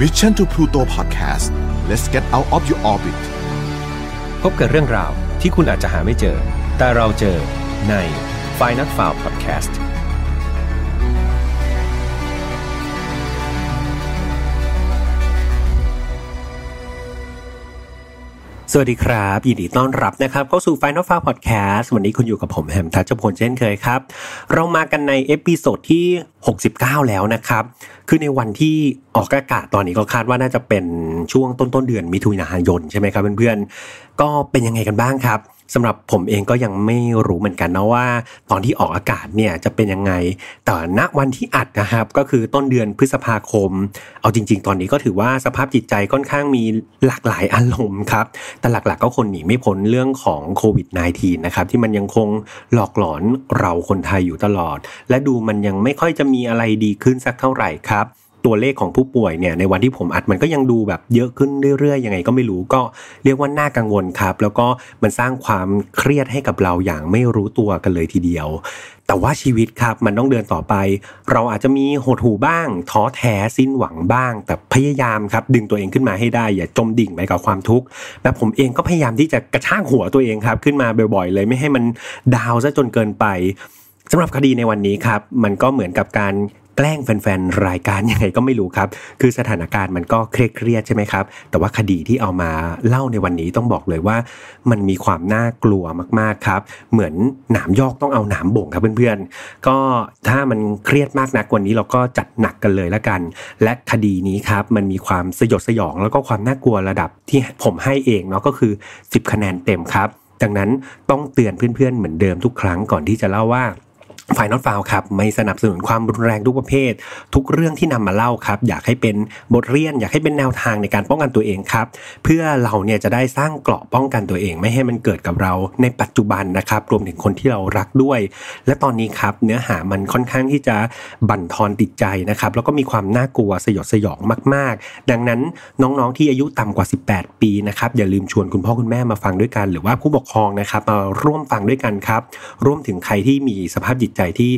Mission to Pluto Podcast let's get out of your orbit พบกับเรื่องราวที่คุณอาจจะหาไม่เจอ แต่เราเจอใน Final File Podcast สวัสดีครับ ยินดีต้อนรับนะครับ เข้าสู่ Final File Podcast วันนี้คุณอยู่กับผมแฮมทัชพลเช่นเคยครับ เรามากันใน episode ที่ 69 แล้วนะครับ คือในวันที่ออกอากาศตอนนี้ก็คาดว่าน่าจะเป็นช่วงต้นต้นเดือนมิถุนายนใช่ไหมครับเพื่อนๆก็เป็นยังไงกันบ้างครับ สำหรับผมเองก็ยังไม่รู้เหมือนกันนะว่า ตอนที่ออกอากาศเนี่ยจะเป็นยังไง แต่ณวันที่อัดนะครับก็คือต้นเดือนพฤษภาคม เอาจริง ๆ ตอนนี้ก็ถือว่าสภาพจิตใจค่อนข้างมีหลากหลายอารมณ์ครับ แต่หลักๆก็คนหนีไม่พ้นเรื่องของโควิด -19 นะครับที่มันยังคงหลอกหลอนเราคนไทยอยู่ตลอด และดูมันยังไม่ค่อยจะมีอะไรดีขึ้นสักเท่าไหร่ครับ ตัวเลขของผู้ป่วยเนี่ยในวันที่ผมอัดมันก็ยังดูแบบเยอะขึ้นเรื่อยๆยังไงก็ไม่รู้ก็เรียกว่าน่ากังวลครับ แล้วก็มันสร้างความเครียดให้กับเราอย่างไม่รู้ตัวกันเลยทีเดียว แต่ว่าชีวิตครับมันต้องเดินต่อไป เราอาจจะมีหดหูบ้าง ท้อแท้สิ้นหวังบ้าง แต่พยายามครับ ดึงตัวเองขึ้นมาให้ได้ อย่าจมดิ่งไปกับความทุกข์แบบผมเองก็พยายามที่จะกระชากหัวตัวเองครับขึ้นมาบ่อยๆ เลยไม่ให้มันดาวซะจนเกินไปสำหรับคดีในวันนี้ครับ มันก็เหมือนกับการ แกล้งแฟนๆรายการยังไงก็ไม่รู้ครับ คือสถานการณ์มันก็เครียดใช่ไหมครับ แต่ว่าคดีที่เอามาเล่าในวันนี้ต้องบอกเลยว่า มันมีความน่ากลัวมากๆครับ เหมือนหนามยอกต้องเอาหนามบ่งครับเพื่อนๆ ก็ถ้ามันเครียดมากนักวันนี้เราก็จัดหนักกันเลยละกัน และคดีนี้ครับมันมีความสยดสยองแล้วก็ความน่ากลัวระดับที่ผมให้เองเนาะก็คือ 10 คะแนนเต็มครับ ดังนั้นต้องเตือนเพื่อนๆเหมือนเดิมทุกครั้งก่อนที่จะเล่าว่า ฝ่ายนอตฟาวครับไม่สนับสนุนความรุนแรงทุกประเภท ทุกเรื่องที่นำมาเล่าครับ อยากให้เป็นบทเรียน อยากให้เป็นแนวทางในการป้องกันตัวเองครับ เพื่อเราเนี่ยจะได้สร้างเกราะป้องกันตัวเอง ไม่ให้มันเกิดกับเราในปัจจุบันนะครับ รวมถึงคนที่เรารักด้วย และตอนนี้ครับเนื้อหามันค่อนข้างที่จะบั่นทอนติดใจนะครับ แล้วก็มีความน่ากลัวสยดสยองมาก ๆ ดังนั้นน้องๆที่อายุต่ำกว่า 18 ปีนะครับอย่าลืมชวนคุณพ่อคุณแม่มาฟังด้วยกัน หรือว่าผู้ปกครองนะครับมาร่วมฟังด้วยกันครับร่วมถึงใครที่มีสภาพจิตใจที่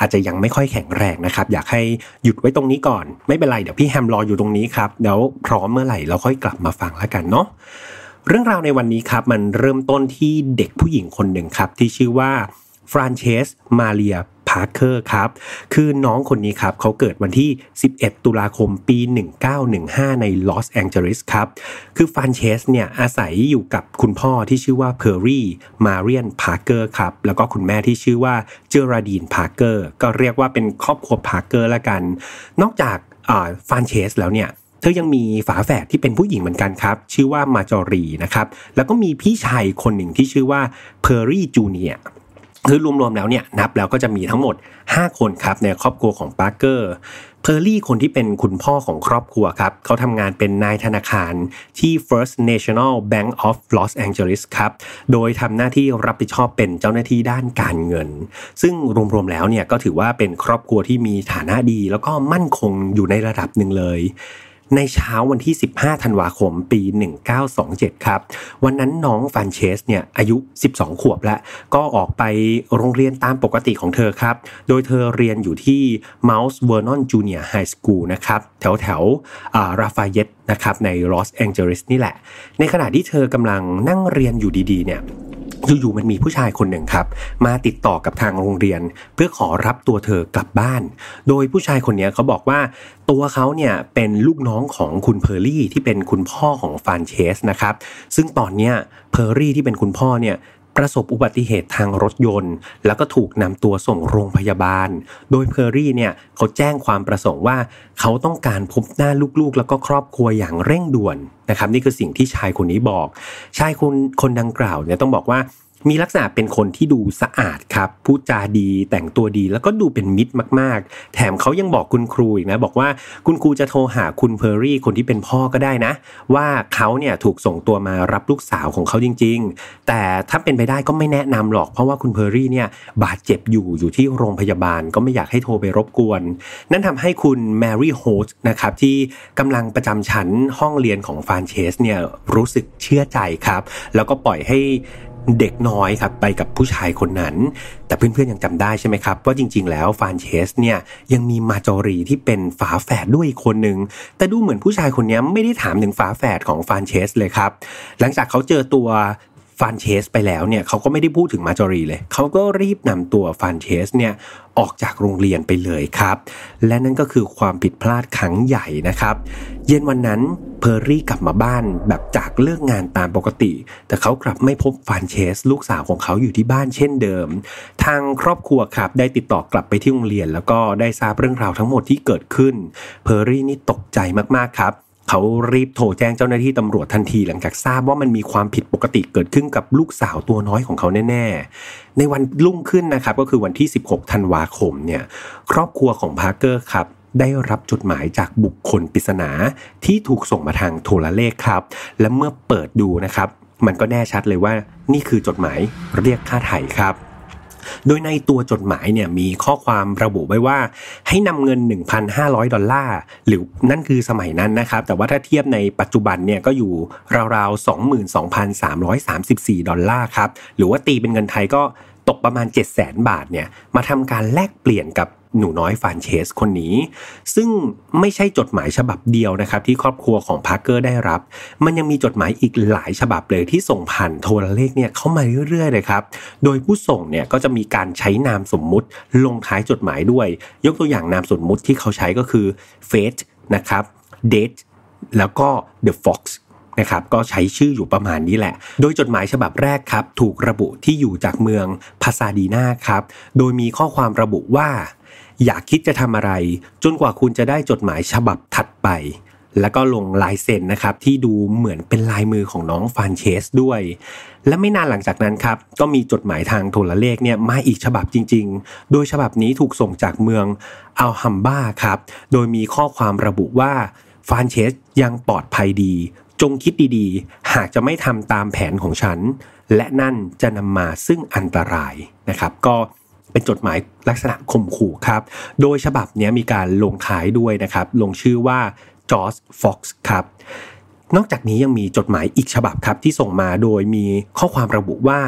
อาจจะยังไม่ค่อยแข็งแรงนะครับ อยากให้หยุดไว้ตรงนี้ก่อน ไม่เป็นไรเดี๋ยวพี่แฮมรออยู่ตรงนี้ครับเดี๋ยวพร้อมเมื่อไหร่เราค่อยกลับมาฟังแล้วกันเนาะเรื่องราวในวันนี้ครับมันเริ่มต้นที่เด็กผู้หญิงคนหนึ่งครับที่ชื่อว่า ฟรานเชสมาเรียพาร์เคอร์ครับ คือน้องคนนี้ครับเขาเกิดวันที่ 11 ตุลาคมปี 1915 ในลอสแองเจลิสครับ คือฟานเชสเนี่ยอาศัยอยู่กับคุณพ่อที่ชื่อว่าเพอร์รี่มาเรียนพาร์เกอร์ครับ แล้วก็คุณแม่ที่ชื่อว่าเจอราดีนพาร์เกอร์ก็เรียกว่าเป็นครอบครัวพาร์เกอร์ละกัน นอกจากฟานเชสแล้วเนี่ยเธอยังมีฝาแฝดที่เป็นผู้หญิงเหมือนกันครับ ชื่อว่ามาจอรีนะครับ แล้วก็มีพี่ชายคนหนึ่งที่ชื่อว่าเพอร์รี่จูเนีย คือรวมๆแล้วเนี่ยนับแล้วก็จะมีทั้งหมด 5 คนครับในครอบครัวของปาร์เกอร์เพอร์รี่คนที่เป็นคุณพ่อของครอบครัวครับเขาทำงานเป็นนายธนาคารที่ First National Bank of Los Angeles ครับโดยทำหน้าที่รับผิดชอบเป็นเจ้าหน้าที่ด้านการเงิน ซึ่งรวมๆแล้วเนี่ยก็ถือว่าเป็นครอบครัวที่มีฐานะดี แล้วก็มั่นคงอยู่ในระดับหนึ่งเลย ในเช้าวันที่ 15 ธันวาคมปี 1927 ครับ วันนั้นน้องฟานเชสเนี่ยอายุ 12 ขวบแล้ว ก็ออกไปโรงเรียนตามปกติของเธอครับ โดยเธอเรียนอยู่ที่ Mount Vernon Junior High School นะครับ แถวแถวราฟาเยตนะครับในลอสแองเจลิสนี่แหละ ในขณะที่เธอกำลังนั่งเรียนอยู่ดีๆเนี่ย อยู่ๆมันมีผู้ชายคนหนึ่งครับ มาติดต่อกับทางโรงเรียน เพื่อขอรับตัวเธอกลับบ้าน โดยผู้ชายคนนี้เขาบอกว่าตัวเขาเนี่ยเป็นลูกน้องของคุณเพอร์รี่ที่เป็นคุณพ่อของฟานเชสนะครับ ซึ่งตอนเนี้ยเพอร์รี่ที่เป็นคุณพ่อเนี่ย ประสบอุบัติเหตุทางรถยนต์ แล้วก็ถูกนำตัวส่งโรงพยาบาล โดยเพอร์รี่เนี่ยเขาแจ้งความประสงค์ว่า เขาต้องการพบหน้าลูกๆ แล้วก็ครอบครัวอย่างเร่งด่วนนะครับนี่คือสิ่งที่ชายคนนี้บอก ชายคนคนดังกล่าวเนี่ยต้องบอกว่า มีลักษณะเป็นคนที่ดูสะอาดครับพูดจาดีแต่งตัวดีแล้วก็ดูเป็นมิตรมาก ๆ แถมเขายังบอกคุณครูอีกนะบอกว่าคุณครูจะโทรหาคุณเพอร์รี่คนที่เป็นพ่อก็ได้นะ ว่าเขาเนี่ยถูกส่งตัวมารับลูกสาวของเขาจริง ๆ แต่ถ้าเป็นไปได้ก็ไม่แนะนำหรอก เพราะว่าคุณเพอร์รี่เนี่ยบาดเจ็บอยู่อยู่ที่โรงพยาบาลก็ไม่อยากให้โทรไปรบกวน นั่นทำให้คุณแมรี่โฮสนะครับที่กำลังประจำชั้นห้องเรียนของฟานเชสเนี่ยรู้สึกเชื่อใจครับ แล้วก็ปล่อยให้ เด็กน้อยครับไปกับผู้ชายคนนั้น แต่เพื่อนๆยังจำได้ใช่ไหมครับ ว่าจริงๆ แล้วฟานเชสเนี่ยยังมีมาจอรีที่เป็นฝาแฝดด้วยอีกคนหนึ่งแต่ดูเหมือนผู้ชายคนนี้ไม่ได้ถามถึงฝาแฝดของฟานเชสเลยครับ หลังจากเขาเจอตัว ฟานเชสไปแล้วเนี่ยเขาก็ไม่ได้พูดถึงมาจอรีเลย เขาก็รีบนำตัวฟานเชสเนี่ยออกจากโรงเรียนไปเลยครับ และนั่นก็คือความผิดพลาดครั้งใหญ่นะครับ เย็นวันนั้นเพอร์รี่กลับมาบ้านแบบจากเลิกงานตามปกติ แต่เขากลับไม่พบฟานเชส ลูกสาวของเขาอยู่ที่บ้านเช่นเดิม ทางครอบครัวครับได้ติดต่อกลับไปที่โรงเรียน แล้วก็ได้ทราบเรื่องราวทั้งหมดที่เกิดขึ้น เพอร์รี่นี่ตกใจมากๆครับ เขารีบโทรแจ้งเจ้าหน้าที่ตำรวจทันทีหลังจากทราบว่ามันมีความผิดปกติเกิดขึ้นกับลูกสาวตัวน้อยของเขาแน่ๆ ในวันรุ่งขึ้นนะครับก็คือวันที่ 16 ธันวาคมเนี่ยครอบครัวของพาร์เกอร์ครับได้รับจดหมายจากบุคคลปริศนาที่ถูกส่งมาทางโทรเลขครับ และเมื่อเปิดดูนะครับ มันก็แน่ชัดเลยว่านี่คือจดหมายเรียกค่าไถ่ครับ โดยในตัวจดหมายเนี่ยมีข้อความระบุไว้ว่า ให้นำเงิน 1,500 ดอลลาร์หรือนั่นคือสมัยนั้นนะครับแต่ว่าถ้าเทียบในปัจจุบันเนี่ยก็อยู่ราวๆ 22,334 ดอลลาร์ครับหรือว่าตีเป็นเงินไทยก็ตกประมาณ 700,000 บาทเนี่ยมาทำการแลกเปลี่ยนกับ หนูน้อยฟานเชสคนนี้ ซึ่งไม่ใช่จดหมายฉบับเดียวนะครับ ที่ครอบครัวของพาร์เกอร์ได้รับ มันยังมีจดหมายอีกหลายฉบับเลยที่ส่งผ่านโทรเลขเนี่ยเข้ามาเรื่อยๆเลยครับ โดยผู้ส่งเนี่ยก็จะมีการใช้นามสมมุติลงท้ายจดหมายด้วย ยกตัวอย่างนามสมมุติที่เขาใช้ก็คือ Fate นะครับ Date แล้วก็ The Fox นะครับก็ใช้ชื่ออยู่ประมาณนี้แหละ โดยจดหมายฉบับแรกครับ ถูกระบุที่อยู่จากเมืองพาซาดีนาครับ โดยมีข้อความระบุว่า อย่าคิดจะทำอะไร จนกว่าคุณจะได้จดหมายฉบับถัดไป แล้วก็ลงลายเซ็นนะครับ ที่ดูเหมือนเป็นลายมือของน้องฟานเชสด้วย และไม่นานหลังจากนั้นครับ ก็มีจดหมายทางโทรเลขเนี่ยมาอีกฉบับจริง ๆ โดยฉบับนี้ถูกส่งจากเมืองอัลฮัมบ้าครับ โดยมีข้อความระบุว่าฟานเชสยังปลอดภัยดี จงคิดดีๆ หากจะไม่ทำตามแผนของฉัน และนั่นจะนำมาซึ่งอันตรายนะครับ ก็เเป็นจดหมายลักษณะข่มขู่ครับ โดยฉบับนี้มีการลงท้ายด้วยนะครับ ลงชื่อว่าจอร์จฟ็อกซ์ครับ นอกจากนี้ยังมีจดหมายอีกฉบับครับที่ส่งมาโดยมีข้อความระบุว่า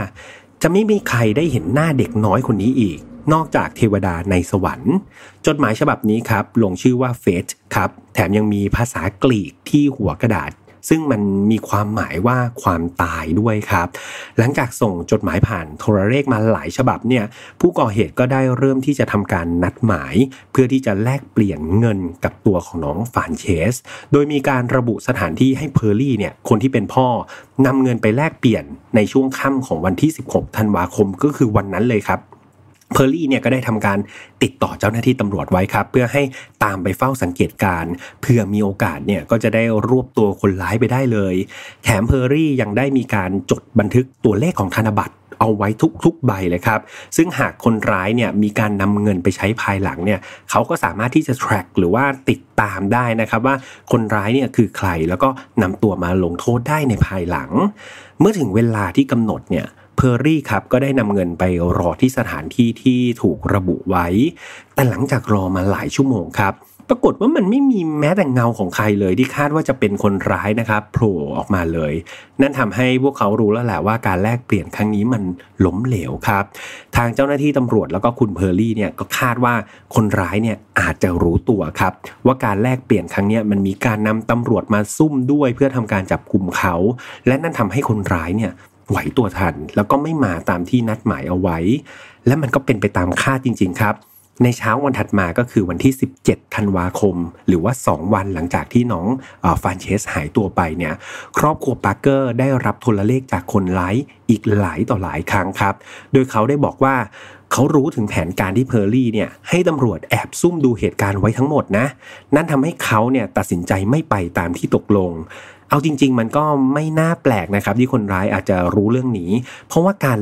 จะไม่มีใครได้เห็นหน้าเด็กน้อยคนนี้อีก นอกจากเทวดาในสวรรค์ จดหมายฉบับนี้ครับลงชื่อว่าเฟสครับ แถมยังมีภาษากรีกที่หัวกระดาษ ซึ่งมันมีความหมายว่าความตายด้วยครับ หลังจากส่งจดหมายผ่านโทรเลขมาหลายฉบับเนี่ยผู้ก่อเหตุก็ได้เริ่มที่จะทำการนัดหมาย เพื่อที่จะแลกเปลี่ยนเงินกับตัวของน้องฟานเชส โดยมีการระบุสถานที่ให้เพอร์รี่เนี่ยคนที่เป็นพ่อนำเงินไปแลกเปลี่ยนในช่วงค่ำของวันที่ 16 ธันวาคมก็คือวันนั้นเลยครับ เพอร์รี่เนี่ยก็ได้ทำการติดต่อเจ้าหน้าที่ตำรวจไว้ครับ เพื่อให้ตามไปเฝ้าสังเกตการณ์เผื่อมีโอกาสเนี่ยก็จะได้รวบตัวคนร้ายไปได้เลย แถมเพอร์รี่ยังได้มีการจดบันทึกตัวเลขของธนบัตรเอาไว้ทุกๆใบเลยครับ ซึ่งหากคนร้ายเนี่ยมีการนำเงินไปใช้ภายหลังเนี่ยเขาก็สามารถที่จะ track หรือว่าติดตามได้นะครับว่าคนร้ายเนี่ยคือใครแล้วก็นำตัวมาลงโทษได้ในภายหลัง เมื่อถึงเวลาที่กำหนดเนี่ย เพอร์รี่ครับก็ได้นำเงินไปรอที่สถานที่ที่ถูกระบุไว้ แต่หลังจากรอมาหลายชั่วโมงครับ ปรากฏว่ามันไม่มีแม้แต่เงาของใครเลยที่คาดว่าจะเป็นคนร้ายนะครับโผล่ออกมาเลย นั่นทำให้พวกเขารู้แล้วแหละว่าการแลกเปลี่ยนครั้งนี้มันล้มเหลวครับ ทางเจ้าหน้าที่ตำรวจแล้วก็คุณเพอร์รี่เนี่ยก็คาดว่าคนร้ายเนี่ยอาจจะรู้ตัวครับ ว่าการแลกเปลี่ยนครั้งนี้มันมีการนำตำรวจมาซุ่มด้วยเพื่อทำการจับกลุ่มเขา และนั่นทำให้คนร้ายเนี่ย ไหวตัวทัน แล้วก็ไม่มาตามที่นัดหมายเอาไว้ และมันก็เป็นไปตามคาดจริง ๆ ครับ ในเช้าวันถัดมาก็คือวันที่ 17 ธันวาคม หรือว่า 2 วันหลังจากที่น้องฟานเชสหายตัวไปเนี่ยครอบครัวปาร์เกอร์ได้รับโทรเลขจากคนร้ายอีกหลายต่อหลายครั้งครับ โดยเขาได้บอกว่าเขารู้ถึงแผนการที่เพอร์รี่เนี่ยให้ตำรวจแอบซุ่มดูเหตุการณ์ไว้ทั้งหมดนะ นั่นทำให้เขาเนี่ยตัดสินใจไม่ไปตามที่ตกลง เอาจริง ๆ มันก็ไม่น่าแปลกนะครับที่คนร้ายอาจจะรู้เรื่องนี้ เพราะว่าการ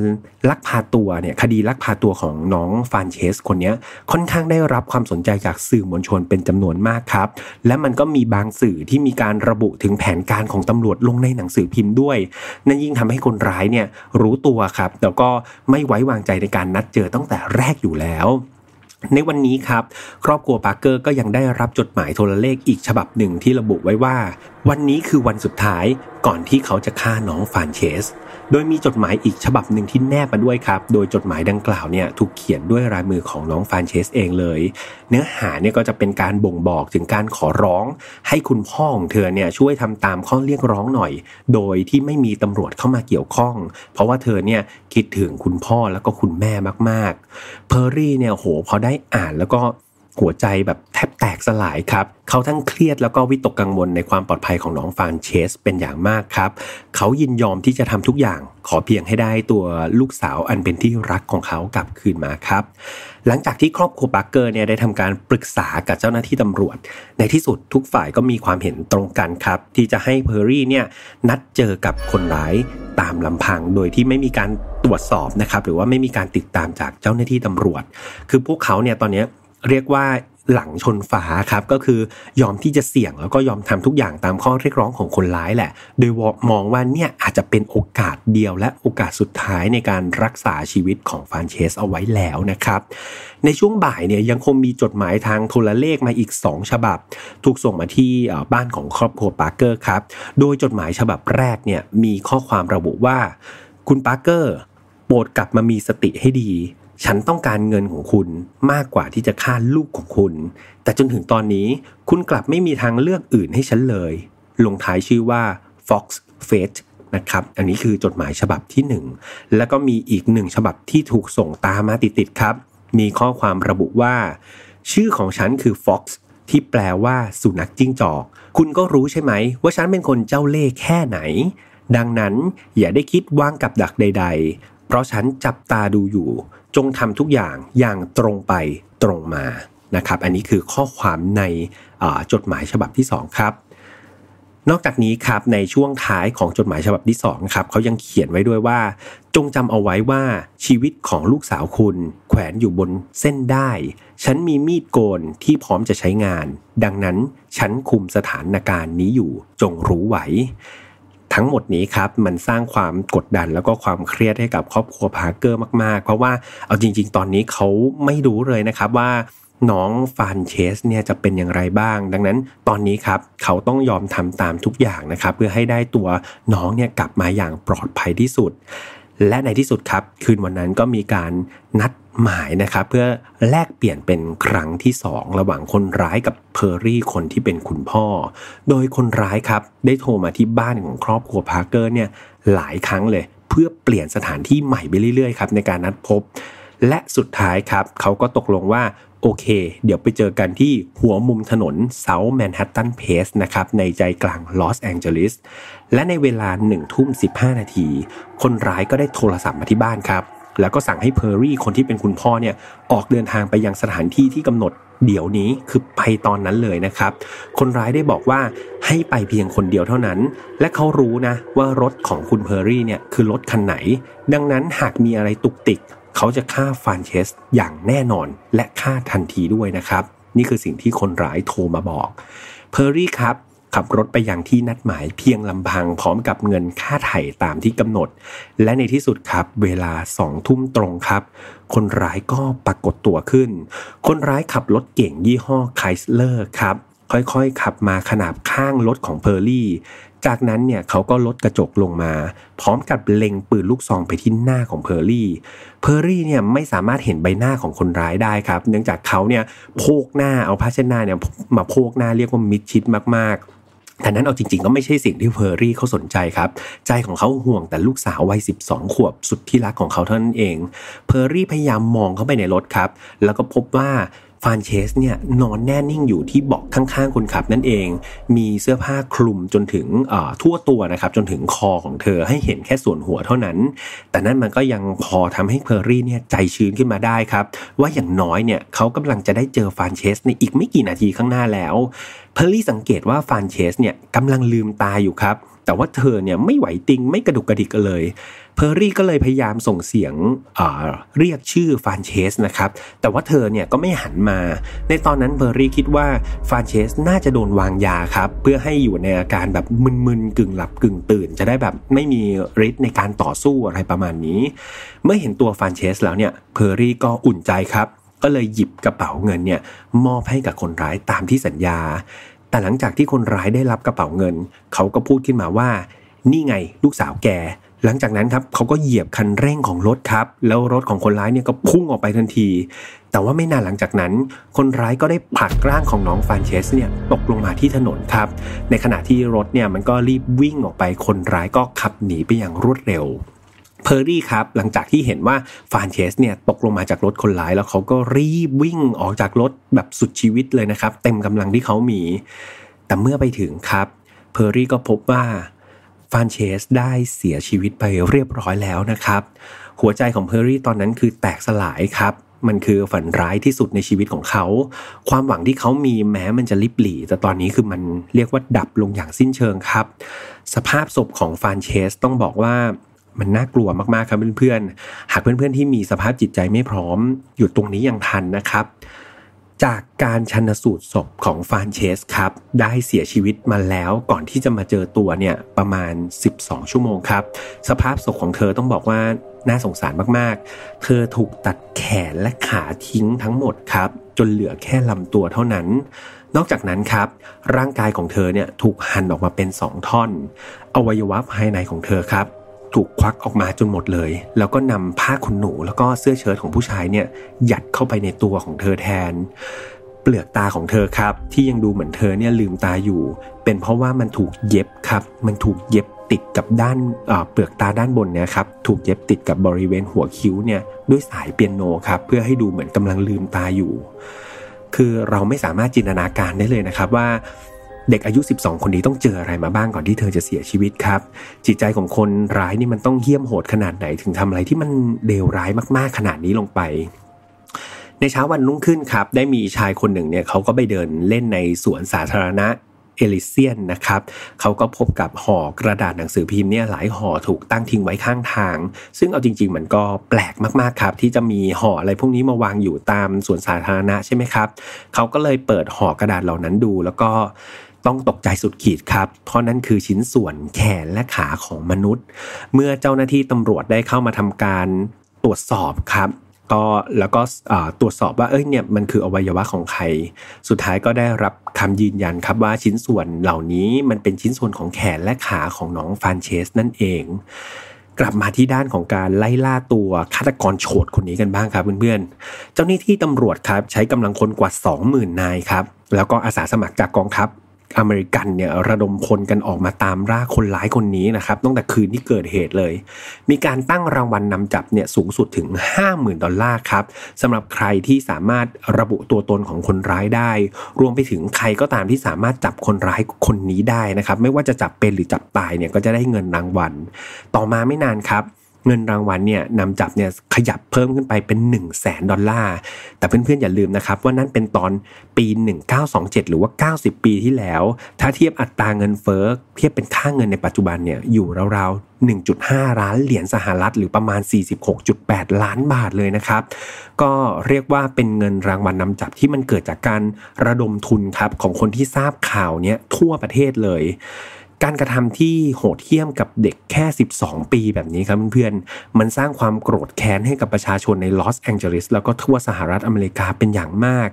ลักพาตัวเนี่ยคดีลักพาตัวของน้องฟานเชสคนนี้ค่อนข้างได้รับความสนใจจากสื่อมวลชนเป็นจำนวนมากครับ และมันก็มีบางสื่อที่มีการระบุถึงแผนการของตำรวจลงในหนังสือพิมพ์ด้วย นั่นยิ่งทำให้คนร้ายเนี่ยรู้ตัวครับ แล้วก็ไม่ไว้วางใจในการนัดเจอตั้งแต่แรกอยู่แล้ว ในวันนี้ครับ ครอบครัวปาร์เกอร์ก็ยังได้รับจดหมายโทรเลขอีกฉบับหนึ่งที่ระบุไว้ว่า วันนี้คือวันสุดท้ายก่อนที่เขาจะฆ่าน้องฟานเชส โดยมีจดหมายอีกฉบับหนึ่งที่แนบมาด้วยครับ โดยจดหมายดังกล่าวเนี่ยถูกเขียนด้วยลายมือของน้องฟานเชสเองเลย เนื้อหาเนี่ยก็จะเป็นการบ่งบอกถึงการขอร้อง ให้คุณพ่อของเธอเนี่ยช่วยทำตามข้อเรียกร้องหน่อย โดยที่ไม่มีตำรวจเข้ามาเกี่ยวข้อง เพราะว่าเธอเนี่ยคิดถึงคุณพ่อแล้วก็คุณแม่มากๆ เพอร์รี่เนี่ยโหพอได้อ่านแล้วก็ หัวใจแบบแทบแตกสลายครับ เขาทั้งเครียดแล้วก็วิตกกังวลในความปลอดภัยของน้องฟานเชสเป็นอย่างมากครับ เขายินยอมที่จะทำทุกอย่าง ขอเพียงให้ได้ตัวลูกสาวอันเป็นที่รักของเขากลับคืนมาครับ หลังจากที่ครอบครัวปาร์เกอร์เนี่ยได้ทำการปรึกษากับเจ้าหน้าที่ตำรวจ ในที่สุดทุกฝ่ายก็มีความเห็นตรงกันครับ ที่จะให้เพอร์รี่เนี่ยนัดเจอกับคนร้ายตามลำพังโดยที่ไม่มีการตรวจสอบนะครับหรือว่าไม่มีการติดตามจากเจ้าหน้าที่ตำรวจ คือพวกเขาเนี่ยตอนนี้ เรียกว่าหลังชนฝาครับก็คือยอมที่จะเสี่ยงแล้วก็ยอมทำทุกอย่างตามข้อเรียกร้องของคนร้ายแหละ โดยมองว่าเนี่ยอาจจะเป็นโอกาสเดียวและโอกาสสุดท้ายในการรักษาชีวิตของฟานเชสเอาไว้แล้วนะครับ ในช่วงบ่ายเนี่ยยังคงมีจดหมายทางโทรเลขมาอีก 2 ฉบับ ถูกส่งมาที่บ้านของครอบครัวปาร์เกอร์ครับ โดยจดหมายฉบับแรกเนี่ยมีข้อความระบุว่า คุณปาร์เกอร์โปรดกลับมามีสติให้ดี ฉันต้องการเงินของคุณมากกว่าที่จะฆ่าลูกของคุณ แต่จนถึงตอนนี้คุณกลับไม่มีทางเลือกอื่นให้ฉันเลย ลงท้ายชื่อว่า Fox Fate นะครับอันนี้คือจดหมายฉบับที่ 1 แล้วก็มีอีกหนึ่งฉบับที่ถูกส่งตามมาติดๆครับ มีข้อความระบุว่า ชื่อของฉันคือ Fox ที่แปลว่าสุนัขจิ้งจอก คุณก็รู้ใช่ไหม ว่าฉันเป็นคนเจ้าเล่ห์แค่ไหน ดังนั้นอย่าได้คิดวางกับดักใด ๆ เพราะฉันจับตาดูอยู่ จงทำทุกอย่างอย่างตรงไปตรงมานะครับ อันนี้คือข้อความในจดหมายฉบับที่ 2 ครับ นอกจากนี้ครับในช่วงท้ายของจดหมายฉบับที่2ครับเขายังเขียนไว้ด้วยว่า จงจำเอาไว้ว่าชีวิตของลูกสาวคุณ แขวนอยู่บนเส้นด้าย ฉันมีมีดโกนที่พร้อมจะใช้งาน ดังนั้นฉันคุมสถานการณ์นี้อยู่จงรู้ไว้ ทั้งหมดนี้ครับมันสร้างความกดดันแล้วก็ความเครียดให้กับครอบครัวพาร์เกอร์มาก ๆ เพราะว่าเอาจริง ๆ ตอนนี้เขาไม่รู้เลยนะครับว่าน้องฟานเชสเนี่ยจะเป็นอย่างไรบ้าง ดังนั้นตอนนี้ครับเขาต้องยอมทำตามทุกอย่างนะครับ เพื่อให้ได้ตัวน้องเนี่ยกลับมาอย่างปลอดภัยที่สุด และในที่สุดครับ คืนวันนั้นก็มีการนัด หมายนะครับเพื่อแลกเปลี่ยนเป็นครั้งที่2ระหว่างคนร้ายกับเพอร์รี่คนที่เป็นคุณพ่อ โดยคนร้ายครับได้โทรมาที่บ้านของครอบครัวพาร์เกอร์เนี่ยหลายครั้งเลย เพื่อเปลี่ยนสถานที่ใหม่ไปเรื่อยๆครับในการนัดพบ และสุดท้ายครับเขาก็ตกลงว่าโอเค เดี๋ยวไปเจอกันที่หัวมุมถนนSouth Manhattan Place นะครับในใจกลางลอสแองเจลิสและในเวลา1ทุ่ม15 นาที คนร้ายก็ได้โทรศัพท์มาที่บ้านครับ แล้วก็สั่งให้เพอร์รี่คนที่เป็นคุณพ่อเนี่ยออกเดินทางไปยังสถานที่ที่กำหนดเดี๋ยวนี้คือไปตอนนั้นเลยนะครับ คนร้ายได้บอกว่าให้ไปเพียงคนเดียวเท่านั้น และเขารู้นะว่ารถของคุณเพอร์รี่เนี่ยคือรถคันไหน ดังนั้นหากมีอะไรตุกติก เขาจะฆ่าฟานเชสอย่างแน่นอนและฆ่าทันทีด้วยนะครับ นี่คือสิ่งที่คนร้ายโทรมาบอกเพอร์รี่ครับ ขับรถไปยังที่นัดหมายเพียงลำพังพร้อมกับเงินค่าไถ่ตามที่กำหนด และในที่สุดครับ เวลาสองทุ่มตรงครับ คนร้ายก็ปรากฏตัวขึ้น คนร้ายขับรถเก๋งยี่ห้อ Chrysler ครับ ค่อยๆ ขับมาขนาบข้างรถของเพอร์รี่ จากนั้นเนี่ยเขาก็ลดกระจกลงมา พร้อมกับเล็งปืนลูกซองไปที่หน้าของเพอร์รี่ เพอร์รี่เนี่ยไม่สามารถเห็นใบหน้าของคนร้ายได้ครับ เนื่องจากเขาเนี่ยโพกหน้าเอาผ้าเช็ดหน้าเนี่ยมาโพกหน้าเรียกว่ามิดชิดมากๆ แต่นั่นเอาจริงๆ ก็ไม่ใช่สิ่งที่เพอร์รี่เขาสนใจครับ ใจของเขาห่วงแต่ลูกสาววัย 12 ขวบสุดที่รักของเขาเท่านั้นเอง เพอร์รี่พยายามมองเข้าไปในรถครับ แล้วก็พบว่า ฟานเชสเนี่ยนอนแน่นิ่งอยู่ที่เบาะข้างๆคนขับนั่นเอง มีเสื้อผ้าคลุมจนถึงทั่วตัวนะครับจนถึงคอของเธอให้เห็นแค่ส่วนหัวเท่านั้น แต่นั่นมันก็ยังพอทำให้เพอร์รี่เนี่ยใจชื้นขึ้นมาได้ครับ ว่าอย่างน้อยเนี่ยเขากำลังจะได้เจอฟานเชสในอีกไม่กี่นาทีข้างหน้าแล้ว เพอร์รี่สังเกตว่าฟานเชสเนี่ยกำลังลืมตาอยู่ครับ แต่ว่าเธอเนี่ยไม่ไหวติงไม่กระดุกกระดิกเลย เพอร์รี่ก็เลยพยายามส่งเสียงเรียกชื่อฟานเชสนะครับ แต่ว่าเธอเนี่ยก็ไม่หันมา ในตอนนั้นเพอร์รี่คิดว่าฟานเชสน่าจะโดนวางยาครับ เพื่อให้อยู่ในอาการแบบมึนๆกึ่งหลับกึ่งตื่น จะได้แบบไม่มีฤทธิ์ในการต่อสู้อะไรประมาณนี้ เมื่อเห็นตัวฟานเชสแล้วเนี่ยเพอร์รี่ก็อุ่นใจครับก็เลยหยิบกระเป๋าเงินเนี่ยมอบให้กับคนร้ายตามที่สัญญา แต่หลังจากที่คนร้ายได้รับกระเป๋าเงิน เขาก็พูดขึ้นมาว่า นี่ไงลูกสาวแก หลังจากนั้นครับเขาก็เหยียบคันเร่งของรถครับ แล้วรถของคนร้ายเนี่ยก็พุ่งออกไปทันที แต่ว่าไม่นานหลังจากนั้น คนร้ายก็ได้ผลักร่างของน้องฟานเชสเนี่ยตกลงมาที่ถนนครับ ในขณะที่รถเนี่ยมันก็รีบวิ่งออกไป คนร้ายก็ขับหนีไปอย่างรวดเร็ว เพอร์รี่ครับหลังจากที่เห็นว่าฟานเชสเนี่ยตกลงมาจากรถคนร้าย แล้วเขาก็รีบวิ่งออกจากรถแบบสุดชีวิตเลยนะครับ เต็มกำลังที่เขามี แต่เมื่อไปถึงครับเพอร์รี่ก็พบว่าฟานเชสได้เสียชีวิตไปเรียบร้อยแล้วนะครับ หัวใจของเพอร์รี่ตอนนั้นคือแตกสลายครับมันคือฝันร้ายที่สุดในชีวิตของเขา ความหวังที่เขามีแม้มันจะลิบหลี่ แต่ตอนนี้คือมันเรียกว่าดับลงอย่างสิ้นเชิงครับ สภาพศพของฟานเชสต้องบอกว่า มันน่ากลัวมากๆครับเพื่อนๆ หากเพื่อนๆที่มีสภาพจิตใจไม่พร้อมอยู่ตรงนี้ยังทันนะครับ จากการชันสูตรศพของฟานเชสครับ ได้เสียชีวิตมาแล้วก่อนที่จะมาเจอตัวเนี่ยประมาณ 12 ชั่วโมงครับ สภาพศพของเธอต้องบอกว่าน่าสงสารมากๆ เธอถูกตัดแขนและขาทิ้งทั้งหมดครับ จนเหลือแค่ลำตัวเท่านั้น นอกจากนั้นครับ ร่างกายของเธอเนี่ยถูกหั่นออกมาเป็นสองท่อน อวัยวะภายในของเธอครับ ถูกควักออกมาจนหมดเลย แล้วก็นำผ้าขนหนูแล้วก็เสื้อเชิ้ตของผู้ชายเนี่ยยัดเข้าไปในตัวของเธอแทน เปลือกตาของเธอครับ ที่ยังดูเหมือนเธอเนี่ยลืมตาอยู่ เป็นเพราะว่ามันถูกเย็บครับ มันถูกเย็บติดกับด้านเปลือกตาด้านบนเนี่ยครับถูกเย็บติดกับบริเวณหัวคิ้วเนี่ยด้วยสายเปียโนครับเพื่อให้ดูเหมือนกำลังลืมตาอยู่ คือเราไม่สามารถจินตนาการได้เลยนะครับว่า เด็กอายุ 12 คนนี้ต้องเจออะไรมาบ้างก่อนที่เธอจะเสียชีวิตครับ จิตใจของคนร้ายนี่มันต้องเหี้ยมโหดขนาดไหนถึงทำอะไรที่มันเลวร้ายมากๆขนาดนี้ลงไป ในเช้าวันรุ่งขึ้นครับ ได้มีชายคนหนึ่งเนี่ยเขาก็ไปเดินเล่นในสวนสาธารณะเอลิเซียนนะครับเขาก็พบกับห่อกระดาษหนังสือพิมพ์เนี่ยหลายห่อถูกตั้งทิ้งไว้ข้างทาง ซึ่งเอาจริง ๆ มันก็แปลกมากๆครับที่จะมีห่ออะไรพวกนี้มาวางอยู่ตามสวนสาธารณะใช่ไหมครับเขาก็เลยเปิดห่อกระดาษเหล่านั้นดูแล้วก็ ต้องตกใจสุดขีดครับ เพราะนั่นคือชิ้นส่วนแขนและขาของมนุษย์ เมื่อเจ้าหน้าที่ตำรวจได้เข้ามาทำการตรวจสอบครับก็แล้วก็ตรวจสอบว่าเอ้ยเนี่ยมันคืออวัยวะของใคร สุดท้ายก็ได้รับคำยืนยันครับว่าชิ้นส่วนเหล่านี้มันเป็นชิ้นส่วนของแขนและขาของน้องฟานเชสนั่นเอง กลับมาที่ด้านของการไล่ล่าตัวฆาตกรโฉดคนนี้กันบ้างครับเพื่อนๆ เจ้าหน้าที่ตำรวจครับใช้กำลังคนกว่า 20,000 นายครับแล้วก็อาสาสมัครจากกองทัพ อเมริกันเนี่ยระดมพลกันออกมาตามล่าคนร้ายคนนี้นะครับตั้งแต่คืนที่เกิดเหตุเลย มีการตั้งรางวัลนนำจับเนี่ยสูงสุดถึง 50,000 ดอลลาร์ครับสำหรับใครที่สามารถระบุตัวตนของคนร้ายได้ รวมไปถึงใครก็ตามที่สามารถจับคนร้ายคนนี้ได้นะครับไม่ว่าจะจับเป็นหรือจับตายเนี่ยก็จะได้เงินรางวัลต่อมาไม่นานครับ เงินรางวัลเนี่ยนำจับเนี่ยขยับเพิ่มขึ้นไปเป็น 1 0 0 0 0แสนดอลลาร์ แต่เพื่อนๆอย่าลืมนะครับว่านั่นเป็นตอนปี 1927 หรือว่า 90 ปีที่แล้ว ถ้าเทียบอัตราเงินเฟ้อเทียบเป็นค่าเงินในปัจจุบันเนี่ยอยู่ราวๆ1.5 ล้านเหรียญสหรัฐ หรือประมาณ 46.8 ล้านบาทเลยนะครับ ก็เรียกว่าเป็นเงินรางวัลนนำจับที่มันเกิดจากการระดมทุนครับของคนที่ทราบข่าวเนี้ยทั่วประเทศเลย การกระทำที่โหดเหี้ยมกับเด็กแค่ 12 ปีแบบนี้ครับเพื่อนๆ มันสร้างความโกรธแค้นให้กับประชาชนในลอสแองเจลิสแล้วก็ทั่วสหรัฐอเมริกาเป็นอย่างมาก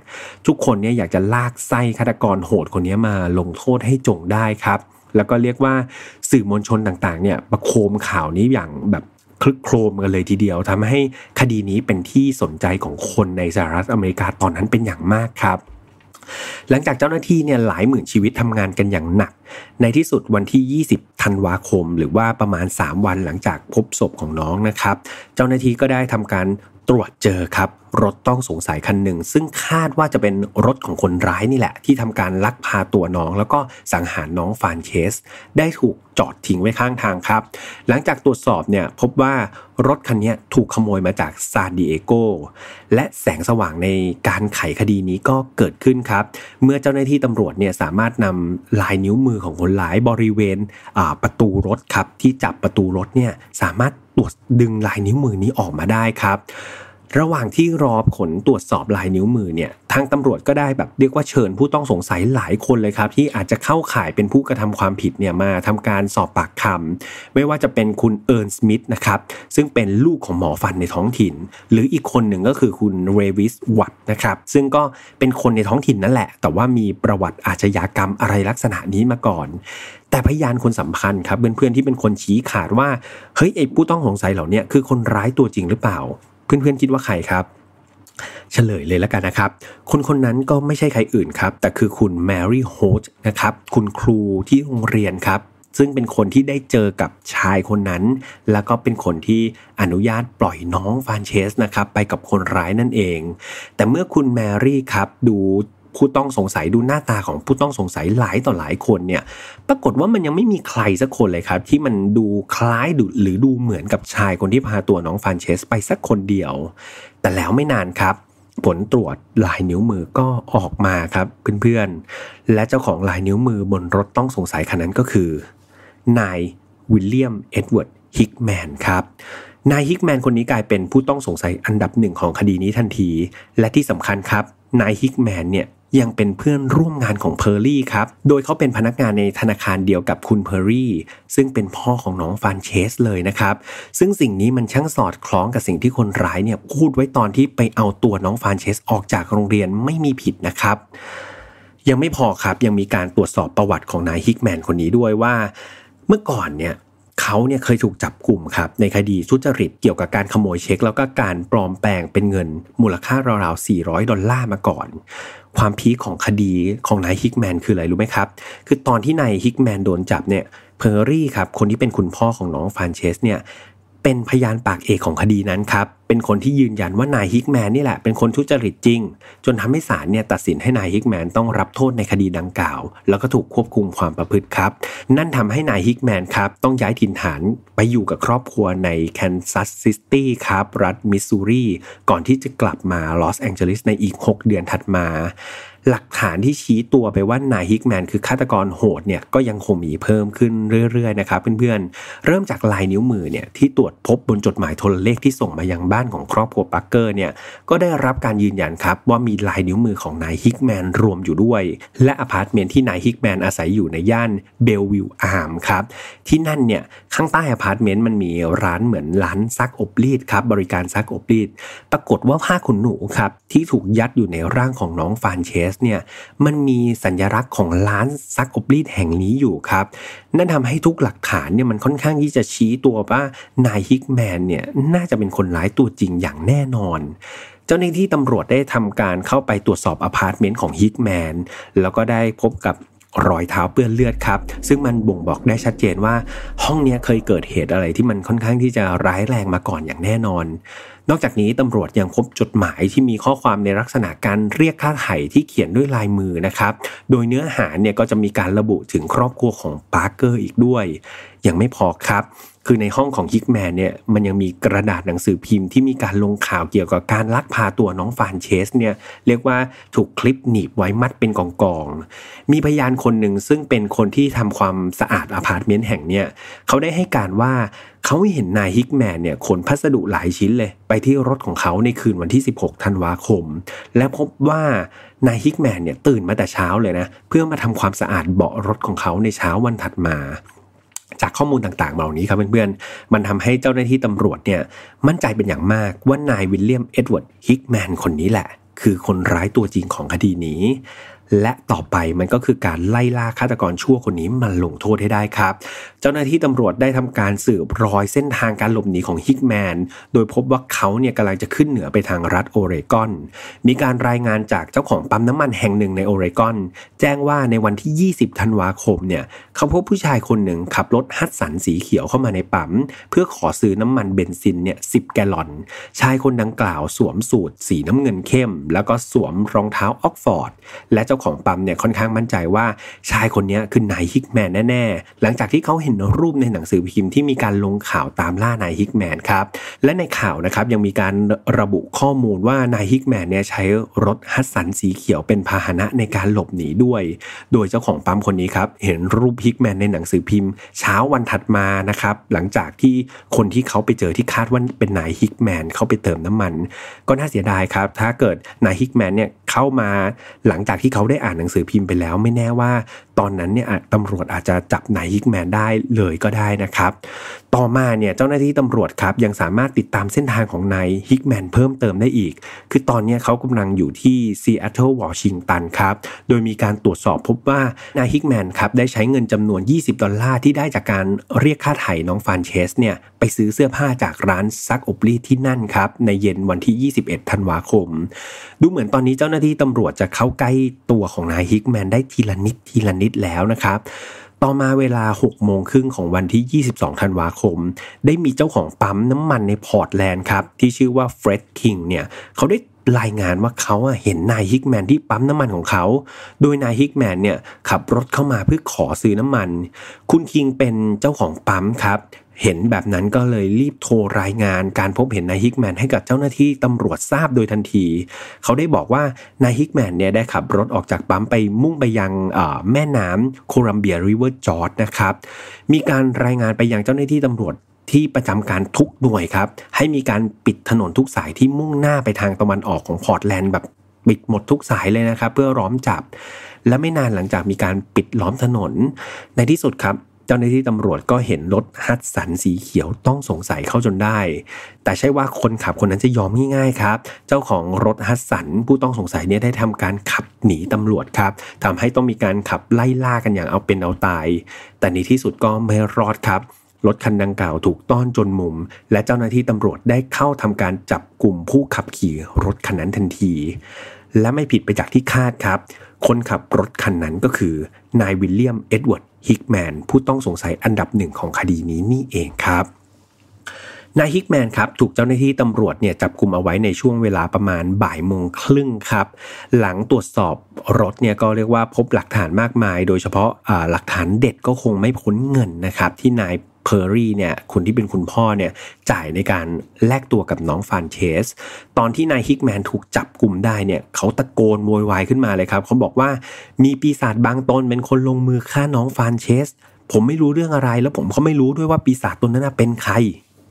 ทุกคนเนี่ยอยากจะลากไส้ฆาตกรโหดคนนี้มาลงโทษให้จงได้ครับ แล้วก็เรียกว่าสื่อมวลชนต่างๆเนี่ยประโคมข่าวนี้อย่างแบบคลึกโครมกันเลยทีเดียวทำให้คดีนี้เป็นที่สนใจของคนในสหรัฐอเมริกาตอนนั้นเป็นอย่างมากครับ หลังจากเจ้าหน้าที่เนี่ยหลายหมื่นชีวิตทำงานกันอย่างหนัก ในที่สุดวันที่ 20 ธันวาคม หรือว่าประมาณ 3 วันหลังจากพบศพของน้องนะครับ เจ้าหน้าที่ก็ได้ทำการตรวจเจอครับรถต้องสงสัยคันหนึ่ง ซึ่งคาดว่าจะเป็นรถของคนร้ายนี่แหละ ที่ทำการลักพาตัวน้อง แล้วก็สังหารน้องฟานเคส ได้ถูกจอดทิ้งไว้ข้างทางครับ หลังจากตรวจสอบเนี่ยพบว่ารถคันนี้ถูกขโมยมาจากซานดิเอโกและแสงสว่างในการไขคดีนี้ก็เกิดขึ้นครับ เมื่อเจ้าหน้าที่ตำรวจเนี่ยสามารถนำลายนิ้วมือของคนร้ายบริเวณประตูรถครับที่จับประตูรถเนี่ยสามารถตรวจดึงลายนิ้วมือนี้ออกมาได้ครับ ระหว่างที่รอผลตรวจสอบลายนิ้วมือเนี่ยทางตำรวจก็ได้แบบเรียกว่าเชิญผู้ต้องสงสัยหลายคนเลยครับ ที่อาจจะเข้าข่ายเป็นผู้กระทำความผิดเนี่ยมาทำการสอบปากคำไม่ว่าจะเป็นคุณเอิร์นสมิธนะครับซึ่งเป็นลูกของหมอฟันในท้องถิ่น หรืออีกคนหนึ่งก็คือคุณเรวิสวัตนะครับซึ่งก็เป็นคนในท้องถิ่นนั่นแหละ แต่ว่ามีประวัติอาชญากรรมอะไรลักษณะนี้มาก่อน แต่พยานคนสำคัญครับเพื่อนๆที่เป็นคนชี้ขาดว่าเฮ้ยไอ้ผู้ต้องสงสัยเหล่านี้คือคนร้ายตัวจริงหรือเปล่า เพื่อนๆคิดว่าใครครับเฉลยเลยแล้วกันนะครับ คนคนนั้นก็ไม่ใช่ใครอื่นครับ แต่คือคุณแมรี่โฮสนะครับ คุณครูที่โรงเรียนครับ ซึ่งเป็นคนที่ได้เจอกับชายคนนั้น แล้วก็เป็นคนที่อนุญาตปล่อยน้องฟานเชสนะครับ ไปกับคนร้ายนั่นเอง แต่เมื่อคุณแมรี่ครับดู ผู้ต้องสงสัยดูหน้าตาของผู้ต้องสงสัยหลายต่อหลายคนเนี่ยปรากฏว่ามันยังไม่มีใครสักคนเลยครับ ที่มันดูคล้ายดูหรือดูเหมือนกับชายคนที่พาตัวน้องฟานเชสไปสักคนเดียว แต่แล้วไม่นานครับ ผลตรวจลายนิ้วมือก็ออกมาครับเพื่อนๆ และเจ้าของลายนิ้วมือบนรถต้องสงสัยคันนั้นก็คือนายวิลเลียมเอ็ดเวิร์ดฮิกแมนครับนายฮิกแมนคนนี้กลายเป็นผู้ต้องสงสัยอันดับหนึ่งของคดีนี้ทันที และที่สำคัญครับนายฮิกแมนเนี่ย ยังเป็นเพื่อนร่วมงานของเพอร์รี่ครับ โดยเขาเป็นพนักงานในธนาคารเดียวกับคุณเพอร์รี่ซึ่งเป็นพ่อของน้องฟานเชสเลยนะครับ ซึ่งสิ่งนี้มันช่างสอดคล้องกับสิ่งที่คนร้ายเนี่ยพูดไว้ตอนที่ไปเอาตัวน้องฟานเชสออกจากโรงเรียนไม่มีผิดนะครับ ยังไม่พอครับยังมีการตรวจสอบประวัติของนายฮิกแมนคนนี้ด้วยว่า เมื่อก่อนเนี่ย เขาเนี่ยเคยถูกจับกลุ่มครับในคดีทุจริตเกี่ยวกับการขโมยเช็ค แล้วก็การปลอมแปลงเป็นเงินมูลค่าราวๆ 400 ดอลลาร์มาก่อน ความพีคของคดีของนายฮิกแมนคืออะไรรู้ไหมครับ คือตอนที่นายฮิกแมนโดนจับเนี่ยเพอร์รี่ครับคนที่เป็นคุณพ่อของน้องฟานเชสเนี่ย เป็นพยานปากเอกของคดีนั้นครับ เป็นคนที่ยืนยันว่านายฮิกแมนนี่แหละเป็นคนทุจริตจริง จนทำให้ศาลเนี่ยตัดสินให้นายฮิกแมนต้องรับโทษในคดีดังกล่าว แล้วก็ถูกควบคุมความประพฤติครับ นั่นทำให้นายฮิกแมนครับต้องย้ายถิ่นฐานไปอยู่กับครอบครัวในแคนซัสซิตี้ครับ รัฐมิสซูรี ก่อนที่จะกลับมาลอสแองเจลิสในอีก 6 เดือนถัดมา หลักฐานที่ชี้ตัวไปว่านายฮิกแมนคือฆาตกรโหดเนี่ยก็ยังคงมีเพิ่มขึ้นเรื่อยๆนะครับเพื่อนๆ เริ่มจากลายนิ้วมือเนี่ยที่ตรวจพบบนจดหมายโทรเลขที่ส่งมายังบ้านของครอบครัวปาร์กเกอร์เนี่ยก็ได้รับการยืนยันครับว่ามีลายนิ้วมือของนายฮิกแมนรวมอยู่ด้วย และอพาร์ตเมนต์ที่นายฮิกแมนอาศัยอยู่ในย่านเบลวิวอาร์มส์ครับที่นั่นเนี่ยข้างใต้อพาร์ตเมนต์มันมีร้านเหมือนร้านซักอบรีดครับบริการซักอบรีด ปรากฏว่าผ้าขนหนูครับที่ถูกยัดอยู่ในร่างของน้องฟานเชสเนี่ยมันมีสัญลักษณ์ของร้านซักอบรีดแห่งนี้อยู่ครับ นั่นทำให้ทุกหลักฐานเนี่ยมันค่อนข้างที่จะชี้ตัวว่านายฮิกแมนเนี่ยน่าจะเป็นคนร้ายตัวจริงอย่างแน่นอนเจ้าหน้าที่ตำรวจได้ทำการเข้าไปตรวจสอบอพาร์ตเมนต์ของฮิกแมนแล้วก็ได้พบกับ รอยเท้าเปื้อนเลือดครับ ซึ่งมันบ่งบอกได้ชัดเจนว่า ห้องนี้เคยเกิดเหตุอะไรที่มันค่อนข้างที่จะร้ายแรงมาก่อนอย่างแน่นอน นอกจากนี้ตำรวจยังพบจดหมายที่มีข้อความในลักษณะการเรียกค่าไถ่ที่เขียนด้วยลายมือนะครับ โดยเนื้อหาเนี่ยก็จะมีการระบุถึงครอบครัวของปาร์เกอร์อีกด้วย ยังไม่พอครับ คือในห้องของฮิกแมนเนี่ยมันยังมีกระดาษหนังสือพิมพ์ที่มีการลงข่าวเกี่ยวกับการลักพาตัวน้องฟานเชสเนี่ยเรียกว่าถูกคลิปหนีบไว้มัดเป็นกองๆมีพยานคนหนึ่งซึ่งเป็นคนที่ทำความสะอาดอพาร์ตเมนต์แห่งเนี่ยเขาได้ให้การว่าเขาเห็นนายฮิกแมนเนี่ยขนพัสดุหลายชิ้นเลย ไปที่รถของเขาในคืนวันที่ 16 ธันวาคม และพบว่านายฮิกแมนเนี่ยตื่นมาแต่เช้าเลยนะ เพื่อมาทำความสะอาดเบาะรถของเขาในเช้าวันถัดมา จากข้อมูลต่างๆเหล่านี้ครับเพื่อนๆ มันทำให้เจ้าหน้าที่ตำรวจเนี่ยมั่นใจเป็นอย่างมากว่านายวิลเลียมเอ็ดเวิร์ดฮิกแมนคนนี้แหละ คือคนร้ายตัวจริงของคดีนี้ และต่อไปมันก็คือการไล่ล่าฆาตกรชั่วคนนี้มาลงโทษให้ได้ครับเจ้าหน้าที่ตำรวจได้ทำการสืบรอยเส้นทางการหลบหนีของฮิกแมน โดยพบว่าเขาเนี่ยกำลังจะขึ้นเหนือไปทางรัฐโอเรกอน มีการรายงานจากเจ้าของปั๊มน้ำมันแห่งหนึ่งในโอเรกอน แจ้งว่าในวันที่ 20 ธันวาคมเนี่ยเขาพบผู้ชายคนหนึ่งขับรถฮัตสันสีเขียวเข้ามาในปั๊ม เพื่อขอซื้อน้ำมันเบนซินเนี่ยสิบแกลลอน ชายคนดังกล่าวสวมสูทสีน้ำเงินเข้ม แล้วก็สวมรองเท้าออกซ์ฟอร์ดและเจ้าของปั๊มเนี่ยค่อนข้างมั่นใจว่าชายคนนี้คือนายฮิกแมนแน่ๆหลังจากที่เขาเห็นรูปในหนังสือพิมพ์ที่มีการลงข่าวตามล่านายฮิกแมนครับ และในข่าวนะครับยังมีการระบุข้อมูลว่านายฮิกแมนเนี่ยใช้รถฮัตสันสีเขียวเป็นพาหนะในการหลบหนีด้วย โดยเจ้าของปั๊มคนนี้ครับเห็นรูปฮิกแมนในหนังสือพิมพ์ เช้าวันถัดมานะครับหลังจากที่คนที่เขาไปเจอที่คาดว่าเป็นนายฮิกแมนเขาไปเติมน้ำมัน ก็น่าเสียดายครับ ถ้าเกิดนายฮิกแมนเนี่ยเข้ามาหลังจากที่เขาได้อ่านหนังสือพิมพ์ไปแล้ว ไม่แน่ว่าตอนนั้นเนี่ยตำรวจอาจจะจับนายฮิกแมนได้เลยก็ได้นะครับ ต่อมาเนี่ยเจ้าหน้าที่ตำรวจครับยังสามารถติดตามเส้นทางของนายฮิกแมนเพิ่มเติมได้อีก คือตอนนี้เขากำลังอยู่ที่ซีแอตเทิลวอชิงตันครับ โดยมีการตรวจสอบพบว่านายฮิกแมนครับได้ใช้เงินจำนวน 20 ดอลลาร์ที่ได้จากการเรียกค่าไถ่น้องฟานเชสเนี่ยไปซื้อเสื้อผ้าจากร้านซักอบรีดที่นั่นครับในเย็นวันที่ 21 ธันวาคม ดูเหมือนตอนนี้เจ้าหน้าที่ตำรวจจะเข้าใกล้ตัวของนายฮิกแมนได้ทีละนิดทีละนิดแล้วนะครับ ต่อมาเวลา 6 โมงครึ่งของวันที่ 22 ธันวาคม ได้มีเจ้าของปั๊มน้ำมันในพอร์ตแลนด์ครับ ที่ชื่อว่าเฟร็ดคิงเนี่ย เขาได้รายงานว่าเขาเห็นนายฮิกแมนที่ปั๊มน้ำมันของเขา โดยนายฮิกแมนเนี่ยขับรถเข้ามาเพื่อขอซื้อน้ำมัน คุณคิงเป็นเจ้าของปั๊มครับ เห็นแบบนั้นก็เลยรีบโทรรายงานการพบเห็นนายฮิกแมนให้กับเจ้าหน้าที่ตำรวจทราบโดยทันที เขาได้บอกว่านายฮิกแมนเนี่ยได้ขับรถออกจากปั๊มไปมุ่งไปยังแม่น้ำโคลัมเบียริเวอร์กอร์จนะครับ มีการรายงานไปยังเจ้าหน้าที่ตำรวจที่ประจำการทุกหน่วยครับ ให้มีการปิดถนนทุกสายที่มุ่งหน้าไปทางตะวันออกของพอร์ตแลนด์แบบปิดหมดทุกสายเลยนะครับ เพื่อล้อมจับ และไม่นานหลังจากมีการปิดล้อมถนน ในที่สุดครับ เจ้าหน้าที่ตำรวจก็เห็นรถฮัตสันสีเขียวต้องสงสัยเข้าจนได้ แต่ใช่ว่าคนขับคนนั้นจะยอมง่ายๆครับ เจ้าของรถฮัตสันผู้ต้องสงสัยเนี่ยได้ทำการขับหนีตำรวจครับทำให้ต้องมีการขับไล่ล่ากันอย่างเอาเป็นเอาตาย แต่ในที่สุดก็ไม่รอดครับรถคันดังกล่าวถูกต้อนจนมุม และเจ้าหน้าที่ตำรวจได้เข้าทำการจับกลุ่มผู้ขับขี่รถคันนั้นทันที และไม่ผิดไปจากที่คาดครับ คนขับรถคันนั้นก็คือนายวิลเลียมเอ็ดเวิร์ด ฮิกแมนผู้ต้องสงสัยอันดับหนึ่งของคดีนี้นี่เองครับนายฮิกแมนครับถูกเจ้าหน้าที่ตำรวจเนี่ยจับกลุ่มเอาไว้ในช่วงเวลาประมาณบ่ายโมงครึ่งครับ หลังตรวจสอบรถเนี่ยก็เรียกว่าพบหลักฐานมากมาย โดยเฉพาะหลักฐานเด็ดก็คงไม่พ้นเงินนะครับที่นาย เพอร์รี่เนี่ยคนที่เป็นคุณพ่อเนี่ยจ่ายในการแลกตัวกับน้องฟานเชส ตอนที่นายฮิกแมนถูกจับกลุ่มได้เนี่ยเขาตะโกนโวยวายขึ้นมาเลยครับเขาบอกว่ามีปีศาจบางตนเป็นคนลงมือฆ่าน้องฟานเชส ผมไม่รู้เรื่องอะไรแล้วผมก็ไม่รู้ด้วยว่าปีศาจตนนั้นเป็นใคร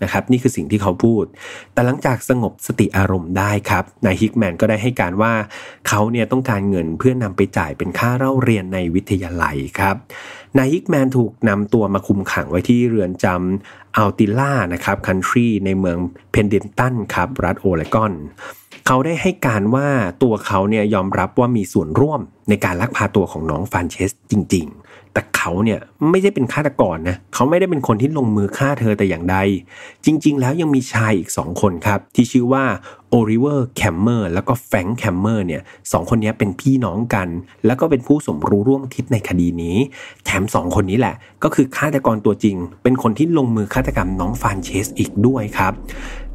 นะครับนี่คือสิ่งที่เขาพูด แต่หลังจากสงบสติอารมณ์ได้ครับ นายฮิกแมนก็ได้ให้การว่าเขาเนี่ยต้องการเงินเพื่อนำไปจ่ายเป็นค่าเล่าเรียนในวิทยาลัยครับ นายฮิกแมนถูกนำตัวมาคุมขังไว้ที่เรือนจำอูมาทิลลานะครับ county ในเมืองเพนเดนตันครับรัฐโอเรกอนเขาได้ให้การว่าตัวเขาเนี่ยยอมรับว่ามีส่วนร่วมในการลักพาตัวของน้องฟานเชสจริง ๆ แต่เขาเนี่ยไม่ได้เป็นฆาตกรนะเขาไม่ได้เป็นคนที่ลงมือฆ่าเธอแต่อย่างใด จริง ๆ แล้วยังมีชายอีกสองคนครับ ที่ชื่อว่าโอลิเวอร์แครมเมอร์แล้วก็แฟรงก์แครมเมอร์เนี่ยสองคนนี้เป็นพี่น้องกัน แล้วก็เป็นผู้สมรู้ร่วมคิดในคดีนี้ แถมสองคนนี้แหละ ก็คือฆาตกรตัวจริง เป็นคนที่ลงมือฆาตกรรมน้องฟานเชสอีกด้วยครับ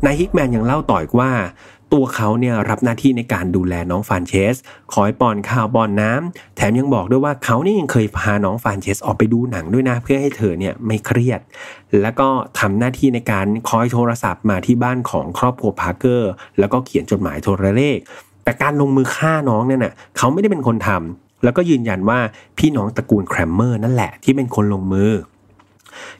นายฮิกแมนยังเล่าต่ออีกว่า ตัวเขาเนี่ยรับหน้าที่ในการดูแลน้องฟานเชส คอยป้อนข้าวป้อนน้ำแถมยังบอกด้วยว่าเขานี่ยังเคยพาน้องฟานเชสออกไปดูหนังด้วยนะ เพื่อให้เธอเนี่ยไม่เครียด แล้วก็ทำหน้าที่ในการคอยโทรศัพท์มาที่บ้านของครอบครัวพาร์เกอร์ แล้วก็เขียนจดหมายโทรเลข แต่การลงมือฆ่าน้องเนี่ยนะเขาไม่ได้เป็นคนทำแล้วก็ยืนยันว่าพี่น้องตระกูลแครมเมอร์นั่นแหละที่เป็นคนลงมือ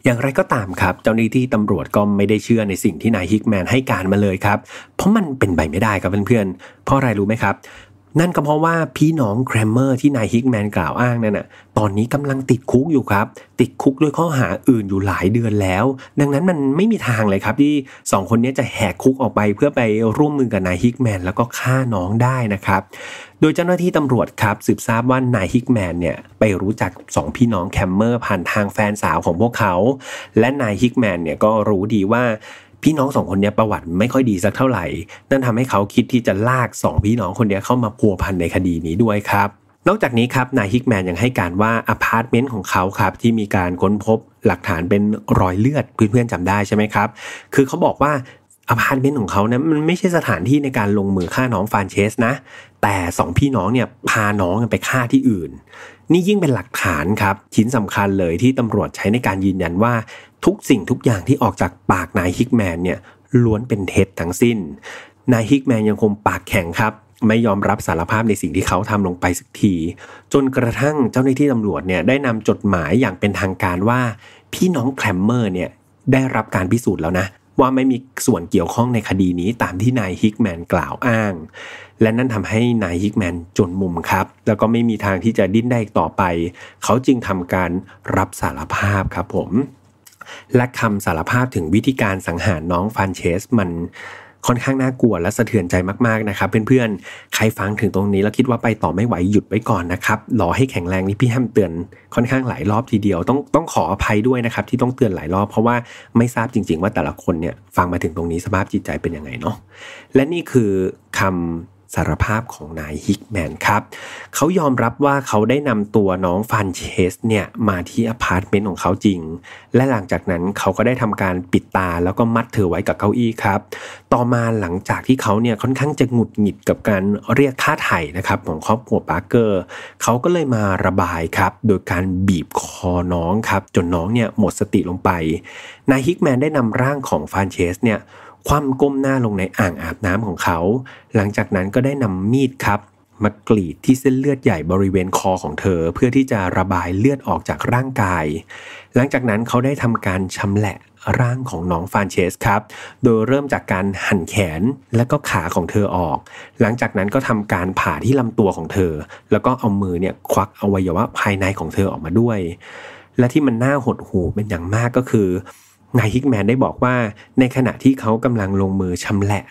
อย่างไรก็ตามครับ เจ้าหน้าที่ตำรวจก็ไม่ได้เชื่อในสิ่งที่นายฮิกแมนให้การมาเลยครับ เพราะมันเป็นไปไม่ได้ครับเพื่อนๆ เพราะอะไรรู้ไหมครับนั่นก็เพราะว่าพี่น้องแครมเมอร์ที่นายฮิกแมนกล่าวอ้างนั่นน่ะ ตอนนี้กำลังติดคุกอยู่ครับ ติดคุกด้วยข้อหาอื่นอยู่หลายเดือนแล้ว ดังนั้นมันไม่มีทางเลยครับที่2คนนี้จะแหกคุกออกไปเพื่อไปร่วมมือกับนายฮิกแมนแล้วก็ฆ่าน้องได้นะครับ โดยเจ้าหน้าที่ตำรวจครับสืบทราบว่านายฮิกแมนเนี่ยไปรู้จักสองพี่น้องแครมเมอร์ผ่านทางแฟนสาวของพวกเขา และนายฮิกแมนเนี่ยก็รู้ดีว่าพี่น้องสองคนนี้ประวัติไม่ค่อยดีสักเท่าไหร่ นั่นทำให้เขาคิดที่จะลากสองพี่น้องคนนี้เข้ามาพัวพันในคดีนี้ด้วยครับ นอกจากนี้ครับนายฮิกแมนยังให้การว่าอพาร์ตเมนต์ของเขาครับที่มีการค้นพบหลักฐานเป็นรอยเลือดเพื่อนๆจำได้ใช่ไหมครับ คือเขาบอกว่าอพาร์ตเมนต์ของเขานะมันไม่ใช่สถานที่ในการลงมือฆ่าน้องฟานเชสนะ แต่สองพี่น้องเนี่ยพาน้องไปฆ่าที่อื่น นี่ยิ่งเป็นหลักฐานครับ ชิ้นสำคัญเลยที่ตำรวจใช้ในการยืนยันว่า ทุกสิ่งทุกอย่างที่ออกจากปากนายฮิกแมนเนี่ยล้วนเป็นเท็จทั้งสิ้น นายฮิกแมนยังคงปากแข็งครับ ไม่ยอมรับสารภาพในสิ่งที่เขาทำลงไปสักที จนกระทั่งเจ้าหน้าที่ตำรวจเนี่ยได้นำจดหมายอย่างเป็นทางการว่า พี่น้องแคลมเมอร์เนี่ยได้รับการพิสูจน์แล้วนะ ว่าไม่มีส่วนเกี่ยวข้องในคดีนี้ตามที่นายฮิกแมนกล่าวอ้าง และนั่นทำให้นายฮิกแมนจนมุมครับ แล้วก็ไม่มีทางที่จะดิ้นได้อีกต่อไป เขาจึงทำการรับสารภาพครับผม และคำสารภาพถึงวิธีการสังหารน้องฟานเชสมัน ค่อนข้างน่ากลัวและสะเทือนใจมากๆนะครับเพื่อนๆ ใครฟังถึงตรงนี้แล้วคิดว่าไปต่อไม่ไหวหยุดไว้ก่อนนะครับรอให้แข็งแรงนี่พี่แฮมเตือนค่อนข้างหลายรอบทีเดียวต้องต้องขออภัยด้วยนะครับที่ต้องเตือนหลายรอบเพราะว่าไม่ทราบจริง ๆ ว่าแต่ละคนเนี่ยฟังมาถึงตรงนี้สภาพจิตใจเป็นยังไงเนาะและนี่คือคำ สารภาพของนายฮิกแมนครับเขายอมรับว่าเขาได้นำตัวน้องฟานเชสเนี่ยมาที่อพาร์ตเมนต์ของเขาจริง และหลังจากนั้นเขาก็ได้ทำการปิดตาแล้วก็มัดเธอไว้กับเก้าอี้ครับ ต่อมาหลังจากที่เขาเนี่ยค่อนข้างจะหงุดหงิดกับการเรียกค่าไถ่นะครับของครอบครัวปาร์เกอร์เขาก็เลยมาระบายครับ โดยการบีบคอน้องครับ จนน้องเนี่ยหมดสติลงไปนายฮิกแมนได้นำร่างของฟานเชสเนี่ย คว่ำก้มหน้าลงในอ่างอาบน้ำของเขา หลังจากนั้นก็ได้นำมีดครับ มากรีดที่เส้นเลือดใหญ่บริเวณคอของเธอ เพื่อที่จะระบายเลือดออกจากร่างกาย หลังจากนั้นเขาได้ทำการชำแหละร่างของน้องฟานเชสครับ โดยเริ่มจากการหั่นแขนและก็ขาของเธอออก หลังจากนั้นก็ทำการผ่าที่ลำตัวของเธอ แล้วก็เอามือเนี่ยควักอวัยวะภายในของเธอออกมาด้วย และที่มันน่าหดหูเป็นอย่างมากก็คือ นายฮิกแมนได้บอกว่า ในขณะที่เขากำลังลงมือชำแหละ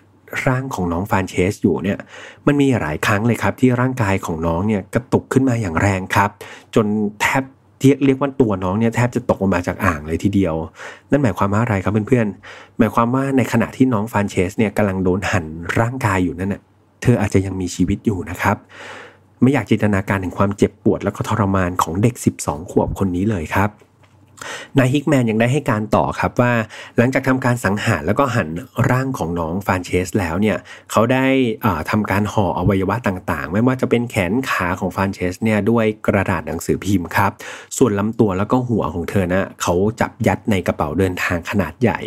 ร่างของน้องฟานเชสอยู่เนี่ยมันมีหลายครั้งเลยครับ ที่ร่างกายของน้องเนี่ยกระตุกขึ้นมาอย่างแรงครับ จนแทบเรียกว่าตัวน้องเนี่ยแทบจะตกออกมาจากอ่างเลยทีเดียว นั่นหมายความว่าอะไรครับเพื่อนๆหมายความว่าในขณะที่น้องฟานเชสเนี่ยกำลังโดนหั่นร่างกายอยู่นั่นน่ะเธออาจจะยังมีชีวิตอยู่นะครับ ไม่อยากจินตนาการถึงความเจ็บปวดและก็ทรมานของเด็ก 12 ขวบคนนี้เลยครับ นายฮิกแมนยังได้ให้การต่อครับว่า หลังจากทำการสังหารแล้วก็หั่นร่างของน้องฟานเชสแล้วเนี่ยเขาได้ทำการห่ออวัยวะต่างๆ ไม่ว่าจะเป็นแขนขาของฟานเชสเนี่ยด้วยกระดาษหนังสือพิมพ์ครับ ส่วนลำตัวแล้วก็หัวของเธอนะเขาจับยัดในกระเป๋าเดินทางขนาดใหญ่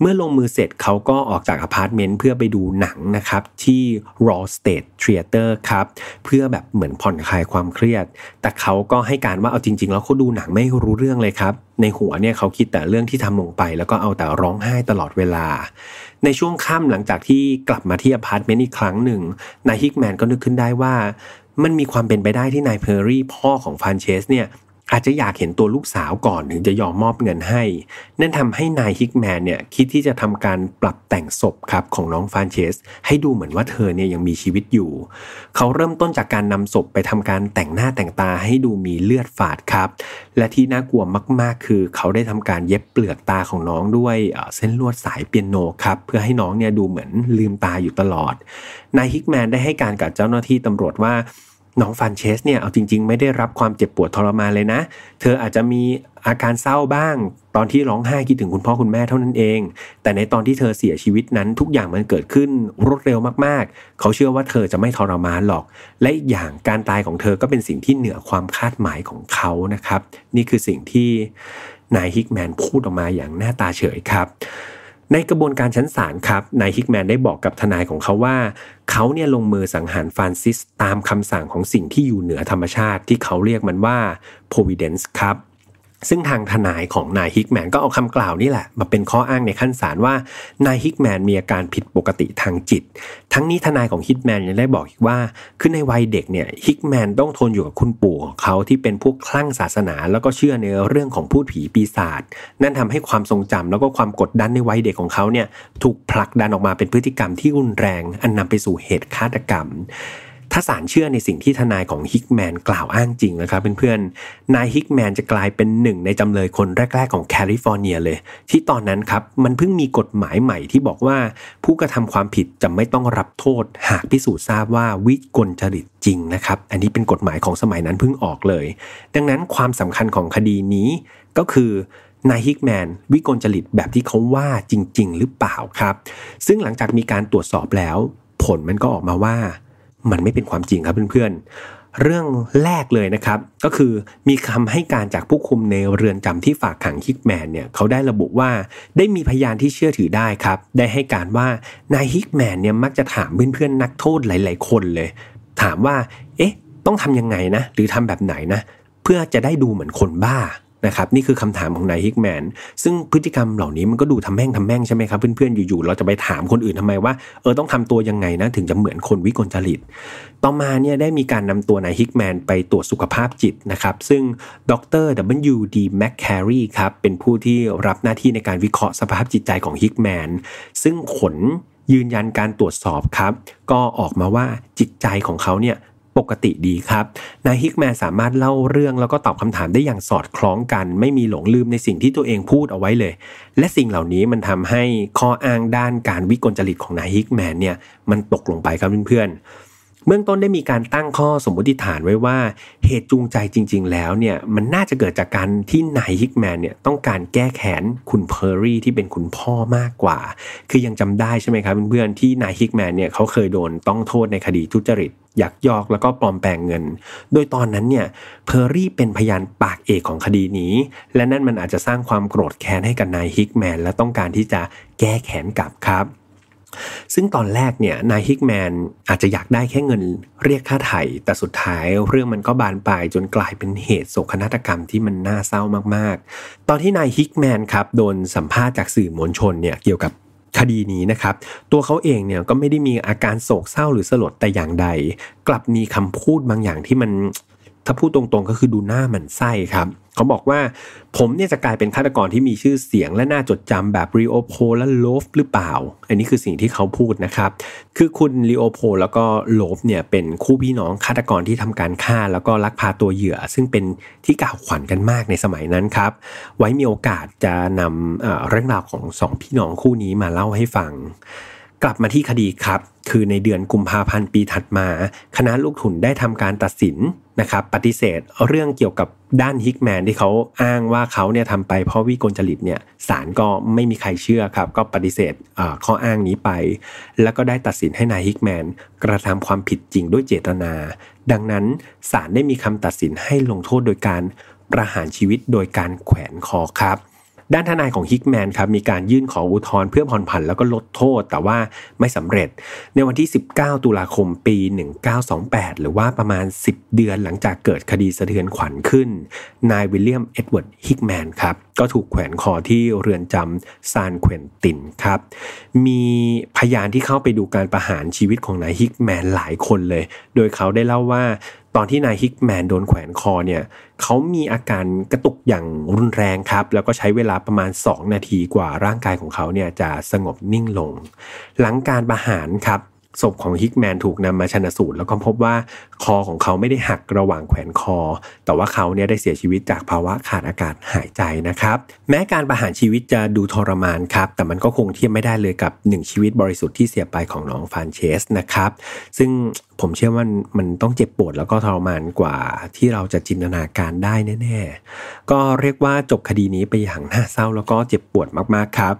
เมื่อลงมือเสร็จเขาก็ออกจากอพาร์ตเมนต์เพื่อไปดูหนังนะครับที่ Loew's State Theater ครับเพื่อแบบเหมือนผ่อนคลายความเครียด แต่เขาก็ให้การว่าเอาจริง ๆ แล้วเขาดูหนังไม่รู้เรื่องเลยครับในหัวเนี่ยเขาคิดแต่เรื่องที่ทำลงไป แล้วก็เอาแต่ร้องไห้ตลอดเวลา ในช่วงค่ำหลังจากที่กลับมาที่อพาร์ตเมนต์อีกครั้งหนึ่งนายฮิกแมนก็นึกขึ้นได้ว่ามันมีความเป็นไปได้ที่นายเพอร์รี่พ่อของฟานเชสเนี่ย อาจจะอยากเห็นตัวลูกสาวก่อนถึงจะยอมมอบเงินให้ นั่นทำให้นายฮิกแมนเนี่ยคิดที่จะทำการปรับแต่งศพครับของน้องฟานเชส ให้ดูเหมือนว่าเธอเนี่ยยังมีชีวิตอยู่ เขาเริ่มต้นจากการนำศพไปทำการแต่งหน้าแต่งตาให้ดูมีเลือดฝาดครับ และที่น่ากลัวมากๆ คือ เขาได้ทำการเย็บเปลือกตาของน้องด้วยเส้นลวดสายเปียโนครับเพื่อให้น้องเนี่ยดูเหมือนลืมตาอยู่ตลอด นายฮิกแมนได้ให้การกับเจ้าหน้าที่ตำรวจว่า น้องฟันเชสเนี่ยเอาจริง ๆ ไม่ได้รับความเจ็บปวดทรมานเลยนะ เธออาจจะมีอาการเศร้าบ้าง ตอนที่ร้องไห้คิดถึงคุณพ่อคุณแม่เท่านั้นเอง แต่ในตอนที่เธอเสียชีวิตนั้นทุกอย่างมันเกิดขึ้นรวดเร็วมากๆ เขาเชื่อว่าเธอจะไม่ทรมานหรอก และอีกอย่างการตายของเธอก็เป็นสิ่งที่เหนือความคาดหมายของเขานะครับ นี่คือสิ่งที่นายฮิกแมนพูดออกมาอย่างหน้าตาเฉยครับ ในกระบวนการชั้นศาลครับนายฮิกแมนได้บอกกับทนายของเขาว่า เขาเนี่ยลงมือสังหารฟรานซิสตามคำสั่งของสิ่งที่อยู่เหนือธรรมชาติที่เขาเรียกมันว่า providence ครับ ซึ่งทางทนายของนายฮิกแมนก็เอาคำกล่าวนี่แหละ มาเป็นข้ออ้างในชั้นศาลว่านายฮิกแมนมีอาการผิดปกติทางจิต ทั้งนี้ทนายของฮิกแมนยังได้บอกอีกว่าคือในวัยเด็กเนี่ยฮิกแมนต้องทนอยู่กับคุณปู่ของเขาที่เป็นพวกคลั่งศาสนา แล้วก็เชื่อในเรื่องของภูตผีปีศาจนั่นทำให้ความทรงจำแล้วก็ความกดดันในวัยเด็กของเขาเนี่ยถูกผลักดันออกมาเป็นพฤติกรรมที่รุนแรง อันนำไปสู่เหตุฆาตกรรม ถ้าศาลเชื่อในสิ่งที่ทนายของฮิกแมนกล่าวอ้างจริงนะครับเพื่อนๆนายฮิกแมนจะกลายเป็นหนึ่งในจำเลยคนแรก ๆ ของแคลิฟอร์เนียเลย ที่ตอนนั้นครับมันเพิ่งมีกฎหมายใหม่ที่บอกว่า ผู้กระทำความผิดจะไม่ต้องรับโทษ หากพิสูจน์ทราบว่าวิกลจริตจริงนะครับอันนี้เป็นกฎหมายของสมัยนั้นเพิ่งออกเลย ดังนั้นความสำคัญของคดีนี้ก็คือนายฮิกแมนวิกลจริตแบบที่เขาว่าจริง ๆ หรือเปล่าครับ ซึ่งหลังจากมีการตรวจสอบแล้ว ผลมันก็ออกมาว่า มันไม่เป็นความจริงครับเพื่อนๆ เรื่องแรกเลยนะครับ ก็คือมีคำให้การจากผู้คุมในเรือนจำที่ฝากขังฮิกแมนเนี่ยเขาได้ระบุว่าได้มีพยานที่เชื่อถือได้ครับ ได้ให้การว่านายฮิกแมนเนี่ยมักจะถามเพื่อนๆนักโทษหลาย ๆ คนเลย ถามว่า เอ๊ะ ต้องทำยังไงนะ หรือทำแบบไหนนะ เพื่อจะได้ดูเหมือนคนบ้า นะครับนี่คือคำถามของนายฮิกแมนซึ่งพฤติกรรมเหล่านี้มันก็ดูทำแม่งทำแม่งใช่ไหมครับ เพื่อนๆอยู่ๆเราจะไปถามคนอื่นทำไมว่าเออต้องทำตัวยังไงนะถึงจะเหมือนคนวิกลจริต ต่อมาเนี่ยได้มีการนำตัวนายฮิกแมนไปตรวจสุขภาพจิตนะครับซึ่งดร W. D. McCary ครับเป็นผู้ที่รับหน้าที่ในการวิเคราะห์สภาพจิตใจของฮิกแมนซึ่งผลยืนยันการตรวจสอบครับ ก็ออกมาว่าจิตใจของเขาเนี่ย ปกติดีครับ นายฮิกแมนสามารถเล่าเรื่องแล้วก็ตอบคำถามได้อย่างสอดคล้องกัน ไม่มีหลงลืมในสิ่งที่ตัวเองพูดเอาไว้เลย และสิ่งเหล่านี้มันทำให้ข้ออ้างด้านการวิกลจริตของนายฮิกแมนเนี่ยมันตกลงไปครับเพื่อน เบื้องต้นได้มีการตั้งข้อสมมติฐานไว้ว่าเหตุจูงใจจริง ๆ แล้วเนี่ยมันน่าจะเกิดจากการที่นายฮิกแมนเนี่ยต้องการแก้แค้นคุณเพอร์รี่ที่เป็นคุณพ่อมากกว่า คือยังจำได้ใช่ไหมครับเพื่อนๆที่นายฮิกแมนเนี่ยเขาเคยโดนต้องโทษในคดีทุจริตยักยอกแล้วก็ปลอมแปลงเงิน โดยตอนนั้นเนี่ยเพอร์รี่เป็นพยานปากเอกของคดีนี้ และนั่นมันอาจจะสร้างความโกรธแค้นให้กับนายฮิกแมนและต้องการที่จะแก้แค้นกลับครับ ซึ่งตอนแรกเนี่ยนายฮิกแมนอาจจะอยากได้แค่เงินเรียกค่าไถ่แต่สุดท้ายเรื่องมันก็บานปลายจนกลายเป็นเหตุโศกนาฏกรรมที่มันน่าเศร้ามากๆ ตอนที่นายฮิกแมนครับโดนสัมภาษณ์จากสื่อมวลชนเนี่ยเกี่ยวกับคดีนี้นะครับ ตัวเขาเองเนี่ยก็ไม่ได้มีอาการโศกเศร้าหรือสลดแต่อย่างใด กลับมีคำพูดบางอย่างที่มันถ้าพูดตรงๆก็คือดูหน้ามันไส้ครับ เขาบอกว่าผมเนี่ยจะกลายเป็นฆาตกรที่มีชื่อเสียงและน่าจดจำแบบรีโอโพและโลฟหรือเปล่า อันนี้คือสิ่งที่เขาพูดนะครับ คือคุณรีโอโพแล้วก็โลฟเนี่ยเป็นคู่พี่น้องฆาตกรที่ทำการฆ่าแล้วก็ลักพาตัวเหยื่อ ซึ่งเป็นที่กล่าวขวัญกันมากในสมัยนั้นครับ ไว้มีโอกาสจะนำเรื่องราวของสองพี่น้องคู่นี้มาเล่าให้ฟัง กลับมาที่คดีครับ คือในเดือนกุมภาพันธ์ปีถัดมา คณะลูกทุนได้ทำการตัดสินนะครับปฏิเสธเรื่องเกี่ยวกับด้านฮิกแมนที่เขาอ้างว่าเขาเนี่ยทำไปเพราะวิกลจริตเนี่ยศาลก็ไม่มีใครเชื่อครับ ก็ปฏิเสธข้ออ้างนี้ไป แล้วก็ได้ตัดสินให้นายฮิกแมนกระทำความผิดจริงด้วยเจตนา ดังนั้นศาลได้มีคำตัดสินให้ลงโทษโดยการประหารชีวิตโดยการแขวนคอครับ ด้านทนายของฮิกแมนครับมีการยื่นขออุทธรณ์เพื่อผ่อนผันแล้วก็ลดโทษ แต่ว่าไม่สำเร็จ ในวันที่ 19 ตุลาคมปี 1928 หรือว่าประมาณ 10 เดือนหลังจากเกิดคดีสะเทือนขวัญขึ้น นายวิลเลียมเอ็ดเวิร์ดฮิกแมนครับ ก็ถูกแขวนคอที่เรือนจำซานเควนตินครับ มีพยานที่เข้าไปดูการประหารชีวิตของนายฮิกแมนหลายคนเลย โดยเขาได้เล่าว่า ตอนที่นายฮิกแมนโดนแขวนคอเนี่ยเขามีอาการกระตุกอย่างรุนแรงครับ แล้วก็ใช้เวลาประมาณ 2 นาทีกว่าร่างกายของเขาเนี่ยจะสงบนิ่งลง หลังการประหารครับ ศพของฮิกแมนถูกนำมาชนะสูตร แล้วก็พบว่าคอของเขาไม่ได้หักระหว่างแขวนคอ แต่ว่าเขาเนี่ยได้เสียชีวิตจากภาวะขาดอากาศหายใจนะครับ แม้การประหารชีวิตจะดูทรมานครับ แต่มันก็คงเทียบไม่ได้เลยกับหนึ่งชีวิตบริสุทธิ์ที่เสียไปของน้องฟานเชสนะครับ ซึ่งผมเชื่อว่ามันต้องเจ็บปวดแล้วก็ทรมานกว่าที่เราจะจินตนาการได้แน่ ๆ ก็เรียกว่าจบคดีนี้ไปอย่างน่าเศร้าแล้วก็เจ็บปวดมากๆครับ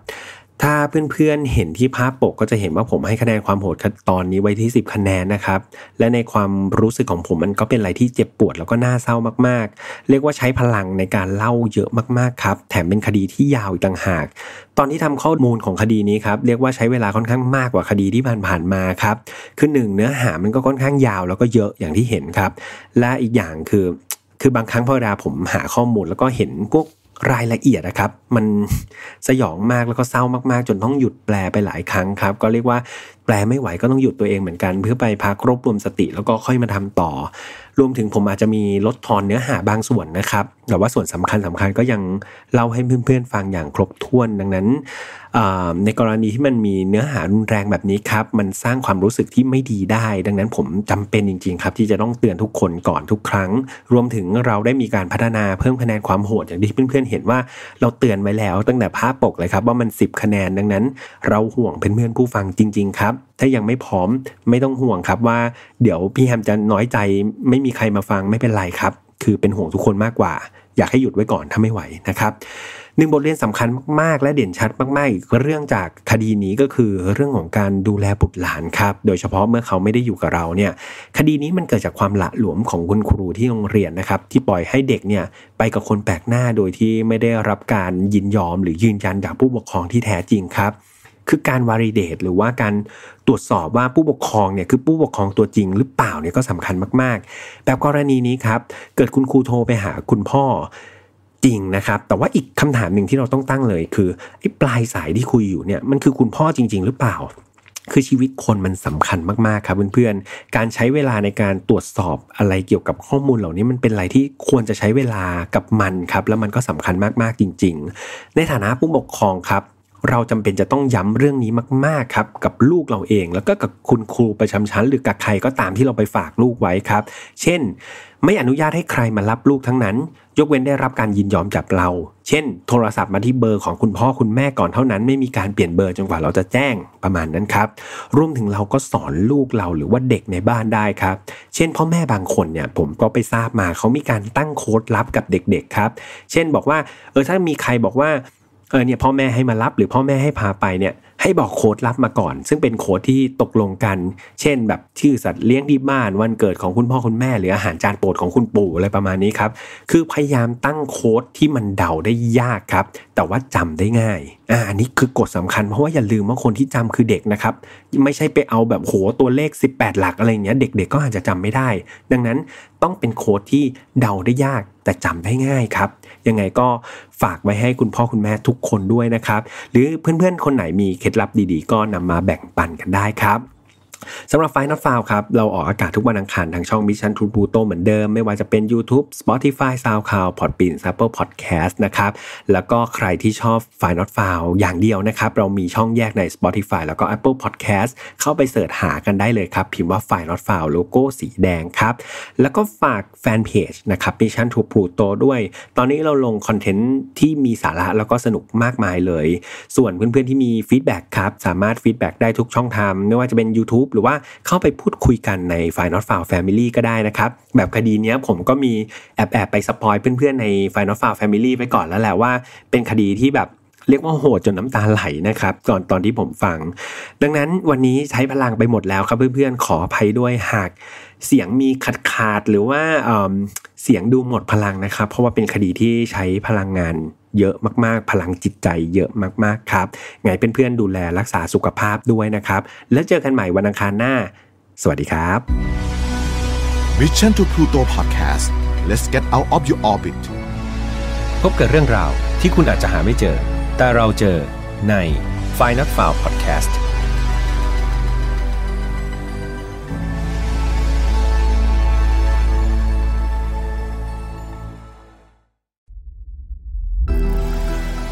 ถ้าเพื่อนๆเห็นที่ภาพปกก็จะเห็นว่าผมให้คะแนนความโหดตอนนี้ไว้ที่ 10 คะแนนนะครับ และในความรู้สึกของผมมันก็เป็นอะไรที่เจ็บปวดแล้วก็น่าเศร้ามากๆ เรียกว่าใช้พลังในการเล่าเยอะมากๆครับ แถมเป็นคดีที่ยาวอีกต่างหาก ตอนที่ทำข้อมูลของคดีนี้ครับเรียกว่าใช้เวลาค่อนข้างมากกว่าคดีที่ผ่านๆมาครับคือหนึ่งเนื้อหามันก็ค่อนข้างยาวแล้วก็เยอะอย่างที่เห็นครับ และอีกอย่างคือคือบางครั้งพอเวลาผมหาข้อมูลแล้วก็เห็นพวก รายละเอียดนะครับ มันสยองมากแล้วก็เศร้ามากๆ จนต้องหยุดแปลไปหลายครั้งครับ ก็เรียกว่าแปลไม่ไหวก็ต้องหยุดตัวเองเหมือนกัน เพื่อไปพักรวบรวมสติแล้วก็ค่อยมาทำต่อ รวมถึงผมอาจจะมีลดทอนเนื้อหาบางส่วนนะครับ แต่ว่าส่วนสำคัญสำคัญก็ยังเล่าให้เพื่อนๆฟังอย่างครบถ้วน ดังนั้นในกรณีที่มันมีเนื้อหารุนแรงแบบนี้ครับ มันสร้างความรู้สึกที่ไม่ดีได้ ดังนั้นผมจำเป็นจริง ๆ ครับ ที่จะต้องเตือนทุกคนก่อนทุกครั้ง รวมถึงเราได้มีการพัฒนาเพิ่มคะแนนความโหดอย่างที่เพื่อนๆเห็นว่าเราเตือนไว้แล้วตั้งแต่ภาพปกเลยครับว่ามัน 10 คะแนนดังนั้น เราห่วงเพื่อนๆผู้ฟังจริง ๆ ครับ ถ้ายังไม่พร้อมไม่ต้องห่วงครับว่าเดี๋ยวพี่แฮมจะน้อยใจไม่มีใครมาฟังไม่เป็นไรครับ คือเป็นห่วงทุกคนมากกว่า อยากให้หยุดไว้ก่อนถ้าไม่ไหวนะครับหนึ่งบทเรียนสำคัญมากๆ และเด่นชัดมากๆอีกเรื่องจากคดีนี้ก็คือเรื่องของการดูแลบุตรหลานครับ โดยเฉพาะเมื่อเขาไม่ได้อยู่กับเราเนี่ย คดีนี้มันเกิดจากความละหลวมของคุณครูที่โรงเรียนนะครับ ที่ปล่อยให้เด็กเนี่ยไปกับคนแปลกหน้าโดยที่ไม่ได้รับการยินยอมหรือยืนยันจากผู้ปกครองที่แท้จริงครับ คือการวาริเดตหรือว่าการตรวจสอบว่าผู้ปกครองเนี่ยคือผู้ปกครองตัวจริงหรือเปล่าเนี่ยก็สำคัญมากๆ แบบกรณีนี้ครับ เกิดคุณครูโทรไปหาคุณพ่อจริงนะครับ แต่ว่าอีกคำถามหนึ่งที่เราต้องตั้งเลย คือไอ้ปลายสายที่คุยอยู่เนี่ยมันคือคุณพ่อจริง ๆ หรือเปล่าคือชีวิตคนมันสำคัญมากๆครับเพื่อนๆ การใช้เวลาในการตรวจสอบอะไรเกี่ยวกับข้อมูลเหล่านี้มันเป็นอะไรที่ควรจะใช้เวลากับมันครับ แล้วมันก็สำคัญมากๆจริง ๆ ในฐานะผู้ปกครองครับ เราจำเป็นจะต้องย้ำเรื่องนี้มาก ๆ ครับ กับลูกเราเอง แล้วก็กับคุณครูประจำชั้น หรือกับใครก็ตามที่เราไปฝากลูกไว้ครับ เช่น ไม่อนุญาตให้ใครมารับลูกทั้งนั้น ยกเว้นได้รับการยินยอมจากเรา เช่น โทรศัพท์มาที่เบอร์ของคุณพ่อคุณแม่ก่อนเท่านั้น ไม่มีการเปลี่ยนเบอร์จนกว่าเราจะแจ้งประมาณนั้นครับรวมถึงเราก็สอนลูกเราหรือว่าเด็กในบ้านได้ครับ เช่น พ่อแม่บางคนเนี่ยผมก็ไปทราบมาเขามีการตั้งโค้ดลับกับเด็ก ๆ ครับ เช่นบอกว่าเออถ้ามีใครบอกว่า เออเนี่ยพ่อแม่ให้มารับหรือพ่อแม่ให้พาไปเนี่ยให้บอกโค้ดลับมาก่อน ซึ่งเป็นโค้ดที่ตกลงกัน เช่น แบบชื่อสัตว์เลี้ยงที่บ้านวันเกิดของคุณพ่อคุณแม่ หรืออาหารจานโปรดของคุณปู่อะไรประมาณนี้ครับ คือพยายามตั้งโค้ดที่มันเดาได้ยากครับ แต่ว่าจำได้ง่ายอ่าอันนี้คือกฎสำคัญเพราะว่าอย่าลืมว่าคนที่จำคือเด็กนะครับ ไม่ใช่ไปเอาแบบโหตัวเลข 18 หลักอะไรเงี้ยเด็ก ๆ ก็อาจจะจำไม่ได้ ดังนั้นต้องเป็นโค้ดที่เดาได้ยากแต่จำได้ง่ายครับ ยังไงก็ฝากไว้ให้คุณพ่อคุณแม่ทุกคนด้วยนะครับ หรือเพื่อนๆคนไหนมีเคล็ดลับดีๆ ก็นำมาแบ่งปันกันได้ครับ สำหรับไฟน์นอตฟาวครับ เราออกอากาศทุกวันอังคารทางช่อง Mission to Pluto เหมือนเดิม ไม่ว่าจะเป็น YouTube Spotify SoundCloud Podbean Apple Podcast นะครับ แล้วก็ใครที่ชอบ File Not Found อย่างเดียวนะครับ เรามีช่องแยกใน Spotify แล้วก็ Apple Podcast เข้าไป search หากันได้เลยครับ พิมพ์ว่า File Not Found โลโก้สีแดงครับ แล้วก็ฝากแฟนเพจนะครับ Mission to Pluto ด้วย ตอนนี้เราลงคอนเทนต์ที่มีสาระแล้วก็สนุกมากมายเลย ส่วนเพื่อนๆที่มี feedback ครับสามารถ feedback ได้ทุกช่องทางไม่ว่าจะเป็น YouTube หรือว่าเข้าไปพูดคุยกันใน f i n a l f i l e Family ก็ได้นะครับ แบบคดีนี้ผมก็มีแอบแอบไปสปอยเพื่อนๆใน f i n a l f i l e Family ไปก่อนแล้วแหละว่าเป็นคดีที่แบบเรียกว่าโหดจนน้ำตาไหลนะครับก่อนตอนที่ผมฟัง ดังนั้นวันนี้ใช้พลังไปหมดแล้วครับเพื่อนๆขออภัยด้วยหากเสียงมีขาดขาดหรือว่าเสียงดูหมดพลังนะครับ เพราะว่าเป็นคดีที่ใช้พลังงาน เยอะมากๆ พลังจิตใจเยอะมากๆครับ ไงเพื่อนๆดูแลรักษาสุขภาพด้วยนะครับ แล้วเจอกันใหม่วันอังคารหน้า สวัสดีครับ Mission to Pluto Podcast let's get out of your orbit พบกับเรื่องราวที่คุณอาจจะหาไม่เจอ แต่เราเจอใน f i n a l f i l e Podcast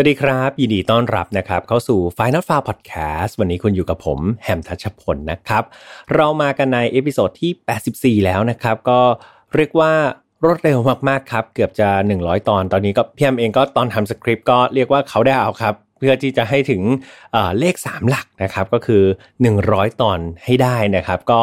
วัสดีครับ ยินดีต้อนรับนะครับ เข้าสู่ Final f a r Podcast วันนี้คุณอยู่กับผมแฮมทัชพลนะครับ เรามากันใน episode ที่ 84 แล้วนะครับ ก็เรียกว่ารวดเร็วมากๆครับ เกือบจะ 100 ตอนตอนนี้ก็พี่แฮมเองก็ตอนทำสคริปต์ก็เรียกว่าเขาได้เอาครับ เพื่อที่จะให้ถึงเลข 3 หลักนะครับ ก็คือ 100 ตอนให้ได้นะครับ ก็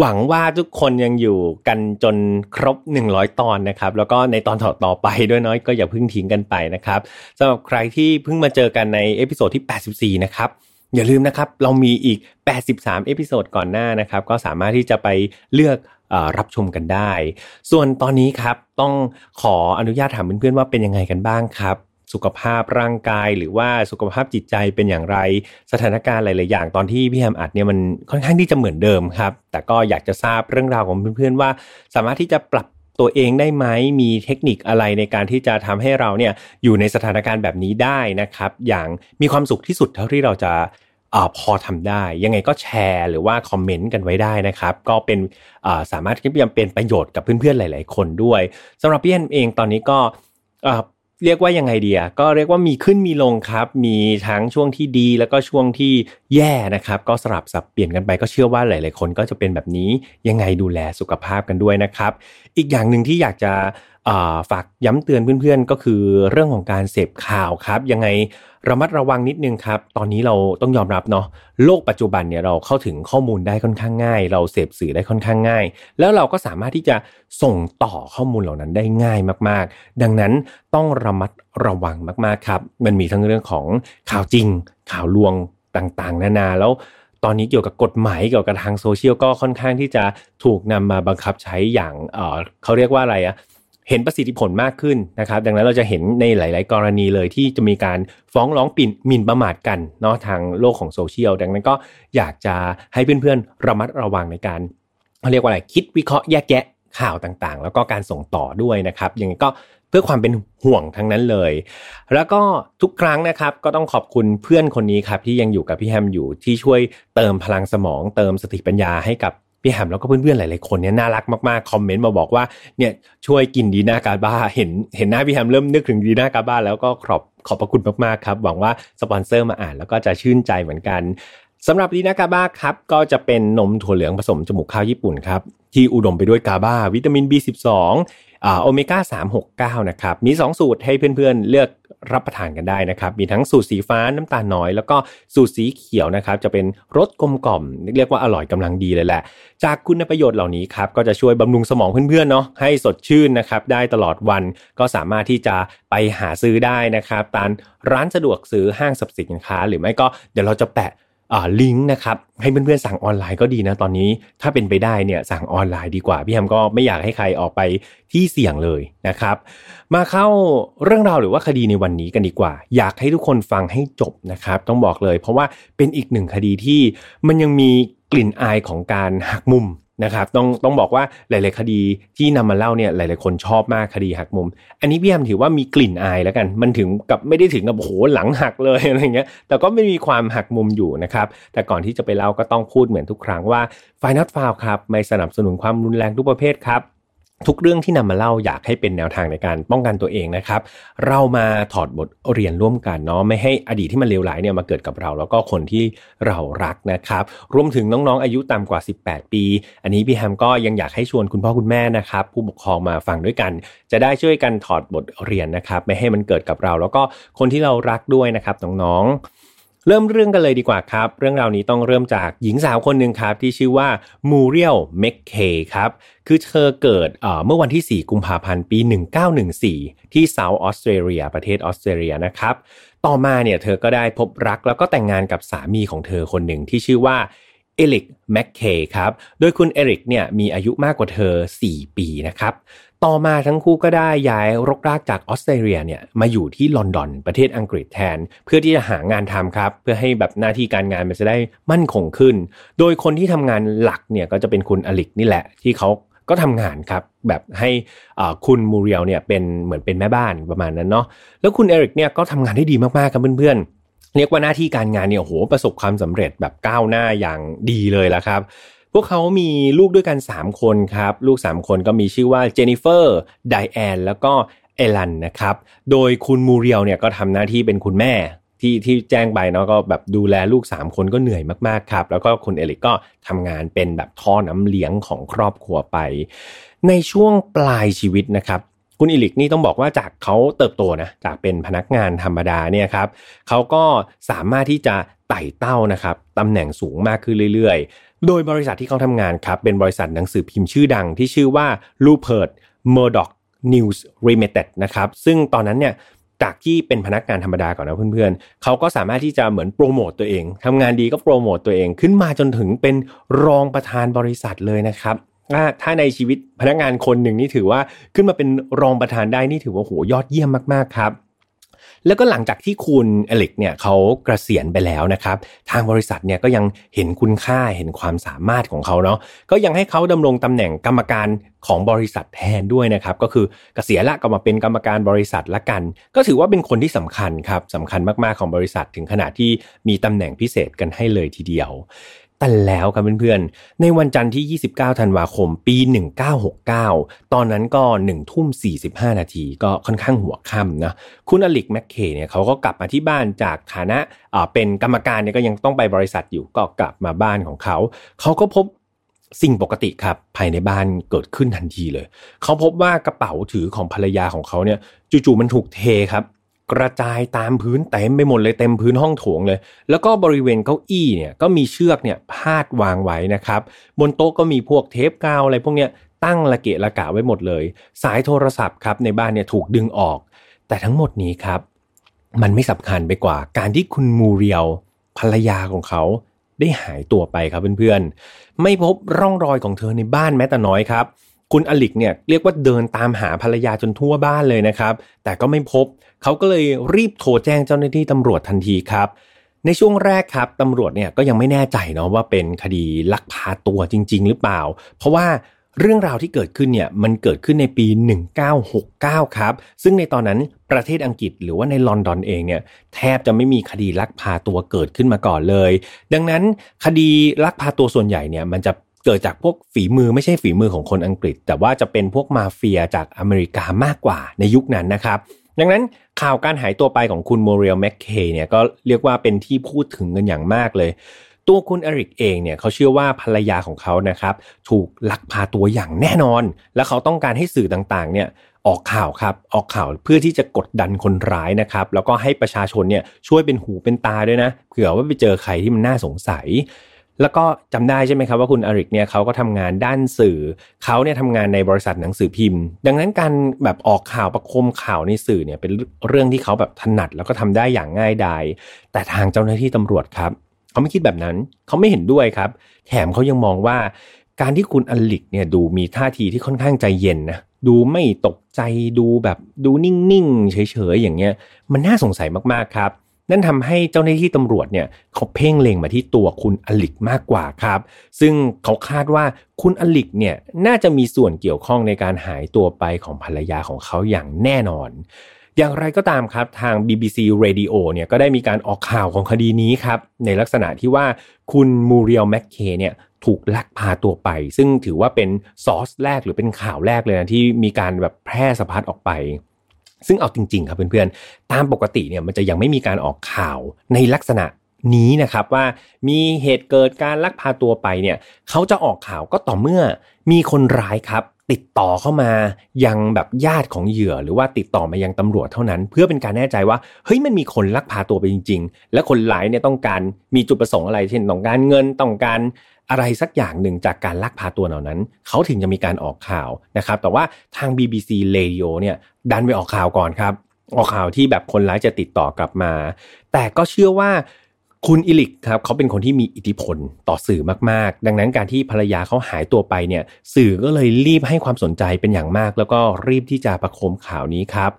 หวังว่าทุกคนยังอยู่กันจนครบ 100 ตอนนะครับ แล้วก็ในตอนต่อไปด้วยเนาะก็อย่าเพิ่งทิ้งกันไปนะครับสำหรับใครที่เพิ่งมาเจอกันใน episode ที่ 84 นะครับอย่าลืมนะครับ เรามีอีก 83 episode ก่อนหน้านะครับ ก็สามารถที่จะไปเลือกรับชมกันได้ ส่วนตอนนี้ครับ ต้องขออนุญาตถามเพื่อนๆว่าเป็นยังไงกันบ้างครับ สุขภาพร่างกาย หรือว่าสุขภาพจิตใจเป็นอย่างไร สถานการณ์หลาย ๆ อย่างตอนที่พี่แฮมอัดเนี่ยมันค่อนข้างที่จะเหมือนเดิมครับ แต่ก็อยากจะทราบเรื่องราวของเพื่อน ๆ ว่า สามารถที่จะปรับตัวเองได้ไหมมีเทคนิคอะไรในการที่จะทำให้เราเนี่ยอยู่ในสถานการณ์แบบนี้ได้นะครับ อย่างมีความสุขที่สุดเท่าที่เราจะอพอทำได้ ยังไงก็แชร์หรือว่าคอมเมนต์กันไว้ได้นะครับ ก็เป็นสามารถที่จะเป็นประโยชน์กับเพื่อนๆหลาย ๆ คนด้วยสำหรับพี่แอนเองตอนนี้ก็ เรียกว่ายังไงเดียก็เรียกว่ามีขึ้นมีลงครับ มีทั้งช่วงที่ดีแล้วก็ช่วงที่แย่นะครับ ก็สลับสับเปลี่ยนกันไปก็เชื่อว่าหลาย ๆ คนก็จะเป็นแบบนี้ยังไงดูแลสุขภาพกันด้วยนะครับ อีกอย่างหนึ่งที่อยากจะฝากย้ำเตือนเพื่อน ๆ ก็คือเรื่องของการเสพข่าวครับ ยังไง ระมัดระวังนิดนึงครับ ตอนนี้เราต้องยอมรับเนาะโลกปัจจุบันเนี่ยเราเข้าถึงข้อมูลได้ค่อนข้างง่าย เราเสพสื่อได้ค่อนข้างง่าย แล้วเราก็สามารถที่จะส่งต่อข้อมูลเหล่านั้นได้ง่ายมาก ๆ ดังนั้นต้องระมัดระวังมาก ๆ ครับ มันมีทั้งเรื่องของข่าวจริง ข่าวลวงต่างๆ นานาแล้วตอนนี้เกี่ยวกับกฎหมายเกี่ยวกับทางโซเชียลก็ค่อนข้างที่จะถูกนำมาบังคับใช้อย่างเออเขาเรียกว่าอะไรอะ เห็นประสิทธิผลมากขึ้นนะครับ ดังนั้นเราจะเห็นในหลาย ๆ กรณีเลยที่จะมีการฟ้องร้องปิ่นหมิ่นประมาทกันเนาะทางโลกของโซเชียลดังนั้นก็อยากจะให้เพื่อน ๆ ระมัดระวังในการเขาเรียกว่าอะไรคิดวิเคราะห์แยกแยะข่าวต่างๆ แล้วก็การส่งต่อด้วยนะครับอย่างนี้ก็เพื่อความเป็นห่วงทั้งนั้นเลย แล้วก็ทุกครั้งนะครับก็ต้องขอบคุณเพื่อนคนนี้ครับที่ยังอยู่กับพี่แฮมอยู่ที่ช่วยเติมพลังสมอง เติมสติปัญญาให้กับ พี่แฮมแล้วก็เพื่อนๆหลายๆคนเนี่ยน่ารักมากๆคอมเมนต์มาบอกว่าเนี่ยช่วยกินดีน่ากาบ้าเห็นเห็นหน้าพี่แฮมเริ่มนึกถึงดีน่ากาบ้าแล้วก็ขอบขอบพระคุณมากๆครับหวังว่าสปอนเซอร์มาอ่านแล้วก็จะชื่นใจเหมือนกันสำหรับดีน่ากาบ้าครับก็จะเป็นนมถั่วเหลืองผสมจมูกข้าวญี่ปุ่นครับที่อุดมไปด้วย GABA วิตามิน B12 โอเมก้า369 นะครับ มี 2 สูตรให้เพื่อนๆเลือก รับประทานกันได้นะครับ มีทั้งสูตรสีฟ้าน้ำตาลน้อย แล้วก็สูตรสีเขียวนะครับ จะเป็นรสกลมกล่อม เรียกว่าอร่อยกำลังดีเลยแหละ จากคุณประโยชน์เหล่านี้ครับ ก็จะช่วยบำรุงสมองเพื่อนๆเนาะให้สดชื่นนะครับ ได้ตลอดวันก็สามารถที่จะไปหาซื้อได้นะครับตามร้านสะดวกซื้อห้างสรรพสินค้า หรือไม่ก็เดี๋ยวเราจะแปะ ลิงก์นะครับให้เพื่อนๆสั่งออนไลน์ก็ดีนะตอนนี้ถ้าเป็นไปได้เนี่ยสั่งออนไลน์ดีกว่า พี่แฮมก็ไม่อยากให้ใครออกไปที่เสี่ยงเลยนะครับ มาเข้าเรื่องราวหรือว่าคดีในวันนี้กันดีกว่า อยากให้ทุกคนฟังให้จบนะครับ ต้องบอกเลย เพราะว่าเป็นอีกหนึ่งคดีที่มันยังมีกลิ่นอายของการหักมุม นะครับต้องต้องบอกว่าหลาย ๆ คดีที่นำมาเล่าเนี่ยหลาย ๆ คนชอบมากคดีหักมุม อันนี้พี่แอมถือว่ามีกลิ่นอายแล้วกัน มันถึงกับไม่ได้ถึงกับโหหลังหักเลยอะไรเงี้ยแต่ก็ไม่มีความหักมุมอยู่นะครับแต่ก่อนที่จะไปเล่าก็ต้องพูดเหมือนทุกครั้งว่าไฟนัทฟาวครับไม่สนับสนุนความรุนแรงทุกประเภทครับ ทุกเรื่องที่นำมาเล่าอยากให้เป็นแนวทางในการป้องกันตัวเองนะครับ เรามาถอดบทเรียนร่วมกันเนาะไม่ให้อดีตที่มันเลวร้ายเนี่ยมาเกิดกับเรา แล้วก็คนที่เรารักนะครับ รวมถึงน้องๆอายุต่ำกว่า 18 ปี อันนี้พี่แฮมก็ยังอยากให้ชวนคุณพ่อคุณแม่นะครับ ผู้ปกครองมาฟังด้วยกัน จะได้ช่วยกันถอดบทเรียนนะครับ ไม่ให้มันเกิดกับเรา แล้วก็คนที่เรารักด้วยนะครับน้องๆ เริ่มเรื่องกันเลยดีกว่าครับ เรื่องราวนี้ต้องเริ่มจากหญิงสาวคนหนึ่งครับ ที่ชื่อว่ามูเรียลแมคเคครับ คือเธอเกิดเมื่อวันที่ 4 กุมภาพันธ์ปี 1914 ที่เซาท์ออสเตรเลีย ประเทศออสเตรเลียนะครับ ต่อมาเนี่ยเธอก็ได้พบรักแล้วก็แต่งงานกับสามีของเธอคนหนึ่งที่ชื่อว่าอลิกแมคเคครับ โดยคุณอลิกเนี่ยมีอายุมากกว่าเธอ 4 ปีนะครับ ต่อมาทั้งคู่ก็ได้ย้ายรกรากจากออสเตรเลียเนี่ยมาอยู่ที่ลอนดอนประเทศอังกฤษแทน เพื่อที่จะหางานทำครับ เพื่อให้แบบหน้าที่การงานมันจะได้มั่นคงขึ้น โดยคนที่ทำงานหลักเนี่ยก็จะเป็นคุณอลิกนี่แหละ ที่เขาก็ทำงานครับแบบให้คุณมูเรียลเนี่ยเป็นเหมือนเป็นแม่บ้านประมาณนั้นเนาะแล้วคุณอลิกเนี่ยก็ทำงานได้ดีมากๆครับเพื่อนๆเรียกว่าหน้าที่การงานเนี่ยโหประสบความสำเร็จแบบก้าวหน้าอย่างดีเลยละครับ พวกเขามีลูกด้วยกัน 3 คนครับ ลูก 3 คนก็มีชื่อว่าเจนนิเฟอร์ไดแอนแล้วก็เอลันนะครับ โดยคุณมูเรียลเนี่ยก็ทำหน้าที่เป็นคุณแม่ที่ที่แจ้งไปเนาะก็แบบดูแลลูก 3 คนก็เหนื่อยมากๆครับ แล้วก็คุณเอลิกก็ทำงานเป็นแบบท่อน้ำเลี้ยงของครอบครัวไป ในช่วงปลายชีวิตนะครับคุณอิลิกนี่ต้องบอกว่าจากเขาเติบโตนะจากเป็นพนักงานธรรมดาเนี่ยครับเขาก็สามารถที่จะไต่เต้านะครับตำแหน่งสูงมากขึ้นเรื่อย โดยบริษัทที่เขาทำงานครับ เป็นบริษัทหนังสือพิมพ์ชื่อดังที่ชื่อว่า Rupert Murdoch News Limited นะครับ ซึ่งตอนนั้นเนี่ยจากที่เป็นพนักงานธรรมดาก่อนนะเพื่อนๆ เขาก็สามารถที่จะเหมือนโปรโมตตัวเองทำงานดีก็โปรโมตตัวเองขึ้นมาจนถึงเป็นรองประธานบริษัทเลยนะครับ ถ้าในชีวิตพนักงานคนหนึ่งนี่ถือว่าขึ้นมาเป็นรองประธานได้นี่ถือว่าโหยอดเยี่ยมมากๆครับ แล้วก็หลังจากที่คุณเอลิกเนี่ยเขาเกษียณไปแล้วนะครับ ทางบริษัทเนี่ยก็ยังเห็นคุณค่าเห็นความสามารถของเขาเนาะก็ยังให้เขาดำรงตำแหน่งกรรมการของบริษัทแทนด้วยนะครับ ก็คือเกษียณละก็มาเป็นกรรมการบริษัทละกัน ก็ถือว่าเป็นคนที่สำคัญครับสำคัญมากๆของบริษัทถึงขนาดที่มีตำแหน่งพิเศษกันให้เลยทีเดียว แต่แล้วครับเพื่อนๆ ในวันจันทร์ที่ 29 ธันวาคม ปี 1969 ตอนนั้นก็ 1 ทุ่ม 45 นาที ก็ค่อนข้างหัวค่ำนะ คุณอลิกแมคเคเนี่ยเขาก็กลับมาที่บ้านจากฐานะเป็นกรรมการเนี่ยก็ยังต้องไปบริษัทอยู่ ก็กลับมาบ้านของเขา เขาก็พบสิ่งปกติครับ ภายในบ้านเกิดขึ้นทันทีเลย เขาพบว่ากระเป๋าถือของภรรยาของเขาเนี่ยจู่ๆมันถูกเทครับ กระจายตามพื้นเต็มไปหมดเลยเต็มพื้นห้องโถงเลย แล้วก็บริเวณเก้าอี้เนี่ยก็มีเชือกเนี่ยพาดวางไว้นะครับ บนโต๊ะก็มีพวกเทปกาวอะไรพวกเนี้ยตั้งระเกะระกะไว้หมดเลย สายโทรศัพท์ครับในบ้านเนี่ยถูกดึงออก แต่ทั้งหมดนี้ครับ มันไม่สำคัญไปกว่า การที่คุณมูเรียลภรรยาของเขาได้หายตัวไปครับเพื่อนๆไม่พบร่องรอยของเธอในบ้านแม้แต่น้อยครับ คุณอลิกเนี่ยเรียกว่าเดินตามหาภรรยาจนทั่วบ้านเลยนะครับ แต่ก็ไม่พบ เขาก็เลยรีบโทรแจ้งเจ้าหน้าที่ตำรวจทันทีครับ ในช่วงแรกครับตำรวจเนี่ยก็ยังไม่แน่ใจเนาะว่าเป็นคดีลักพาตัวจริง ๆ หรือเปล่า เพราะว่าเรื่องราวที่เกิดขึ้นเนี่ยมันเกิดขึ้นในปี 1969 ครับ ซึ่งในตอนนั้นประเทศอังกฤษหรือว่าในลอนดอนเองเนี่ยแทบจะไม่มีคดีลักพาตัวเกิดขึ้นมาก่อนเลย ดังนั้นคดีลักพาตัวส่วนใหญ่เนี่ยมันจะ เกิดจากพวกฝีมือไม่ใช่ฝีมือของคนอังกฤษ แต่ว่าจะเป็นพวกมาเฟียจากอเมริกามากกว่าในยุคนั้นนะครับ ดังนั้นข่าวการหายตัวไปของคุณโมเรียลแมคเคเนี่ยก็เรียกว่าเป็นที่พูดถึงกันอย่างมากเลย ตัวคุณเอริกเองเนี่ยเขาเชื่อว่าภรรยาของเขานะครับ ถูกลักพาตัวอย่างแน่นอน และเขาต้องการให้สื่อต่างๆเนี่ยออกข่าวครับออกข่าวเพื่อที่จะกดดันคนร้ายนะครับ แล้วก็ให้ประชาชนเนี่ยช่วยเป็นหูเป็นตาด้วยนะเผื่อว่าไปเจอใครที่มันน่าสงสัย แล้วก็จำได้ใช่ไหมครับว่าคุณอริกเนี่ยเขาก็ทำงานด้านสื่อเขาเนี่ยทำงานในบริษัทหนังสือพิมพ์ ดังนั้นการแบบออกข่าวประคมข่าวในสื่อเนี่ยเป็นเรื่องที่เขาแบบถนัดแล้วก็ทำได้อย่างง่ายดายแต่ทางเจ้าหน้าที่ตำรวจครับเขาไม่คิดแบบนั้นเขาไม่เห็นด้วยครับ แถมเขายังมองว่า การที่คุณอลิกเนี่ยดูมีท่าทีที่ค่อนข้างใจเย็นนะดูไม่ตกใจดูแบบดูนิ่งๆเฉยๆอย่างเงี้ย มันน่าสงสัยมากๆครับ นั่นทำให้เจ้าหน้าที่ตำรวจเนี่ยเขาเพ่งเล็งมาที่ตัวคุณอลิกมากกว่าครับ ซึ่งเขาคาดว่าคุณอลิกเนี่ยน่าจะมีส่วนเกี่ยวข้องในการหายตัวไปของภรรยาของเขาอย่างแน่นอน อย่างไรก็ตามครับทาง BBC Radio เนี่ยก็ได้มีการออกข่าวของคดีนี้ครับในลักษณะที่ว่าคุณมูเรียลแมคเคเนี่ยถูกลักพาตัวไป ซึ่งถือว่าเป็นซอสแรกหรือเป็นข่าวแรกเลยนะที่มีการแบบแพร่สะพัดออกไป ซึ่งเอาจริง ๆ ครับเพื่อนๆ ตามปกติเนี่ยมันจะยังไม่มีการออกข่าวในลักษณะนี้นะครับว่ามีเหตุเกิดการลักพาตัวไปเนี่ยเขาจะออกข่าวก็ต่อเมื่อมีคนร้ายครับ ติดต่อเข้ามายังแบบญาติของเหยื่อ หรือว่าติดต่อมายังตำรวจเท่านั้น เพื่อเป็นการแน่ใจว่าเฮ้ยมันมีคนลักพาตัวไปจริง ๆ และคนร้ายเนี่ยต้องการมีจุดประสงค์อะไรเช่นต้องการเงินต้องการ อะไรสักอย่างหนึ่งจากการลักพาตัวเหล่านั้น เขาถึงจะมีการออกข่าวนะครับ แต่ว่าทาง BBC Radio เนี่ยดันไปออกข่าวก่อนครับ ออกข่าวที่แบบคนร้ายจะติดต่อกลับมา แต่ก็เชื่อว่าคุณอิลิกครับเขาเป็นคนที่มีอิทธิพลต่อสื่อมากๆ ดังนั้นการที่ภรรยาเขาหายตัวไปเนี่ย สื่อก็เลยรีบให้ความสนใจเป็นอย่างมาก แล้วก็รีบที่จะประโคมข่าวนี้ครับ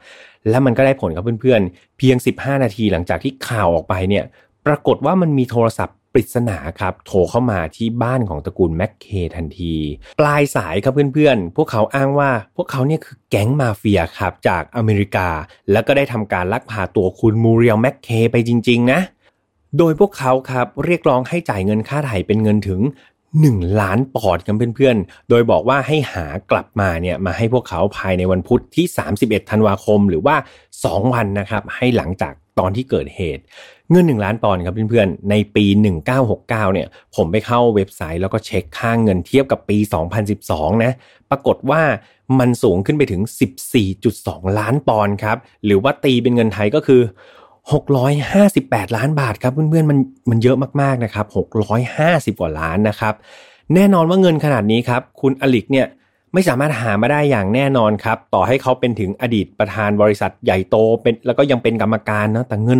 และมันก็ได้ผลครับเพื่อนๆ เพียง 15 นาทีหลังจากที่ข่าวออกไปเนี่ย ปรากฏว่ามันมีโทรศัพท์ ปริศนาครับโทรเข้ามาที่บ้านของตระกูลแม็กเคทันที ปลายสายครับเพื่อนๆ พวกเขาอ้างว่าพวกเขาเนี่ยคือแก๊งมาเฟียครับจากอเมริกา แล้วก็ได้ทำการลักพาตัวคุณมูเรียลแม็กเคไปจริง ๆ นะ โดยพวกเขาครับเรียกร้องให้จ่ายเงินค่าไถ่เป็นเงินถึง 1 ล้านปอดกันเพื่อนๆ โดยบอกว่าให้หากลับมาเนี่ยมาให้พวกเขาภายในวันพุธที่ 31 ธันวาคม หรือว่า 2 วันนะครับให้หลังจากตอนที่เกิดเหตุ เงิน 1 ล้านปอนด์ครับเพื่อนๆ ในปี 1969 เนี่ย ผมไปเข้าเว็บไซต์แล้วก็เช็คค่างเงินเทียบกับปี 2012 นะ ปรากฏว่ามันสูงขึ้นไปถึง 14.2 ล้านปอนด์ครับ หรือว่าตีเป็นเงินไทยก็คือ 658 ล้านบาทครับเพื่อนๆ มันมันเยอะมากๆนะครับ 650 กว่าล้านนะครับ แน่นอนว่าเงินขนาดนี้ครับ คุณอลิกเนี่ย ไม่สามารถหามาได้อย่างแน่นอนครับ ต่อให้เขาเป็นถึงอดีตประธานบริษัทใหญ่โตเป็นแล้วก็ยังเป็นกรรมการเนาะแต่เงิน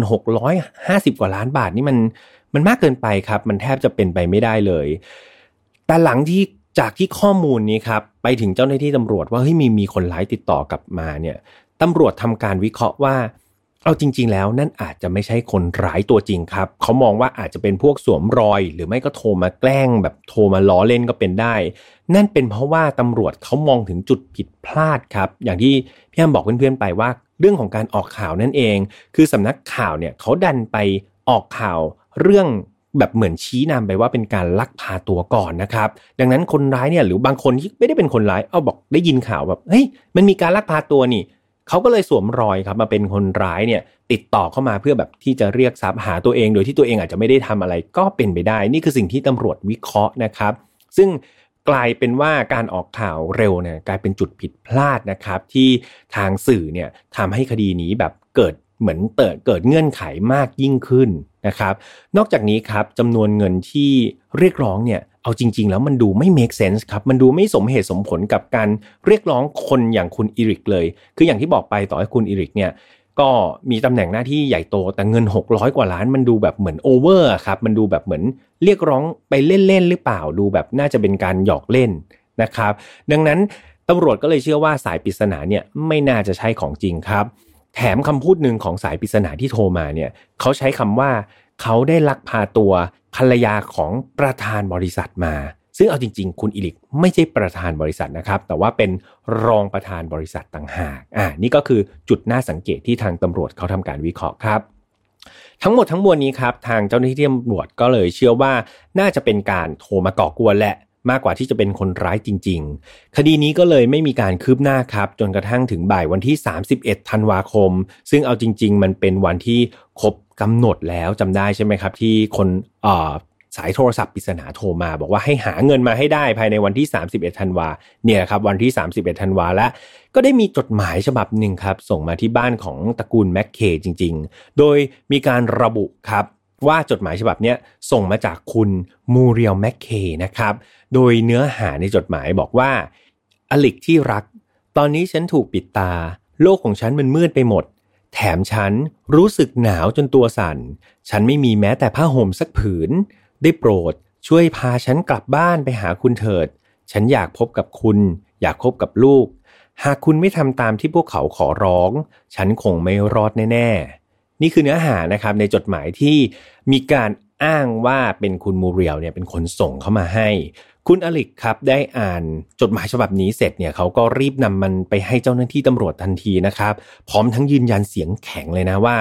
650 กว่าล้านบาทนี่มันมันมากเกินไปครับ มันแทบจะเป็นไปไม่ได้เลย แต่หลังที่จากที่ข้อมูลนี้ครับไปถึงเจ้าหน้าที่ตำรวจว่าเฮ้ยมีมีคนร้ายติดต่อกลับมาเนี่ยตำรวจทำการวิเคราะห์ว่า เอาจริง ๆ แล้วนั่นอาจจะไม่ใช่คนร้ายตัวจริงครับ เขามองว่าอาจจะเป็นพวกสวมรอย หรือไม่ก็โทรมาแกล้ง แบบโทรมาล้อเล่นก็เป็นได้ นั่นเป็นเพราะว่าตำรวจเขามองถึงจุดผิดพลาดครับ อย่างที่พี่แอมบอกเพื่อนๆไปว่า เรื่องของการออกข่าวนั่นเอง คือสำนักข่าวเนี่ยเขาดันไปออกข่าวเรื่องแบบเหมือนชี้นำไปว่าเป็นการลักพาตัวก่อนนะครับ ดังนั้นคนร้ายเนี่ยหรือบางคนที่ไม่ได้เป็นคนร้ายเอาบอกได้ยินข่าวแบบเฮ้ยมันมีการลักพาตัวนี่ เขาก็เลยสวมรอยครับมาเป็นคนร้ายเนี่ยติดต่อเข้ามาเพื่อแบบที่จะเรียกทรัพย์หาตัวเอง โดยที่ตัวเองอาจจะไม่ได้ทำอะไรก็เป็นไปได้ นี่คือสิ่งที่ตำรวจวิเคราะห์นะครับ ซึ่งกลายเป็นว่าการออกข่าวเร็วเนี่ยกลายเป็นจุดผิดพลาดนะครับ ที่ทางสื่อเนี่ยทำให้คดีนี้แบบเกิดเหมือนเติดเกิดเงื่อนไขมากยิ่งขึ้นนะครับ นอกจากนี้ครับจำนวนเงินที่เรียกร้องเนี่ย เอาจริง ๆ แล้วมันดูไม่ make sense ครับ มันดูไม่สมเหตุสมผลกับการเรียกร้องคนอย่างคุณอิริกเลย คืออย่างที่บอกไปต่อให้คุณอิริกเนี่ยก็มีตำแหน่งหน้าที่ใหญ่โตแต่เงิน 600 กว่าล้านมันดูแบบเหมือนโอเวอร์ครับ มันดูแบบเหมือนเรียกร้องไปเล่นๆหรือเปล่าดูแบบน่าจะเป็นการหยอกเล่นนะครับ ดังนั้นตำรวจก็เลยเชื่อว่าสายปริศนาเนี่ยไม่น่าจะใช่ของจริงครับ แถมคำพูดหนึ่งของสายปริศนาที่โทรมาเนี่ยเขาใช้คำว่าเขาได้ลักพาตัว ภรรยาของประธานบริษัทมา ซึ่งเอาจริง ๆ คุณอิลิกไม่ใช่ประธานบริษัทนะครับ แต่ว่าเป็นรองประธานบริษัทต่างหากอ่านี่ก็คือจุดน่าสังเกตที่ทางตำรวจเขาทำการวิเคราะห์ครับทั้งหมดทั้งมวลนี้ครับทางเจ้าหน้าที่ตำรวจก็เลยเชื่อว่าน่าจะเป็นการโทรมาก่อกวนแหละ มากกว่าที่จะเป็นคนร้ายจริง ๆ คดีนี้ก็เลยไม่มีการคืบหน้าครับ จนกระทั่งถึงบ่ายวันที่ 31 ธันวาคม ซึ่งเอาจริง ๆ มันเป็นวันที่ครบกำหนดแล้วจำได้ใช่ไหมครับ ที่คนสายโทรศัพท์ปริศนาโทรมา บอกว่าให้หาเงินมาให้ได้ภายในวันที่ 31 ธันวาเนี่ยครับวันที่ 31 ธันวาแล้วก็ได้มีจดหมายฉบับหนึ่งครับ ส่งมาที่บ้านของตระกูลแมคเคจริง ๆ โดยมีการระบุครับว่าจดหมายฉบับนี้ส่งมาจากคุณมูเรียลแมคเคนะครับ โดยเนื้อหาในจดหมายบอกว่า อลิกที่รัก ตอนนี้ฉันถูกปิดตา โลกของฉันมันมืดไปหมด แถมฉันรู้สึกหนาวจนตัวสั่น ฉันไม่มีแม้แต่ผ้าห่มสักผืน ได้โปรดช่วยพาฉันกลับบ้านไปหาคุณเถิด ฉันอยากพบกับคุณ อยากพบกับลูก หากคุณไม่ทำตามที่พวกเขาขอร้อง ฉันคงไม่รอดแน่ๆ นี่คือเนื้อหานะครับในจดหมายที่มีการอ้างว่าเป็นคุณมูเรียลเนี่ยเป็นคนส่งเข้ามาให้ คุณอลิกครับได้อ่านจดหมายฉบับนี้เสร็จเนี่ยเขาก็รีบนำมันไปให้เจ้าหน้าที่ตำรวจทันทีนะครับ พร้อมทั้งยืนยันเสียงแข็งเลยนะว่า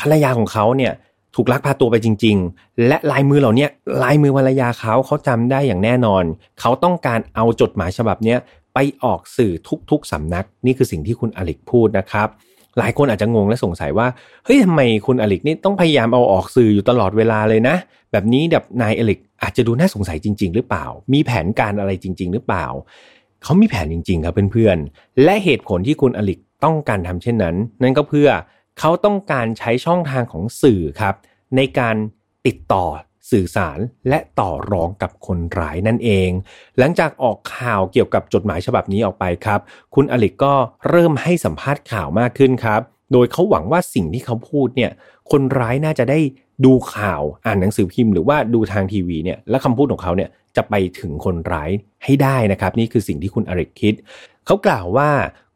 ภรรยาของเขาเนี่ยถูกลักพาตัวไปจริง ๆ และลายมือเหล่านี้ลายมือภรรยาเขาเขาจำได้อย่างแน่นอน เขาต้องการเอาจดหมายฉบับนี้ไปออกสื่อทุกๆสำนัก นี่คือสิ่งที่คุณอลิกพูดนะครับ หลายคนอาจจะงงและสงสัยว่าเฮ้ยทำไมคุณอลิกนี่ต้องพยายามเอาออกสื่ออยู่ตลอดเวลาเลยนะ แบบนี้แบบนายอลิกอาจจะดูน่าสงสัยจริง ๆ หรือเปล่า มีแผนการอะไรจริง ๆ หรือเปล่าเขามีแผนจริง ๆ ครับเพื่อนๆและเหตุผลที่คุณอลิกต้องการทำเช่นนั้น นั่นก็เพื่อเขาต้องการใช้ช่องทางของสื่อครับ ในการติดต่อ สื่อสารและต่อรองกับคนร้ายนั่นเอง หลังจากออกข่าวเกี่ยวกับจดหมายฉบับนี้ออกไปครับ คุณอลิกก็เริ่มให้สัมภาษณ์ข่าวมากขึ้นครับ โดยเขาหวังว่าสิ่งที่เขาพูดเนี่ยคนร้ายน่าจะได้ดูข่าวอ่านหนังสือพิมพ์หรือว่าดูทางทีวีเนี่ยและคำพูดของเขาเนี่ยจะไปถึงคนร้ายให้ได้นะครับ นี่คือสิ่งที่คุณอริกคิด เขากล่าวว่า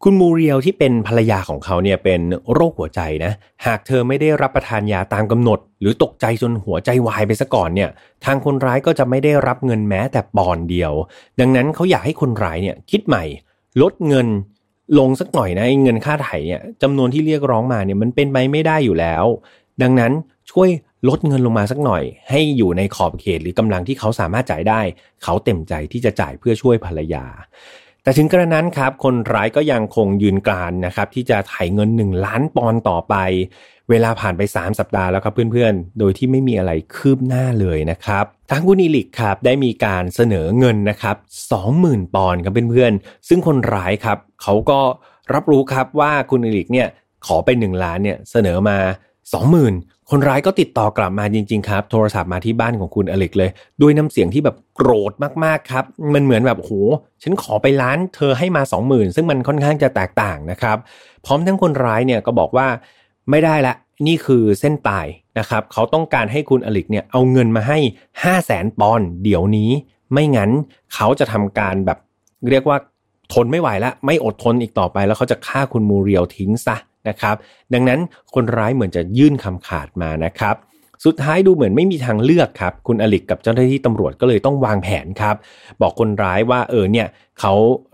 คุณมูเรียลที่เป็นภรรยาของเขาเนี่ยเป็นโรคหัวใจนะ หากเธอไม่ได้รับประทานยาตามกำหนด หรือตกใจจนหัวใจวายไปซะก่อนเนี่ย ทางคนร้ายก็จะไม่ได้รับเงินแม้แต่ปอนเดียว ดังนั้นเขาอยากให้คนร้ายเนี่ยคิดใหม่ ลดเงินลงสักหน่อยนะเงินค่าไถ่เนี่ยจำนวนที่เรียกร้องมาเนี่ยมันเป็นไปไม่ได้อยู่แล้ว ดังนั้นช่วยลดเงินลงมาสักหน่อย ให้อยู่ในขอบเขตหรือกำลังที่เขาสามารถจ่ายได้ เขาเต็มใจที่จะจ่ายเพื่อช่วยภรรยา แต่ถึงกระนั้นครับคนร้ายก็ยังคงยืนกรานนะครับที่จะไถ่เงิน 1 ล้านปอนต่อไป เวลาผ่านไป 3 สัปดาห์แล้วครับเพื่อนๆ โดยที่ไม่มีอะไรคืบหน้าเลยนะครับทางคุณอิลิกครับได้มีการเสนอเงินนะครับ20,000 ปอนครับเพื่อนๆ ซึ่งคนร้ายครับเขาก็รับรู้ครับว่าคุณอิลิกเนี่ยขอไป 1 ล้านเนี่ยเสนอมา 20,000คนร้ายก็ติดต่อกลับมาจริง ๆ ครับ โทรศัพท์มาที่บ้านของคุณอเล็กเลย ด้วยน้ำเสียงที่แบบโกรธมากๆครับ มันเหมือนแบบโหฉันขอไปล้านเธอให้มา 20,000 ซึ่งมันค่อนข้างจะแตกต่างนะครับ พร้อมทั้งคนร้ายเนี่ยก็บอกว่าไม่ได้ละ นี่คือเส้นตายนะครับ เขาต้องการให้คุณอลิกเนี่ยเอาเงินมาให้ 5 0 0แสนปอนด์เดี๋ยวนี้ ไม่งั้นเขาจะทำการแบบเรียกว่าทนไม่ไหวล้วไม่อดทนอีกต่อไปแล้วเขาจะฆ่าคุณมูเรียวทิ้งซะ นะครับ ดังนั้นคนร้ายเหมือนจะยื่นคำขาดมานะครับ สุดท้ายดูเหมือนไม่มีทางเลือกครับ คุณอลิกกับเจ้าหน้าที่ตำรวจก็เลยต้องวางแผนครับ บอกคนร้ายว่าเออเนี่ยเขา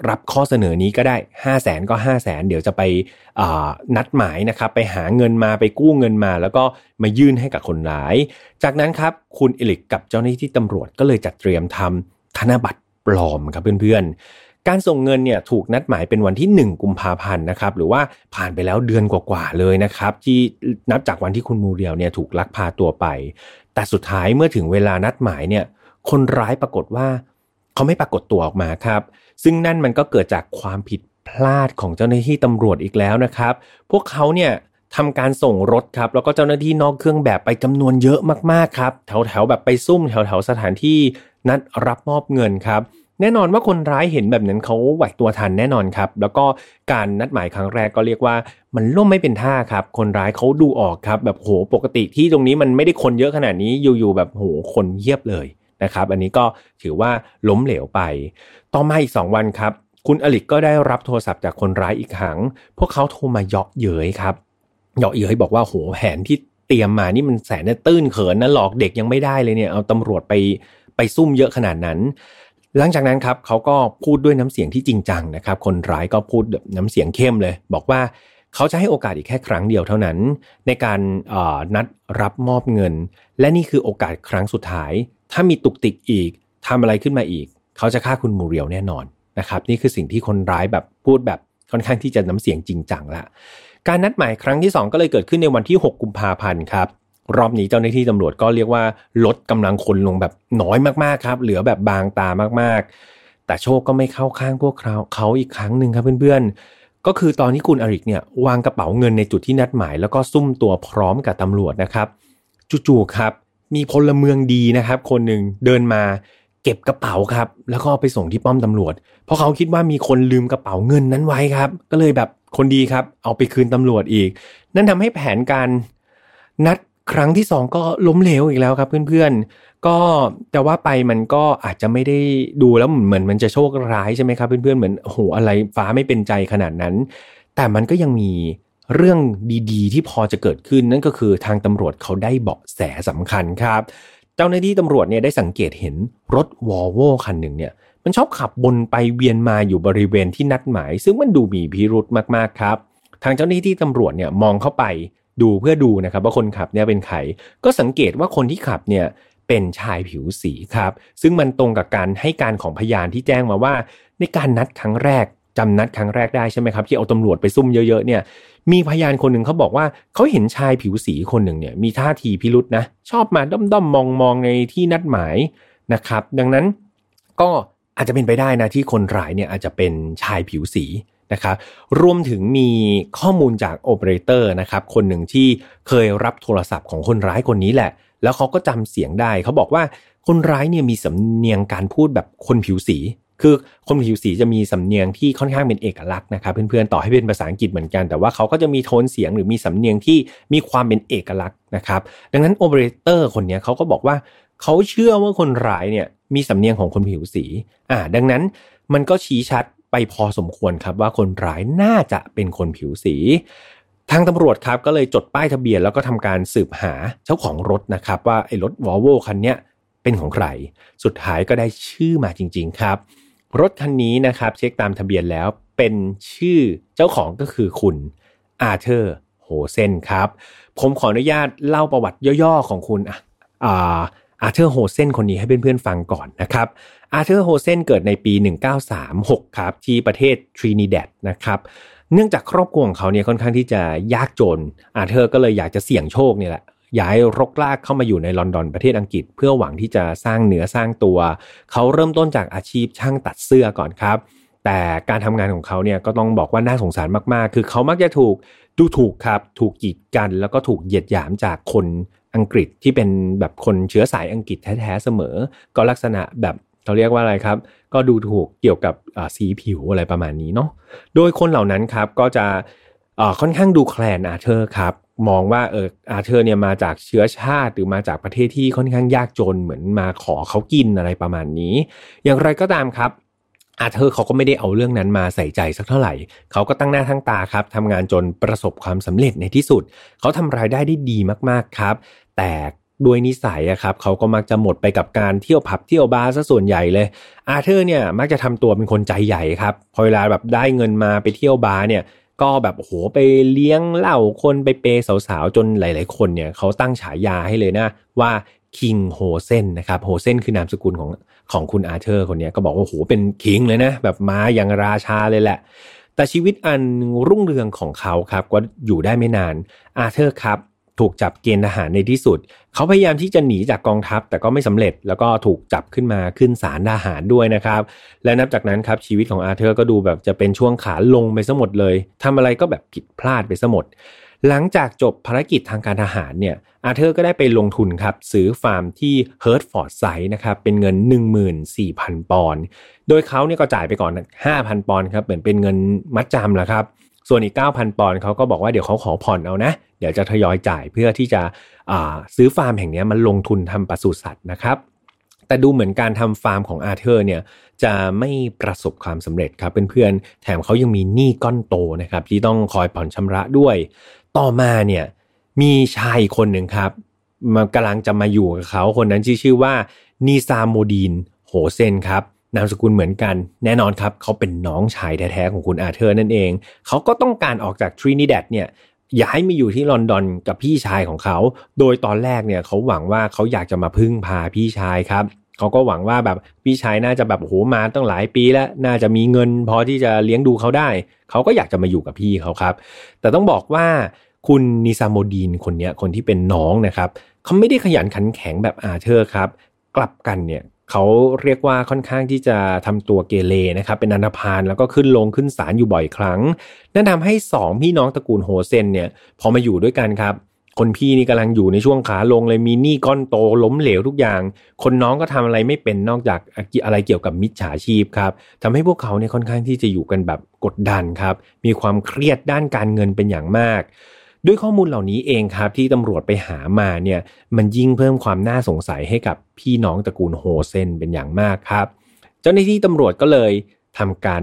รับข้อเสนอนี้ก็ได้ 5 0 0แสนก็ 5 0 0แสนเดี๋ยวจะไปนัดหมายนะครับไปหาเงินมาไปกู้เงินมา แล้วก็มายื่นให้กับคนร้าย จากนั้นครับคุณอลิกกับเจ้าหน้าที่ตำรวจก็เลยจัดเตรียมทำธนบัตรปลอมครับเพื่อนๆ การส่งเงินเนี่ยถูกนัดหมายเป็นวันที่ 1 กุมภาพันธ์นะครับหรือว่าผ่านไปแล้วเดือนกว่าๆเลยนะครับที่นับจากวันที่คุณมูเรียวเนี่ยถูกลักพาตัวไป แต่สุดท้ายเมื่อถึงเวลานัดหมายเนี่ยคนร้ายปรากฏว่าเขาไม่ปรากฏตัวออกมาครับ ซึ่งนั่นมันก็เกิดจากความผิดพลาดของเจ้าหน้าที่ตำรวจอีกแล้วนะครับ พวกเขาเนี่ยทำการส่งรถครับ แล้วก็เจ้าหน้าที่นอกเครื่องแบบไปจำนวนเยอะมากๆครับ แถวๆแบบไปซุ่มแถวๆสถานที่นัดรับมอบเงินครับ แน่นอนว่าคนร้ายเห็นแบบนั้นเขาไหวตัวทันแน่นอนครับ แล้วก็การนัดหมายครั้งแรกก็เรียกว่ามันล่มไม่เป็นท่าครับ คนร้ายเขาดูออกครับ แบบโหปกติที่ตรงนี้มันไม่ได้คนเยอะขนาดนี้อยู่ๆแบบโหคนเยียบเลยนะครับ อันนี้ก็ถือว่าล้มเหลวไป ต่อมาอีก 2 วันครับ คุณอลิกก็ได้รับโทรศัพท์จากคนร้ายอีกครั้งพวกเขาโทรมาเยาะเย้ยครับเยาะเย้ยบอกว่าโหแผนที่เตรียมมานี่มันแสนตื้นเขินนะหลอกเด็กยังไม่ได้เลยเนี่ยเอาตำรวจไปไปซุ่มเยอะขนาดนั้น หลังจากนั้นครับเขาก็พูดด้วยน้ำเสียงที่จริงจังนะครับ คนร้ายก็พูดน้ำเสียงเข้มเลย บอกว่าเขาจะให้โอกาสอีกแค่ครั้งเดียวเท่านั้น ในการนัดรับมอบเงิน และนี่คือโอกาสครั้งสุดท้าย ถ้ามีตุกติกอีกทำอะไรขึ้นมาอีก เขาจะฆ่าคุณมูเรียวแน่นอนนะครับนี่คือสิ่งที่คนร้ายแบบพูดแบบค่อนข้างที่จะน้ำเสียงจริงจังละการนัดหมายครั้งที่ 2 ก็เลยเกิดขึ้นในวันที่ 6 กุมภาพันธ์ครับ รอบนี้เจ้าหน้าที่ตำรวจก็เรียกว่าลดกำลังคนลงแบบน้อยมากๆครับ เหลือแบบบางตามากๆ แต่โชคก็ไม่เข้าข้างพวกเขาเขาอีกครั้งหนึ่งครับเพื่อนๆ ก็คือตอนที่คุณอริกเนี่ยวางกระเป๋าเงินในจุดที่นัดหมาย แล้วก็ซุ่มตัวพร้อมกับตำรวจนะครับจู่ๆครับมีพลเมืองดีนะครับ คนหนึ่งเดินมาเก็บกระเป๋าครับ แล้วก็ไปส่งที่ป้อมตำรวจ เพราะเขาคิดว่ามีคนลืมกระเป๋าเงินนั้นไว้ครับ ก็เลยแบบคนดีครับ เอาไปคืนตำรวจอีก นั่นทำให้แผนการนัด ครั้งที่สองก็ล้มเหลวอีกแล้วครับเพื่อนๆ ก็แต่ว่าไปมันก็อาจจะไม่ได้ดูแล้วเหมือนมันจะโชคร้ายใช่ไหมครับเพื่อนๆ เหมือนโหอะไรฟ้าไม่เป็นใจขนาดนั้น แต่มันก็ยังมีเรื่องดีๆ ที่พอจะเกิดขึ้นนั่นก็คือทางตำรวจเขาได้เบาะแสสำคัญครับ เจ้าหน้าที่ตำรวจเนี่ยได้สังเกตเห็นรถวอลโวคันหนึ่งเนี่ยมันชอบขับบนไปเวียนมาอยู่บริเวณที่นัดหมาย ซึ่งมันดูมีพิรุธมากๆครับ ทางเจ้าหน้าที่ตำรวจเนี่ยมองเข้าไป ดูเพื่อดูนะครับว่าคนขับเนี่ยเป็นใครก็สังเกตว่าคนที่ขับเนี่ยเป็นชายผิวสีครับ ซึ่งมันตรงกับการให้การของพยานที่แจ้งมาว่า ในการนัดครั้งแรกจำนัดครั้งแรกได้ใช่ไหมครับ ที่เอาตำรวจไปซุ่มเยอะๆเนี่ยมีพยานคนหนึ่งเขาบอกว่าเขาเห็นชายผิวสีคนหนึ่งเนี่ยมีท่าทีพิรุษนะชอบมาด้อมๆมองๆในที่นัดหมายนะครับ ดังนั้นก็อาจจะเป็นไปได้นะที่คนร้ายเนี่ยอาจจะเป็นชายผิวสี นะครับรวมถึงมีข้อมูลจากโอเปอเรเตอร์นะครับคนหนึ่งที่เคยรับโทรศัพท์ของคนร้ายคนนี้แหละ แล้วเขาก็จำเสียงได้ เขาบอกว่าคนร้ายเนี่ยมีสำเนียงการพูดแบบคนผิวสี คือคนผิวสีจะมีสำเนียงที่ค่อนข้างเป็นเอกลักษณ์นะครับเพื่อนๆต่อให้เป็นภาษาอังกฤษเหมือนกัน แต่ว่าเขาก็จะมีโทนเสียงหรือมีสำเนียงที่มีความเป็นเอกลักษณ์นะครับดังนั้นโอเปอเรเตอร์คนนี้เขาก็บอกว่าเขาเชื่อว่าคนร้ายเนี่ยมีสำเนียงของคนผิวสีอ่าดังนั้นมันก็ชี้ชัด ไปพอสมควรครับว่าคนร้ายน่าจะเป็นคนผิวสี ทางตำรวจครับก็เลยจดป้ายทะเบียนแล้วก็ทำการสืบหาเจ้าของรถนะครับ ว่าไอ้รถวอลโวคันนี้เป็นของใคร สุดท้ายก็ได้ชื่อมาจริง ๆครับ รถคันนี้นะครับเช็คตามทะเบียนแล้วเป็นชื่อเจ้าของก็คือคุณอาเธอร์โฮเซนครับ ผมขออนุญาตเล่าประวัติย่อๆของคุณอ่าอาเธอร์โฮเซนคนนี้ให้เพื่อนๆฟังก่อนนะครับ อาเธอร์โฮเซนเกิดในปี 1936 ครับ ที่ประเทศทรินิแดดนะครับเนื่องจากครอบครัวของเขาเนี่ยค่อนข้างที่จะยากจน อาเธอร์ก็เลยอยากจะเสี่ยงโชคเนี่ยแหละย้ายรกรากเข้ามาอยู่ในลอนดอนประเทศอังกฤษ เพื่อหวังที่จะสร้างเนื้อสร้างตัว เขาเริ่มต้นจากอาชีพช่างตัดเสื้อก่อนครับ แต่การทำงานของเขาเนี่ยก็ต้องบอกว่าน่าสงสารมากๆ คือเขามักจะถูกดูถูกครับ ถูกกีดกัน แล้วก็ถูกเหยียดหยามจากคนอังกฤษที่เป็นแบบคนเชื้อสายอังกฤษแท้ๆเสมอ ก็ลักษณะแบบ เขาเรียกว่าอะไรครับ ก็ดูถูกเกี่ยวกับสีผิวอะไรประมาณนี้เนาะโดยคนเหล่านั้นครับก็จะค่อนข้างดูแคลนอาเธอร์ครับมองว่าเอออาเธอร์เนี่ยมาจากเชื้อชาติหรือมาจากประเทศที่ค่อนข้างยากจนเหมือนมาขอเขากินอะไรประมาณนี้ อย่างไรก็ตามครับอาเธอร์เขาก็ไม่ได้เอาเรื่องนั้นมาใส่ใจสักเท่าไหร่ เขาก็ตั้งหน้าทั้งตาครับทำงานจนประสบความสำเร็จในที่สุด เขาทำรายได้ได้ดีมากๆครับ แต่ ด้วยนิสัยอะครับเขาก็มักจะหมดไปกับการเที่ยวผับเที่ยวบาร์ซะส่วนใหญ่เลย อาเธอร์เนี่ยมักจะทำตัวเป็นคนใจใหญ่ครับพอเวลาแบบได้เงินมาไปเที่ยวบาร์เนี่ยก็แบบโหไปเลี้ยงเหล้าคนไปเปย์สาวๆ จนหลาย ๆ คนเนี่ยเขาตั้งฉายาให้เลยนะว่า king โฮเซนนะครับโฮเซนคือนามสกุลของของคุณอาเธอร์คนนี้ก็บอกว่าโหเป็น king เลยนะ แบบมาอย่างราชาเลยแหละ แต่ชีวิตอันรุ่งเรืองของเขาครับก็อยู่ได้ไม่นานอาเธอร์ครับ ถูกจับเกณฑ์ทหารในที่สุด เขาพยายามที่จะหนีจากกองทัพ แต่ก็ไม่สำเร็จแล้วก็ถูกจับขึ้นมาขึ้นศาลทหารด้วยนะครับ และนับจากนั้นครับชีวิตของอาเธอร์ก็ดูแบบจะเป็นช่วงขาลงไปซะหมดเลยทำอะไรก็แบบผิดพลาดไปซะหมด หลังจากจบภารกิจทางการทหารเนี่ยอาเธอร์ก็ได้ไปลงทุนครับซื้อฟาร์มที่เฮิร์ตฟอร์ดเชียร์นะครับเป็นเงิน 14,000 ปอนด์โดยเขาเนี่ยก็จ่ายไปก่อน 5,000 ปอนด์ครับเหมือนเป็นเงินมัดจำแหละครับ ส่วนอีก 9,000 ปอนด์เขาก็บอกว่าเดี๋ยวเขาขอผ่อนเอานะ เดี๋ยวจะทยอยจ่ายเพื่อที่จะซื้อฟาร์มแห่งนี้มาลงทุนทำปศุสัตว์นะครับ แต่ดูเหมือนการทำฟาร์มของอาเธอร์เนี่ยจะไม่ประสบความสำเร็จครับเพื่อนๆ แถมเขายังมีหนี้ก้อนโตนะครับที่ต้องคอยผ่อนชำระด้วย ต่อมาเนี่ยมีชายคนหนึ่งครับมันกำลังจะมาอยู่กับเขาคนนั้นชื่อว่านิซาโมดีนโฮเซนครับ นามสกุลเหมือนกันแน่นอนครับเขาเป็นน้องชายแท้ๆของคุณอาเธอร์นั่นเอง เขาก็ต้องการออกจากทรินิแดดเนี่ยย้ายมาอยู่ที่ลอนดอนกับพี่ชายของเขา โดยตอนแรกเนี่ยเขาหวังว่าเขาอยากจะมาพึ่งพาพี่ชายครับเขาก็หวังว่าแบบพี่ชายน่าจะแบบโหมาตั้งหลายปีแล้วน่าจะมีเงินพอที่จะเลี้ยงดูเขาได้ เขาก็อยากจะมาอยู่กับพี่เขาครับ แต่ต้องบอกว่าคุณนิซามโมดีนคนนี้คนที่เป็นน้องนะครับเขาไม่ได้ขยันขันแข็งแบบอาเธอร์ครับ กลับกันเนี่ย เขาเรียกว่าค่อนข้างที่จะทำตัวเกเรนะครับเป็นอนาพานแล้วก็ขึ้นลงขึ้นศาลอยู่บ่อยครั้ง นั่นทำให้สองพี่น้องตระกูลโฮเซนเนี่ยพอมาอยู่ด้วยกันครับ คนพี่นี่กำลังอยู่ในช่วงขาลงเลยมีหนี้ก้อนโตล้มเหลวทุกอย่าง คนน้องก็ทำอะไรไม่เป็นนอกจากอะไรเกี่ยวกับมิจฉาชีพครับทำให้พวกเขาเนี่ยค่อนข้างที่จะอยู่กันแบบกดดันครับมีความเครียดด้านการเงินเป็นอย่างมาก ด้วยข้อมูลเหล่านี้เองครับที่ตำรวจไปหามาเนี่ยมันยิ่งเพิ่มความน่าสงสัยให้กับพี่น้องตระกูลโฮเซนเป็นอย่างมากครับ เจ้าหน้าที่ตำรวจก็เลยทำการ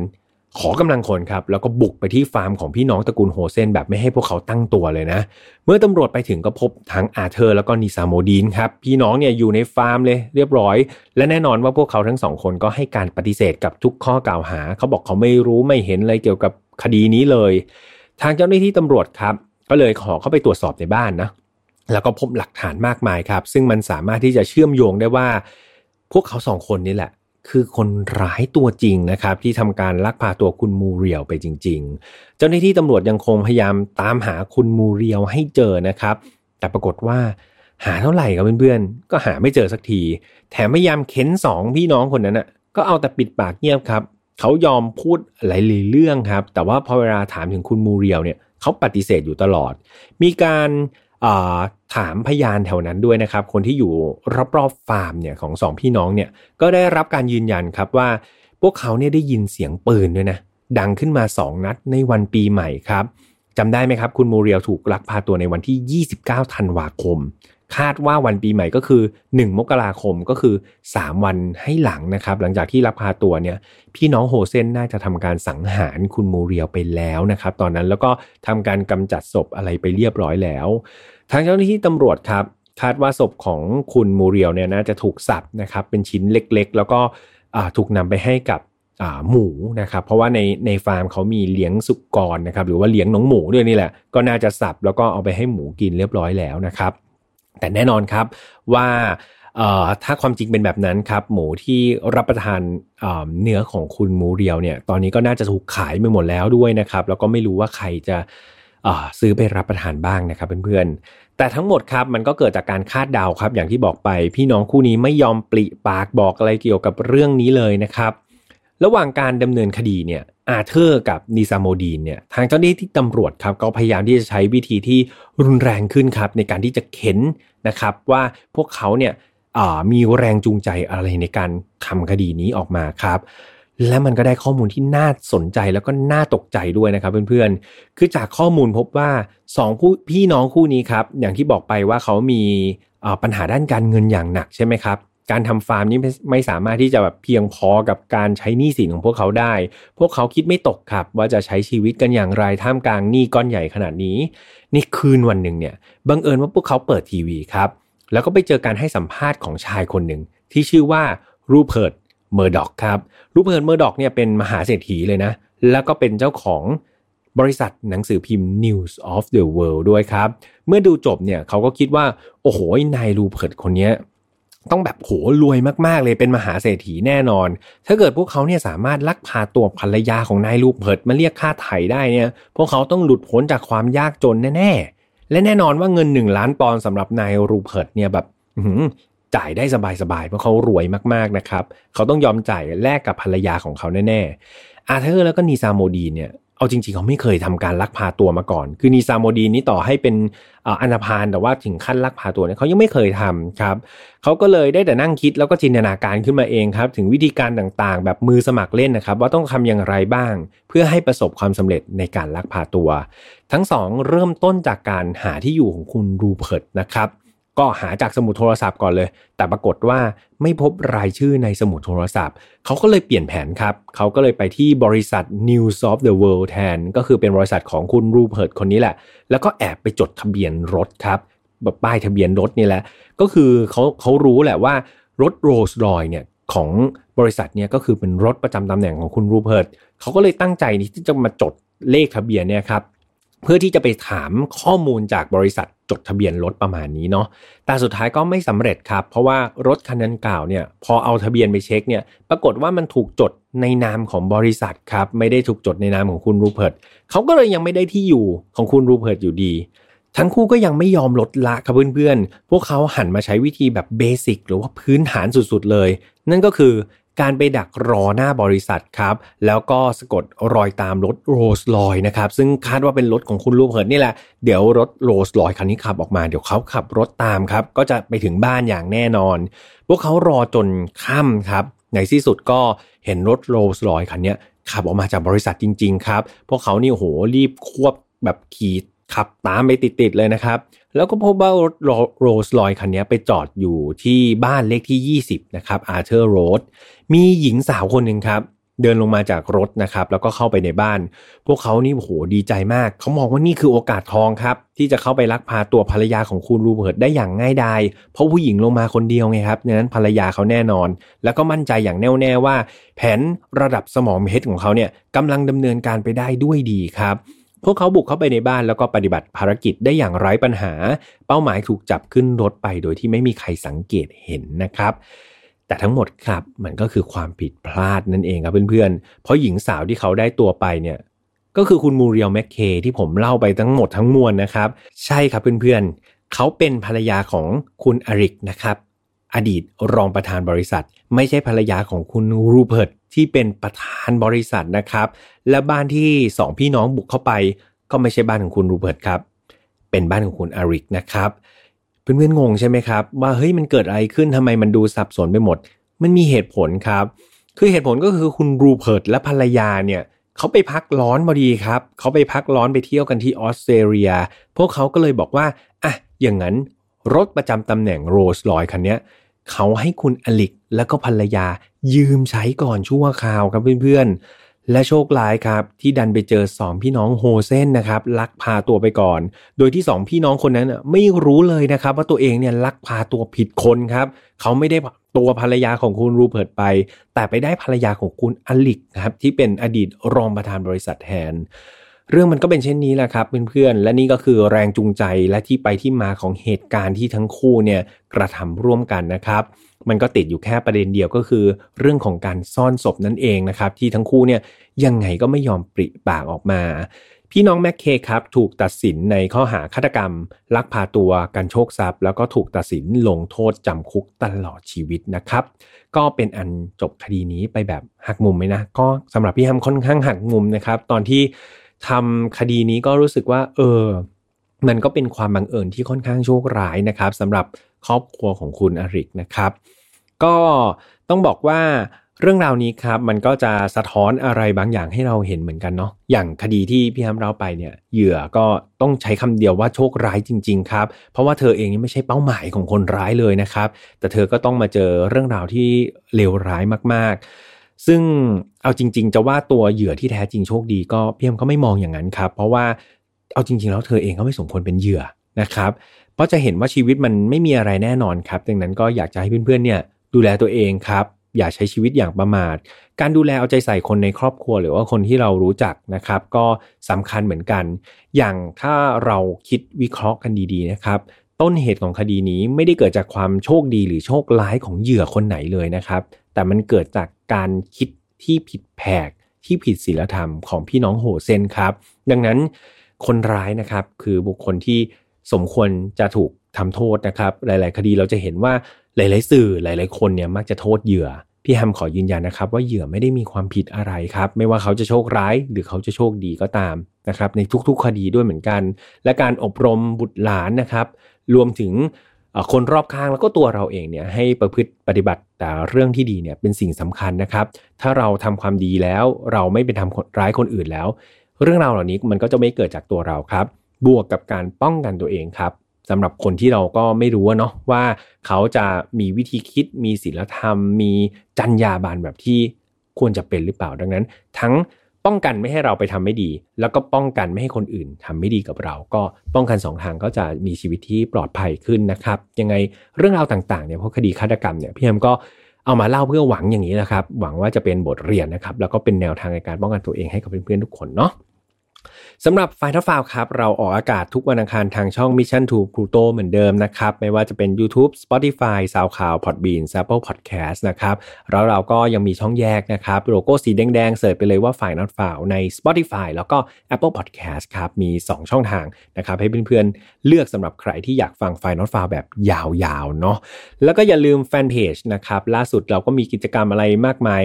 ขอกำลังคนครับแล้วก็บุกไปที่ฟาร์มของพี่น้องตระกูลโฮเซนแบบไม่ให้พวกเขาตั้งตัวเลยนะ เมื่อตำรวจไปถึงก็พบทั้งอาเธอร์แล้วก็นิซาโมดีนครับพี่น้องเนี่ยอยู่ในฟาร์มเลยเรียบร้อย และแน่นอนว่าพวกเขาทั้งสองคนก็ให้การปฏิเสธกับทุกข้อกล่าวหา เขาบอกเขาไม่รู้ไม่เห็นอะไรเกี่ยวกับคดีนี้เลย ทางเจ้าหน้าที่ตำรวจครับ ก็เลยขอเข้าไปตรวจสอบในบ้านนะแล้วก็พบหลักฐานมากมายครับ ซึ่งมันสามารถที่จะเชื่อมโยงได้ว่า พวกเขาสองคนนี่แหละ คือคนร้ายตัวจริงนะครับ ที่ทำการลักพาตัวคุณมูเรียวไปจริง ๆ เจ้าหน้าที่ตำรวจยังคงพยายามตามหาคุณมูเรียวให้เจอนะครับ แต่ปรากฏว่าหาเท่าไหร่ครับเพื่อนๆ ก็หาไม่เจอสักที แถมพยายามเค้นสองพี่น้องคนนั้นอะ ก็เอาแต่ปิดปากเงียบครับ เขายอมพูดหลายเรื่องครับ แต่ว่าพอเวลาถามถึงคุณมูเรียวเนี่ย เขาปฏิเสธอยู่ตลอด มีการถามพยานแถวนั้นด้วยนะครับ คนที่อยู่รอบๆฟาร์มเนี่ยของสองพี่น้องเนี่ยก็ได้รับการยืนยันครับว่า พวกเขาเนี่ยได้ยินเสียงปืนด้วยนะดังขึ้นมาสองนัดในวันปีใหม่ครับจำได้ไหมครับ คุณมูเรียลถูกลักพาตัวในวันที่ 29 ธันวาคม คาดว่าวันปีใหม่ก็คือ 1 มกราคมก็คือ 3 วันให้หลังนะครับ หลังจากที่รับพาตัวเนี่ยพี่น้องโฮเซนน่าจะทำการสังหารคุณมูเรียวไปแล้วนะครับ ตอนนั้นแล้วก็ทำการกำจัดศพอะไรไปเรียบร้อยแล้ว ทางเจ้าหน้าที่ตำรวจครับ คาดว่าศพของคุณมูเรียวเนี่ยน่าจะถูกสับนะครับเป็นชิ้นเล็กๆ แล้วก็ถูกนำไปให้กับหมูนะครับเพราะว่าในในฟาร์มเขามีเลี้ยงสุกรนะครับหรือว่าเลี้ยงน้องหมูด้วยนี่แหละก็น่าจะสับแล้วก็เอาไปให้หมูกินเรียบร้อยแล้วนะครับ แต่แน่นอนครับว่าถ้าความจริงเป็นแบบนั้นครับ หมูที่รับประทานเนื้อของคุณหมูเรียวเนี่ย ตอนนี้ก็น่าจะถูกขายไปหมดแล้วด้วยนะครับ แล้วก็ไม่รู้ว่าใครจะซื้อไปรับประทานบ้างนะครับเพื่อนๆ แต่ทั้งหมดครับมันก็เกิดจากการคาดเดาครับ อย่างที่บอกไป พี่น้องคู่นี้ไม่ยอมปริปากบอกอะไรเกี่ยวกับเรื่องนี้เลยนะครับ ระหว่างการดำเนินคดีเนี่ย อาเธอร์กับนิซาโมดีนเนี่ยทางเจ้าหน้าที่ตำรวจครับก็พยายามที่จะใช้วิธีที่รุนแรงขึ้นครับในการที่จะเข็นนะครับว่าพวกเขาเนี่ยมีแรงจูงใจอะไรในการทำคดีนี้ออกมาครับ และมันก็ได้ข้อมูลที่น่าสนใจแล้วก็น่าตกใจด้วยนะครับเพื่อนๆ คือจากข้อมูลพบว่า2ผู้พี่น้องคู่นี้ครับอย่างที่บอกไปว่าเขามีปัญหาด้านการเงินอย่างหนักใช่ไหมครับ การทำฟาร์มนี้ไม่สามารถที่จะแบบเพียงพอกับการใช้หนี้สินของพวกเขาได้ พวกเขาคิดไม่ตกครับ ว่าจะใช้ชีวิตกันอย่างไรท่ามกลางหนี้ก้อนใหญ่ขนาดนี้ นี่คืนวันหนึ่งเนี่ยบังเอิญว่าพวกเขาเปิดทีวีครับ แล้วก็ไปเจอการให้สัมภาษณ์ของชายคนหนึ่งที่ชื่อว่ารูเพิร์ตเมอร์ด็อกครับรูเพิร์ตเมอร์ด็อกเนี่ยเป็นมหาเศรษฐีเลยนะ แล้วก็เป็นเจ้าของบริษัทหนังสือพิมพ์ News of the World ด้วยครับ เมื่อดูจบเนี่ยเขาก็คิดว่า โอ้โหนายรูเพิร์ตคนนี้ ต้องแบบโหรวยมากๆเลยเป็นมหาเศรษฐีแน่นอน ถ้าเกิดพวกเขาเนี่ยสามารถลักพาตัวภรรยาของนายรูเพิร์ตมาเรียกค่าไถ่ได้เนี่ย พวกเขาต้องหลุดพ้นจากความยากจนแน่ๆ และแน่นอนว่าเงินหนึ่งล้านปอนด์สำหรับนายรูเพิร์ตเนี่ยแบบจ่ายได้สบายๆเพราะเขารวยมากๆนะครับ เขาต้องยอมจ่ายแลกกับภรรยาของเขาแน่ๆอาเธอร์แล้วก็นีซาโมดีเนี่ย เอาจริงๆเขาไม่เคยทำการลักพาตัวมาก่อน คือนีซาโมดีนี่ต่อให้เป็นอันธพาลแต่ว่าถึงขั้นลักพาตัวเนี่ยเขายังไม่เคยทำครับเขาก็เลยได้แต่นั่งคิดแล้วก็จินตนาการขึ้นมาเองครับ ถึงวิธีการต่างๆ แบบมือสมัครเล่นนะครับ ว่าต้องทำอย่างไรบ้าง เพื่อให้ประสบความสำเร็จในการลักพาตัว ทั้งสองเริ่มต้นจากการหาที่อยู่ของคุณรูเพิร์ตนะครับ ก็หาจากสมุดโทรศัพท์ก่อนเลย แต่ปรากฏว่าไม่พบรายชื่อในสมุดโทรศัพท์ เขาก็เลยเปลี่ยนแผนครับ เขาก็เลยไปที่บริษัท News of the World แทน ก็คือเป็นบริษัทของคุณรูเพิร์ตคนนี้แหละ แล้วก็แอบไปจดทะเบียนรถครับ แบบป้ายทะเบียนรถนี่แหละ ก็คือเขาเขารู้แหละว่ารถโรลส์รอยเนี่ยของบริษัทเนี่ยก็คือเป็นรถประจำตำแหน่งของคุณรูเพิร์ตเขาก็เลยตั้งใจที่จะมาจดเลขทะเบียนเนี่ยครับ เพื่อที่จะไปถามข้อมูลจากบริษัทจดทะเบียนรถประมาณนี้เนาะ แต่สุดท้ายก็ไม่สำเร็จครับ เพราะว่ารถคันนั้นเก่าเนี่ยพอเอาทะเบียนไปเช็คเนี่ย ปรากฏว่ามันถูกจดในนามของบริษัทครับ ไม่ได้ถูกจดในนามของคุณรูเพิร์ตเขาก็เลยยังไม่ได้ที่อยู่ของคุณรูเพิร์ตอยู่ดี ทั้งคู่ก็ยังไม่ยอมลดละครับเพื่อนๆ พวกเขาหันมาใช้วิธีแบบ basic หรือว่าพื้นฐานสุดๆเลย นั่นก็คือ การไปดักรอหน้าบริษัทครับ แล้วก็สะกดรอยตามรถโรสลอยนะครับ ซึ่งคาดว่าเป็นรถของคุณลูกเหินนี่แหละ เดี๋ยวรถโรสลอยคันนี้ขับออกมา เดี๋ยวเขาขับรถตามครับ ก็จะไปถึงบ้านอย่างแน่นอน พวกเขารอจนค่ำครับ ในที่สุดก็เห็นรถโรสลอยคันนี้ขับออกมาจากบริษัทจริง ๆ ครับ พวกเขานี่โหรีบควบแบบขี่ขับตามไปติดๆเลยนะครับ แล้วก็พบว่ารถโรสลอยคันนี้ไปจอดอยู่ที่บ้านเลขที่ 20 นะครับอาร์เธอร์โรดมีหญิงสาวคนหนึ่งครับ เดินลงมาจากรถนะครับ แล้วก็เข้าไปในบ้าน พวกเขานี่โอ้โหดีใจมาก เขามองว่านี่คือโอกาสทองครับ ที่จะเข้าไปลักพาตัวภรรยาของคุณรูเบิร์ตได้อย่างง่ายดายเพราะผู้หญิงลงมาคนเดียวไงครับนั้นภรรยาเขาแน่นอน แล้วก็มั่นใจอย่างแน่วแน่ว่า แผนระดับสมองเพชรของเขาเนี่ยกำลังดำเนินการไปได้ด้วยดีครับ พวกเขาบุกเข้าไปในบ้านแล้วก็ปฏิบัติภารกิจได้อย่างไร้ปัญหา เป้าหมายถูกจับขึ้นรถไปโดยที่ไม่มีใครสังเกตเห็นนะครับ แต่ทั้งหมดครับมันก็คือความผิดพลาดนั่นเองครับเพื่อนๆ เพราะหญิงสาวที่เขาได้ตัวไปเนี่ยก็คือคุณมูเรียลแมคเคที่ผมเล่าไปทั้งหมดทั้งมวลนะครับ ใช่ครับเพื่อนๆ เขาเป็นภรรยาของคุณอริกนะครับ อดีตรองประธานบริษัท ไม่ใช่ภรรยาของคุณรูเพิร์ต ที่เป็นประธานบริษัทนะครับ และบ้านที่สองพี่น้องบุกเข้าไป ก็ไม่ใช่บ้านของคุณรูเพิร์ตครับ เป็นบ้านของคุณอาริกนะครับเพื่อนๆงงใช่ไหมครับ ว่าเฮ้ยมันเกิดอะไรขึ้นทำไมมันดูสับสนไปหมด มันมีเหตุผลครับ คือเหตุผลก็คือคุณรูเพิร์ตและภรรยาเนี่ยเขาไปพักร้อนพอดีครับเขาไปพักร้อนไปเที่ยวกันที่ออสเตรเลีย พวกเขาก็เลยบอกว่าอะอย่างนั้นรถประจำตำแหน่งโรสลอยคันนี้ เขาให้คุณอลิกแล้วก็ภรรยายืมใช้ก่อนชั่วคราวครับเพื่อนๆ และโชคร้ายครับ ที่ดันไปเจอสองพี่น้องโฮเซนนะครับ ลักพาตัวไปก่อน โดยที่สองพี่น้องคนนั้นไม่รู้เลยนะครับ ว่าตัวเองเนี่ยลักพาตัวผิดคนครับ เขาไม่ได้ตัวภรรยาของคุณรูเพิร์ตไป แต่ไปได้ภรรยาของคุณอลิกครับที่เป็นอดีตรองประธานบริษัทแทน เรื่องมันก็เป็นเช่นนี้แหละครับเพื่อนๆและนี่ก็คือแรงจูงใจและที่ไปที่มาของเหตุการณ์ที่ทั้งคู่เนี่ยกระทำร่วมกันนะครับ มันก็ติดอยู่แค่ประเด็นเดียวก็คือ เรื่องของการซ่อนศพนั่นเองนะครับ ที่ทั้งคู่เนี่ยยังไงก็ไม่ยอมปริปากออกมา พี่น้องแม็กเคครับถูกตัดสินในข้อหาฆาตกรรม ลักพาตัวการโชคทรัพย์ แล้วก็ถูกตัดสินลงโทษจำคุกตลอดชีวิตนะครับ ก็เป็นอันจบคดีนี้ไปแบบหักมุมไหมนะก็สำหรับพี่ฮัมค่อนข้างหักมุมนะครับ ตอนที่ ทำคดีนี้ก็รู้สึกว่า เออ มันก็เป็นความบังเอิญที่ค่อนข้างโชคร้ายนะครับสำหรับครอบครัวของคุณอริกนะครับ ก็ต้องบอกว่าเรื่องราวนี้ครับมันก็จะสะท้อนอะไรบางอย่างให้เราเห็นเหมือนกันเนาะอย่างคดีที่พี่ฮัมเราไปเนี่ยเหยื่อก็ต้องใช้คำเดียวว่าโชคร้ายจริง ๆ ครับ เพราะว่าเธอเองนี่ไม่ใช่เป้าหมายของคนร้ายเลยนะครับ แต่เธอก็ต้องมาเจอเรื่องราวที่เลวร้ายมาก ซึ่งเอาจริง ๆ จะว่าตัวเหยื่อที่แท้จริงโชคดีก็พี่เอ็มก็ไม่มองอย่างนั้นครับ เพราะว่าเอาจริง ๆ แล้วเธอเองก็ไม่สมควรเป็นเหยื่อนะครับ เพราะจะเห็นว่าชีวิตมันไม่มีอะไรแน่นอนครับ ดังนั้นก็อยากจะให้เพื่อนๆเนี่ยดูแลตัวเองครับ อย่าใช้ชีวิตอย่างประมาท การดูแลเอาใจใส่คนในครอบครัว หรือว่าคนที่เรารู้จักนะครับ ก็สำคัญเหมือนกัน อย่างถ้าเราคิดวิเคราะห์กันดีๆนะครับ ต้นเหตุของคดีนี้ไม่ได้เกิดจากความโชคดีหรือโชคร้ายของเหยื่อคนไหนเลยนะครับ แต่มันเกิดจากการคิดที่ผิดแผกที่ผิดศีลธรรมของพี่น้องโหเซนครับ ดังนั้นคนร้ายนะครับคือบุคคลที่สมควรจะถูกทำโทษนะครับ หลาย ๆ คดีเราจะเห็นว่าหลาย ๆ สื่อหลาย ๆ คนเนี่ยมักจะโทษเหยื่อพี่แฮมขอยืนยันนะครับ ว่าเหยื่อไม่ได้มีความผิดอะไรครับ ไม่ว่าเขาจะโชคร้ายหรือเขาจะโชคดีก็ตามนะครับ ในทุก ๆ คดีด้วยเหมือนกัน และการอบรมบุตรหลานนะครับ รวมถึงคนรอบข้างแล้วก็ตัวเราเองเนี่ยให้ประพฤติปฏิบัติแต่เรื่องที่ดีเนี่ยเป็นสิ่งสำคัญนะครับ ถ้าเราทำความดีแล้วเราไม่เป็นทำร้ายคนอื่นแล้ว เรื่องราวเหล่านี้มันก็จะไม่เกิดจากตัวเราครับ บวกกับการป้องกันตัวเองครับสำหรับคนที่เราก็ไม่รู้เนาะว่าเขาจะมีวิธีคิดมีศีลธรรม มีจรรยาบรรณแบบที่ควรจะเป็นหรือเปล่าดังนั้น ทั้ง ป้องกันไม่ให้เราไปทำไม่ดี แล้วก็ป้องกันไม่ให้คนอื่นทำไม่ดีกับเรา ก็ป้องกัน2ทางก็จะมีชีวิตที่ปลอดภัยขึ้นนะครับ ยังไงเรื่องราวต่างๆเนี่ยเพราะคดีฆาตกรรมเนี่ยพี่แอมก็เอามาเล่าเพื่อหวังอย่างนี้นะครับ หวังว่าจะเป็นบทเรียนนะครับ แล้วก็เป็นแนวทางในการป้องกันตัวเองให้กับเพื่อนๆทุกคนเนาะ สำหรับไฟทัฟาวครับ เราออกอากาศทุกวันอังคารทางช่อง Mission to Pluto เหมือนเดิมนะครับ ไม่ว่าจะเป็น YouTube Spotify SoundCloud Podbean Apple Podcast นะครับ แล้วเราก็ยังมีช่องแยกนะครับ โลโก้สีแดงๆ เสิร์ชไปเลยว่าฝ่ายนอตฟาวใน Spotify แล้วก็ Apple Podcast ครับ มี 2 ช่องทางนะครับ ให้เพื่อนๆ เลือกสำหรับใครที่อยากฟังไฟนอตฟาวแบบยาวๆ เนาะแล้วก็อย่าลืมแฟนเพจนะครับล่าสุดเราก็มีกิจกรรมอะไรมากมาย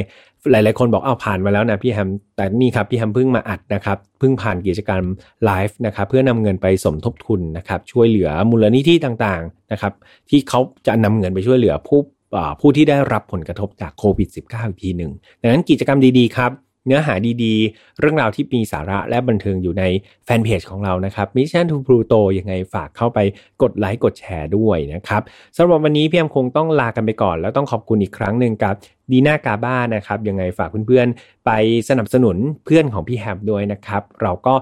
หลาย ๆ คนบอกเอาผ่านมาแล้วนะพี่แฮม แต่นี่ครับพี่แฮมเพิ่งมาอัดนะครับ เพิ่งผ่านกิจกรรมไลฟ์นะครับเพื่อนำเงินไปสมทบทุนนะครับ ช่วยเหลือมูลนิธิต่าง ๆ นะครับ ที่เขาจะนำเงินไปช่วยเหลือผู้ผู้ที่ได้รับผลกระทบจากโควิด -19 อีกทีหนึ่งดังนั้นกิจกรรมดี ๆ ครับ เนื้อหาดีๆ เรื่องราวที่มีสาระและบันเทิงอยู่ในแฟนเพจของเรานะครับ Mission to Pluto ยังไงฝากเข้าไปกดไลค์กดแชร์ด้วยนะครับสำหรับวันนี้พี่แอมคงต้องลากันไปก่อน แล้วต้องขอบคุณอีกครั้งหนึ่งกับดีน่ากาบ้านะครับ ยังไงฝากเพื่อนๆ ไปสนับสนุนเพื่อนของพี่แฮมด้วยนะครับ เราก็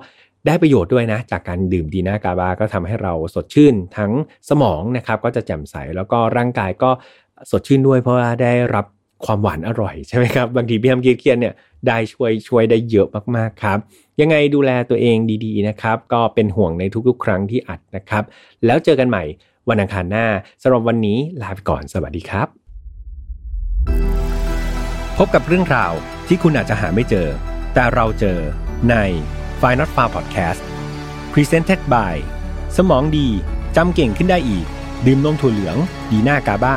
ได้ประโยชน์ด้วยนะ จากการดื่มดีน่ากาบาก็ทำให้เราสดชื่น ทั้งสมองนะครับก็จะแจ่มใสแล้วก็ร่างกายก็สดชื่นด้วยเพราะว่าได้รับ ความหวานอร่อยใช่ไหมครับบางทีพี่แฮมเครียดเนี่ยได้ช่วยช่วยได้เยอะมากๆครับ ยังไงดูแลตัวเองดีๆนะครับ ก็เป็นห่วงในทุกๆ ครั้งที่อัดนะครับ แล้วเจอกันใหม่วันอังคารหน้าสำหรับวันนี้ลาไปก่อนสวัสดีครับ พบกับเรื่องราวที่คุณอาจจะหาไม่เจอ แต่เราเจอใน f i n a l f a r Podcast Presented by สมองดีจำเก่งขึ้นได้อีก ดื่มนมถั่วเหลือง ดีน่ากาบ้า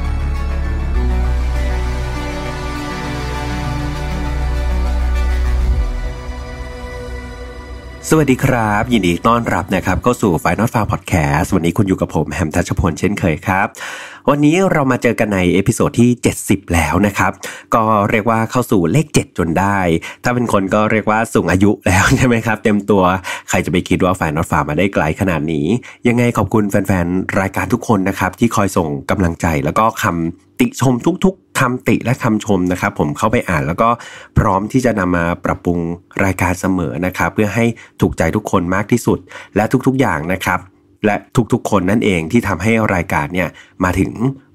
สวัสดีครับ ยินดีต้อนรับนะครับเข้าสู่ Final File Podcast วันนี้คุณอยู่กับผมแฮมทัชพลเช่นเคยครับ วันนี้เรามาเจอกันใน episode ที่ 70 แล้วนะครับ ก็เรียกว่าเข้าสู่เลข 7 จนได้ ถ้าเป็นคนก็เรียกว่าสูงอายุแล้วใช่ไหมครับ เต็มตัวใครจะไปคิดว่าฝ่ายนอตฟามาได้ไกลขนาดนี้ ยังไงขอบคุณแฟนๆ รายการทุกคนนะครับที่คอยส่งกำลังใจแล้วก็คำติชมทุกๆ คำติและคำชมนะครับ ผมเข้าไปอ่านแล้วก็พร้อมที่จะนำมาปรับปรุงรายการเสมอนะครับ เพื่อให้ถูกใจทุกคนมากที่สุด และทุกๆอย่างนะครับ และทุกๆ คนนั่นเองที่ทำให้รายการเนี่ยมาถึง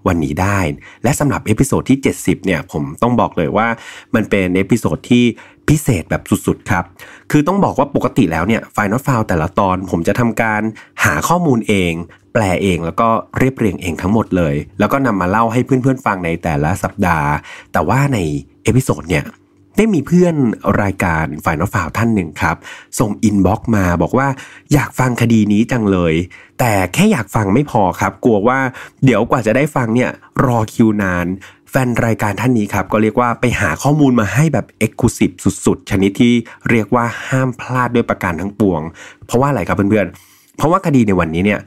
วันนี้ได้ และสำหรับ episode ที่ 70 เนี่ย ผมต้องบอกเลยว่ามันเป็น episode ที่ พิเศษแบบสุดๆครับ คือต้องบอกว่าปกติแล้วเนี่ย Final File แต่ละตอน ผมจะทำการหาข้อมูลเอง แปลเองแล้วก็เรียบเรียงเองทั้งหมดเลย แล้วก็นำมาเล่าให้เพื่อนๆฟังในแต่ละสัปดาห์ แต่ว่าใน episode เนี่ยได้มีเพื่อนรายการ Final File ท่านหนึ่งครับ ส่ง inbox มาบอกว่าอยากฟังคดีนี้จังเลย แต่แค่อยากฟังไม่พอครับ กลัวว่าเดี๋ยวกว่าจะได้ฟังเนี่ยรอคิวนาน แฟนรายการท่านนี้ครับ ก็เรียกว่าไปหาข้อมูลมาให้แบบเอ็กซ์คลูซีฟสุด ๆ ชนิดที่เรียกว่าห้ามพลาดด้วยประการทั้งปวง เพราะว่าอะไรครับเพื่อนๆ เพราะว่าคดีในวันนี้เนี่ย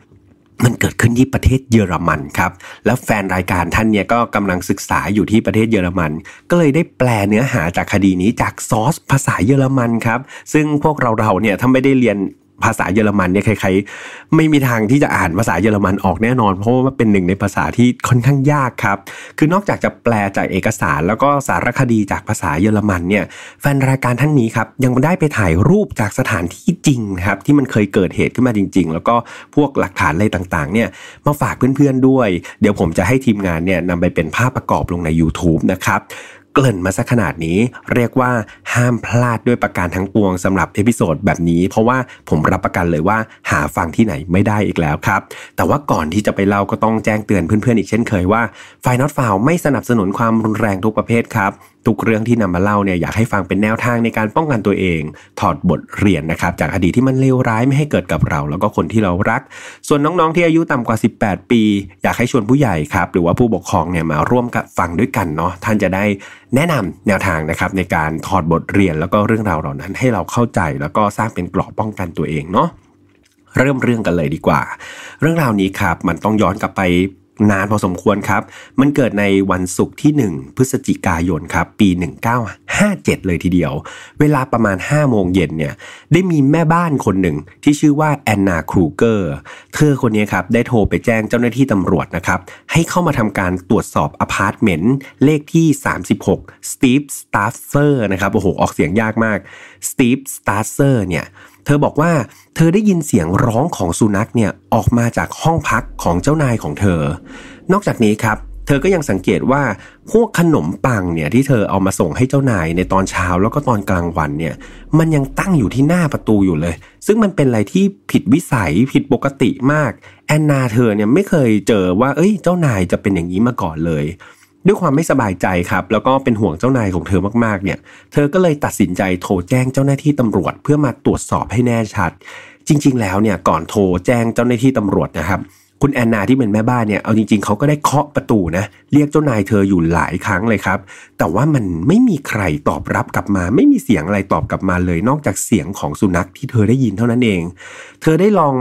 มันเกิดขึ้นที่ประเทศเยอรมันครับ แล้วแฟนรายการท่านเนี่ยก็กำลังศึกษาอยู่ที่ประเทศเยอรมัน ก็เลยได้แปลเนื้อหาจากคดีนี้จากซอสภาษาเยอรมันครับ ซึ่งพวกเราเราเนี่ยถ้าไม่ได้เรียน ภาษาเยอรมันเนี่ยใครๆไม่มีทางที่จะอ่านภาษาเยอรมันออกแน่นอน เพราะว่าเป็นหนึ่งในภาษาที่ค่อนข้างยากครับ คือนอกจากจะแปลจากเอกสาร แล้วก็สารคดีจากภาษาเยอรมันเนี่ยแฟนรายการท่านนี้ครับยังได้ไปถ่ายรูปจากสถานที่จริงครับที่มันเคยเกิดเหตุขึ้นมาจริง ๆ แล้วก็พวกหลักฐานอะไรต่างๆเนี่ยมาฝากเพื่อนๆด้วย เดี๋ยวผมจะให้ทีมงานเนี่ยนำไปเป็นภาพประกอบลงใน YouTube นะครับ เกริ่นมาซะขนาดนี้ เรียกว่าห้ามพลาดด้วยประการทั้งปวงสำหรับ episode แบบนี้ เพราะว่าผมรับประกันเลยว่าหาฟังที่ไหนไม่ได้อีกแล้วครับ แต่ว่าก่อนที่จะไปเล่าก็ต้องแจ้งเตือนเพื่อนๆอีกเช่นเคยว่า Final File ไม่สนับสนุนความรุนแรงทุกประเภทครับทุกเรื่องที่นำมาเล่าเนี่ยอยากให้ฟังเป็นแนวทางในการป้องกันตัวเอง ถอดบทเรียนนะครับ จากอดีตที่มันเลวร้ายไม่ให้เกิดกับเรา แล้วก็คนที่เรารัก ส่วนน้องๆที่อายุต่ำกว่า 18 ปี อยากให้ชวนผู้ใหญ่ครับ หรือว่าผู้ปกครองเนี่ยมาร่วมกับฟังด้วยกันเนาะท่านจะได้แนะนำแนวทางนะครับในการถอดบทเรียนแล้วก็เรื่องราวเหล่านั้นให้เราเข้าใจ แล้วก็สร้างเป็นกรอบป้องกันตัวเองเนาะเริ่มเรื่องกันเลยดีกว่า เรื่องราวนี้ครับมันต้องย้อนกลับไป นานพอสมควรครับ มันเกิดในวันศุกร์ที่ 1 พฤศจิกายนครับ ปี 1957 เลยทีเดียว เวลาประมาณ 5 โมงเย็นเนี่ย ได้มีแม่บ้านคนหนึ่งที่ชื่อว่าแอนนาครูเกอร์ เธอคนนี้ครับ ได้โทรไปแจ้งเจ้าหน้าที่ตำรวจนะครับ ให้เข้ามาทำการตรวจสอบอพาร์ตเมนต์เลขที่ 36 Stiftstrasse นะครับ โอ้โห ออกเสียงยากมาก Stiftstrasse เนี่ย เธอบอกว่าเธอได้ยินเสียงร้องของสุนัขเนี่ยออกมาจากห้องพักของเจ้านายของเธอ นอกจากนี้ครับ เธอก็ยังสังเกตว่าพวกขนมปังเนี่ยที่เธอเอามาส่งให้เจ้านายในตอนเช้าแล้วก็ตอนกลางวันเนี่ยมันยังตั้งอยู่ที่หน้าประตูอยู่เลย ซึ่งมันเป็นอะไรที่ผิดวิสัยผิดปกติมากแอนนาเธอเนี่ยไม่เคยเจอว่าเอ้ยเจ้านายจะเป็นอย่างนี้มาก่อนเลย ด้วยความไม่สบายใจครับ แล้วก็เป็นห่วงเจ้านายของเธอมากๆเนี่ย เธอก็เลยตัดสินใจโทรแจ้งเจ้าหน้าที่ตำรวจเพื่อมาตรวจสอบให้แน่ชัด จริง ๆ แล้วเนี่ยก่อนโทรแจ้งเจ้าหน้าที่ตำรวจนะครับ คุณแอนนาที่เป็นแม่บ้านเนี่ยเอาจริงๆเขาก็ได้เคาะประตูนะเรียกเจ้านายเธออยู่หลายครั้งเลยครับ แต่ว่ามันไม่มีใครตอบรับกลับมา ไม่มีเสียงอะไรตอบกลับมาเลย นอกจากเสียงของสุนัขที่เธอได้ยินเท่านั้นเอง เธอได้ลอง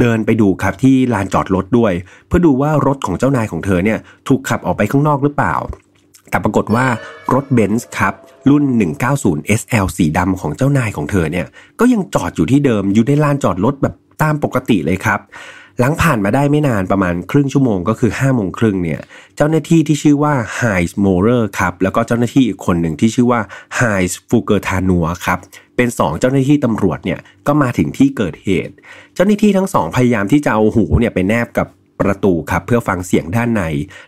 เดินไปดูครับที่ลานจอดรถด้วย เพื่อดูว่ารถของเจ้านายของเธอเนี่ยถูกขับออกไปข้างนอกหรือเปล่าแต่ปรากฏว่ารถเบนซ์ครับ รุ่น 190 SL สีดำของเจ้านายของเธอเนี่ย ก็ยังจอดอยู่ที่เดิมอยู่ในลานจอดรถแบบตามปกติเลยครับ หลังผ่านมาได้ไม่นานประมาณครึ่งชั่วโมงก็คือ5้าโมงครึ่งเนี่ยเจ้าหน้าที่ที่ชื่อว่าไฮส์โมเรอร์ครับแล้วก็เจ้าหน้าที่อีกคนหนึ่งที่ชื่อว่าไฮส์ฟูเกอร์ทานัวครับเป็น2เจ้าหน้าที่ตำรวจเนี่ยก็มาถึงที่เกิดเหตุ เจ้าหน้าที่ทั้งสองพยายามที่จะเอาหูเนี่ยไปแนบกับประตูครับเพื่อฟังเสียงด้านใน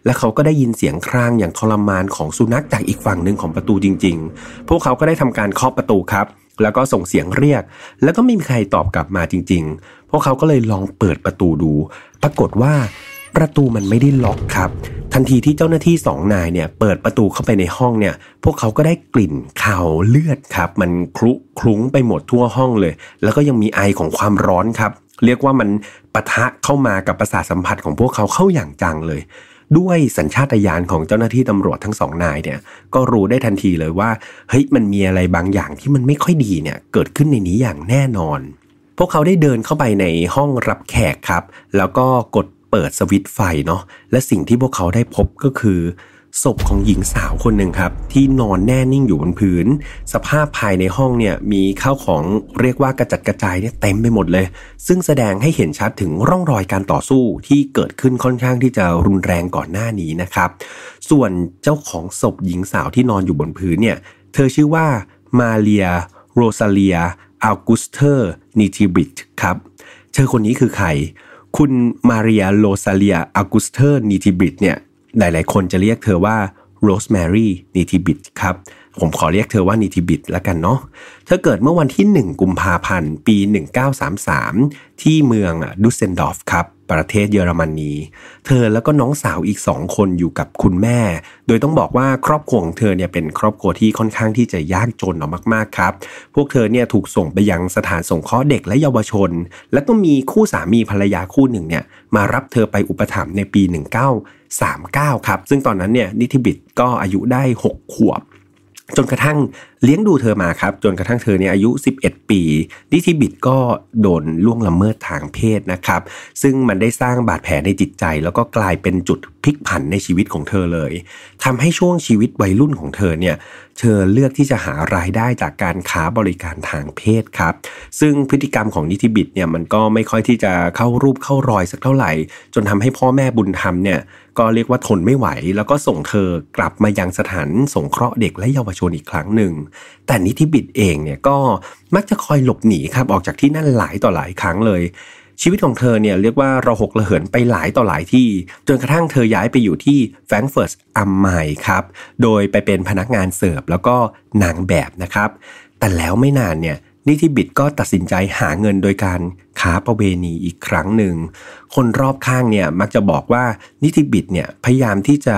และเขาก็ได้ยินเสียงครางอย่างทรมานของสุนัขจากอีกฝั่งหนึ่งของประตูจริง ๆ พวกเขาก็ได้ทำการเคาะประตูครับ แล้วก็ส่งเสียงเรียก แล้วก็ไม่มีใครตอบกลับมาจริง ๆ พวกเขาก็เลยลองเปิดประตูดู ปรากฏว่าประตูมันไม่ได้ล็อกครับ ทันทีที่เจ้าหน้าที่สองนายเนี่ยเปิดประตูเข้าไปในห้องเนี่ย พวกเขาก็ได้กลิ่นข่าวเลือดครับ มันคลุคลุ้งไปหมดทั่วห้องเลย แล้วก็ยังมีไอของความร้อนครับ เรียกว่ามันปะทะเข้ามากับประสาทสัมผัสของพวกเขาเข้าอย่างจังเลย ด้วยสัญชาตญาณของเจ้าหน้าที่ตำรวจทั้งสองนายเนี่ยก็รู้ได้ทันทีเลยว่าเฮ้ยมันมีอะไรบางอย่างที่มันไม่ค่อยดีเนี่ยเกิดขึ้นในนี้อย่างแน่นอน พวกเขาได้เดินเข้าไปในห้องรับแขกครับ แล้วก็กดเปิดสวิตไฟเนาะและสิ่งที่พวกเขาได้พบก็คือ ศพของหญิงสาวคนหนึ่งครับ ที่นอนแน่นิ่งอยู่บนพื้น สภาพภายในห้องเนี่ยมีข้าวของเรียกว่ากระจัดกระจายเนี่ยเต็มไปหมดเลย ซึ่งแสดงให้เห็นชัดถึงร่องรอยการต่อสู้ที่เกิดขึ้นค่อนข้างที่จะรุนแรงก่อนหน้านี้นะครับ ส่วนเจ้าของศพหญิงสาวที่นอนอยู่บนพื้นเนี่ยเธอชื่อว่ามาเรียโรซาเลียอัลกุสเตอร์นิทิบิตครับเธอคนนี้คือใคร คุณมาเรียโรซาเลียอัลกุสเตอร์นิทิบิตเนี่ย หลายๆ คนจะเรียกเธอว่าโรสแมรี่นิติบิตครับ ผมขอเรียกเธอว่านิติบิตละกันเนาะ เธอเกิดเมื่อวันที่ 1 กุมภาพันธ์ ปี 1933 ที่เมืองดุสเซลดอร์ฟครับ ประเทศเยอรมนีเธอแล้วก็น้องสาวอีกสองคนอยู่กับคุณแม่ โดยต้องบอกว่าครอบครัวของเธอเนี่ยเป็นครอบครัวที่ค่อนข้างที่จะยากจนอมากๆครับ พวกเธอเนี่ยถูกส่งไปยังสถานสงเคราะห์เด็กและเยาวชน แล้วก็มีคู่สามีภรรยาคู่หนึ่งเนี่ยมารับเธอไปอุปถัมภ์ในปี 19 39 ครับ ซึ่งตอนนั้นเนี่ยนิติบิตก็อายุได้ 6 ขวบจนกระทั่งเลี้ยงดูเธอมาครับ จนกระทั่งเธอเนี่ยอายุ 11 ปีดิทิบิดก็โดนล่วงละเมิดทางเพศนะครับ ซึ่งมันได้สร้างบาดแผลในจิตใจ แล้วก็กลายเป็นจุดพลิกผันในชีวิตของเธอเลยทำให้ช่วงชีวิตวัยรุ่นของเธอเนี่ยเธอเลือกที่จะหารายได้จากการค้าบริการทางเพศครับ ซึ่งพฤติกรรมของนิติบิดเนี่ยมันก็ไม่ค่อยที่จะเข้ารูปเข้ารอยสักเท่าไหร่ จนทำให้พ่อแม่บุญธรรมเนี่ยก็เรียกว่าทนไม่ไหว แล้วก็ส่งเธอกลับมายังสถานสงเคราะห์เด็กและเยาวชนอีกครั้งหนึ่งแต่นิติบิดเองเนี่ยก็มักจะคอยหลบหนีครับออกจากที่นั่นหลายต่อหลายครั้งเลย ชีวิตของเธอเนี่ยเรียกว่าระหกระเหินไปหลายต่อหลายที่ จนกระทั่งเธอย้ายไปอยู่ที่แฟรงเฟิร์ตอัมไมครับ โดยไปเป็นพนักงานเสิร์ฟแล้วก็นางแบบนะครับ แต่แล้วไม่นานเนี่ยนิติบิดก็ตัดสินใจหาเงินโดยการค้าประเวณีอีกครั้งหนึ่ง คนรอบข้างเนี่ยมักจะบอกว่านิติบิดเนี่ยพยายามที่จะ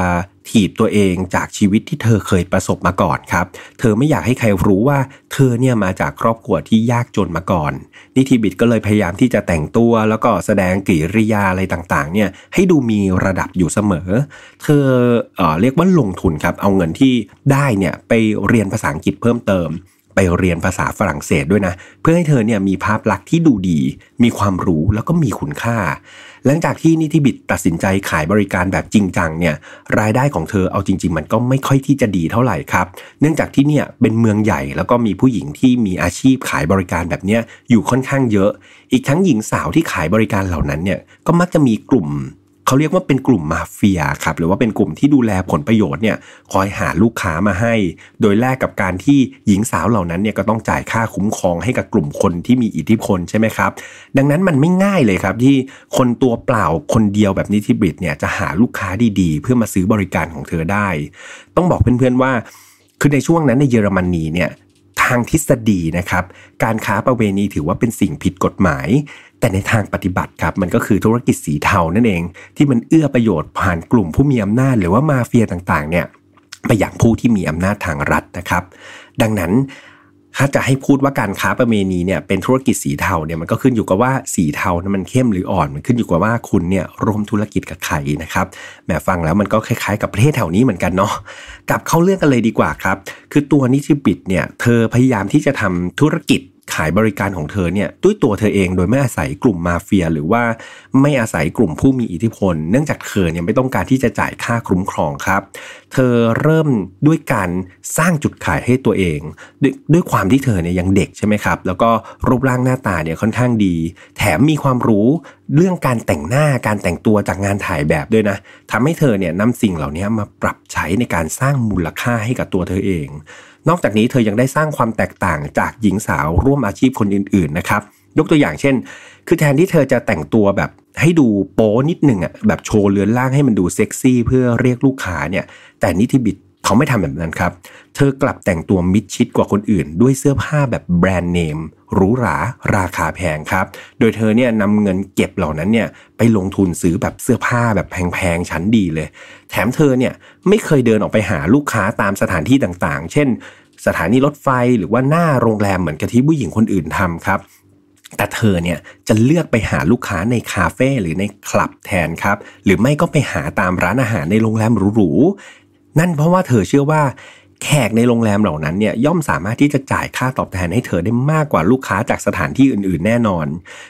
ถีบตัวเองจากชีวิตที่เธอเคยประสบมาก่อนครับ เธอไม่อยากให้ใครรู้ว่าเธอเนี่ยมาจากครอบครัวที่ยากจนมาก่อน นิติบิดก็เลยพยายามที่จะแต่งตัวแล้วก็แสดงกิริยาอะไรต่างๆเนี่ยให้ดูมีระดับอยู่เสมอ เธอเออเรียกว่าลงทุนครับ เอาเงินที่ได้เนี่ยไปเรียนภาษาอังกฤษเพิ่มเติม ไปเรียนภาษาฝรั่งเศสด้วยนะ เพื่อให้เธอเนี่ยมีภาพลักษณ์ที่ดูดี มีความรู้แล้วก็มีคุณค่า หลังจากที่นิติบิดตัดสินใจขายบริการแบบจริงจังเนี่ยรายได้ของเธอเอาจริง ๆ มันก็ไม่ค่อยที่จะดีเท่าไหร่ครับ เนื่องจากที่เนี่ยเป็นเมืองใหญ่แล้วก็มีผู้หญิงที่มีอาชีพขายบริการแบบเนี้ยอยู่ค่อนข้างเยอะ อีกทั้งหญิงสาวที่ขายบริการเหล่านั้นเนี่ยก็มักจะมีกลุ่ม เขาเรียกว่าเป็นกลุ่มมาเฟียครับหรือว่าเป็นกลุ่มที่ดูแลผลประโยชน์เนี่ยคอยหาลูกค้ามาให้ โดยแลกกับการที่หญิงสาวเหล่านั้นเนี่ยก็ต้องจ่ายค่าคุ้มครองให้กับกลุ่มคนที่มีอิทธิพลใช่ไหมครับ ดังนั้นมันไม่ง่ายเลยครับที่คนตัวเปล่าคนเดียวแบบนิติบิดเนี่ยจะหาลูกค้าดีๆ เพื่อมาซื้อบริการของเธอได้ ต้องบอกเพื่อนๆว่า คือในช่วงนั้นในเยอรมนีเนี่ยทางทฤษฎีนะครับ การค้าประเวณีถือว่าเป็นสิ่งผิดกฎหมาย แต่ในทางปฏิบัติครับมันก็คือธุรกิจสีเทานั่นเอง ที่มันเอื้อประโยชน์ผ่านกลุ่มผู้มีอำนาจหรือว่ามาเฟียต่างๆเนี่ยไปอย่างผู้ที่มีอำนาจทางรัฐนะครับ ดังนั้นถ้าจะให้พูดว่าการค้าประเวณีเนี่ยเป็นธุรกิจสีเทาเนี่ยมันก็ขึ้นอยู่กับว่าสีเทานั้นมันเข้มหรืออ่อน มันขึ้นอยู่กับว่าคุณเนี่ยร่วมธุรกิจกับใครนะครับแหมฟังแล้วมันก็คล้ายๆ กับประเทศแถวนี้เหมือนกันเนาะกลับเข้าเรื่องกันเลยดีกว่าครับ คือตัวนิชิบิดเนี่ยเธอพยายามที่จะทำธุรกิจ ขายบริการของเธอเนี่ยด้วยตัวเธอเองโดยไม่อาศัยกลุ่มมาเฟีย หรือว่าไม่อาศัยกลุ่มผู้มีอิทธิพล เนื่องจากเธอเนี่ยไม่ต้องการที่จะจ่ายค่าคุ้มครองครับ เธอเริ่มด้วยการสร้างจุดขายให้ตัวเองดด้วยความที่เธอเนี่ยยังเด็กใช่ไหมครับ แล้วก็รูปร่างหน้าตาเนี่ยค่อนข้างดี แถมมีความรู้เรื่องการแต่งหน้าการแต่งตัวจากงานถ่ายแบบด้วยนะทำให้เธอเนี่ยนำสิ่งเหล่านี้มาปรับใช้ในการสร้างมูลค่าให้กับตัวเธอเอง นอกจากนี้เธอยังได้สร้างความแตกต่างจากหญิงสาวร่วมอาชีพคนอื่นๆนะครับยกตัวอย่างเช่น คือแทนที่เธอจะแต่งตัวแบบให้ดูโป๊นิดหนึ่งอะแบบโชว์เลือนล่างให้มันดูเซ็กซี่เพื่อเรียกลูกค้าเนี่ย แต่นิติบิด เขาไม่ทำแบบนั้นครับ เธอกลับแต่งตัวมิดชิดกว่าคนอื่น ด้วยเสื้อผ้าแบบแบรนด์เนมหรูหราราคาแพงครับ โดยเธอเนี่ยนำเงินเก็บเหล่านั้นเนี่ยไปลงทุนซื้อแบบเสื้อผ้าแบบแพงๆชั้นดีเลย แถมเธอเนี่ยไม่เคยเดินออกไปหาลูกค้าตามสถานที่ต่างๆ เช่น สถานีรถไฟหรือว่าหน้าโรงแรมเหมือนกับที่ผู้หญิงคนอื่นทำครับแต่เธอเนี่ยจะเลือกไปหาลูกค้าในคาเฟ่หรือในคลับแทนครับ หรือไม่ก็ไปหาตามร้านอาหารในโรงแรมหรู นั่นเพราะว่าเธอเชื่อว่าแขกในโรงแรมเหล่านั้นเนี่ยย่อมสามารถที่จะจ่ายค่าตอบแทนให้เธอได้มากกว่าลูกค้าจากสถานที่อื่น ๆ แน่นอน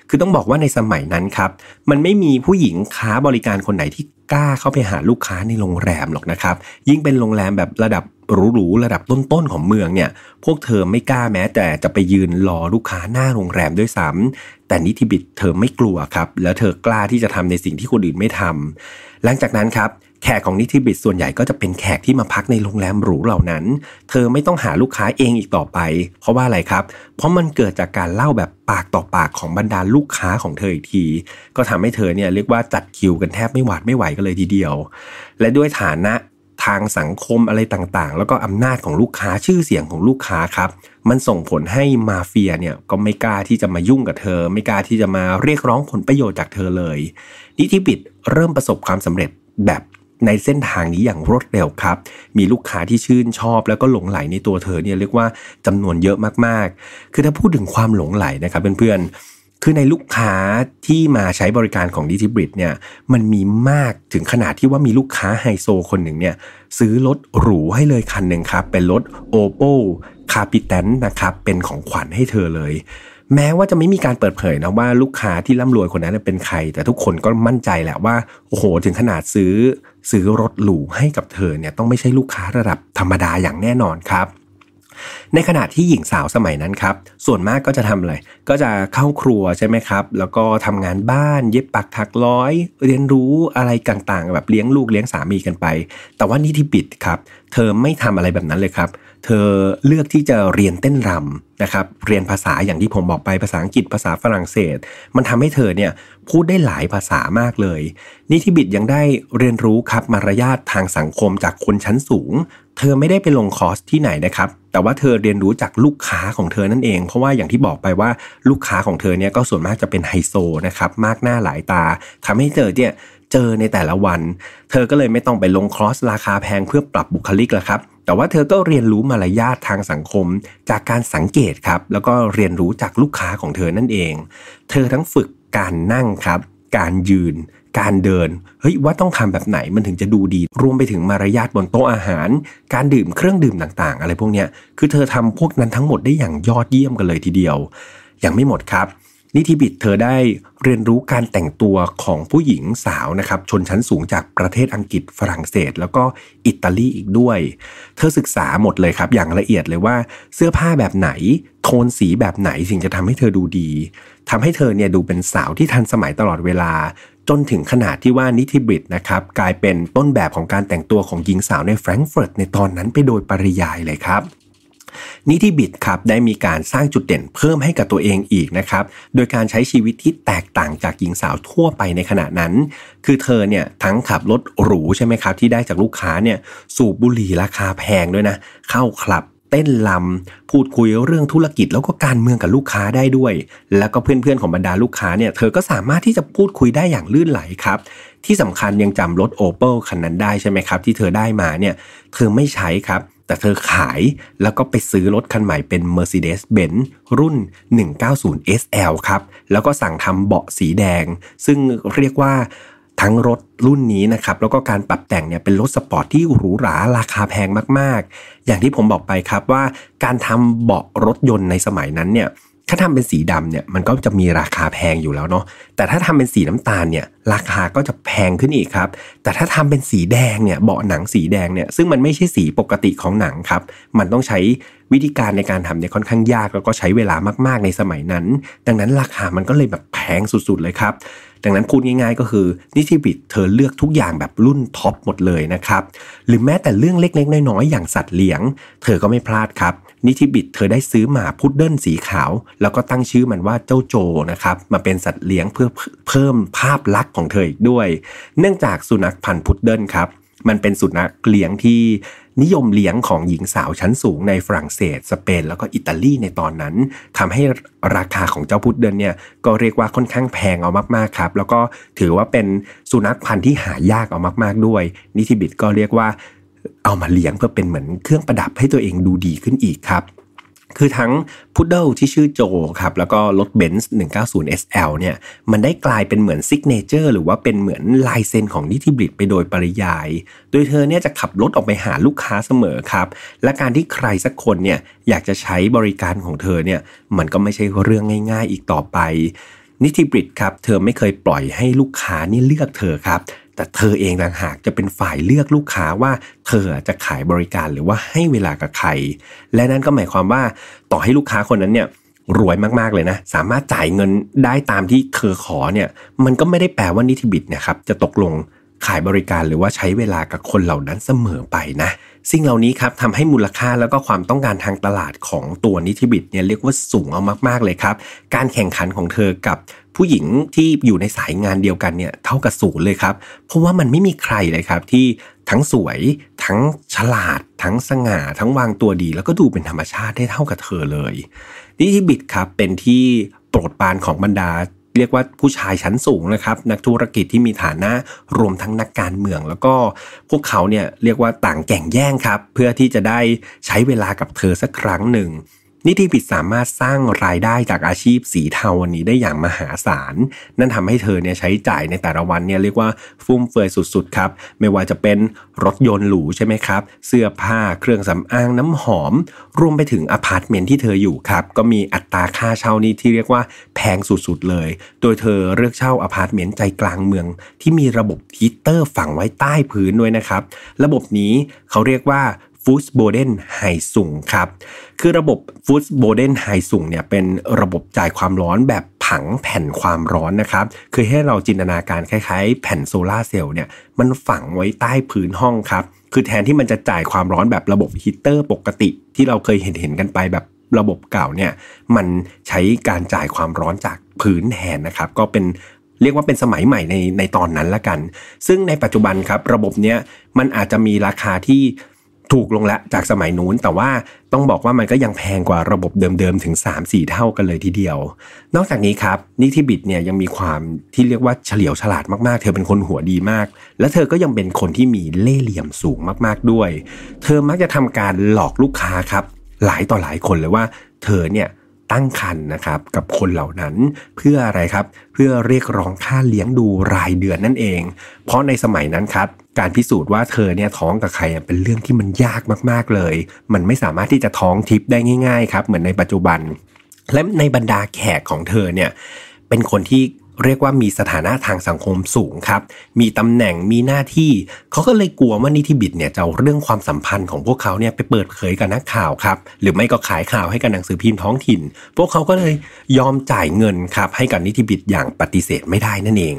คือต้องบอกว่าในสมัยนั้นครับ มันไม่มีผู้หญิงค้าบริการคนไหนที่กล้าเข้าไปหาลูกค้าในโรงแรมหรอกนะครับ ยิ่งเป็นโรงแรมแบบระดับหรูๆระดับต้นๆของเมืองเนี่ยพวกเธอไม่กล้าแม้ แต่จะไปยืนรอลูกค้าหน้าโรงแรมด้วยซ้ำแต่นิติบิดเธอไม่กลัวครับ แล้วเธอกล้าที่จะทำในสิ่งที่คนอื่นไม่ทำหลังจากนั้นครับ แขกของนิติบิดส่วนใหญ่ก็จะเป็นแขกที่มาพักในโรงแรมหรูเหล่านั้น เธอไม่ต้องหาลูกค้าเองอีกต่อไป เพราะว่าอะไรครับ เพราะมันเกิดจากการเล่าแบบปากต่อปากของบรรดาลูกค้าของเธออีกที ก็ทำให้เธอเนี่ยเรียกว่าจัดคิวกันแทบไม่หวาดไม่ไหวกันเลยทีเดียว และด้วยฐานะทางสังคมอะไรต่างๆ แล้วก็อำนาจของลูกค้าชื่อเสียงของลูกค้าครับ มันส่งผลให้มาเฟียเนี่ยก็ไม่กล้าที่จะมายุ่งกับเธอ ไม่กล้าที่จะมาเรียกร้องผลประโยชน์จากเธอเลย นิติบิดเริ่มประสบความสำเร็จแบบ ในเส้นทางนี้อย่างรวดเร็วครับ มีลูกค้าที่ชื่นชอบ แล้วก็หลงไหลในตัวเธอเนี่ยเรียกว่าจำนวนเยอะมากๆ คือถ้าพูดถึงความหลงไหลนะครับเพื่อนคือในลูกค้าที่มาใช้บริการของดิจิบริดเนี่ยมันมีมากถึงขนาดที่ว่ามีลูกค้าไฮโซคนหนึ่งเนี่ยซื้อรถหรูให้เลยคันหนึ่งครับ เป็นรถ Oppo c a p i t a n นะครับเป็นของขวัญให้เธอเลย แม้ว่าจะไม่มีการเปิดเผยนะว่าลูกค้าที่ร่ำรวยคนนั้นเป็นใคร แต่ทุกคนก็มั่นใจแหละว่าโอ้โหถึงขนาดซื้อ ซื้อรถหรูให้กับเธอเนี่ยต้องไม่ใช่ลูกค้าระดับธรรมดาอย่างแน่นอนครับ ในขณะที่หญิงสาวสมัยนั้นครับ ส่วนมากก็จะทำอะไร ก็จะเข้าครัวใช่ไหมครับ แล้วก็ทำงานบ้านเย็บปักถักร้อย เรียนรู้อะไรต่างๆ แบบเลี้ยงลูกเลี้ยงสามีกันไป แต่ว่านี่ที่ปิดครับ เธอไม่ทำอะไรแบบนั้นเลยครับ เธอเลือกที่จะเรียนเต้นรำนะครับ เรียนภาษาอย่างที่ผมบอกไปภาษาอังกฤษภาษาฝรั่งเศส มันทำให้เธอเนี่ยพูดได้หลายภาษามากเลย นิทิบิดยังได้เรียนรู้ครับมารยาททางสังคมจากคนชั้นสูง เธอไม่ได้ไปลงคอร์สที่ไหนนะครับ แต่ว่าเธอเรียนรู้จากลูกค้าของเธอนั่นเอง เพราะว่าอย่างที่บอกไปว่าลูกค้าของเธอเนี่ยก็ส่วนมากจะเป็นไฮโซนะครับมากหน้าหลายตาทำให้เธอเนี่ยเจอในแต่ละวัน เธอก็เลยไม่ต้องไปลงคอร์สราคาแพงเพื่อปรับบุคลิกล้วครับ แต่ว่าเธอก็เรียนรู้มารยาททางสังคม จากการสังเกตครับ แล้วก็เรียนรู้จากลูกค้าของเธอนั่นเอง เธอทั้งฝึกการนั่งครับ การยืน การเดิน เฮ้ยว่าต้องทำแบบไหนมันถึงจะดูดี รวมไปถึงมารยาทบนโต๊ะอาหาร การดื่มเครื่องดื่มต่างๆ อะไรพวกเนี้ย คือเธอทำพวกนั้นทั้งหมดได้อย่างยอดเยี่ยมกันเลยทีเดียว ยังไม่หมดครับ นิธิบิดเธอได้เรียนรู้การแต่งตัวของผู้หญิงสาวนะครับชนชั้นสูงจากประเทศอังกฤษฝรั่งเศส แล้วก็อิตาลีอีกด้วย เธอศึกษาหมดเลยครับ อย่างละเอียดเลยว่าเสื้อผ้าแบบไหน โทนสีแบบไหนสิ่งจะทำให้เธอดูดีทำให้เธอเนี่ยดูเป็นสาวที่ทันสมัยตลอดเวลา จนถึงขนาดที่ว่านิธิบิดนะครับกลายเป็นต้นแบบของการแต่งตัวของหญิงสาวในแฟรงก์เฟิร์ตในตอนนั้นไปโดยปริยายเลยครับ นิติบิดครับได้มีการสร้างจุดเด่นเพิ่มให้กับตัวเองอีกนะครับ โดยการใช้ชีวิตที่แตกต่างจากหญิงสาวทั่วไปในขณะนั้น คือเธอเนี่ยทั้งขับรถหรูใช่ไหมครับ ที่ได้จากลูกค้าเนี่ยสูบบุหรี่ราคาแพงด้วยนะ เข้าคลับเต้นลำพูดคุยเรื่องธุรกิจแล้วก็การเมืองกับลูกค้าได้ด้วย แล้วก็เพื่อนๆของบรรดาลูกค้าเนี่ยเธอก็สามารถที่จะพูดคุยได้อย่างลื่นไหลครับ ที่สำคัญยังจำรถโอเปิลคันนั้นได้ใช่ไหมครับ ที่เธอได้มาเนี่ยเธอไม่ใช้ครับ แต่เธอขายแล้วก็ไปซื้อรถคันใหม่เป็น Mercedes-Benz รุ่น 190 SL ครับ แล้วก็สั่งทำเบาะสีแดง ซึ่งเรียกว่าทั้งรถรุ่นนี้นะครับ แล้วก็การปรับแต่งเนี่ยเป็นรถสปอร์ตที่หรูหราราคาแพงมาก ๆ อย่างที่ผมบอกไปครับว่าการทำเบาะรถยนต์ในสมัยนั้นเนี่ย ถ้าทำเป็นสีดำเนี่ยมันก็จะมีราคาแพงอยู่แล้วเนาะแต่ถ้าทำเป็นสีน้ำตาลเนี่ยราคาก็จะแพงขึ้นอีกครับ แต่ถ้าทำเป็นสีแดงเนี่ยเบาะหนังสีแดงเนี่ยซึ่งมันไม่ใช่สีปกติของหนังครับมันต้องใช้วิธีการในการทำเนี่ยค่อนข้างยากแล้วก็ใช้เวลามากๆในสมัยนั้น ดังนั้นราคามันก็เลยแบบแพงสุดๆเลยครับ ดังนั้นพูดง่ายๆ ก็คือนิติบิดเธอเลือกทุกอย่างแบบรุ่นท็อปหมดเลยนะครับหรือแม้แต่เรื่องเล็กๆ น้อยๆ อย่างสัตว์เลี้ยง เธอก็ไม่พลาดครับนิติบิดเธอได้ซื้อหมาพุดเดิ้ลสีขาว แล้วก็ตั้งชื่อมันว่าเจ้าโจนะครับมาเป็นสัตว์เลี้ยงเพื่อเพิ่มภาพลักษณ์ของเธออีกด้วย เนื่องจากสุนัขพันธุ์พุดเดิ้ลครับมันเป็นสุนัขเลี้ยงที่ นิยมเลี้ยงของหญิงสาวชั้นสูงในฝรั่งเศส สเปน แล้วก็อิตาลีในตอนนั้นทำให้ราคาของเจ้าพุดเดิลเนี่ยก็เรียกว่าค่อนข้างแพงเอามากๆครับ แล้วก็ถือว่าเป็นสุนัขพันธุ์ที่หายากเอามาก ๆ ด้วย นิติบิตก็เรียกว่าเอามาเลี้ยงเพื่อเป็นเหมือนเครื่องประดับให้ตัวเองดูดีขึ้นอีกครับ คือทั้งพุดเดิลที่ชื่อโจครับแล้วก็รถเบนซ์190 SL เนี่ยมันได้กลายเป็นเหมือนซิกเนเจอร์หรือว่าเป็นเหมือนลายเซ็นของนิติบิดไปโดยปริยาย โดยเธอเนี่ยจะขับรถออกไปหาลูกค้าเสมอครับ และการที่ใครสักคนเนี่ยอยากจะใช้บริการของเธอเนี่ยมันก็ไม่ใช่เรื่องง่าย ๆ อีกต่อไปนิติบริดครับเธอไม่เคยปล่อยให้ลูกค้านี่เลือกเธอครับ แต่เธอเองต่างหากจะเป็นฝ่ายเลือกลูกค้าว่าเธอจะขายบริการหรือว่าให้เวลากับใคร และนั่นก็หมายความว่าต่อให้ลูกค้าคนนั้นเนี่ยรวยมากๆเลยนะ สามารถจ่ายเงินได้ตามที่เธอขอเนี่ย มันก็ไม่ได้แปลว่านิติบิดนะครับ จะตกลงขายบริการหรือว่าใช้เวลากับคนเหล่านั้นเสมอไปนะ สิ่งเหล่านี้ครับทำให้มูลค่าแล้วก็ความต้องการทางตลาดของตัวนิติบิดเนี่ยเรียกว่าสูงเอามากๆเลยครับ การแข่งขันของเธอกับ ผู้หญิงที่อยู่ในสายงานเดียวกันเนี่ยเท่ากับศูนย์เลยครับ เพราะว่ามันไม่มีใครเลยครับที่ทั้งสวย ทั้งฉลาด ทั้งสง่า ทั้งวางตัวดี แล้วก็ดูเป็นธรรมชาติได้เท่ากับเธอเลยนิติบิดครับเป็นที่โปรดปานของบรรดาเรียกว่าผู้ชายชั้นสูงนะครับ นักธุรกิจที่มีฐานะรวมทั้งนักการเมือง แล้วก็พวกเขาเนี่ยเรียกว่าต่างแก่งแย่งครับ เพื่อที่จะได้ใช้เวลากับเธอสักครั้งหนึ่ง นิติบิดสามารถสร้างรายได้จากอาชีพสีเทาวันนี้ได้อย่างมหาศาล นั่นทำให้เธอเนี่ยใช้จ่ายในแต่ละวันเนี่ยเรียกว่าฟุ่มเฟือยสุดๆครับไม่ว่าจะเป็นรถยนต์หรูใช่ไหมครับ เสื้อผ้าเครื่องสำอางน้ำหอม รวมไปถึงอพาร์ตเมนต์ที่เธออยู่ครับ ก็มีอัตราค่าเช่านี่ที่เรียกว่าแพงสุดๆเลย โดยเธอเลือกเช่าอพาร์ตเมนต์ใจกลางเมือง ที่มีระบบฮีเตอร์ฝังไว้ใต้พื้นด้วยนะครับ ระบบนี้เขาเรียกว่า Fußbodenheizung ครับ คือระบบ Fußbodenheizung เนี่ยเป็นระบบจ่ายความร้อนแบบฝังแผ่นความร้อนนะครับ คือให้เราจินตนาการคล้ายๆ แผ่นโซลาเซลล์เนี่ยมันฝังไว้ใต้พื้นห้องครับ คือแทนที่มันจะจ่ายความร้อนแบบระบบฮีเตอร์ปกติที่เราเคยเห็นเห็นกันไปแบบระบบเก่าเนี่ยมันใช้การจ่ายความร้อนจากพื้นแทนนะครับ ก็เป็นเรียกว่าเป็นสมัยใหม่ในในตอนนั้นละกัน ซึ่งในปัจจุบันครับระบบเนี้ยมันอาจจะมีราคาที่ ถูกลงละจากสมัยนู้น แต่ว่าต้องบอกว่ามันก็ยังแพงกว่าระบบเดิมๆ ถึง 3-4 เท่ากันเลยทีเดียว นอกจากนี้ครับนิติบิดเนี่ยยังมีความที่เรียกว่าเฉลียวฉลาดมากๆ เธอเป็นคนหัวดีมาก และเธอก็ยังเป็นคนที่มีเล่ห์เหลี่ยมสูงมากๆด้วย เธอมักจะทำการหลอกลูกค้าครับ หลายต่อหลายคนเลยว่า เธอเนี่ย ตั้งคันนะครับกับคนเหล่านั้นเพื่ออะไรครับ เพื่อเรียกร้องค่าเลี้ยงดูรายเดือนนั่นเอง เพราะในสมัยนั้นครับการพิสูจน์ว่าเธอเนี่ยท้องกับใครเป็นเรื่องที่มันยากมากๆเลย มันไม่สามารถที่จะท้องทิพย์ได้ง่ายๆครับเหมือนในปัจจุบัน และในบรรดาแขกของเธอเนี่ยเป็นคนที่ เรียกว่ามีสถานะทางสังคมสูงครับ มีตำแหน่งมีหน้าที่ เขาก็เลยกลัวว่านิติบิดเนี่ยจะเอาเรื่องความสัมพันธ์ของพวกเขาเนี่ยไปเปิดเผยกับนักข่าวครับ หรือไม่ก็ขายข่าวให้กับหนังสือพิมพ์ท้องถิ่น พวกเขาก็เลยยอมจ่ายเงินครับให้กับนิติบิดอย่างปฏิเสธไม่ได้นั่นเอง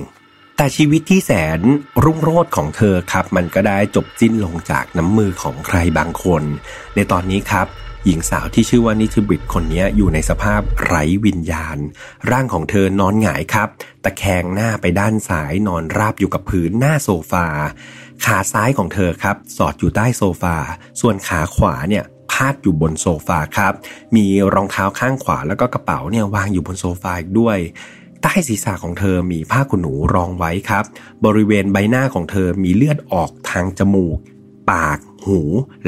แต่ชีวิตที่แสนรุ่งโรจน์ของเธอครับ มันก็ได้จบสิ้นลงจากน้ำมือของใครบางคน ในตอนนี้ครับ หญิงสาวที่ชื่อว่านิทิบิดคนนี้อยู่ในสภาพไร้วิญญาณ ร่างของเธอนอนหงายครับ ตะแคงหน้าไปด้านซ้ายนอนราบอยู่กับพื้นหน้าโซฟา ขาซ้ายของเธอครับ สอดอยู่ใต้โซฟา ส่วนขาขวาเนี่ยพาดอยู่บนโซฟาครับ มีรองเท้าข้างขวาแล้วก็กระเป๋าเนี่ยวางอยู่บนโซฟาอีกด้วยใต้ศีรษะของเธอมีผ้าขนหนูรองไว้ครับ บริเวณใบหน้าของเธอมีเลือดออกทางจมูก ปาก หู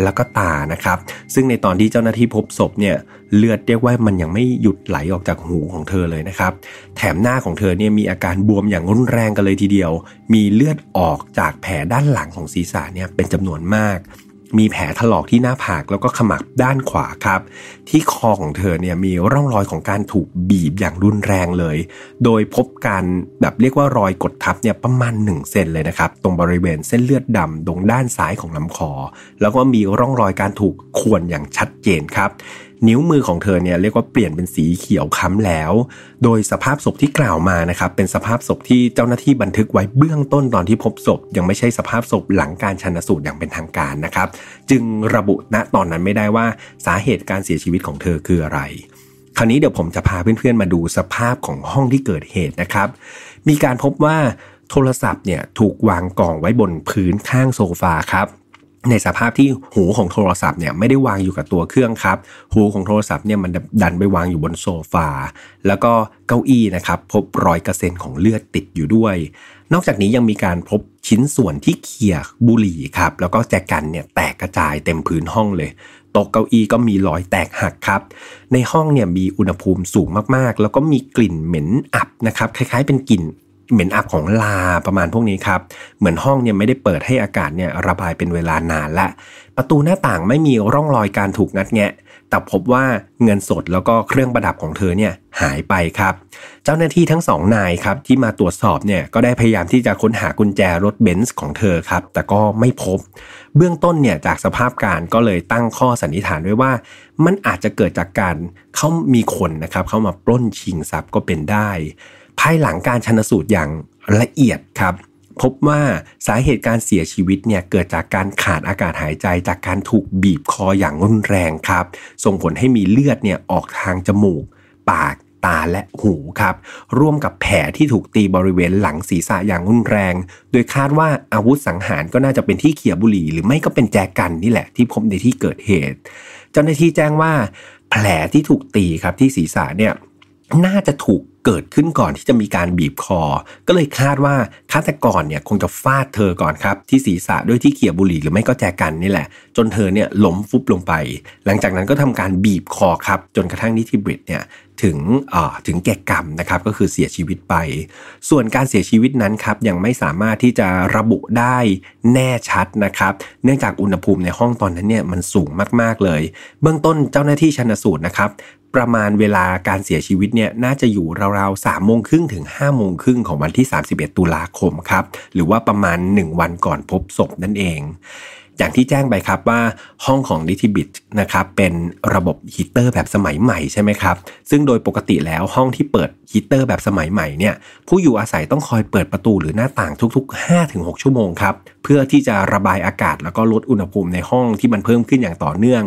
แล้วก็ตานะครับ ซึ่งในตอนที่เจ้าหน้าที่พบศพเนี่ยเลือดเรียกว่ามันยังไม่หยุดไหลออกจากหูของเธอเลยนะครับ แถมหน้าของเธอเนี่ยมีอาการบวมอย่างรุนแรงกันเลยทีเดียว มีเลือดออกจากแผลด้านหลังของศีรษะเนี่ยเป็นจำนวนมาก มีแผลถลอกที่หน้าผากแล้วก็ขมับด้านขวาครับ ที่คอของเธอเนี่ยมีร่องรอยของการถูกบีบอย่างรุนแรงเลย โดยพบการแบบเรียกว่ารอยกดทับเนี่ยประมาณ1เซนเลยนะครับ ตรงบริเวณเส้นเลือดดำตรงด้านซ้ายของลำคอ แล้วก็มีร่องรอยการถูกข่วนอย่างชัดเจนครับ นิ้วมือของเธอเนี่ยเรียกว่าเปลี่ยนเป็นสีเขียวค้ำแล้ว โดยสภาพศพที่กล่าวมานะครับเป็นสภาพศพที่เจ้าหน้าที่บันทึกไว้เบื้องต้นตอนที่พบศพ ยังไม่ใช่สภาพศพหลังการชันสูตรอย่างเป็นทางการนะครับ จึงระบุณตอนนั้นไม่ได้ว่าสาเหตุการเสียชีวิตของเธอคืออะไร คราวนี้เดี๋ยวผมจะพาเพื่อนๆมาดูสภาพของห้องที่เกิดเหตุนะครับ มีการพบว่าโทรศัพท์เนี่ยถูกวางกองไว้บนพื้นข้างโซฟาครับ ในสภาพที่หูของโทรศัพท์เนี่ยไม่ได้วางอยู่กับตัวเครื่องครับ หูของโทรศัพท์เนี่ยมันดันไปวางอยู่บนโซฟา แล้วก็เก้าอี้นะครับพบรอยกระเซ็นของเลือดติดอยู่ด้วย นอกจากนี้ยังมีการพบชิ้นส่วนที่เขี่ยบุหรี่ครับแล้วก็แจกันเนี่ยแตกกระจายเต็มพื้นห้องเลยโต๊ะเก้าอี้ก็มีรอยแตกหักครับ ในห้องเนี่ยมีอุณหภูมิสูงมากๆ แล้วก็มีกลิ่นเหม็นอับนะครับ คล้ายๆเป็นกลิ่น เหม็นอับของลาประมาณพวกนี้ครับ เหมือนห้องเนี่ยไม่ได้เปิดให้อากาศเนี่ยระบายเป็นเวลานานละประตูหน้าต่างไม่มีร่องรอยการถูกงัดแงะ แต่พบว่าเงินสดแล้วก็เครื่องประดับของเธอเนี่ยหายไปครับ เจ้าหน้าที่ทั้งสองนายครับที่มาตรวจสอบเนี่ยก็ได้พยายามที่จะค้นหากุญแจรถเบนซ์ของเธอครับ แต่ก็ไม่พบ เบื้องต้นเนี่ยจากสภาพการก็เลยตั้งข้อสันนิษฐานไว้ว่า มันอาจจะเกิดจากการเขามีคนนะครับเข้ามาปล้นชิงทรัพย์ก็เป็นได้ ภายหลังการชนสูตรอย่างละเอียดครับพบว่าสาเหตุการเสียชีวิตเนี่ยเกิดจากการขาดอากาศหายใจจากการถูกบีบคออย่างรุนแรงครับ ส่งผลให้มีเลือดเนี่ยออกทางจมูก ปากตาและหูครับ ร่วมกับแผลที่ถูกตีบริเวณหลังศีรษะอย่างรุนแรง โดยคาดว่าอาวุธสังหารก็น่าจะเป็นที่เขียบุหรี่หรือไม่ก็เป็นแจกันนี่แหละที่พบในที่เกิดเหตุ เจ้าหน้าที่แจ้งว่า แผลที่ถูกตีครับที่ศีรษะเนี่ยน่าจะถูก เกิดขึ้นก่อนที่จะมีการบีบคอ ก็เลยคาดว่าฆาตกรเนี่ยคงจะฟาดเธอก่อนครับ ที่ศีรษะด้วยที่เขียบุหรี่หรือไม่ก็แจกันนี่แหละ จนเธอเนี่ยล้มฟุบลงไป หลังจากนั้นก็ทำการบีบคอครับ จนกระทั่งนิติบริตเนี่ยถึงถึงแก่กรรมนะครับก็คือเสียชีวิตไป ส่วนการเสียชีวิตนั้นครับยังไม่สามารถที่จะระบุได้แน่ชัดนะครับเนื่องจากอุณหภูมิในห้องตอนนั้นเนี่ยมันสูงมากๆเลย เบื้องต้นเจ้าหน้าที่ชันสูตรนะครับ ประมาณเวลาการเสียชีวิตเนี่ยน่าจะอยู่ราวๆสามโมงครึ่งถึง5้าโมงครึ่งของวันที่ 31 ตุลาคมครับหรือว่าประมาณ 1 วันก่อนพบศพนั่นเอง อย่างที่แจ้งไปครับว่าห้องของ นิติบิ ต นะครับเป็นระบบฮีเตอร์แบบสมัยใหม่ใช่ไหมครับ ซึ่งโดยปกติแล้วห้องที่เปิดฮีเตอร์แบบสมัยใหม่เนี่ยผู้อยู่อาศัยต้องคอยเปิดประตูหรือหน้าต่างทุก ๆ 5-6 ชั่วโมงครับ เพื่อที่จะระบายอากาศ แล้วก็ลดอุณหภูมิในห้องที่มันเพิ่มขึ้นอย่างต่อเนื่อง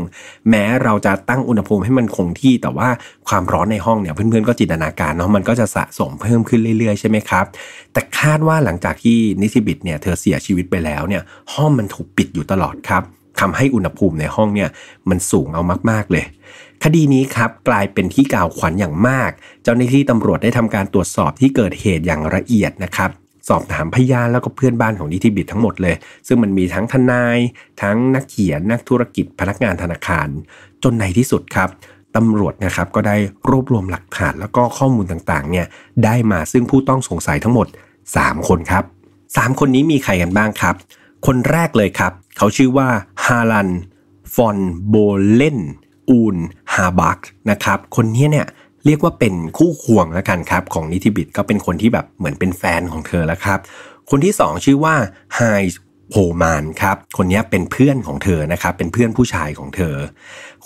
แม้เราจะตั้งอุณหภูมิให้มันคงที่ แต่ว่าความร้อนในห้องเนี่ยเพื่อนๆก็จินตนาการเนาะมันก็จะสะสมเพิ่มขึ้นเรื่อยๆใช่ไหมครับแต่คาดว่าหลังจากที่นิติบิดเนี่ยเธอเสียชีวิตไปแล้วเนี่ยห้องมันถูกปิดอยู่ตลอดครับทำให้อุณหภูมิในห้องเนี่ยมันสูงเอามาก ๆ เลย คดีนี้ครับกลายเป็นที่กล่าวขวัญอย่างมาก เจ้าหน้าที่ตำรวจได้ทำการตรวจสอบที่เกิดเหตุอย่างละเอียดนะครับ สอบถามพยานแล้วก็เพื่อนบ้านของนิติบิดทั้งหมดเลย ซึ่งมันมีทั้งทนาย ทั้งนักเขียนนักธุรกิจพนักงานธนาคาร จนในที่สุดครับตำรวจนะครับก็ได้รวบรวมหลักฐานแล้วก็ข้อมูลต่างๆเนี่ยได้มาซึ่งผู้ต้องสงสัยทั้งหมด 3 คนครับ 3 คนนี้มีใครกันบ้างครับ คนแรกเลยครับ เขาชื่อว่าฮารันฟอนโบเลนอูนฮาบักนะครับคนนี้เนี่ย เรียกว่าเป็นคู่ควงแล้วกันครับของนิติบิดก็เป็นคนที่แบบเหมือนเป็นแฟนของเธอแล้วครับ คนที่สองชื่อว่าไฮโฮมานครับคนนี้เป็นเพื่อนของเธอนะครับเป็นเพื่อนผู้ชายของเธอ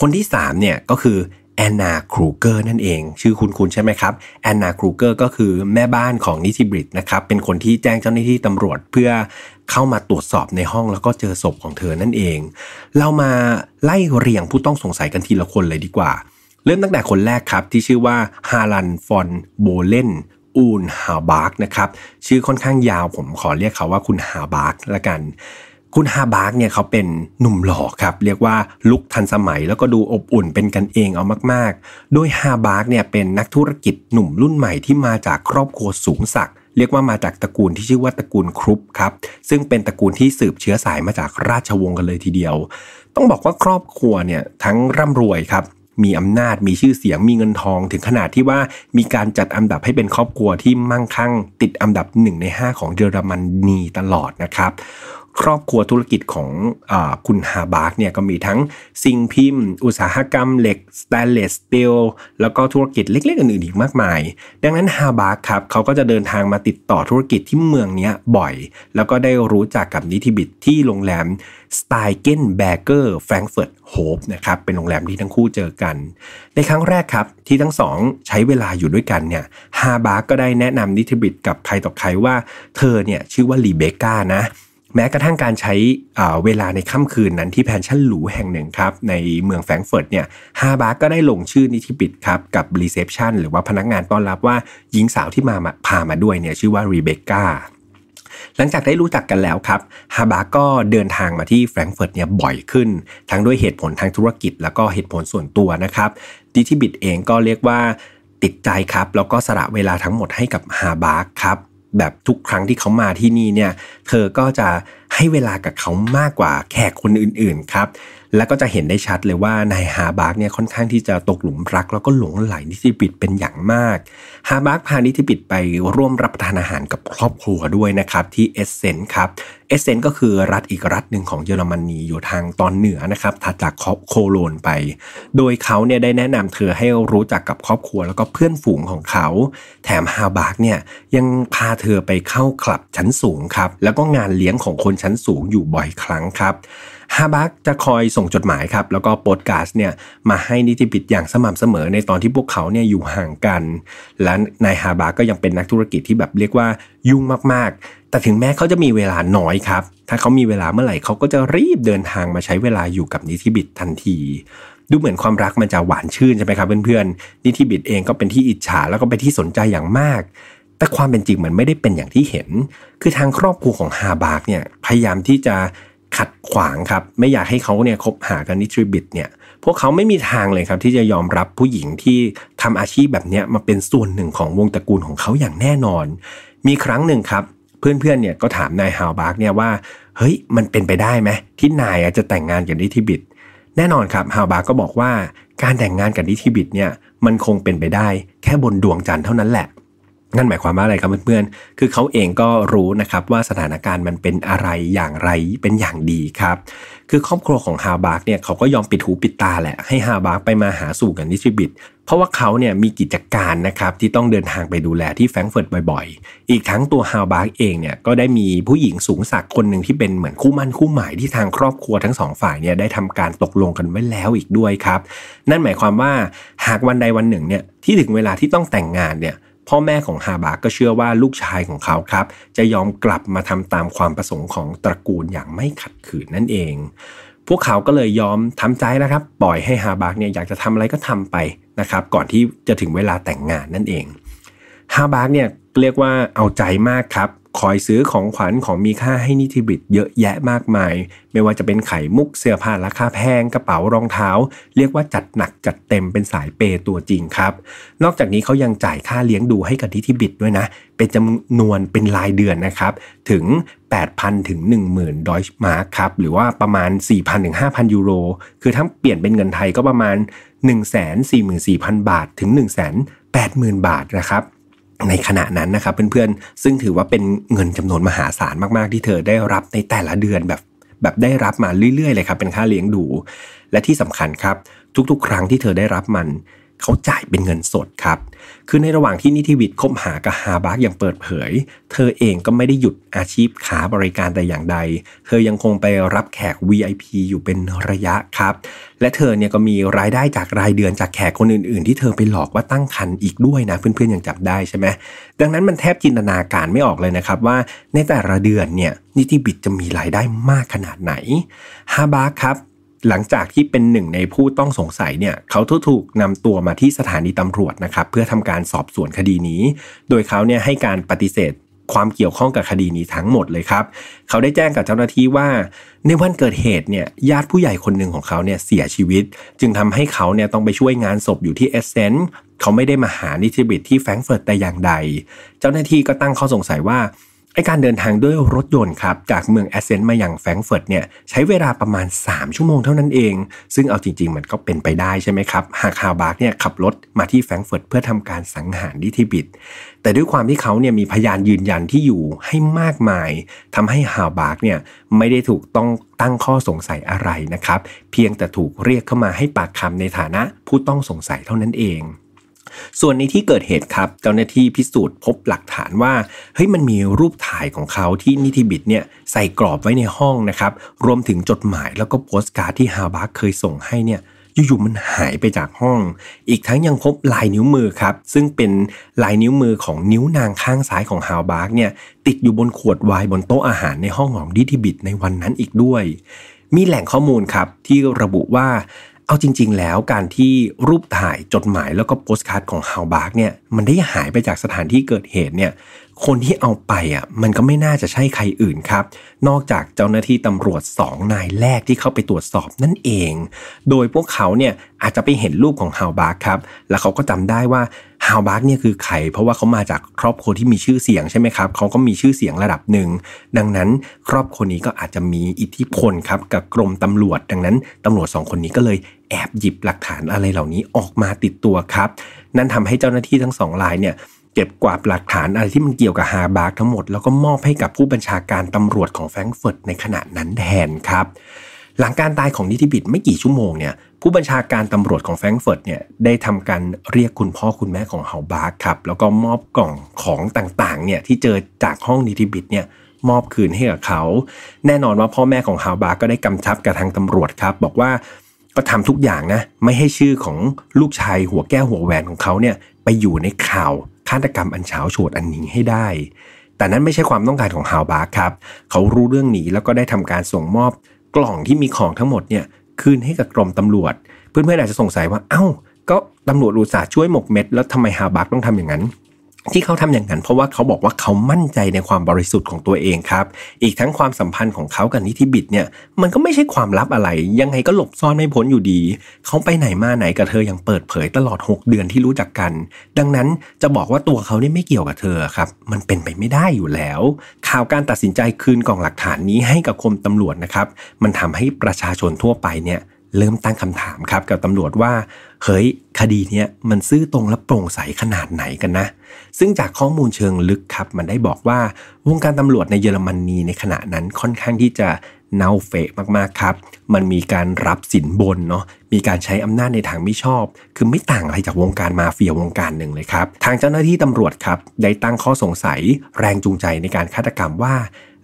คนที่สามเนี่ยก็คือแอนนาครูเกอร์นั่นเอง ชื่อคุ้นคุ้นใช่ไหมครับแอนนาครูเกอร์ก็คือแม่บ้านของนิติบิตนะครับเป็นคนที่แจ้งเจ้าหน้าที่ตำรวจเพื่อเข้ามาตรวจสอบในห้องแล้วก็เจอศพของเธอนั่นเอง เรามาไล่เรียงผู้ต้องสงสัยกันทีละคนเลยดีกว่า เริ่มตั้งแต่คนแรกครับที่ชื่อว่าฮารัลด์ฟอนโบเลนอุนด์ฮาบาร์กนะครับชื่อค่อนข้างยาวผมขอเรียกเขาว่าคุณฮาบาร์กละกัน คุณฮาบาร์กเนี่ยเขาเป็นหนุ่มหล่อครับ เรียกว่าลุคทันสมัยแล้วก็ดูอบอุ่นเป็นกันเองเอามากๆ โดยฮาบาร์กเนี่ยเป็นนักธุรกิจหนุ่มรุ่นใหม่ที่มาจากครอบครัวสูงศักดิ์เรียกว่ามาจากตระกูลที่ชื่อว่าตระกูลครุปป์ครับ ซึ่งเป็นตระกูลที่สืบเชื้อสายมาจากราชวงศ์กันเลยทีเดียว ต้องบอกว่าครอบครัวเนี่ยทั้งร่ำรวยครับ มีอำนาจมีชื่อเสียงมีเงินทอง ถึงขนาดที่ว่ามีการจัดอันดับให้เป็นครอบครัวที่มั่งคั่ง ติดอันดับหนึ่งใน 5 ของเยอรมนีตลอดนะครับ ครอบครัวธุรกิจของอคุณฮาบาร์กเนี่ยก็มีทั้งสิ่งพิมพ์ อุตสาหกรรมเหล็ก stainless steel แล้วก็ธุรกิจเล็กๆอื่นๆอีกมากมาย ดังนั้นฮาบาร์กครับเขาก็จะเดินทางมาติดต่อธุรกิจที่เมืองนี้บ่อย แล้วก็ได้รู้จักกับนิติบิตที่โรงแรม Steigenberger Frankfurter Hof นะครับเป็นโรงแรมที่ทั้งคู่เจอกัน ในครั้งแรกครับที่ทั้งสองใช้เวลาอยู่ด้วยกันเนี่ยฮาบาร์กก็ได้แนะนำนิติบิตกับใครต่อใครว่าเธอเนี่ยชื่อว่ารีเบคก้านะ แม้กระทั่งการใช้เวลาในค่ำคืนนั้นที่ Pension หรูแห่งหนึ่งครับในเมืองแฟรงเฟิร์ตเนี่ยฮาบาร์กก็ได้ลงชื่อนิติบิตครับกับ reception หรือว่าพนักงานต้อนรับว่าหญิงสาวที่มาพามาด้วยเนี่ยชื่อว่ารีเบคก้าหลังจากได้รู้จักกันแล้วครับฮาบาร์กก็เดินทางมาที่แฟรงเฟิร์ตเนี่ยบ่อยขึ้น ทั้งด้วยเหตุผลทางธุรกิจ แล้วก็เหตุผลส่วนตัวนะครับนิติบิตเองก็เรียกว่าติดใจครับแล้วก็สละเวลาทั้งหมดให้กับฮาบาร์กครับ แบบทุกครั้งที่เขามาที่นี่เนี่ย เธอก็จะให้เวลากับเขามากกว่าแขกคนอื่นๆครับ แล้วก็จะเห็นได้ชัดเลยว่านายฮาบาร์กเนี่ยค่อนข้างที่จะตกหลุมรัก แล้วก็หลงใหลนิติบิตเป็นอย่างมากฮาบาร์กพานิติบิตไปร่วมรับประทานอาหารกับครอบครัวด้วยนะครับที่เอสเซนครับเอสเซนก็คือรัฐอีกรัฐหนึ่งของเยอรมนีอยู่ทางตอนเหนือนะครับถัดจากโคโลญไป โดยเขาเนี่ยได้แนะนำเธอให้รู้จักกับครอบครัวแล้วก็เพื่อนฝูงของเขา แถมฮาบาร์กเนี่ยยังพาเธอไปเข้าคลับชั้นสูงครับแล้วก็งานเลี้ยงของคนชั้นสูงอยู่บ่อยครั้งครับ ฮาบาร์กจะคอยส่งจดหมายครับ แล้วก็โปสการ์ดเนี่ยมาให้นิติบิตอย่างสม่ำเสมอในตอนที่พวกเขาเนี่ยอยู่ห่างกัน และนายฮาบาร์กก็ยังเป็นนักธุรกิจที่แบบเรียกว่ายุ่งมากๆ แต่ถึงแม้เขาจะมีเวลาน้อยครับ ถ้าเขามีเวลาเมื่อไหร่เขาก็จะรีบเดินทางมาใช้เวลาอยู่กับนิติบิตทันทีดูเหมือนความรักมันจะหวานชื่นใช่ไหมครับเพื่อนๆ นิติบิตเองก็เป็นที่อิจฉาแล้วก็เป็นที่สนใจอย่างมาก แต่ความเป็นจริงมันไม่ได้เป็นอย่างที่เห็น คือทางครอบครัวของฮาบาร์กเนี่ยพยายามที่จะ ขัดขวางครับ ไม่อยากให้เขาเนี่ยคบหากับนิทริบิตเนี่ยพวกเขาไม่มีทางเลยครับ ที่จะยอมรับผู้หญิงที่ทำอาชีพแบบนี้มาเป็นส่วนหนึ่งของวงตระกูลของเขาอย่างแน่นอน มีครั้งหนึ่งครับ เพื่อนๆเนี่ยก็ถามนายฮาวบาร์กเนี่ยว่าเฮ้ยมันเป็นไปได้ไหมที่นายจะแต่งงานกับนิทิบิดแน่นอนครับฮาวบาร์กก็บอกว่าการแต่งงานกับนิทิบิดเนี่ยมันคงเป็นไปได้แค่บนดวงจันทร์เท่านั้นแหละ นั่นหมายความว่าอะไรครับเพื่อนๆ คือเขาเองก็รู้นะครับว่าสถานการณ์มันเป็นอะไรอย่างไรเป็นอย่างดีครับ คือครอบครัวของฮาบาร์กเนี่ยเขาก็ยอมปิดหูปิดตาแหละ ให้ฮาบาร์กไปมาหาสู่กับนิทิบิดเพราะว่าเขาเนี่ยมีกิจการนะครับที่ต้องเดินทางไปดูแลที่แฟรงเฟิร์ตบ่อยๆ อีกทั้งตัวฮาบาร์กเองเนี่ยก็ได้มีผู้หญิงสูงศักดิ์คนหนึ่งที่เป็นเหมือนคู่มั่นคู่หมายที่ทางครอบครัวทั้งสองฝ่ายเนี่ยได้ทำการตกลงกันไว้แล้วอีกด้วยครับ นั่นหมายความว่าหากวันใดวันหนึ่งเนี่ยที่ถึงเวลาที่ต้องแต่งงานเนี่ย พ่อแม่ของฮาบาก็เชื่อว่าลูกชายของเขาครับ จะยอมกลับมาทำตามความประสงค์ของตระกูลอย่างไม่ขัดขืนนั่นเอง พวกเขาก็เลยยอมทำใจแล้วครับ ปล่อยให้ฮาบากเนี่ยอยากจะทำอะไรก็ทำไปนะครับก่อนที่จะถึงเวลาแต่งงานนั่นเองฮาบากเนี่ยเรียกว่าเอาใจมากครับ คอยซื้อของขวัญของมีค่าให้นิติบิตเยอะแยะมากมาย ไม่ว่าจะเป็นไข่มุกเสื้อผ้าราคาแพงกระเป๋ารองเท้า เรียกว่าจัดหนักจัดเต็มเป็นสายเปตัวจริงครับ นอกจากนี้เขายังจ่ายค่าเลี้ยงดูให้กับนิติบิตด้วยนะ เป็นจำนวนเป็นรายเดือนนะครับ ถึง 8,000 ถึง 10,000 ดอยมาร์คครับ หรือว่าประมาณ 4,000 ถึง 5,000 ยูโร คือถ้าเปลี่ยนเป็นเงินไทยก็ประมาณ 144,000 บาทถึง 180,000 บาทนะครับ ในขณะนั้นนะครับเพื่อนๆ ซึ่งถือว่าเป็นเงินจำนวนมหาศาลมากๆ ที่เธอได้รับในแต่ละเดือนแบบแบบได้รับมาเรื่อยๆเลยครับเป็นค่าเลี้ยงดู และที่สำคัญครับ ทุกๆ ครั้งที่เธอได้รับมัน เขาจ่ายเป็นเงินสดครับ คือในระหว่างที่นิติวิทย์คบหากับฮาบาร์กอย่างเปิดเผย เธอเองก็ไม่ได้หยุดอาชีพค้าบริการแต่อย่างใด เธอยังคงไปรับแขก VIP อยู่เป็นระยะครับ และเธอเนี่ยก็มีรายได้จากรายเดือนจากแขกคนอื่น ๆ ที่เธอไปหลอกว่าตั้งครรภ์อีกด้วยนะเพื่อนๆยังจับได้ใช่ไหมดังนั้นมันแทบจินตนาการไม่ออกเลยนะครับว่าในแต่ละเดือนเนี่ยนิติบิตจะมีรายได้มากขนาดไหนฮาบาร์กครับ หลังจากที่เป็นหนึ่งในผู้ต้องสงสัยเนี่ยเขาถูกนำตัวมาที่สถานีตำรวจนะครับเพื่อทำการสอบสวนคดีนี้ โดยเขาเนี่ยให้การปฏิเสธความเกี่ยวข้องกับคดีนี้ทั้งหมดเลยครับ เขาได้แจ้งกับเจ้าหน้าที่ว่า ในวันเกิดเหตุเนี่ยญาติผู้ใหญ่คนหนึ่งของเขาเนี่ยเสียชีวิต จึงทำให้เขาเนี่ยต้องไปช่วยงานศพอยู่ที่เอสเซนเขาไม่ได้มาหานิติบิตที่แฟรงเฟิร์ตแต่อย่างใด เจ้าหน้าที่ก็ตั้งข้อสงสัยว่า ไอ้การเดินทางด้วยรถยนต์ครับจากเมืองแอสเซนต์มาอย่างแฟรงเฟิร์ตเนี่ยใช้เวลาประมาณ 3 ชั่วโมงเท่านั้นเอง ซึ่งเอาจริง ๆ มันก็เป็นไปได้ใช่ไหมครับ หากฮาวบาร์กเนี่ยขับรถมาที่แฟรงเฟิร์ตเพื่อทำการสังหารนิทิบิดแต่ด้วยความที่เขาเนี่ยมีพยานยืนยันที่อยู่ให้มากมายทำให้ฮาวบาร์กเนี่ยไม่ได้ถูกต้องตั้งข้อสงสัยอะไรนะครับ เพียงแต่ถูกเรียกเข้ามาให้ปากคำในฐานะผู้ต้องสงสัยเท่านั้นเอง ส่วนในที่เกิดเหตุครับ เจ้าหน้าที่พิสูจน์พบหลักฐานว่าเฮ้ยมันมีรูปถ่ายของเขาที่นิติบิตเนี่ยใส่กรอบไว้ในห้องนะครับ รวมถึงจดหมายแล้วก็โปสการ์ดที่ฮาบาร์กเคยส่งให้เนี่ยอยู่ๆมันหายไปจากห้อง อีกทั้งยังพบลายนิ้วมือครับ ซึ่งเป็นลายนิ้วมือของนิ้วนางข้างซ้ายของฮาวบาร์กเนี่ยติดอยู่บนขวดไวน์บนโต๊ะอาหารในห้องของนิติบิตในวันนั้นอีกด้วย มีแหล่งข้อมูลครับที่ระบุว่า เอาจริง ๆ แล้วการที่รูปถ่ายจดหมายแล้วก็โปสการ์ดของฮาวบาร์กเนี่ยมันได้หายไปจากสถานที่เกิดเหตุเนี่ยคนที่เอาไปอะมันก็ไม่น่าจะใช่ใครอื่นครับ นอกจากเจ้าหน้าที่ตำรวจสองนายแรกที่เข้าไปตรวจสอบนั่นเอง โดยพวกเขาเนี่ยอาจจะไปเห็นรูปของฮาวบาร์กครับ แล้วเขาก็จำได้ว่า ฮาวบาร์กเนี่ยคือใครเพราะว่าเขามาจากครอบครัวที่มีชื่อเสียงใช่ไหมครับเขาก็มีชื่อเสียงระดับหนึ่ง ดังนั้นครอบครัวนี้ก็อาจจะมีอิทธิพลครับกับกรมตำรวจ ดังนั้นตำรวจสองคนนี้ก็เลยแอบหยิบหลักฐานอะไรเหล่านี้ออกมาติดตัวครับ นั่นทำให้เจ้าหน้าที่ทั้งสองรายเนี่ยเก็บกวาดหลักฐานอะไรที่มันเกี่ยวกับฮาบาร์กทั้งหมด แล้วก็มอบให้กับผู้บัญชาการตำรวจของแฟรงก์เฟิร์ตในขณะนั้นแทนครับ หลังการตายของนิติบิตไม่กี่ชั่วโมงเนี่ย ผู้บัญชาการตำรวจของแฟรงก์เฟิร์ตเนี่ยได้ทำการเรียกคุณพ่อคุณแม่ของฮาวบาร์กครับแล้วก็มอบกล่องของต่างๆเนี่ยที่เจอจากห้องนิติบิตเนี่ยมอบคืนให้กับเขา แน่นอนว่าพ่อแม่ของฮาบาร์กก็ได้กำชับกับทางตำรวจครับ บอกว่าก็ทำทุกอย่างนะไม่ให้ชื่อของลูกชายหัวแก้วหัวแหวนของเขาเนี่ยไปอยู่ในข่าวฆาตกรรมอันเฉาโฉดอันนี้ให้ได้ แต่นั้นไม่ใช่ความต้องการของฮาวบาร์ครับ เขารู้เรื่องนี้แล้วก็ได้ทำการส่งมอบกล่องที่มีของทั้งหมดเนี่ย คืนให้กับกรมตำรวจ เพื่อนๆอาจจะสงสัยว่า เอา้า ก็ตำรวจอุตส่าห์ช่วยหมกเม็ด แล้วทำไมฮาบาร์ต้องทำอย่างนั้น ที่เขาทำอย่างนั้นเพราะว่าเขาบอกว่าเขามั่นใจในความบริสุทธิ์ของตัวเองครับ อีกทั้งความสัมพันธ์ของเขากับนิติบิดเนี่ยมันก็ไม่ใช่ความลับอะไร ยังไงก็หลบซ่อนไม่พ้นอยู่ดี เขาไปไหนมาไหนกับเธออย่างเปิดเผยตลอด 6 เดือนที่รู้จักกัน ดังนั้นจะบอกว่าตัวเขาเนี่ยไม่เกี่ยวกับเธอครับ มันเป็นไปไม่ได้อยู่แล้ว ข่าวการตัดสินใจคืนกล่องหลักฐานนี้ให้กับคมตำรวจนะครับ มันทำให้ประชาชนทั่วไปเนี่ย เริ่มตั้งคำถามครับกับตำรวจว่าเฮ้ยคดีเนี้ยมันซื่อตรงและโปร่งใสขนาดไหนกันนะ ซึ่งจากข้อมูลเชิงลึกครับ มันได้บอกว่าวงการตำรวจในเยอรมนีในขณะนั้นค่อนข้างที่จะเน่าเฟะมากๆครับ มันมีการรับสินบนเนาะ มีการใช้อำนาจในทางไม่ชอบ คือไม่ต่างอะไรจากวงการมาเฟียวงการหนึ่งเลยครับ ทางเจ้าหน้าที่ตำรวจครับ ได้ตั้งข้อสงสัยแรงจูงใจในการฆาตกรรมว่า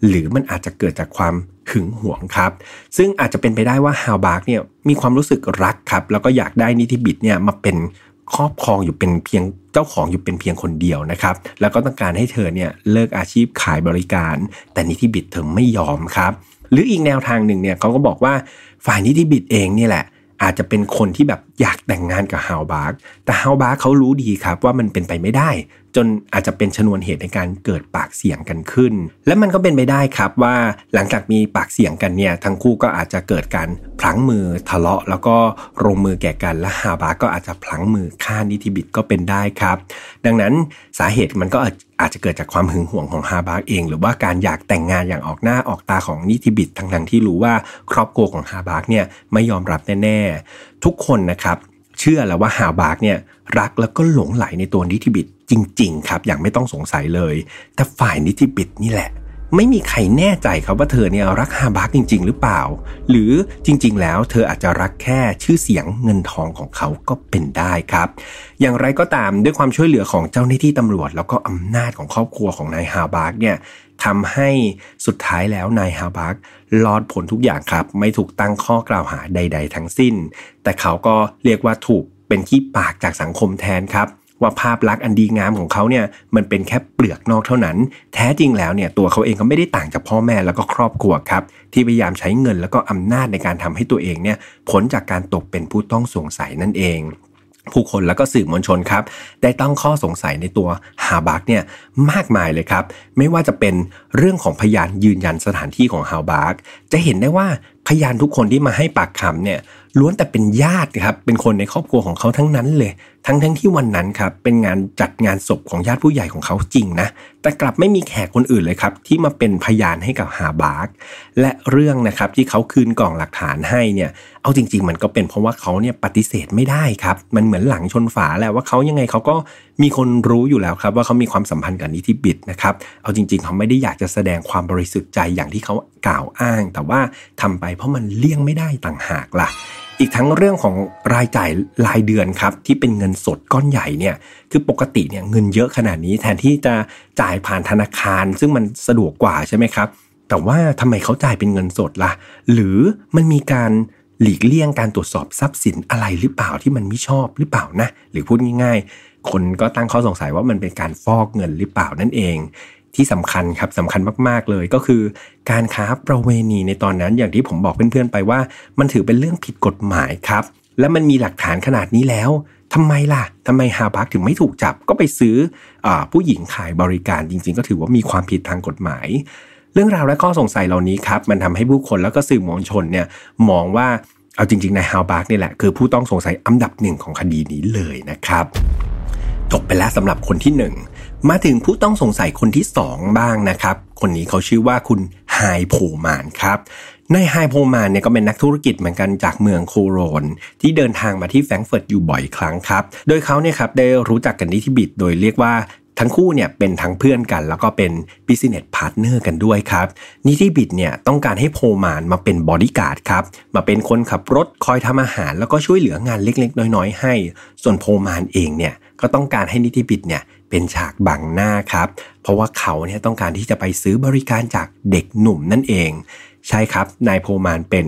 หรือมันอาจจะเกิดจากความ หึงหวงครับ ซึ่งอาจจะเป็นไปได้ว่าฮาวบาร์กเนี่ยมีความรู้สึกรักครับ แล้วก็อยากได้นิติบิดเนี่ยมาเป็นครอบครองอยู่เป็นเพียงเจ้าของอยู่เป็นเพียงคนเดียวนะครับ แล้วก็ต้องการให้เธอเนี่ยเลิกอาชีพขายบริการ แต่นิติบิดเธอไม่ยอมครับ หรืออีกแนวทางหนึ่งเนี่ยเขาก็บอกว่าฝ่ายนิติบิดเองนี่แหละ อาจจะเป็นคนที่แบบ อยากแต่งงานกับฮาวบาร์กแต่ฮาวบาร์กเขารู้ดีครับว่ามันเป็นไปไม่ได้ จนอาจจะเป็นชนวนเหตุในการเกิดปากเสียงกันขึ้น และมันก็เป็นไปได้ครับว่าหลังจากมีปากเสียงกันเนี่ยทั้งคู่ก็อาจจะเกิดการพลั้งมือทะเลาะ แล้วก็ลงมือแก่กันและฮาบาร์ก็อาจจะพลั้งมือฆ่านิติบิดก็เป็นได้ครับ ดังนั้นสาเหตุมันก็อาจจะเกิดจากความหึงหวงของฮาบาร์กเอง หรือว่าการอยากแต่งงานอย่างออกหน้าออกตาของนิติบิดทั้งๆที่รู้ว่าครอบครัวของฮาบาร์กเนี่ยไม่ยอมรับแน่ๆ ทุกคนนะครับเชื่อแล้วว่าฮาบาร์กเนี่ยรักแล้วก็หลงใหลในตัวนิติบิดจริง ๆ ครับ อย่างไม่ต้องสงสัยเลย แต่ฝ่ายนิติบิดนี่แหละ ไม่มีใครแน่ใจครับว่าเธอเนี่ยรักฮาบาร์กจริง ๆ หรือเปล่า หรือจริง ๆ แล้วเธออาจจะรักแค่ชื่อเสียงเงินทองของเขาก็เป็นได้ครับ อย่างไรก็ตามด้วยความช่วยเหลือของเจ้าหน้าที่ตำรวจ แล้วก็อำนาจของครอบครัวของนายฮาบาร์กเนี่ยทำให้สุดท้ายแล้วนายฮาบาร์ก รอดพ้นทุกอย่างครับ ไม่ถูกตั้งข้อกล่าวหาใด ๆ ทั้งสิ้น แต่เขาก็เรียกว่าถูกเป็นขี้ปากจากสังคมแทนครับว่าภาพลักษณ์อันดีงามของเขาเนี่ยมันเป็นแค่เปลือกนอกเท่านั้น แท้จริงแล้วเนี่ยตัวเขาเองก็ไม่ได้ต่างจากพ่อแม่แล้วก็ครอบครัวครับ ที่พยายามใช้เงินแล้วก็อำนาจในการทำให้ตัวเองเนี่ยพ้นจากการตกเป็นผู้ต้องสงสัยนั่นเอง ผู้คนแล้วก็สื่อมวลชนครับ ได้ตั้งข้อสงสัยในตัวฮาบักเนี่ยมากมายเลยครับ ไม่ว่าจะเป็นเรื่องของพยานยืนยันสถานที่ของฮาบักจะเห็นได้ว่าพยานทุกคนที่มาให้ปากคำเนี่ยล้วนแต่เป็นญาติครับเป็นคนในครอบครัวของเขาทั้งนั้นเลย ทั้งทั้งที่วันนั้นครับเป็นงานจัดงานศพของญาติผู้ใหญ่ของเขาจริงนะ แต่กลับไม่มีแขกคนอื่นเลยครับ ที่มาเป็นพยานให้กับฮาบาร์กและเรื่องนะครับที่เขาคืนกล่องหลักฐานให้เนี่ย เอาจริง ๆ มันก็เป็นเพราะว่าเขาเนี่ยปฏิเสธไม่ได้ครับ มันเหมือนหลังชนฝาแหละว่าเขายังไงเขาก็มีคนรู้อยู่แล้วครับ ว่าเขามีความสัมพันธ์กับนิติบิดนะครับ เอาจริง ๆ เขาไม่ได้อยากจะแสดงความบริสุทธิ์ใจอย่างที่เขากล่าวอ้าง แต่ว่าทำไปเพราะมันเลี่ยงไม่ได้ต่างหากล่ะ อีกทั้งเรื่องของรายจ่ายรายเดือนครับที่เป็นเงินสดก้อนใหญ่เนี่ยคือปกติเนี่ยเงินเยอะขนาดนี้แทนที่จะจ่ายผ่านธนาคาร ซึ่งมันสะดวกกว่าใช่ไหมครับ แต่ว่าทำไมเขาจ่ายเป็นเงินสดละ่ะ หรือมันมีการหลีกเลี่ยงการตรวจสอบทรัพย์สินอะไรหรือเปล่าที่มันไม่ชอบหรือเปล่านะ หรือพูดง่ายๆ คนก็ตั้งข้อสงสัยว่ามันเป็นการฟอกเงินหรือเปล่านั่นเอง ที่สำคัญครับสำคัญมาก ๆ เลยก็คือ การค้าประเวณีในตอนนั้นอย่างที่ผมบอกเพื่อนๆไปว่า มันถือเป็นเรื่องผิดกฎหมายครับ และมันมีหลักฐานขนาดนี้แล้วทำไมล่ะทำไมฮาบักถึงไม่ถูกจับก็ไปซื้ออผู้หญิงขายบริการจริง ๆ ก็ถือว่ามีความผิดทางกฎหมาย เรื่องราวและข้อสงสัยเหล่านี้ครับมันทำให้ผู้คนแล้วก็สื่อมวลชนเนี่ยมองว่าเอาจริงๆนายฮาบักนี่แหละคือผู้ต้องสงสัยอันดับหนึ่งของคดีนี้เลยนะครับจบไปแล้วสำหรับคนที่หนึ่ง มาถึงผู้ต้องสงสัยคนที่ 2 บ้างนะครับ คนนี้เขาชื่อว่าคุณไฮโพมานครับนายไฮโพมานเนี่ยก็เป็นนักธุรกิจเหมือนกันจากเมืองโคโลญ ที่เดินทางมาที่แฟรงก์เฟิร์ตอยู่บ่อยครั้งครับ โดยเขาเนี่ยครับได้รู้จักกับนิติบิดโดยเรียกว่าทั้งคู่เนี่ยเป็นทั้งเพื่อนกัน แล้วก็เป็น business partner กันด้วยครับนิติบิดเนี่ยต้องการให้โพมานมาเป็นบอดี้การ์ดครับมาเป็นคนขับรถคอยทำอาหาร แล้วก็ช่วยเหลืองานเล็กๆ น้อยๆ ให้ ส่วนโพมานเองเนี่ยก็ต้องการให้นิติบิดเนี่ย เป็นฉากบังหน้าครับ เพราะว่าเขาเนี่ยต้องการที่จะไปซื้อบริการจากเด็กหนุ่มนั่นเอง ใช่ครับ นายโพมานเป็น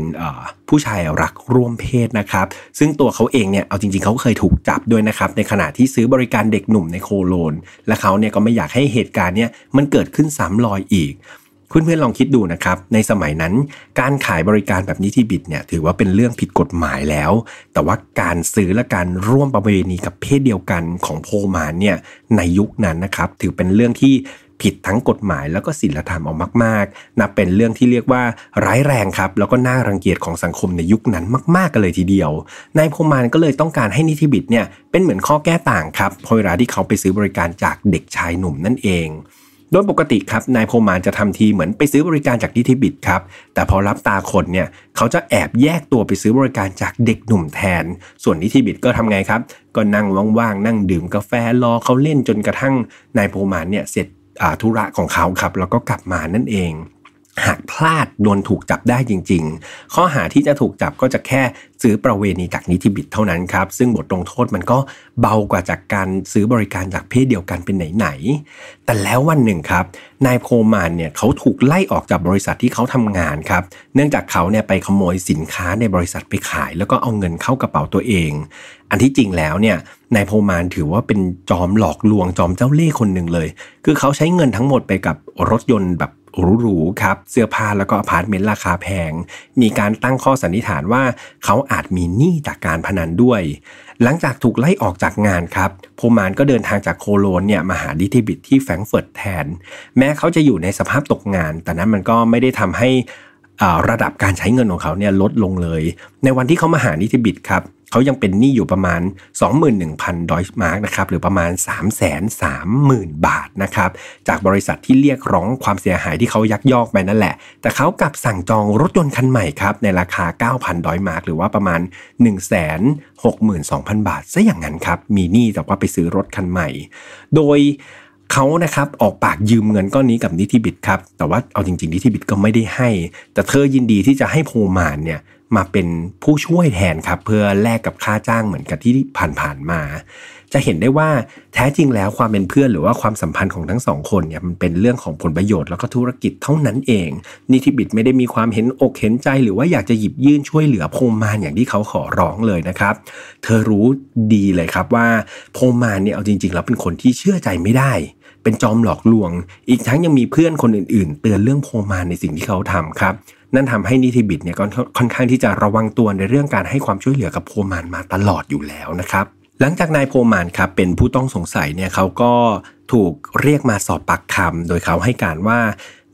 ผู้ชายรักร่วมเพศนะครับ ซึ่งตัวเขาเองเนี่ยเอาจริงๆเขาเคยถูกจับด้วยนะครับ ในขณะที่ซื้อบริการเด็กหนุ่มในโคโลน และเขาเนี่ยก็ไม่อยากให้เหตุการณ์เนี่ยมันเกิดขึ้นซ้ำรอยอีก เพื่อนๆลองคิดดูนะครับ ในสมัยนั้น การขายบริการแบบนิติบิดเนี่ยถือว่าเป็นเรื่องผิดกฎหมายแล้ว แต่ว่าการซื้อและการร่วมประเวณีกับเพศเดียวกันของโพมานเนี่ยในยุคนั้นนะครับถือเป็นเรื่องที่ผิดทั้งกฎหมายแล้วก็ศีลธรรมออกมากๆ นับเป็นเรื่องที่เรียกว่าร้ายแรงครับ แล้วก็น่ารังเกียจของสังคมในยุคนั้นมากๆกันเลยทีเดียว นายพมานก็เลยต้องการให้นิติบิดเนี่ยเป็นเหมือนข้อแก้ต่างครับพอเวลาที่เขาไปซื้อบริการจากเด็กชายหนุ่มนั่นเอง โดยปกติครับนายโพมานจะทำทีเหมือนไปซื้อบริการจากนิติบิดครับแต่พอรับตาคนเนี่ยเขาจะแอบแยกตัวไปซื้อบริการจากเด็กหนุ่มแทน ส่วนนิติบิดก็ทำไงครับ ก็นั่งว่างๆนั่งดื่มกาแฟรอเขาเล่นจนกระทั่งนายโพมานเนี่ยเสร็จธุระของเขาครับแล้วก็กลับมานั่นเอง หากพลาดโดนถูกจับได้จริง ๆ ข้อหาที่จะถูกจับก็จะแค่ซื้อประเวณีจากนิติบิตเท่านั้นครับ ซึ่งบทลงโทษมันก็เบากว่าจากการซื้อบริการจากเพศเดียวกันเป็นไหนๆแต่แล้ววันหนึ่งครับ นายโพมานเนี่ยเขาถูกไล่ออกจากบริษัทที่เขาทำงานครับ เนื่องจากเขาเนี่ยไปขโมยสินค้าในบริษัทไปขาย แล้วก็เอาเงินเข้ากระเป๋าตัวเอง อันที่จริงแล้วเนี่ยนายโพมานถือว่าเป็นจอมหลอกลวงจอมเจ้าเล่ห์คนหนึ่งเลย คือเขาใช้เงินทั้งหมดไปกับรถยนต์แบบ หรูๆครับ เสื้อผ้าแล้วก็อพาร์ตเมนต์ราคาแพง มีการตั้งข้อสันนิษฐานว่าเขาอาจมีหนี้จากการพนันด้วย หลังจากถูกไล่ออกจากงานครับโพมานก็เดินทางจากโคโลนเนี่ยมาหาดิทิบิตที่แฟรงเฟิร์ตแทน แม้เขาจะอยู่ในสภาพตกงาน แต่นั้นมันก็ไม่ได้ทำให้ระดับการใช้เงินของเขาเนี่ยลดลงเลย ในวันที่เขามาหานิติบิตครับ เขายังเป็นหนี้อยู่ประมาณ 21,000 ดอยมาร์กนะครับหรือประมาณ 330,000 บาทนะครับจากบริษัทที่เรียกร้องความเสียหายที่เขายักยอกไปนั่นแหละ แต่เขากลับสั่งจองรถยนต์คันใหม่ครับในราคา 9,000 ดอยมาร์กหรือว่าประมาณ 162,000 บาทซะอย่างนั้นครับมีหนี้แต่ว่าไปซื้อรถคันใหม่ โดยเขานะครับออกปากยืมเงินก้อนนี้กับนิติบิตครับแต่ว่าเอาจริงๆนิติบิตก็ไม่ได้ให้ แต่เธอยินดีที่จะให้โพมานเนี่ย มาเป็นผู้ช่วยแทนครับ เพื่อแลกกับค่าจ้างเหมือนกับที่ผ่านๆมา จะเห็นได้ว่าแท้จริงแล้วความเป็นเพื่อนหรือว่าความสัมพันธ์ของทั้งสองคนเนี่ยมันเป็นเรื่องของผลประโยชน์แล้วก็ธุรกิจเท่านั้นเองนิติบิตไม่ได้มีความเห็นอกเห็นใจ หรือว่าอยากจะหยิบยื่นช่วยเหลือโพมานอย่างที่เขาขอร้องเลยนะครับ เธอรู้ดีเลยครับว่าโพมานเนี่ยเอาจริง ๆ แล้วเป็นคนที่เชื่อใจไม่ได้เป็นจอมหลอกลวง อีกทั้งยังมีเพื่อนคนอื่นๆ เตือนเรื่องโพมานในสิ่งที่เขาทำครับ นั่นทำให้นิติบิตเนี่ยก็ค่อนข้างที่จะระวังตัวในเรื่องการให้ความช่วยเหลือกับโพมานมาตลอดอยู่แล้วนะครับ หลังจากนายโพมานครับเป็นผู้ต้องสงสัยเนี่ยเขาก็ถูกเรียกมาสอบปากคำโดยเขาให้การว่า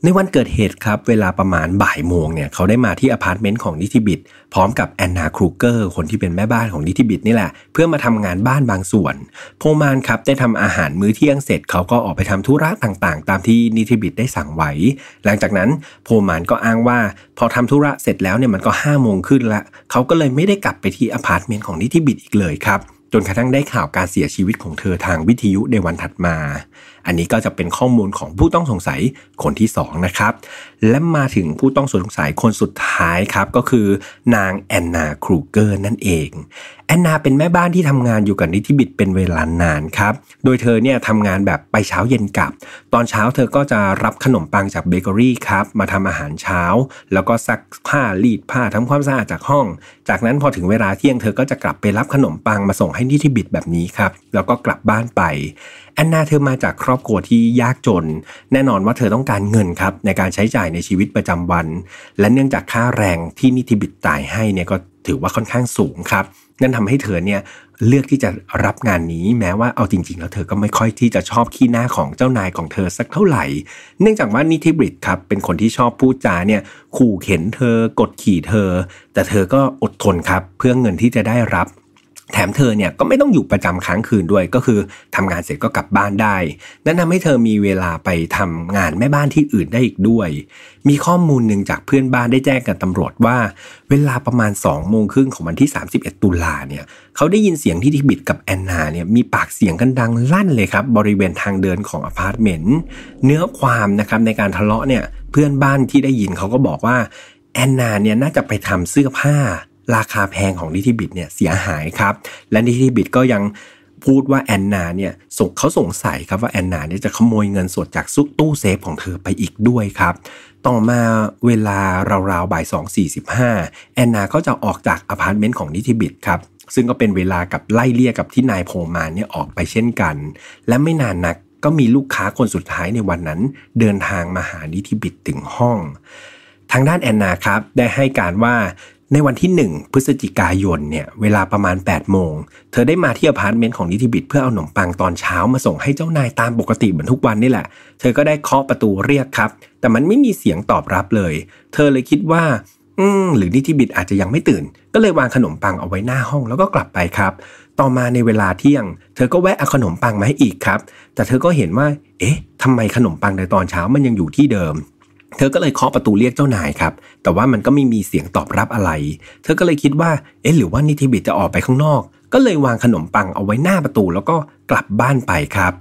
ในวันเกิดเหตุครับ เวลาประมาณบ่ายโมงเนี่ยเขาได้มาที่อพาร์ตเมนต์ของนิติบิตพร้อมกับแอนนาครูเกอร์คนที่เป็นแม่บ้านของนิติบิตนี่แหละ เพื่อมาทำงานบ้านบางส่วน โพมานครับได้ทำอาหารมื้อเที่ยงเสร็จเขาก็ออกไปทำธุระต่างๆ ตามที่นิติบิตได้สั่งไว้ หลังจากนั้นโพมานก็อ้างว่า พอทำธุระเสร็จแล้วเนี่ยมันก็ห้าโมงขึ้นละเขาก็เลยไม่ได้กลับไปที่อพาร์ตเมนต์ของนิติบิตอีกเลยครับจนกระทั่งได้ข่าวการเสียชีวิตของเธอทางวิทยุในวันถัดมา อันนี้ก็จะเป็นข้อมูลของผู้ต้องสงสัยคนที่2นะครับและมาถึงผู้ต้องสงสัยคนสุดท้ายครับก็คือนางแอนนาครูเกอร์นั่นเองแอนนาเป็นแม่บ้านที่ทำงานอยู่กับนิติบิตเป็นเวลานานครับ โดยเธอเนี่ยทำงานแบบไปเช้าเย็นกลับ ตอนเช้าเธอก็จะรับขนมปังจากเบเกอรี่ครับมาทำอาหารเช้า แล้วก็ซักผ้ารีดผ้าทำความสะอาดจากห้อง จากนั้นพอถึงเวลาเที่ยงเธอก็จะกลับไปรับขนมปังมาส่งให้นิติบิตแบบนี้ครับ แล้วก็กลับบ้านไป แอนนาเธอมาจากครอบครัวที่ยากจน แน่นอนว่าเธอต้องการเงินครับในการใช้จ่ายในชีวิตประจำวัน และเนื่องจากค่าแรงที่นิติบิตจ่ายให้เนี่ยก็ถือว่าค่อนข้างสูงครับนั่นทำให้เธอเนี่ยเลือกที่จะรับงานนี้แม้ว่าเอาจริง ๆ แล้วเธอก็ไม่ค่อยที่จะชอบขี้หน้าของเจ้านายของเธอสักเท่าไหร่ เนื่องจากว่านิติบิตครับเป็นคนที่ชอบพูดจาเนี่ยขู่เข็นเธอกดขี่เธอ แต่เธอก็อดทนครับเพื่อเงินที่จะได้รับ แถมเธอเนี่ยก็ไม่ต้องอยู่ประจำค้างคืนด้วยก็คือทำงานเสร็จก็กลับบ้านได้นั่นทำให้เธอมีเวลาไปทำงานแม่บ้านที่อื่นได้อีกด้วย มีข้อมูลหนึ่งจากเพื่อนบ้านได้แจ้งกับตำรวจว่า เวลาประมาณ2โมงครึ่งของวันที่ 31 ตุลาเนี่ยเขาได้ยินเสียงนิติบิตกับแอนนาเนี่ยมีปากเสียงกันดังลั่นเลยครับบริเวณทางเดินของอพาร์ตเมนต์เนื้อความนะครับในการทะเลาะเนี่ยเพื่อนบ้านที่ได้ยินเขาก็บอกว่าแอนนาเนี่ยน่าจะไปทำเสื้อผ้า ราคาแพงของนิติบิตเนี่ยเสียหายครับ และนิติบิตก็ยังพูดว่าแอนนาเนี่ยส่งเขาสงสัยครับว่าแอนนาเนี่ยจะขโมยเงินสดจากซุกตู้เซฟของเธอไปอีกด้วยครับ ต่อมาเวลาราวๆบ่ายสองสี่สิบห้าแอนนาก็จะออกจากอพาร์ตเมนต์ของนิติบิตครับซึ่งก็เป็นเวลากับไล่เลี่ยกับที่นายโพมานเนี่ยออกไปเช่นกัน และไม่นานนักก็มีลูกค้าคนสุดท้ายในวันนั้น เดินทางมาหานิติบิดถึงห้อง ทางด้านแอนนาครับได้ให้การว่า ในวันที่ 1 พฤศจิกายนเนี่ยเวลาประมาณ 8 โมง เธอได้มาที่อพาร์ตเมนต์ของนิติบิดเพื่อเอาขนมปังตอนเช้ามาส่งให้เจ้านายตามปกติเหมือนทุกวันนี่แหละ เธอก็ได้เคาะประตูเรียกครับ แต่มันไม่มีเสียงตอบรับเลย เธอเลยคิดว่า อืมหรือนิติบิดอาจจะยังไม่ตื่น ก็เลยวางขนมปังเอาไว้หน้าห้องแล้วก็กลับไปครับ ต่อมาในเวลาเที่ยง เธอก็แวะเอาขนมปังมาให้อีกครับ แต่เธอก็เห็นว่า เอ๊ะทำไมขนมปังในตอนเช้ามันยังอยู่ที่เดิม เธอก็เลยเคาะประตูเรียกเจ้านายครับ แต่ว่ามันก็ไม่มีเสียงตอบรับอะไร เธอก็เลยคิดว่า เอ๊ะหรือว่านิติบิดจะออกไปข้างนอก ก็เลยวางขนมปังเอาไว้หน้าประตูแล้วก็กลับบ้านไปครับ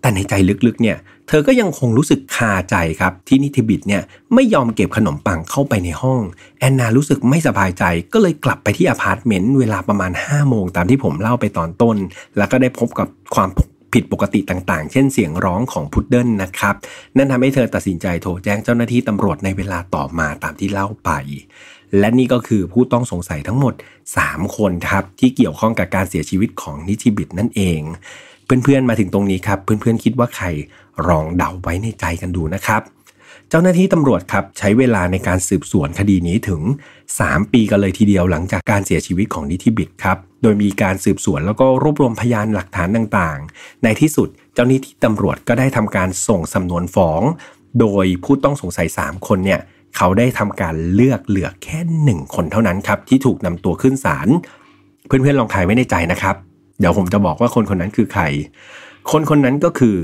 แต่ในใจลึกๆเนี่ย เธอก็ยังคงรู้สึกคาใจครับที่นิติบิดเนี่ยไม่ยอมเก็บขนมปังเข้าไปในห้อง แอนนารู้สึกไม่สบายใจ ก็เลยกลับไปที่อพาร์ตเมนต์เวลาประมาณ5โมงตามที่ผมเล่าไปตอนต้น แล้วก็ได้พบกับความผิ ผิดปกติต่างๆ เช่นเสียงร้องของพุดเดิ้ลนะครับ นั่นทำให้เธอตัดสินใจโทรแจ้งเจ้าหน้าที่ตำรวจในเวลาต่อมาตามที่เล่าไป และนี่ก็คือผู้ต้องสงสัยทั้งหมด 3 คนครับที่เกี่ยวข้องกับการเสียชีวิตของนิติบิตนั่นเอง เพื่อนๆมาถึงตรงนี้ครับ เพื่อนๆคิดว่าใครลองเดาไว้ในใจกันดูนะครับ เจ้าหน้าที่ตำรวจครับใช้เวลาในการสืบสวนคดีนี้ถึง 3 ปีกันเลยทีเดียวหลังจากการเสียชีวิตของนิติบิดครับ โดยมีการสืบสวนแล้วก็รวบรวมพยานหลักฐานต่างๆ ในที่สุดเจ้าหน้าที่ตำรวจก็ได้ทำการส่งสำนวนฟ้อง โดยผู้ต้องสงสัย 3 คนเนี่ยเขาได้ทำการเลือกเหลือแค่หนึ่งคนเท่านั้นครับที่ถูกนำตัวขึ้นศาลเพื่อนๆลองทายไว้ในใจนะครับ เดี๋ยวผมจะบอกว่าคนคนนั้นคือใคร คนคนนั้นก็คือ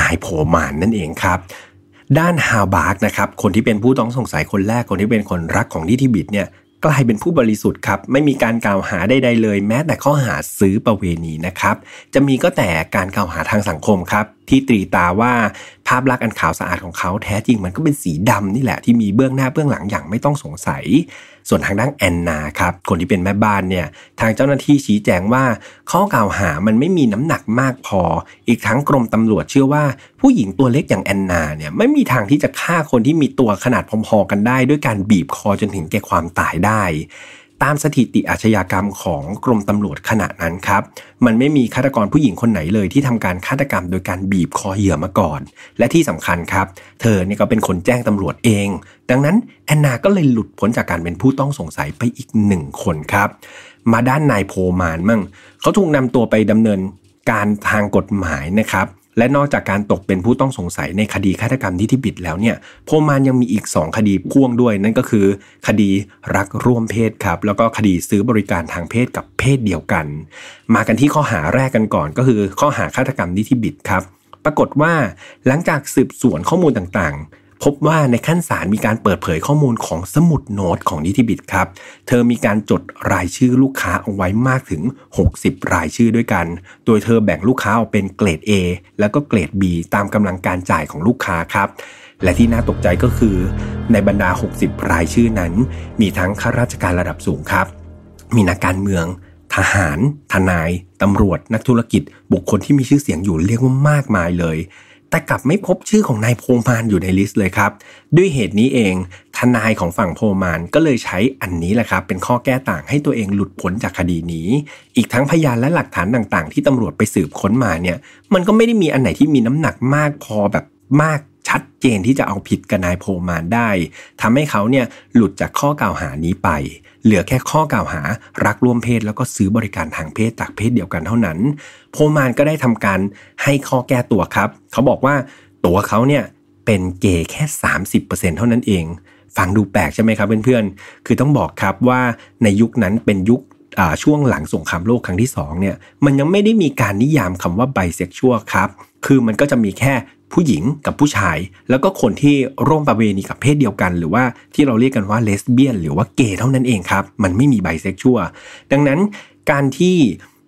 นายโพมานนั่นเองครับ ด้านฮาวบาร์กนะครับ คนที่เป็นผู้ต้องสงสัยคนแรก คนที่เป็นคนรักของนิติบิดเนี่ยกลายเป็นผู้บริสุทธิ์ครับ ไม่มีการกล่าวหาใดๆเลย แม้แต่ข้อหาซื้อประเวณีนะครับ จะมีก็แต่การกล่าวหาทางสังคมครับ ที่ตรีตาว่าภาพลักษณ์อันขาวสะอาดของเขาแท้จริงมันก็เป็นสีดำนี่แหละที่มีเบื้องหน้าเบื้องหลังอย่างไม่ต้องสงสัย ส่วนทางด้านแอนนาครับคนที่เป็นแม่บ้านเนี่ยทางเจ้าหน้าที่ชี้แจงว่า ข้อกล่าวหามันไม่มีน้ำหนักมากพอ อีกทั้งกรมตำรวจเชื่อว่า ผู้หญิงตัวเล็กอย่างแอนนาเนี่ยไม่มีทางที่จะฆ่าคนที่มีตัวขนาดพอๆกันได้ ด้วยการบีบคอจนถึงแก่ความตายได้ ตามสถิติอาชญากรรมของกรมตำรวจขณะนั้นครับ มันไม่มีฆาตกรผู้หญิงคนไหนเลยที่ทำการฆาตกรรมโดยการบีบคอเหยื่อมาก่อน และที่สำคัญครับ เธอเนี่ยก็เป็นคนแจ้งตำรวจเอง ดังนั้นแอนนาก็เลยหลุดพ้นจากการเป็นผู้ต้องสงสัยไปอีกหนึ่งคนครับ มาด้านนายโพมานมั่งเขาถูกนำตัวไปดำเนินการทางกฎหมายนะครับ และนอกจากการตกเป็นผู้ต้องสงสัยในคดีฆาตกรรมนิติบิดแล้วเนี่ยโพมานยังมีอีก 2 คดีพ่วงด้วยนั่นก็คือ คดีรักร่วมเพศครับ แล้วก็คดีซื้อบริการทางเพศกับเพศเดียวกัน มากันที่ข้อหาแรกกันก่อน ก็คือข้อหาฆาตกรรมนิติบิดครับ ปรากฏว่าหลังจากสืบสวนข้อมูลต่างๆ พบว่าในขั้นศาลมีการเปิดเผยข้อมูลของสมุดโน้ตของนิติบิดครับ เธอมีการจดรายชื่อลูกค้าเอาไว้มากถึง 60 รายชื่อด้วยกัน โดยเธอแบ่งลูกค้าออกเป็นเกรด A แล้วก็เกรด B ตามกำลังการจ่ายของลูกค้าครับและที่น่าตกใจก็คือ ในบรรดา 60 รายชื่อนั้น มีทั้งข้าราชการระดับสูงครับ มีนักการเมือง ทหาร ทนาย ตำรวจ นักธุรกิจ บุคคลที่มีชื่อเสียงอยู่เรียกว่ามากมายเลย แต่กลับไม่พบชื่อของนายโพมานอยู่ในลิสต์เลยครับ ด้วยเหตุนี้เองทนายของฝั่งโพมานก็เลยใช้อันนี้แหละครับ เป็นข้อแก้ต่างให้ตัวเองหลุดพ้นจากคดีนี้ อีกทั้งพยานและหลักฐานต่างๆ ที่ตำรวจไปสืบค้นมาเนี่ย มันก็ไม่ได้มีอันไหนที่มีน้ำหนักมากพอแบบมากชัดเจนที่จะเอาผิดกับนายโพมานได้ทำให้เขาเนี่ยหลุดจากข้อกล่าวหานี้ไป เหลือแค่ข้อกล่าวหารักร่วมเพศแล้วก็ซื้อบริการทางเพศจากเพศเดียวกันเท่านั้น โพมานก็ได้ทำการให้ข้อแก้ตัวครับ เขาบอกว่าตัวเขาเนี่ยเป็นเกย์แค่ 30%เท่านั้นเองฟังดูแปลกใช่ไหมครับเพื่อนๆ คือต้องบอกครับว่าในยุคนั้นเป็นยุค ช่วงหลังสงครามโลกครั้งที่2เนี่ยมันยังไม่ได้มีการนิยามคำว่าไบเซ็กชวลครับ คือมันก็จะมีแค่ผู้หญิงกับผู้ชาย แล้วก็คนที่ร่วมประเวณีกับเพศเดียวกัน หรือว่าที่เราเรียกกันว่าเลสเบี้ยนหรือว่าเกย์เท่านั้นเองครับ มันไม่มีไบเซ็กชวลดังนั้นการที่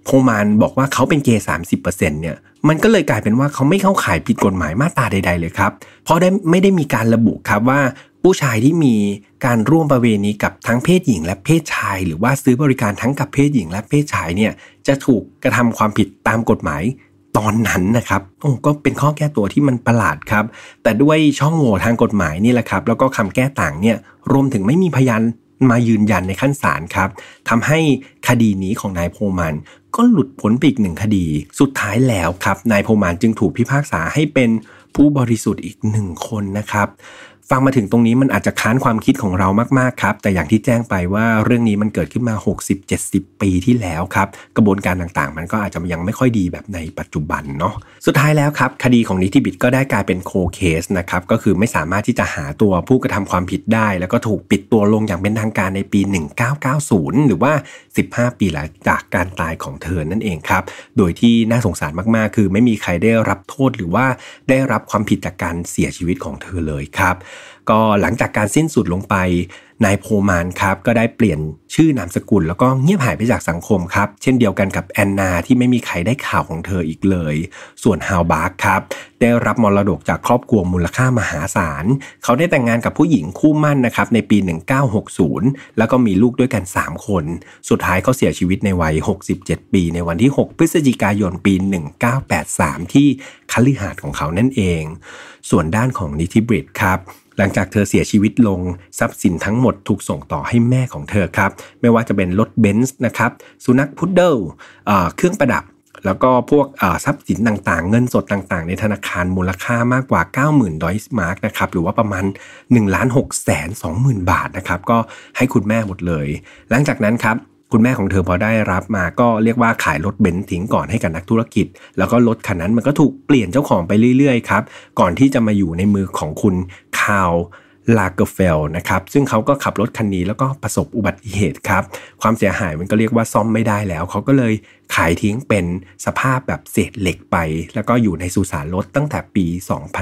โพมานบอกว่าเขาเป็นเกย์สามสิบเปอร์เซ็นต์เนี่ยมันก็เลยกลายเป็นว่าเขาไม่เข้าข่ายผิดกฎหมายมาตราใด ๆ เลยครับ เพราะได้ไม่ได้มีการระบุครับว่า ผู้ชายที่มีการร่วมประเวณีกับทั้งเพศหญิงและเพศชาย หรือว่าซื้อบริการทั้งกับเพศหญิงและเพศชายเนี่ยจะถูกกระทำความผิดตามกฎหมายตอนนั้นนะครับโอ้ก็เป็นข้อแก้ตัวที่มันประหลาดครับ แต่ด้วยช่องโหว่ทางกฎหมายนี่แหละครับ แล้วก็คำแก้ต่างเนี่ยรวมถึงไม่มีพยานมายืนยันในขั้นศาลครับทำให้คดีนี้ของนายโพมันก็หลุดพ้นไปอีกหนึ่งคดี สุดท้ายแล้วครับ นายโพมานจึงถูกพิพากษาให้เป็นผู้บริสุทธิ์อีกหนึ่งคนนะครับ ฟังมาถึงตรงนี้มันอาจจะค้านความคิดของเรามากๆครับ แต่อย่างที่แจ้งไปว่าเรื่องนี้มันเกิดขึ้นมา 60-70 ปีที่แล้วครับ กระบวนการต่างๆ มันก็อาจจะยังไม่ค่อยดีแบบในปัจจุบันเนาะสุดท้ายแล้วครับ คดีของนิติบิตก็ได้กลายเป็นโคเคสนะครับก็คือไม่สามารถที่จะหาตัวผู้กระทำความผิดได้ แล้วก็ถูกปิดตัวลงอย่างเป็นทางการในปี 1990 หรือว่า 15 ปีหลังจากการตายของเธอนั่นเองครับโดยที่น่าสงสารมากๆ คือไม่มีใครได้รับโทษหรือว่าได้รับความผิดจากการเสียชีวิตของเธอเลยครับ ก็หลังจากการสิ้นสุดลงไปนายโพมานครับก็ได้เปลี่ยนชื่อนามสกุล แล้วก็เงียบหายไปจากสังคมครับ เช่นเดียวกันกับแอนนาที่ไม่มีใครได้ข่าวของเธออีกเลย ส่วนฮาวบาร์กครับ ได้รับมรดกจากครอบครัวมูลค่ามหาศาล เขาได้แต่งงานกับผู้หญิงคู่มั่นนะครับในปี 1960 แล้วก็มีลูกด้วยกัน 3 คน สุดท้ายเขาเสียชีวิตในวัย 67 ปี ในวันที่ 6 พฤศจิกายนปี 1983 ที่คฤหาสน์ของเขานั่นเอง ส่วนด้านของนิติบิตครับ หลังจากเธอเสียชีวิตลง ทรัพย์สินทั้งหมดถูกส่งต่อให้แม่ของเธอครับ ไม่ว่าจะเป็นรถเบนซ์นะครับ สุนัขพุดเดิลเครื่องประดับ แล้วก็พวกทรัพย์สินต่างๆ เงินสดต่างๆ ในธนาคารมูลค่ามากกว่า 90,000ดอลลาร์มาร์กนะครับ หรือว่าประมาณ1ล้าน6แสน20,000 บาทนะครับ ก็ให้คุณแม่หมดเลย หลังจากนั้นครับ คุณแม่ของเธอพอได้รับมาก็เรียกว่าขายรถเบนซ์ทิ้งก่อนให้กับนักธุรกิจ แล้วก็รถคันนั้นมันก็ถูกเปลี่ยนเจ้าของไปเรื่อยๆครับก่อนที่จะมาอยู่ในมือของคุณคาวลาเกเฟลนะครับซึ่งเขาก็ขับรถคันนี้แล้วก็ประสบอุบัติเหตุครับ ความเสียหายมันก็เรียกว่าซ่อมไม่ได้แล้ว เขาก็เลยขายทิ้งเป็นสภาพแบบเศษเหล็กไป แล้วก็อยู่ในสุสานรถตั้งแต่ปี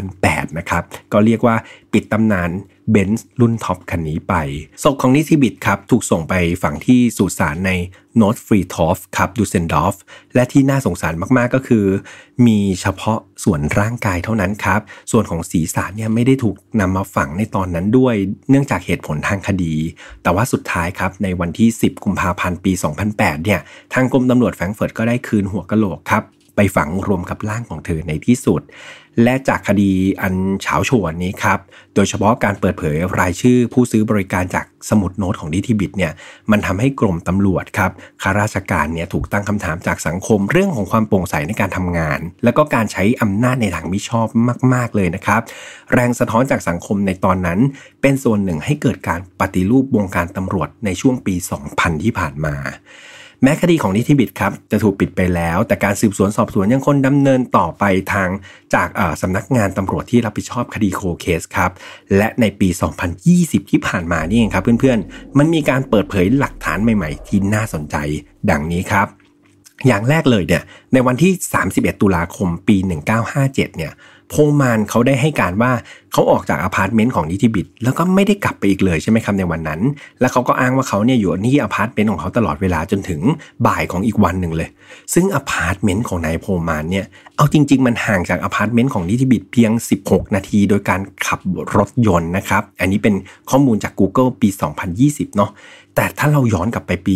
2008 นะครับ ก็เรียกว่าปิดตำนาน เบนซ์รุ่น top คันนี้ไป ศพของนิติบิดครับ ถูกส่งไปฝังที่สุสานในโนตฟรีทอฟครับดูเซนดอฟและที่น่าสงสารมากๆก็คือ มีเฉพาะส่วนร่างกายเท่านั้นครับ ส่วนของศีรษะเนี่ยไม่ได้ถูกนำมาฝังในตอนนั้นด้วย เนื่องจากเหตุผลทางคดี แต่ว่าสุดท้ายครับ ในวันที่ 10 กุมภาพันธ์ปี 2008 เนี่ย ทางกรมตำรวจแฟรงเฟิร์ตก็ได้คืนหัวกะโหลกครับไปฝังรวมกับร่างของเธอในที่สุด และจากคดีอันเฉาโฉวนนี้ครับ โดยเฉพาะการเปิดเผยรายชื่อผู้ซื้อบริการจากสมุดโน้ตของดิทิบิตเนี่ย มันทำให้กรมตำรวจครับ ข้าราชการเนี่ยถูกตั้งคำถามจากสังคมเรื่องของความโปร่งใสในการทำงาน และก็การใช้อำนาจในทางมิชอบมาก ๆ เลยนะครับ แรงสะท้อนจากสังคมในตอนนั้น เป็นส่วนหนึ่งให้เกิดการปฏิรูปวงการตำรวจในช่วงปี 2000 ที่ผ่านมา แม้คดีของนิติบิตครับจะถูกปิดไปแล้ว แต่การสืบสวนสอบสวนยังคงดำเนินต่อไปทางจากสำนักงานตำรวจที่รับผิดชอบคดีโคเคสครับ และในปี 2020 ที่ผ่านมานี่เองครับเพื่อนๆ มันมีการเปิดเผยหลักฐานใหม่ๆ ที่น่าสนใจดังนี้ครับ อย่างแรกเลยเนี่ยในวันที่ 31 ตุลาคมปี 1957 เนี่ย โพมานเขาได้ให้การว่าเขาออกจากอพาร์ตเมนต์ของนิติบิดแล้วก็ไม่ได้กลับไปอีกเลยใช่ไหมครับในวันนั้น แล้วเขาก็อ้างว่าเขาเนี่ยอยู่ที่อพาร์ตเมนต์ของเขาตลอดเวลาจนถึงบ่ายของอีกวันหนึ่งเลย ซึ่งอพาร์ตเมนต์ของนายโพมานเนี่ยเอาจริง ๆ มันห่างจากอพาร์ตเมนต์ของนิติบิดเพียง 16 นาที โดยการขับรถยนต์นะครับอันนี้เป็นข้อมูลจาก Google ปี 2020 เนาะแต่ถ้าเราย้อนกลับไปปี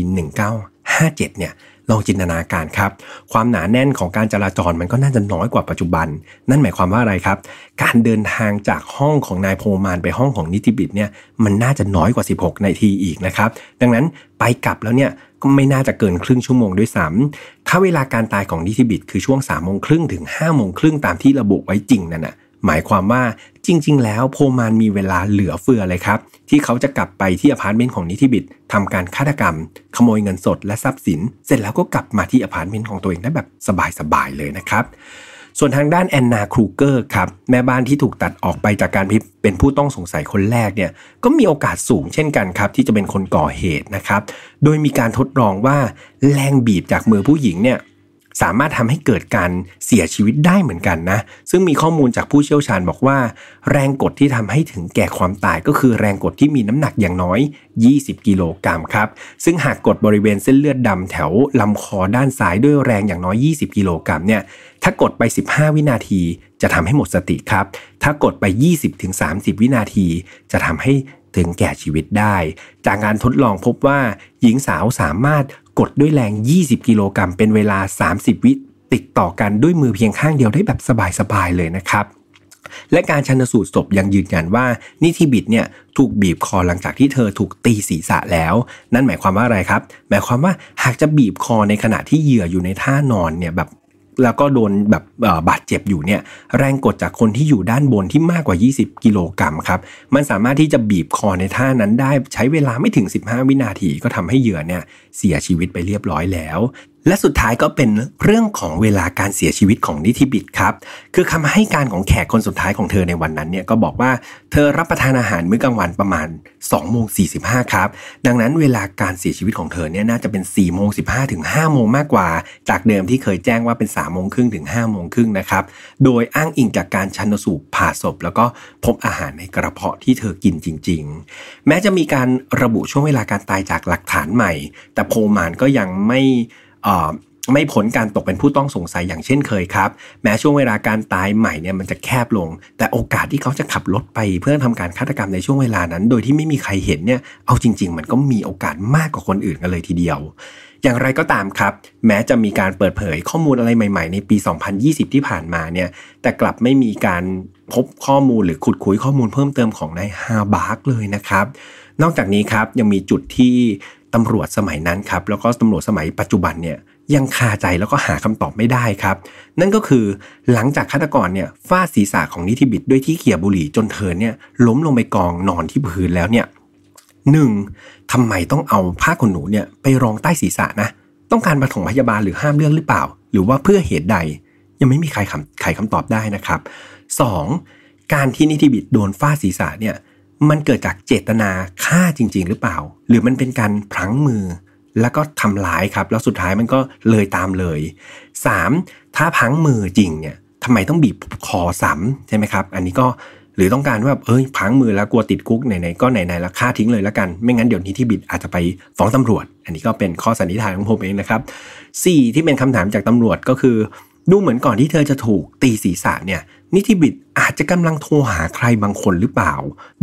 1957 เนี่ย ลองจินตนาการครับ ความหนาแน่นของการจราจรมันก็น่าจะน้อยกว่าปัจจุบัน นั่นหมายความว่าอะไรครับ การเดินทางจากห้องของนายโพมานไปห้องของนิติบิดเนี่ยมันน่าจะน้อยกว่า 16 นาทีอีกนะครับ ดังนั้นไปกลับแล้วเนี่ยก็ไม่น่าจะเกินครึ่งชั่วโมงด้วยซ้ำถ้าเวลาการตายของนิติบิดคือช่วง3ามโมงครึ่งถึง5้าโมงครึ่งตามที่ระบุไว้จริงนั่นนะ หมายความว่าจริง ๆ แล้วโพมานมีเวลาเหลือเฟือเลยครับ ที่เขาจะกลับไปที่อพาร์ตเมนต์ของนิติบิดทำการฆาตกรรม ขโมยเงินสดและทรัพย์สิน เสร็จแล้วก็กลับมาที่อพาร์ตเมนต์ของตัวเองได้แบบสบายๆเลยนะครับส่วนทางด้านแอนนาครูเกอร์ครับแม่บ้านที่ถูกตัดออกไปจากการเป็นผู้ต้องสงสัยคนแรกเนี่ยก็มีโอกาสสูงเช่นกันครับ ที่จะเป็นคนก่อเหตุนะครับ โดยมีการทดลองว่าแรงบีบจากมือผู้หญิงเนี่ย สามารถทำให้เกิดการเสียชีวิตได้เหมือนกันนะ ซึ่งมีข้อมูลจากผู้เชี่ยวชาญบอกว่า แรงกดที่ทำให้ถึงแก่ความตายก็คือแรงกดที่มีน้ำหนักอย่างน้อย 20 กิโลกรัมครับ ซึ่งหากกดบริเวณเส้นเลือดดำแถวลำคอด้านซ้ายด้วยแรงอย่างน้อย 20 กิโลกรัมเนี่ย ถ้ากดไป 15 วินาทีจะทำให้หมดสติครับ ถ้ากดไป 20-30 วินาทีจะทำให้ถึงแก่ชีวิตได้ จากการทดลองพบว่าหญิงสาวสามารถ กดด้วยแรง 20 กิโลกรัมเป็นเวลา 30 วิติดต่อกันด้วยมือเพียงข้างเดียวได้แบบสบายๆเลยนะครับและการชันสูตรศพยังยืนยันว่านิธิบิดเนี่ยถูกบีบคอหลังจากที่เธอถูกตีศีรษะแล้ว นั่นหมายความว่าอะไรครับ หมายความว่าหากจะบีบคอในขณะที่เหยื่ออยู่ในท่านอนเนี่ยแบบ แล้วก็โดนแบบบาดเจ็บอยู่เนี่ยแรงกดจากคนที่อยู่ด้านบนที่มากกว่า 20 กิโลกรัมครับมันสามารถที่จะบีบคอในท่านั้นได้ใช้เวลาไม่ถึง 15 วินาทีก็ทำให้เหยื่อเนี่ยเสียชีวิตไปเรียบร้อยแล้ว และสุดท้ายก็เป็นเรื่องของเวลาการเสียชีวิตของนิติบิดครับ คือคำให้การของแขกคนสุดท้ายของเธอในวันนั้นเนี่ยก็บอกว่าเธอรับประทานอาหารมื้อกลางวันประมาณ2โมง45ครับ ดังนั้นเวลาการเสียชีวิตของเธอเนี่ยน่าจะเป็น4โมง15ถึง5โมงมากกว่า จากเดิมที่เคยแจ้งว่าเป็น3โมงครึ่งถึง5โมงครึ่งนะครับ โดยอ้างอิงจากการชันสูตรผ่าศพ แล้วก็พบอาหารในกระเพาะที่เธอกินจริง ๆ แม้จะมีการระบุช่วงเวลาการตายจากหลักฐานใหม่ แต่โพมานก็ยังไม่ ไม่ผลการตกเป็นผู้ต้องสงสัยอย่างเช่นเคยครับ แม้ช่วงเวลาการตายใหม่เนี่ยมันจะแคบลง แต่โอกาสที่เขาจะขับรถไปเพื่อทำการฆาตกรรมในช่วงเวลานั้น โดยที่ไม่มีใครเห็นเนี่ยเอาจริง ๆ มันก็มีโอกาสมากกว่าคนอื่นกันเลยทีเดียว อย่างไรก็ตามครับ แม้จะมีการเปิดเผยข้อมูลอะไรใหม่ ๆ ในปี 2020 ที่ผ่านมาเนี่ยแต่กลับไม่มีการพบข้อมูลหรือขุดคุยข้อมูลเพิ่มเติมของนายฮาบาร์กเลยนะครับนอกจากนี้ครับยังมีจุดที่ ตำรวจสมัยนั้นครับแล้วก็ตำรวจสมัยปัจจุบันเนี่ยยังคาใจแล้วก็หาคำตอบไม่ได้ครับ นั่นก็คือหลังจากฆาตกรเนี่ยฟาดศีรษะของนิติบิดด้วยที่เขี่ยบุหรี่จนเธอเนี่ยล้มลงไปกองนอนที่พื้นแล้วเนี่ยหนึ่งทำไมต้องเอาผ้าขนหนูเนี่ยไปรองใต้ศีรษะนะ ต้องการปฐมพยาบาลหรือห้ามเรื่องหรือเปล่า หรือว่าเพื่อเหตุใด ยังไม่มีใครคำใครคำตอบได้นะครับ 2. การที่นิติบิดโดนฟาดศีรษะเนี่ย มันเกิดจากเจตนาฆ่าจริง ๆ หรือเปล่า หรือมันเป็นการพลั้งมือ แล้วก็ทำร้ายครับ แล้วสุดท้ายมันก็เลยตามเลย 3. ถ้าพังมือจริงเนี่ยทำไมต้องบีบคอซ้ำใช่ไหมครับ อันนี้ก็หรือต้องการว่าเอ้ยพังมือแล้วกลัวติดคุกไหนๆก็ไหนๆแล้วฆ่าทิ้งเลยแล้วกัน ไม่งั้นเดี๋ยวนี้ที่บิดอาจจะไปฟ้องตำรวจ อันนี้ก็เป็นข้อสันนิษฐานของผมเองนะครับ 4. ที่เป็นคำถามจากตำรวจก็คือ ดูเหมือนก่อนที่เธอจะถูกตีศีรษะเนี่ยนิติบิดอาจจะกำลังโทรหาใครบางคนหรือเปล่า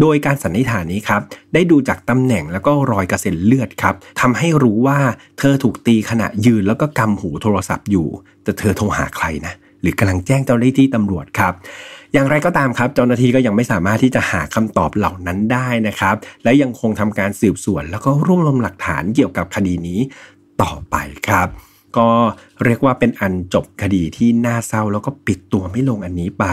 โดยการสันนิษฐานนี้ครับ ได้ดูจากตำแหน่งแล้วก็รอยกระเซ็นเลือดครับทำให้รู้ว่าเธอถูกตีขณะยืนแล้วก็กำหูโทรศัพท์อยู่ แต่เธอโทรหาใครนะหรือกำลังแจ้งเจ้าหน้าที่ตำรวจครับอย่างไรก็ตามครับ เจ้าหน้าที่ก็ยังไม่สามารถที่จะหาคำตอบเหล่านั้นได้นะครับ และยังคงทำการสืบสวน แล้วก็รวบรวมหลักฐานเกี่ยวกับคดีนี้ต่อไปครับ ก็เรียกว่าเป็นอันจบคดีที่น่าเศร้าแล้วก็ปิดตัวไม่ลงอันนี้ไป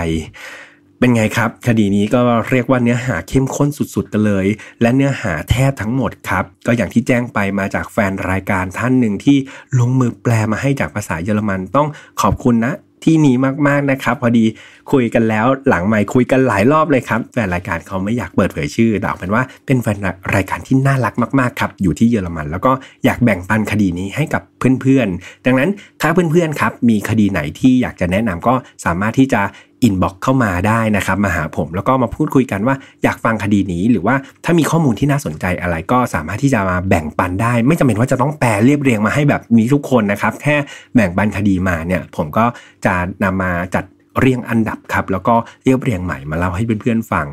เป็นไงครับ คดีนี้ก็เรียกว่าเนื้อหาเข้มข้นสุดๆกันเลย และเนื้อหาแทบทั้งหมดครับ ก็อย่างที่แจ้งไปมาจากแฟนรายการท่านหนึ่งที่ลงมือแปลมาให้จากภาษาเยอรมันต้องขอบคุณนะ ที่นี้มากๆนะครับ พอดีคุยกันแล้วหลังใหม่คุยกันหลายรอบเลยครับแฟนรายการเขาไม่อยากเปิดเผยชื่อแต่เอาเป็นว่าเป็นแฟนรายการที่น่ารักมากๆครับอยู่ที่เยอรมัน แล้วก็อยากแบ่งปันคดีนี้ให้กับเพื่อนๆดังนั้นถ้าเพื่อนๆครับมีคดีไหนที่อยากจะแนะนำก็สามารถที่จะ อินบ็อกเข้ามาได้นะครับมาหาผมแล้วก็มาพูดคุยกันว่าอยากฟังคดีนี้ หรือว่าถ้ามีข้อมูลที่น่าสนใจอะไรก็สามารถที่จะมาแบ่งปันได้ ไม่จำเป็นว่าจะต้องแปลเรียบเรียงมาให้แบบนี้ทุกคนนะครับ แค่แบ่งปันคดีมาเนี่ยผมก็จะนำมาจัดเรียงอันดับครับ แล้วก็เรียบเรียงใหม่มาเล่าให้เพื่อนๆฟัง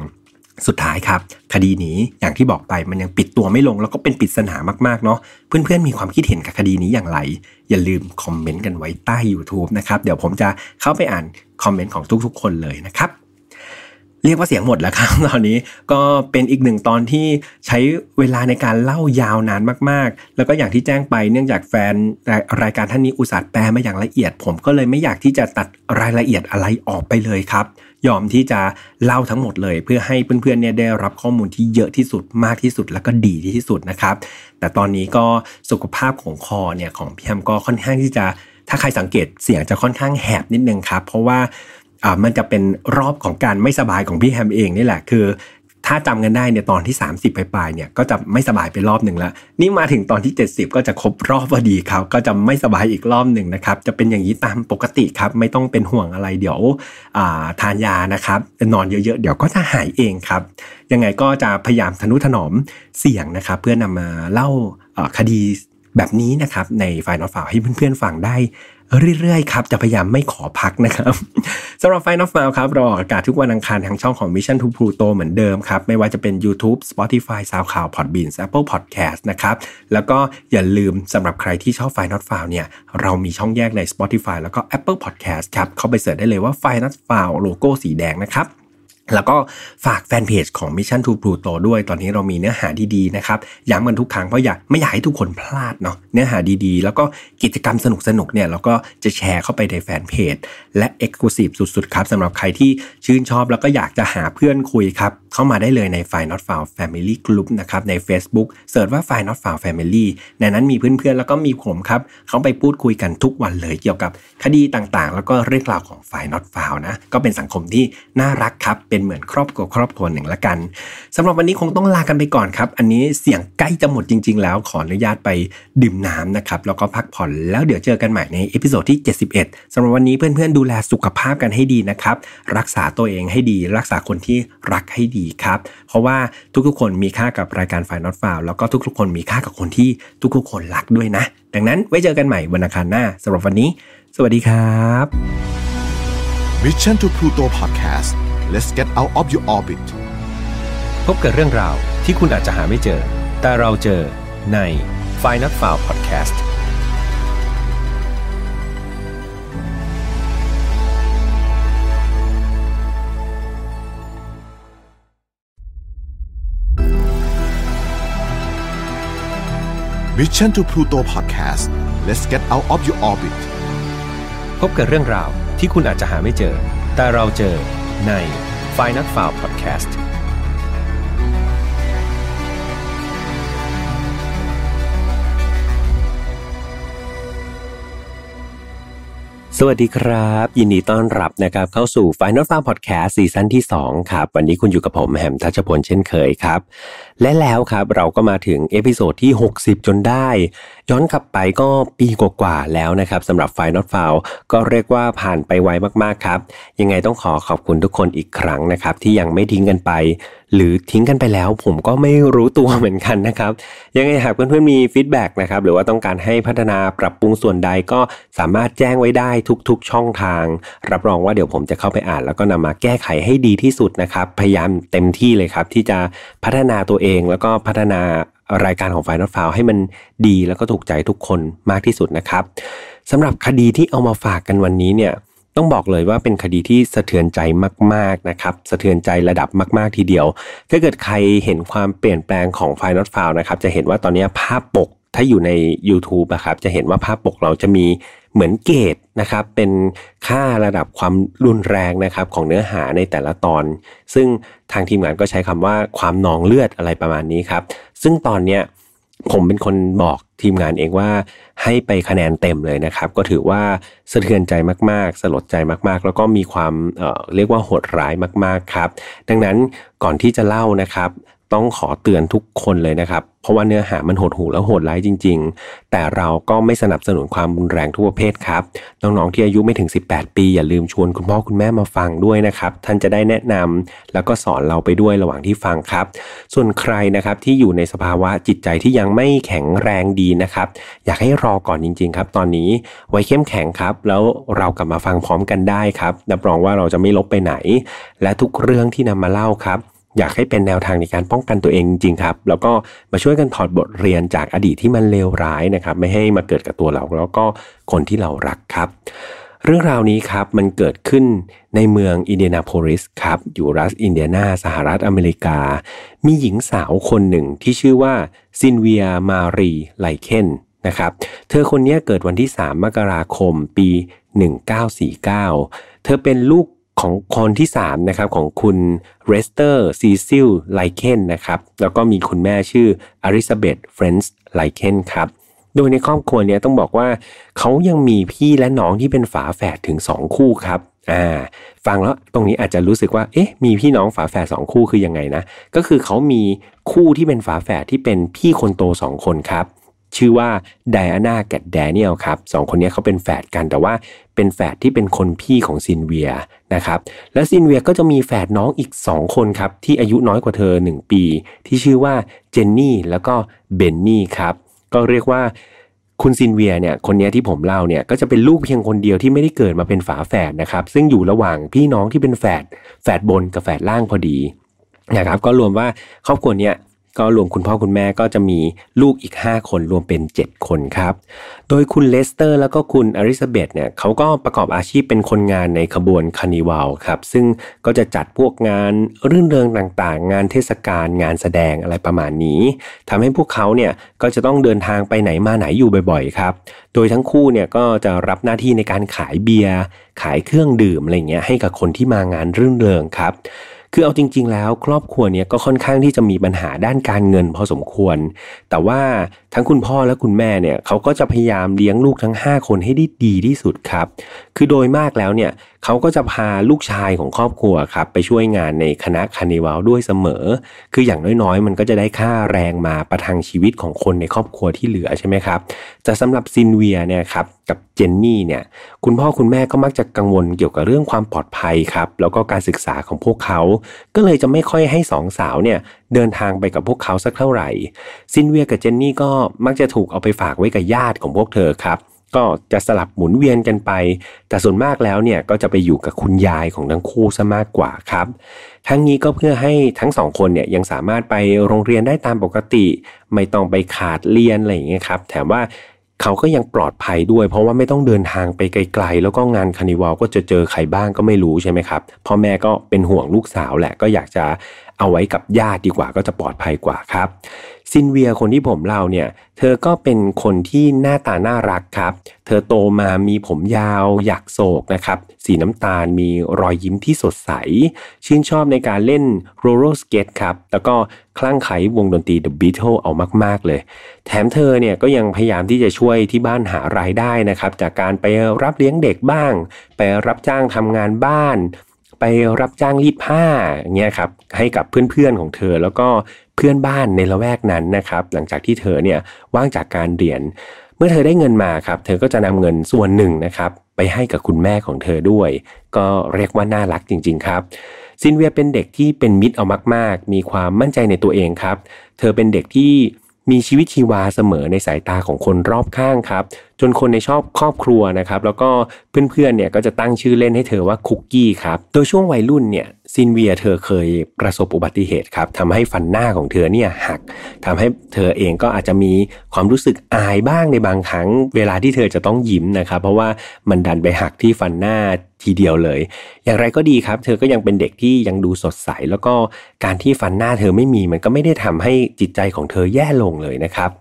สุดท้ายครับ คดีนี้อย่างที่บอกไปมันยังปิดตัวไม่ลง แล้วก็เป็นปริศนามากๆเนาะเพื่อนๆมีความคิดเห็นกับคดีนี้อย่างไร อย่าลืมคอมเมนต์กันไว้ใต้ YouTube นะครับเดี๋ยวผมจะเข้าไปอ่านคอมเมนต์ของทุกๆ คนเลยนะครับเรียกว่าเสียงหมดแล้วครับตอนนี้ก็เป็นอีกหนึ่งตอนที่ใช้เวลาในการเล่ายาวนานมากๆ แล้วก็อย่างที่แจ้งไปเนื่องจากแฟนรายการท่านนี้อุตส่าห์แปลมาอย่างละเอียด ผมก็เลยไม่อยากที่จะตัดรายละเอียดอะไรออกไปเลยครับ ยอมที่จะเล่าทั้งหมดเลย เพื่อให้เพื่อนๆเนี่ยได้รับข้อมูลที่เยอะที่สุดมากที่สุดแล้วก็ดีที่สุดนะครับ แต่ตอนนี้ก็สุขภาพของคอเนี่ยของพี่แฮมก็ค่อนข้างที่จะถ้าใครสังเกตเสียงจะค่อนข้างแหบนิดนึงครับ เพราะว่ามันจะเป็นรอบของการไม่สบายของพี่แฮมเองนี่แหละคือ ถ้าจำกันได้เนี่ยตอนที่ 30ปลายๆเนี่ยก็จะไม่สบายไปรอบหนึ่งแล้ว นี่มาถึงตอนที่ 70 ก็จะครบรอบพอดีครับ ก็จะไม่สบายอีกรอบหนึ่งนะครับ จะเป็นอย่างนี้ตามปกติครับ ไม่ต้องเป็นห่วงอะไรเดี๋ยวทานยานะครับนอนเยอะๆ เดี๋ยวก็จะหายเองครับ ยังไงก็จะพยายามทนุถนอมเสี่ยงนะครับ เพื่อนำมาเล่าคดีแบบนี้นะครับในไฟล์นอลฟาวให้เพื่อนๆฟังได้ เรื่อยๆครับจะพยายามไม่ขอพักนะครับสำหรับ File Not Found ครับเราออกอากาศทุกวันอังคารทางช่องของ Mission to Pluto เหมือนเดิมครับ ไม่ว่าจะเป็น YouTube Spotify SoundCloud Podbean Apple Podcast นะครับ แล้วก็อย่าลืมสำหรับใครที่ชอบ File Not Found เนี่ยเรามีช่องแยกใน Spotify แล้วก็ Apple Podcast ครับ เข้าไป search ได้เลยว่า File Not Found โลโก้สีแดงนะครับ แล้วก็ฝากแฟนเพจของ Mission to Pluto ด้วย ตอนนี้เรามีเนื้อหาดีๆนะครับ ย้ำกันทุกครั้งเพราะอยากไม่อยากให้ทุกคนพลาดเนาะ เนื้อหาดีๆ แล้วก็กิจกรรมสนุกๆ เนี่ยเราก็จะแชร์เข้าไปในแฟนเพจ และ Exclusive สุดๆ ครับสำหรับใครที่ชื่นชอบแล้วก็อยากจะหาเพื่อนคุยครับ เข้ามาได้เลยใน f i Not Found Family Group นะครับ ใน Facebook เสิร์ชว่า f i Not Found Family ในนั้นมีเพื่อนๆ แล้วก็มีผมครับ เขาไปพูดคุยกันทุกวันเลยเกี่ยวกับคดีต่างๆ แล้วก็เรื่องราวของ f i Not Found นะ ก็เป็นสังคมที่น่ารักครับเป็นเหมือนครอบครัวครอบครัวหนึ่งละกันสำหรับวันนี้คงต้องลากันไปก่อนครับ อันนี้เสียงใกล้จะหมดจริง ๆ แล้วขออนุญาตไปดื่มน้ำนะครับแล้วก็พักผ่อนแล้วเดี๋ยวเจอกันใหม่ใน episode ที่ 71สำหรับวันนี้เพื่อนๆดูแลสุขภาพกันให้ดีนะครับรักษาตัวเองให้ดี รักษาคนที่รักให้ดีครับ เพราะว่าทุกๆ คนมีค่ากับรายการ File Not Found แล้วก็ทุกๆ คนมีค่ากับคนที่ทุกๆ คนรักด้วยนะ ดังนั้นไว้เจอกันใหม่วันอังคารหน้าสำหรับวันนี้ สวัสดีครับ Mission to Pluto Podcast let's get out of your orbit พบกับเรื่องราวที่คุณอาจจะหาไม่เจอ แต่เราเจอใน f i n a l f i l e Podcast Mission to Pluto Podcast let's get out of your orbit พบกับเรื่องราวที่คุณอาจจะหาไม่เจอ แต่เราเจอ ใน f i n a l f i l e Podcast สวัสดีครับ ยินดีต้อนรับนะครับเข้าสู่ File Not Found Podcast season ที่ 2 ครับ วันนี้คุณอยู่กับผมแฮมทัชพลเช่นเคยครับ และแล้วครับเราก็มาถึง episode ที่ 60 จนได้ ย้อนกลับไปก็ปีกว่าๆแล้วนะครับสำหรับ Final Farm ก็เรียกว่าผ่านไปไวมากๆครับ ยังไงต้องขอขอบคุณทุกคนอีกครั้งนะครับ ที่ยังไม่ทิ้งกันไป หรือทิ้งกันไปแล้วผมก็ไม่รู้ตัวเหมือนกันนะครับ ยังไงหากเพื่อนๆมี feedback นะครับหรือว่าต้องการให้พัฒนาปรับปรุงส่วนใดก็สามารถแจ้งไว้ได้ทุกๆช่องทาง รับรองว่าเดี๋ยวผมจะเข้าไปอ่าน แล้วก็นำมาแก้ไขให้ดีที่สุดนะครับพยายามเต็มที่เลยครับที่จะพัฒนาตัวเองแล้วก็พัฒนา รายการของ Final f i l e ให้มันดีแล้วก็ถูกใจทุกคนมากที่สุดนะครับสำหรับคดีที่เอามาฝากกันวันนี้เนี่ยต้องบอกเลยว่าเป็นคดีที่สะเทือนใจมากๆนะครับ สะเทือนใจระดับมากๆทีเดียว ถ้าเกิดใครเห็นความเปลี่ยนแปลงของ f i n a l f i l e นะครับจะเห็นว่าตอนนี้ภาพปกถ้าอยู่ใน YouTube นะครับจะเห็นว่าภาพปกเราจะมี เหมือนเกตนะครับเป็นค่าระดับความรุนแรงนะครับของเนื้อหาในแต่ละตอน ซึ่งทางทีมงานก็ใช้คำว่าความนองเลือดอะไรประมาณนี้ครับ ซึ่งตอนเนี้ยผมเป็นคนบอกทีมงานเองว่าให้ไปคะแนนเต็มเลยนะครับ ก็ถือว่าสะเทือนใจมากๆ สลดใจมากๆ แล้วก็มีความเออเรียกว่าโหดร้ายมากๆครับ ดังนั้นก่อนที่จะเล่านะครับ ต้องขอเตือนทุกคนเลยนะครับ เพราะว่าเนื้อหามันโหดหูแล้วโหดร้ายจริง ๆ แต่เราก็ไม่สนับสนุนความรุนแรงทุกประเภทครับ น้องๆที่อายุไม่ถึง 18 ปี อย่าลืมชวนคุณพ่อคุณแม่มาฟังด้วยนะครับ ท่านจะได้แนะนำแล้วก็สอนเราไปด้วยระหว่างที่ฟังครับ ส่วนใครนะครับที่อยู่ในสภาวะจิตใจที่ยังไม่แข็งแรงดีนะครับ อยากให้รอก่อนจริง ๆ ครับ ตอนนี้ไว้เข้มแข็งครับ แล้วเรากลับมาฟังพร้อมกันได้ครับรับรองว่าเราจะไม่ลบไปไหน และทุกเรื่องที่นำมาเล่าครับ อยากให้เป็นแนวทางในการป้องกันตัวเองจริงๆครับ แล้วก็มาช่วยกันถอดบทเรียนจากอดีตที่มันเลวร้ายนะครับ ไม่ให้มาเกิดกับตัวเราแล้วก็คนที่เรารักครับ เรื่องราวนี้ครับมันเกิดขึ้นในเมืองอินเดียนาโพลิสครับอยู่รัฐอินเดียนาสหรัฐอเมริกา มีหญิงสาวคนหนึ่งที่ชื่อว่าซิลเวียมารีไลเคนนะครับ เธอคนนี้เกิดวันที่ 3 มกราคมปี 1949 เธอเป็นลูก ของคนที่3นะครับของคุณเลสเตอร์ซีซิลไลเคนนะครับแล้วก็มีคุณแม่ชื่อเอลิซาเบธเฟรนซ์ไลเคนครับโดยในครอบครัวเนี้ยต้องบอกว่าเขายังมีพี่และน้องที่เป็นฝาแฝดถึง 2 คู่ครับอ่าฟังแล้วตรงนี้อาจจะรู้สึกว่าเอ๊ะมีพี่น้องฝาแฝดสองคู่คือยังไงนะก็คือเขามีคู่ที่เป็นฝาแฝดที่เป็นพี่คนโต 2 คนครับ ชื่อว่าไดอาน่ากับแดเนียลครับสองคนนี้เขาเป็นแฝดกันแต่ว่าเป็นแฝดที่เป็นคนพี่ของซินเวียนะครับและซินเวียก็จะมีแฝดน้องอีก 2 คนครับที่อายุน้อยกว่าเธอ 1 ปี ที่ชื่อว่าเจนนี่แล้วก็เบนนี่ครับก็เรียกว่าคุณซิลเวียเนี่ยคนนี้ที่ผมเล่าเนี่ยก็จะเป็นลูกเพียงคนเดียวที่ไม่ได้เกิดมาเป็นฝาแฝดนะครับซึ่งอยู่ระหว่างพี่น้องที่เป็นแฝดแฝดบนกับแฝดล่างพอดีนะครับก็รวมว่าครอบครัวเนี้ย ก็รวมคุณพ่อคุณแม่ก็จะมีลูกอีก 5 คนรวมเป็น 7 คนครับ โดยคุณเลสเตอร์แล้วก็คุณเอลิซาเบธเนี่ยเขาก็ประกอบอาชีพเป็นคนงานในขบวน carnival ครับซึ่งก็จะจัดพวกงานรื่นเริงต่างๆ งานเทศกาลงานแสดงอะไรประมาณนี้ทำให้พวกเขาเนี่ยก็จะต้องเดินทางไปไหนมาไหนอยู่บ่อยๆครับ โดยทั้งคู่เนี่ยก็จะรับหน้าที่ในการขายเบียร์ขายเครื่องดื่มอะไรเงี้ยให้กับคนที่มางานรื่นเริงครับ คือเอาจริง ๆ แล้วครอบครัวเนี้ยก็ค่อนข้างที่จะมีปัญหาด้านการเงินพอสมควร แต่ว่าทั้งคุณพ่อและคุณแม่เนี่ยเขาก็จะพยายามเลี้ยงลูกทั้ง 5 คนให้ได้ดีที่สุดครับ คือโดยมากแล้วเนี่ยเขาก็จะพาลูกชายของครอบครัวครับไปช่วยงานในคณะ carnival ด้วยเสมอ คืออย่างน้อยๆ มันก็จะได้ค่าแรงมาประทังชีวิตของคนในครอบครัวที่เหลือใช่ไหมครับแต่สำหรับซิลเวียเนี่ยครับกับเจนนี่เนี่ยคุณพ่อคุณแม่ก็มักจะกังวลเกี่ยวกับเรื่องความปลอดภัยครับแล้วก็การศึกษาของพวกเขา ก็เลยจะไม่ค่อยให้สองสาวเนี่ยเดินทางไปกับพวกเขาสักเท่าไหร่ ซิลเวียกับเจนนี่ก็มักจะถูกเอาไปฝากไว้กับญาติของพวกเธอครับ ก็จะสลับหมุนเวียนกันไป แต่ส่วนมากแล้วเนี่ยก็จะไปอยู่กับคุณยายของทั้งคู่ซะมากกว่าครับ ทั้งนี้ก็เพื่อให้ทั้งสองคนเนี่ยยังสามารถไปโรงเรียนได้ตามปกติ ไม่ต้องไปขาดเรียนอะไรอย่างเงี้ยครับ แถมว่าเขาก็ยังปลอดภัยด้วย เพราะว่าไม่ต้องเดินทางไปไกลๆ แล้วก็งานคานิวัลก็จะเจอใครบ้างก็ไม่รู้ใช่ไหมครับพ่อแม่ก็เป็นห่วงลูกสาวแหละก็อยากจะ เอาไว้กับญาติดีกว่าก็จะปลอดภัยกว่าครับซิลเวียคนที่ผมเล่าเนี่ยเธอก็เป็นคนที่หน้าตาน่ารักครับ เธอโตมามีผมยาวหยักศกนะครับสีน้ำตาลมีรอยยิ้มที่สดใส ชื่นชอบในการเล่นโรลเลอร์สเกตครับ แล้วก็คลั่งไคล้วงดนตรี The Beatles เอามาก ๆ เลย แถมเธอเนี่ยก็ยังพยายามที่จะช่วยที่บ้านหารายได้นะครับ จากการไปรับเลี้ยงเด็กบ้าง ไปรับจ้างทำงานบ้าน ไปรับจ้างรีดผ้าเงี้ยครับให้กับเพื่อนๆของเธอ แล้วก็เพื่อนบ้านในละแวกนั้นนะครับ หลังจากที่เธอเนี่ยว่างจากการเรียน เมื่อเธอได้เงินมาครับ เธอก็จะนำเงินส่วนหนึ่งนะครับ ไปให้กับคุณแม่ของเธอด้วย ก็เรียกว่าน่ารักจริง ๆ ครับซินเวียเป็นเด็กที่เป็นมิตรเอามาก ๆ มีความมั่นใจในตัวเองครับ เธอเป็นเด็กที่มีชีวิตชีวาเสมอในสายตาของคนรอบข้างครับ จนคนในชอบครอบครัวนะครับแล้วก็เพื่อนๆเนี่ยก็จะตั้งชื่อเล่นให้เธอว่าคุกกี้ครับโดยช่วงวัยรุ่นเนี่ยซินเวียเธอเคยประสบอุบัติเหตุครับทำให้ฟันหน้าของเธอเนี่ยหักทำให้เธอเองก็อาจจะมีความรู้สึกอายบ้างในบางครั้ง เวลาที่เธอจะต้องยิ้มนะครับ เพราะว่ามันดันไปหักที่ฟันหน้าทีเดียวเลย อย่างไรก็ดีครับ เธอก็ยังเป็นเด็กที่ยังดูสดใส แล้วก็การที่ฟันหน้าเธอไม่มีมันก็ไม่ได้ทำให้จิตใจของเธอแย่ลงเลยนะครับ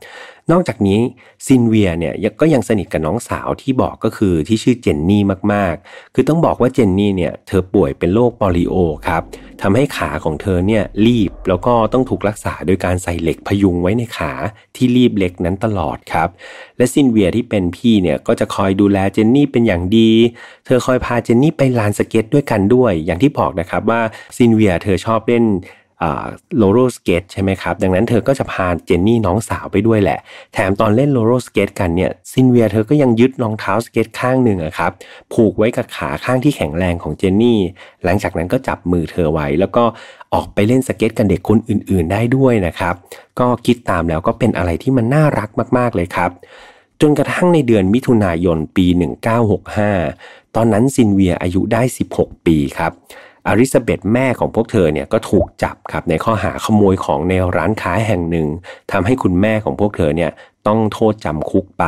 นอกจากนี้ซิลเวียเนี่ยก็ยังสนิทกับน้องสาวที่บอกก็คือที่ชื่อเจนนี่มากๆ คือต้องบอกว่าเจนนี่เนี่ยเธอป่วยเป็นโรคโปลิโอครับทำให้ขาของเธอเนี่ยลีบแล้วก็ต้องถูกรักษาโดยการใส่เหล็กพยุงไว้ในขาที่ลีบเหล็กนั้นตลอดครับและซิลเวียที่เป็นพี่เนี่ยก็จะคอยดูแลเจนนี่เป็นอย่างดี เธอคอยพาเจนนี่ไปลานสเก็ตด้วยกันด้วย อย่างที่บอกนะครับว่าซิลเวียเธอชอบเล่น โรลเลอร์สเกตใช่ไหมครับ ดังนั้นเธอก็จะพาเจนนี่น้องสาวไปด้วยแหละ แถมตอนเล่นโรลเลอร์สเกตกันเนี่ยซิลเวียเธอก็ยังยึดรองเท้าสเกตข้างหนึ่งครับ ผูกไว้กับขาข้างที่แข็งแรงของเจนนี่ หลังจากนั้นก็จับมือเธอไว้ แล้วก็ออกไปเล่นสเก็ตกับเด็กคนอื่นๆได้ด้วยนะครับ ก็คิดตามแล้วก็เป็นอะไรที่มันน่ารักมากๆเลยครับ จนกระทั่งในเดือนมิถุนายนปี 1965 ตอนนั้นซิลเวียอายุได้ 16 ปีครับ เอลิซาเบธแม่ของพวกเธอเนี่ยก็ถูกจับครับในข้อหาขโมยของในร้านค้าแห่งหนึ่งทำให้คุณแม่ของพวกเธอเนี่ยต้องโทษจำคุกไป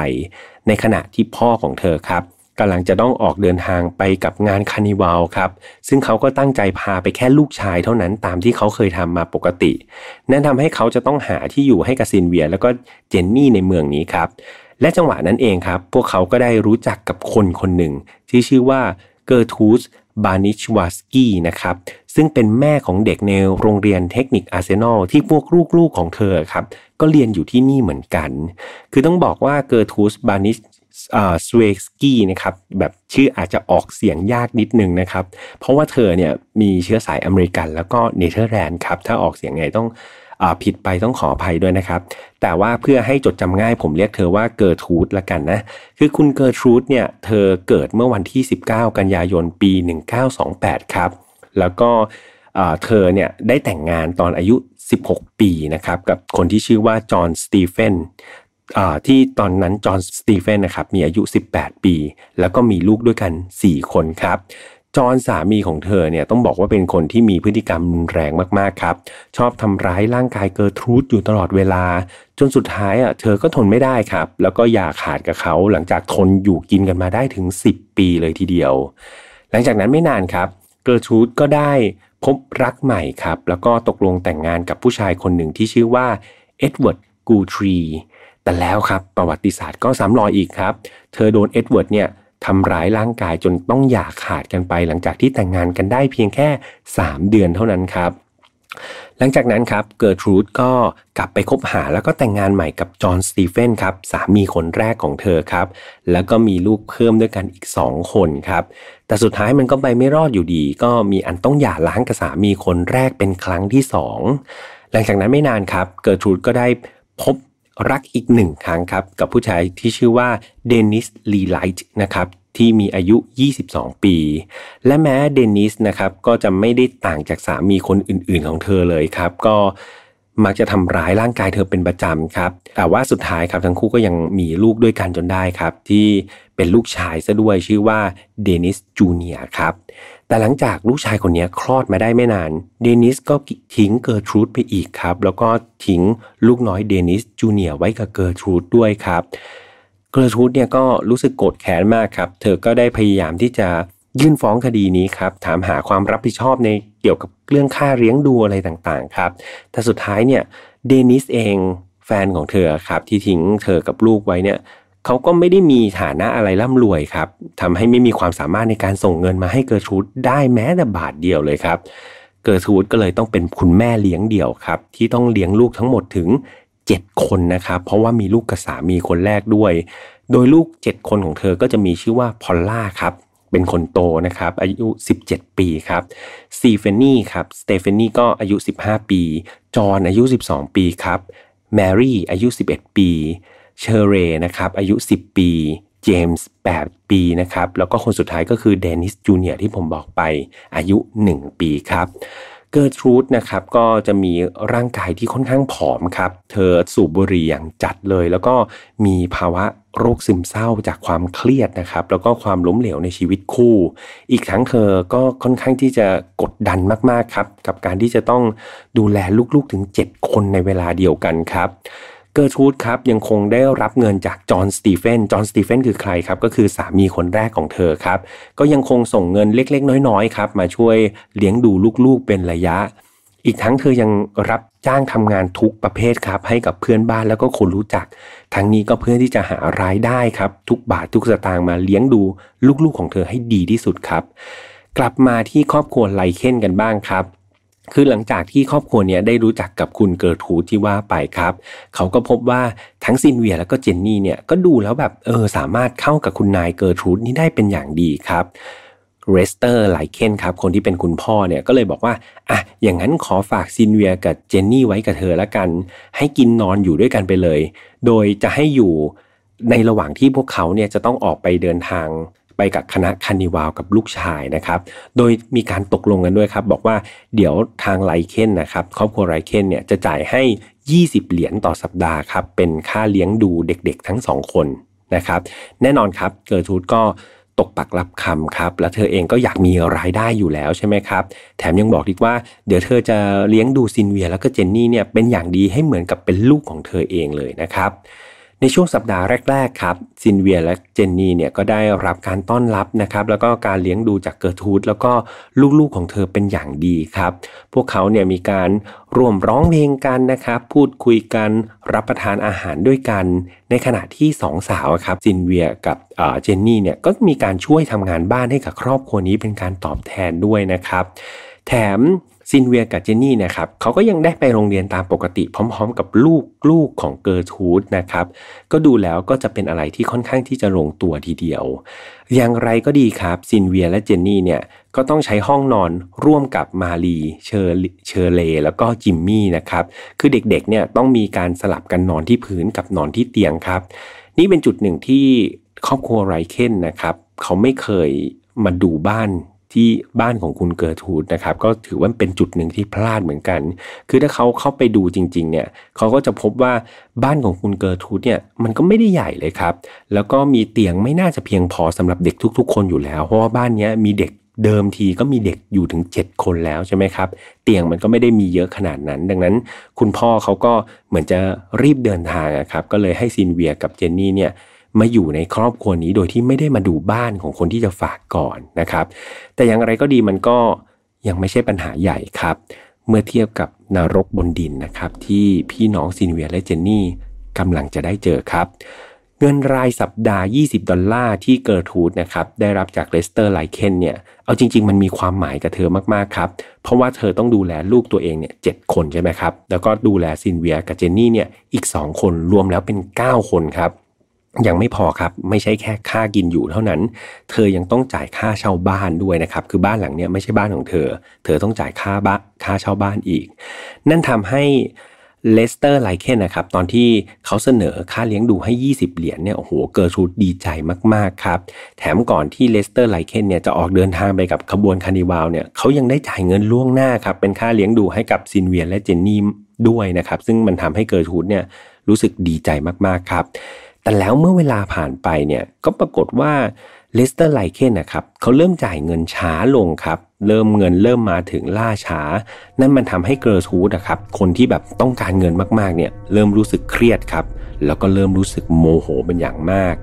ในขณะที่พ่อของเธอครับกำลังจะต้องออกเดินทางไปกับงาน carnival ครับ ซึ่งเขาก็ตั้งใจพาไปแค่ลูกชายเท่านั้นตามที่เขาเคยทำมาปกติ นั่นทำให้เขาจะต้องหาที่อยู่ให้กับซิลเวีย แล้วก็เจนนี่ในเมืองนี้ครับ และจังหวะนั้นเองครับ พวกเขาก็ได้รู้จักกับคนคนหนึ่งที่ชื่อว่าเกอร์ทรูด บานิชเวสกี้นะครับ ซึ่งเป็นแม่ของเด็กในโรงเรียนเทคนิคอาร์เซนอลที่พวกลูกๆของเธอครับ ก็เรียนอยู่ที่นี่เหมือนกัน คือต้องบอกว่าเกอร์ทรูดบานิชเวสกี้นะครับแบบชื่ออาจจะออกเสียงยากนิดนึงนะครับ เพราะว่าเธอเนี่ยมีเชื้อสายอเมริกันแล้วก็เนเธอร์แลนด์ครับ ถ้าออกเสียงไงต้อง ผิดไปต้องขออภัยด้วยนะครับ แต่ว่าเพื่อให้จดจำง่ายผมเรียกเธอว่าเกิร์ทรูดละกันนะ คือคุณเกิร์ทรูดเนี่ย เธอเกิดเมื่อวันที่ 19 กันยายนปี 1928 ครับ แล้วก็เธอเนี่ยได้แต่งงานตอนอายุ 16 ปีนะครับกับคนที่ชื่อว่าจอห์นสตีเฟนที่ตอนนั้นจอห์นสตีเฟนนะครับมีอายุ 18 ปี แล้วก็มีลูกด้วยกัน 4 คนครับ จอห์นสามีของเธอเนี่ยต้องบอกว่าเป็นคนที่มีพฤติกรรมรุนแรงมากๆครับ ชอบทำร้ายร่างกายเกอร์ทรูดอยู่ตลอดเวลา จนสุดท้ายอะเธอก็ทนไม่ได้ครับ แล้วก็หย่าขาดกับเขาหลังจากทนอยู่กินกันมาได้ถึง 10 ปีเลยทีเดียว หลังจากนั้นไม่นานครับเกอร์ทรูดก็ได้พบรักใหม่ครับ แล้วก็ตกลงแต่งงานกับผู้ชายคนหนึ่งที่ชื่อว่าเอ็ดเวิร์ดกูทรีแต่แล้วครับประวัติศาสตร์ก็ซ้ำรอยอีกครับ เธอโดนเอ็ดเวิร์ดเนี่ย ทำร้ายร่างกายจนต้องหย่าขาดกันไป หลังจากที่แต่งงานกันได้เพียงแค่ 3 เดือนเท่านั้นครับ หลังจากนั้นครับเกิร์ทรูดก็กลับไปคบหาแล้วก็แต่งงานใหม่กับจอห์นสตีเฟนครับสามีคนแรกของเธอครับ แล้วก็มีลูกเพิ่มด้วยกันอีก 2 คนครับ แต่สุดท้ายมันก็ไปไม่รอดอยู่ดี ก็มีอันต้องหย่าร้างกับสามีคนแรกเป็นครั้งที่ 2 หลังจากนั้นไม่นานครับเกิร์ทรูดก็ได้พบ รักอีกหนึ่งครั้งครับ กับผู้ชายที่ชื่อว่าเดนิสลีไลท์นะครับที่มีอายุ 22 ปี และแม้เดนิสนะครับก็จะไม่ได้ต่างจากสามีคนอื่นๆของเธอเลยครับ ก็มักจะทำร้ายร่างกายเธอเป็นประจำครับ แต่ว่าสุดท้ายครับทั้งคู่ก็ยังมีลูกด้วยกันจนได้ครับ ที่เป็นลูกชายซะด้วยชื่อว่าเดนิสจูเนียครับ แต่หลังจากลูกชายคนนี้คลอดมาได้ไม่นาน เดนิสก็ทิ้งเกอร์ทรูดไปอีกครับ แล้วก็ทิ้งลูกน้อยเดนิสจูเนียไว้กับเกอร์ทรูดด้วยครับ เกอร์ทรูดเนี่ยก็รู้สึกโกรธแค้นมากครับ เธอก็ได้พยายามที่จะยื่นฟ้องคดีนี้ครับ ถามหาความรับผิดชอบในเกี่ยวกับเรื่องค่าเลี้ยงดูอะไรต่างๆครับ แต่สุดท้ายเนี่ยเดนิสเองแฟนของเธอครับที่ทิ้งเธอกับลูกไว้เนี่ย เขาก็ไม่ได้มีฐานะอะไรร่ำรวยครับทำให้ไม่มีความสามารถในการส่งเงินมาให้เกิร์ทูดได้แม้แต่บาทเดียวเลยครับ เกิร์ทูดก็เลยต้องเป็นคุณแม่เลี้ยงเดี่ยวครับที่ต้องเลี้ยงลูกทั้งหมดถึง 7 คนนะครับ เพราะว่ามีลูกกับสามีคนแรกด้วย โดยลูก 7 คนของเธอก็จะมีชื่อว่าพอลล่าครับเป็นคนโตนะครับ อายุ 17 ปีครับซีเฟนี่ครับสเตเฟนี่ก็อายุ 15 ปี จอห์นอายุ 12 ปีครับแมรี่อายุ 11 ปี เชอร์เรนะครับอายุ 10 ปี เจมส์ 8 ปีนะครับแล้วก็คนสุดท้ายก็คือเดนิสจูเนียที่ผมบอกไปอายุ 1 ปีครับเกิร์ทรูดนะครับก็จะมีร่างกายที่ค่อนข้างผอมครับ เธอสูบบุหรี่อย่างจัดเลย แล้วก็มีภาวะโรคซึมเศร้าจากความเครียดนะครับ แล้วก็ความล้มเหลวในชีวิตคู่ อีกทั้งเธอก็ค่อนข้างที่จะกดดันมากๆครับ กับการที่จะต้องดูแลลูกๆถึง 7 คนในเวลาเดียวกันครับ เกอร์ทูดครับยังคงได้รับเงินจากจอห์นสตีเฟน จอห์นสตีเฟนคือใครครับ ก็คือสามีคนแรกของเธอครับ ก็ยังคงส่งเงินเล็กๆ น้อยๆครับมาช่วยเลี้ยงดูลูกๆเป็นระยะ อีกทั้งเธอยังรับจ้างทำงานทุกประเภทครับให้กับเพื่อนบ้านแล้วก็คนรู้จัก ทั้งนี้ก็เพื่อที่จะหารายได้ครับทุกบาททุกสตางค์มาเลี้ยงดูลูกๆของเธอให้ดีที่สุดครับ กลับมาที่ครอบครัวไลเคนกันบ้างครับ คือหลังจากที่ครอบครัวเนี้ยได้รู้จักกับคุณเกิร์ทูดที่ว่าไปครับ เขาก็พบว่าทั้งซินเวียแล้วก็เจนนี่เนี่ยก็ดูแล้วแบบเออสามารถเข้ากับคุณนายเกิร์ทูดนี่ได้เป็นอย่างดีครับเลสเตอร์ไลเคนครับคนที่เป็นคุณพ่อเนี่ยก็เลยบอกว่าอะอย่างนั้นขอฝากซินเวียกับเจนนี่ไว้กับเธอแล้วกัน ให้กินนอนอยู่ด้วยกันไปเลย โดยจะให้อยู่ในระหว่างที่พวกเขาเนี่ยจะต้องออกไปเดินทาง ไปกับคณะคาร์นิวัลกับลูกชายนะครับ โดยมีการตกลงกันด้วยครับ บอกว่าเดี๋ยวทางไลเคนนะครับครอบครัวไลเคนเนี่ยจะจ่ายให้ 20 เหรียญต่อสัปดาห์ครับเป็นค่าเลี้ยงดูเด็กๆ ทั้งสองคนนะครับแน่นอนครับเกิร์ทูดก็ตกปากรับคำครับ และเธอเองก็อยากมีรายได้อยู่แล้วใช่ไหมครับ แถมยังบอกอีกว่าเดี๋ยวเธอจะเลี้ยงดูซินเวียแล้วก็เจนนี่เนี่ยเป็นอย่างดีให้เหมือนกับเป็นลูกของเธอเองเลยนะครับ ในช่วงสัปดาห์แรกๆครับซินเวียและเจนนี่เนี่ยก็ได้รับการต้อนรับนะครับแล้วก็การเลี้ยงดูจากเกิร์ทูดแล้วก็ลูกๆของเธอเป็นอย่างดีครับ พวกเขาเนี่ยมีการร่วมร้องเพลงกันนะครับพูดคุยกันรับประทานอาหารด้วยกัน ในขณะที่สองสาวครับซินเวียกับเจนนี่เนี่ยก็มีการช่วยทำงานบ้านให้กับครอบครัวนี้เป็นการตอบแทนด้วยนะครับ แถม ซินเวียกับเจนนี่นะครับเขาก็ยังได้ไปโรงเรียนตามปกติพร้อม ๆ กับลูกลูกของเกอร์ทูดนะครับ ก็ดูแล้วก็จะเป็นอะไรที่ค่อนข้างที่จะลงตัวทีเดียว อย่างไรก็ดีครับซินเวียและเจนนี่เนี่ยก็ต้องใช้ห้องนอนร่วมกับมารีเชอร์เชอร์เล แล้วก็จิมมี่นะครับ คือเด็กๆเนี่ยต้องมีการสลับกันนอนที่พื้นกับนอนที่เตียงครับ นี่เป็นจุดหนึ่งที่ครอบครัวไลเคนนะครับเขาไม่เคยมาดูบ้าน ที่บ้านของคุณเกิร์ทูดนะครับก็ถือว่าเป็นจุดหนึ่งที่พลาดเหมือนกัน คือถ้าเขาเข้าไปดูจริงๆเนี่ยเขาก็จะพบว่าบ้านของคุณเกิร์ทูดเนี่ยมันก็ไม่ได้ใหญ่เลยครับ แล้วก็มีเตียงไม่น่าจะเพียงพอสำหรับเด็กทุกๆ คนอยู่แล้ว เพราะว่าบ้านนี้มีเด็กเดิมทีก็มีเด็กอยู่ถึง 7 คนแล้วใช่ไหมครับ เตียงมันก็ไม่ได้มีเยอะขนาดนั้น ดังนั้น คุณพ่อเขาก็เหมือนจะรีบเดินทางครับก็เลยให้ซินเวียกับเจนนี่เนี่ย มาอยู่ในครอบครัวนี้โดยที่ไม่ได้มาดูบ้านของคนที่จะฝากก่อนนะครับ แต่อย่างไรก็ดีมันก็ยังไม่ใช่ปัญหาใหญ่ครับ เมื่อเทียบกับนรกบนดินนะครับ ที่พี่น้องซินเวียและเจนนี่กำลังจะได้เจอครับ เงินรายสัปดาห์ 20 ดอลลาร์ที่เกิร์ทูดนะครับได้รับจากเลสเตอร์ไลเคนเนี่ยเอาจริง ๆ มันมีความหมายกับเธอมากๆครับ เพราะว่าเธอต้องดูแลลูกตัวเองเนี่ย 7 คนใช่ไหมครับแล้วก็ดูแลซินเวียกับเจนนี่เนี่ยอีก 2 คนรวมแล้วเป็น 9 คนครับ ยังไม่พอครับ ไม่ใช่แค่ค่ากินอยู่เท่านั้น เธอยังต้องจ่ายค่าเช่าบ้านด้วยนะครับ คือบ้านหลังเนี้ยไม่ใช่บ้านของเธอ เธอต้องจ่ายค่าบ้านค่าเช่าบ้านอีก นั่นทำให้เลสเตอร์ไลเคนนะครับ ตอนที่เขาเสนอค่าเลี้ยงดูให้ 20 เหรียญเนี่ยโอ้โหเกิร์ทูดดีใจมาก ๆ ครับ แถมก่อนที่เลสเตอร์ไลเคนเนี่ยจะออกเดินทางไปกับขบวนคาร์นิวัลเนี่ยเขายังได้จ่ายเงินล่วงหน้าครับ เป็นค่าเลี้ยงดูให้กับซินเวียและเจนนี่ด้วยนะครับ ซึ่งมันทำให้เกิร์ทูดเนี่ยรู้สึกดีใจมาก ๆ ครับ แต่แล้วเมื่อเวลาผ่านไปเนี่ยก็ปรากฏว่าเลสเตอร์ไลเคนนะครับเขาเริ่มจ่ายเงินช้าลงครับ เริ่มเงินเริ่มมาถึงล่าช้า นั่นมันทำให้เกอร์ทูดนะครับคนที่แบบต้องการเงินมากๆเนี่ยเริ่มรู้สึกเครียดครับ แล้วก็เริ่มรู้สึกโมโหเป็นอย่างมาก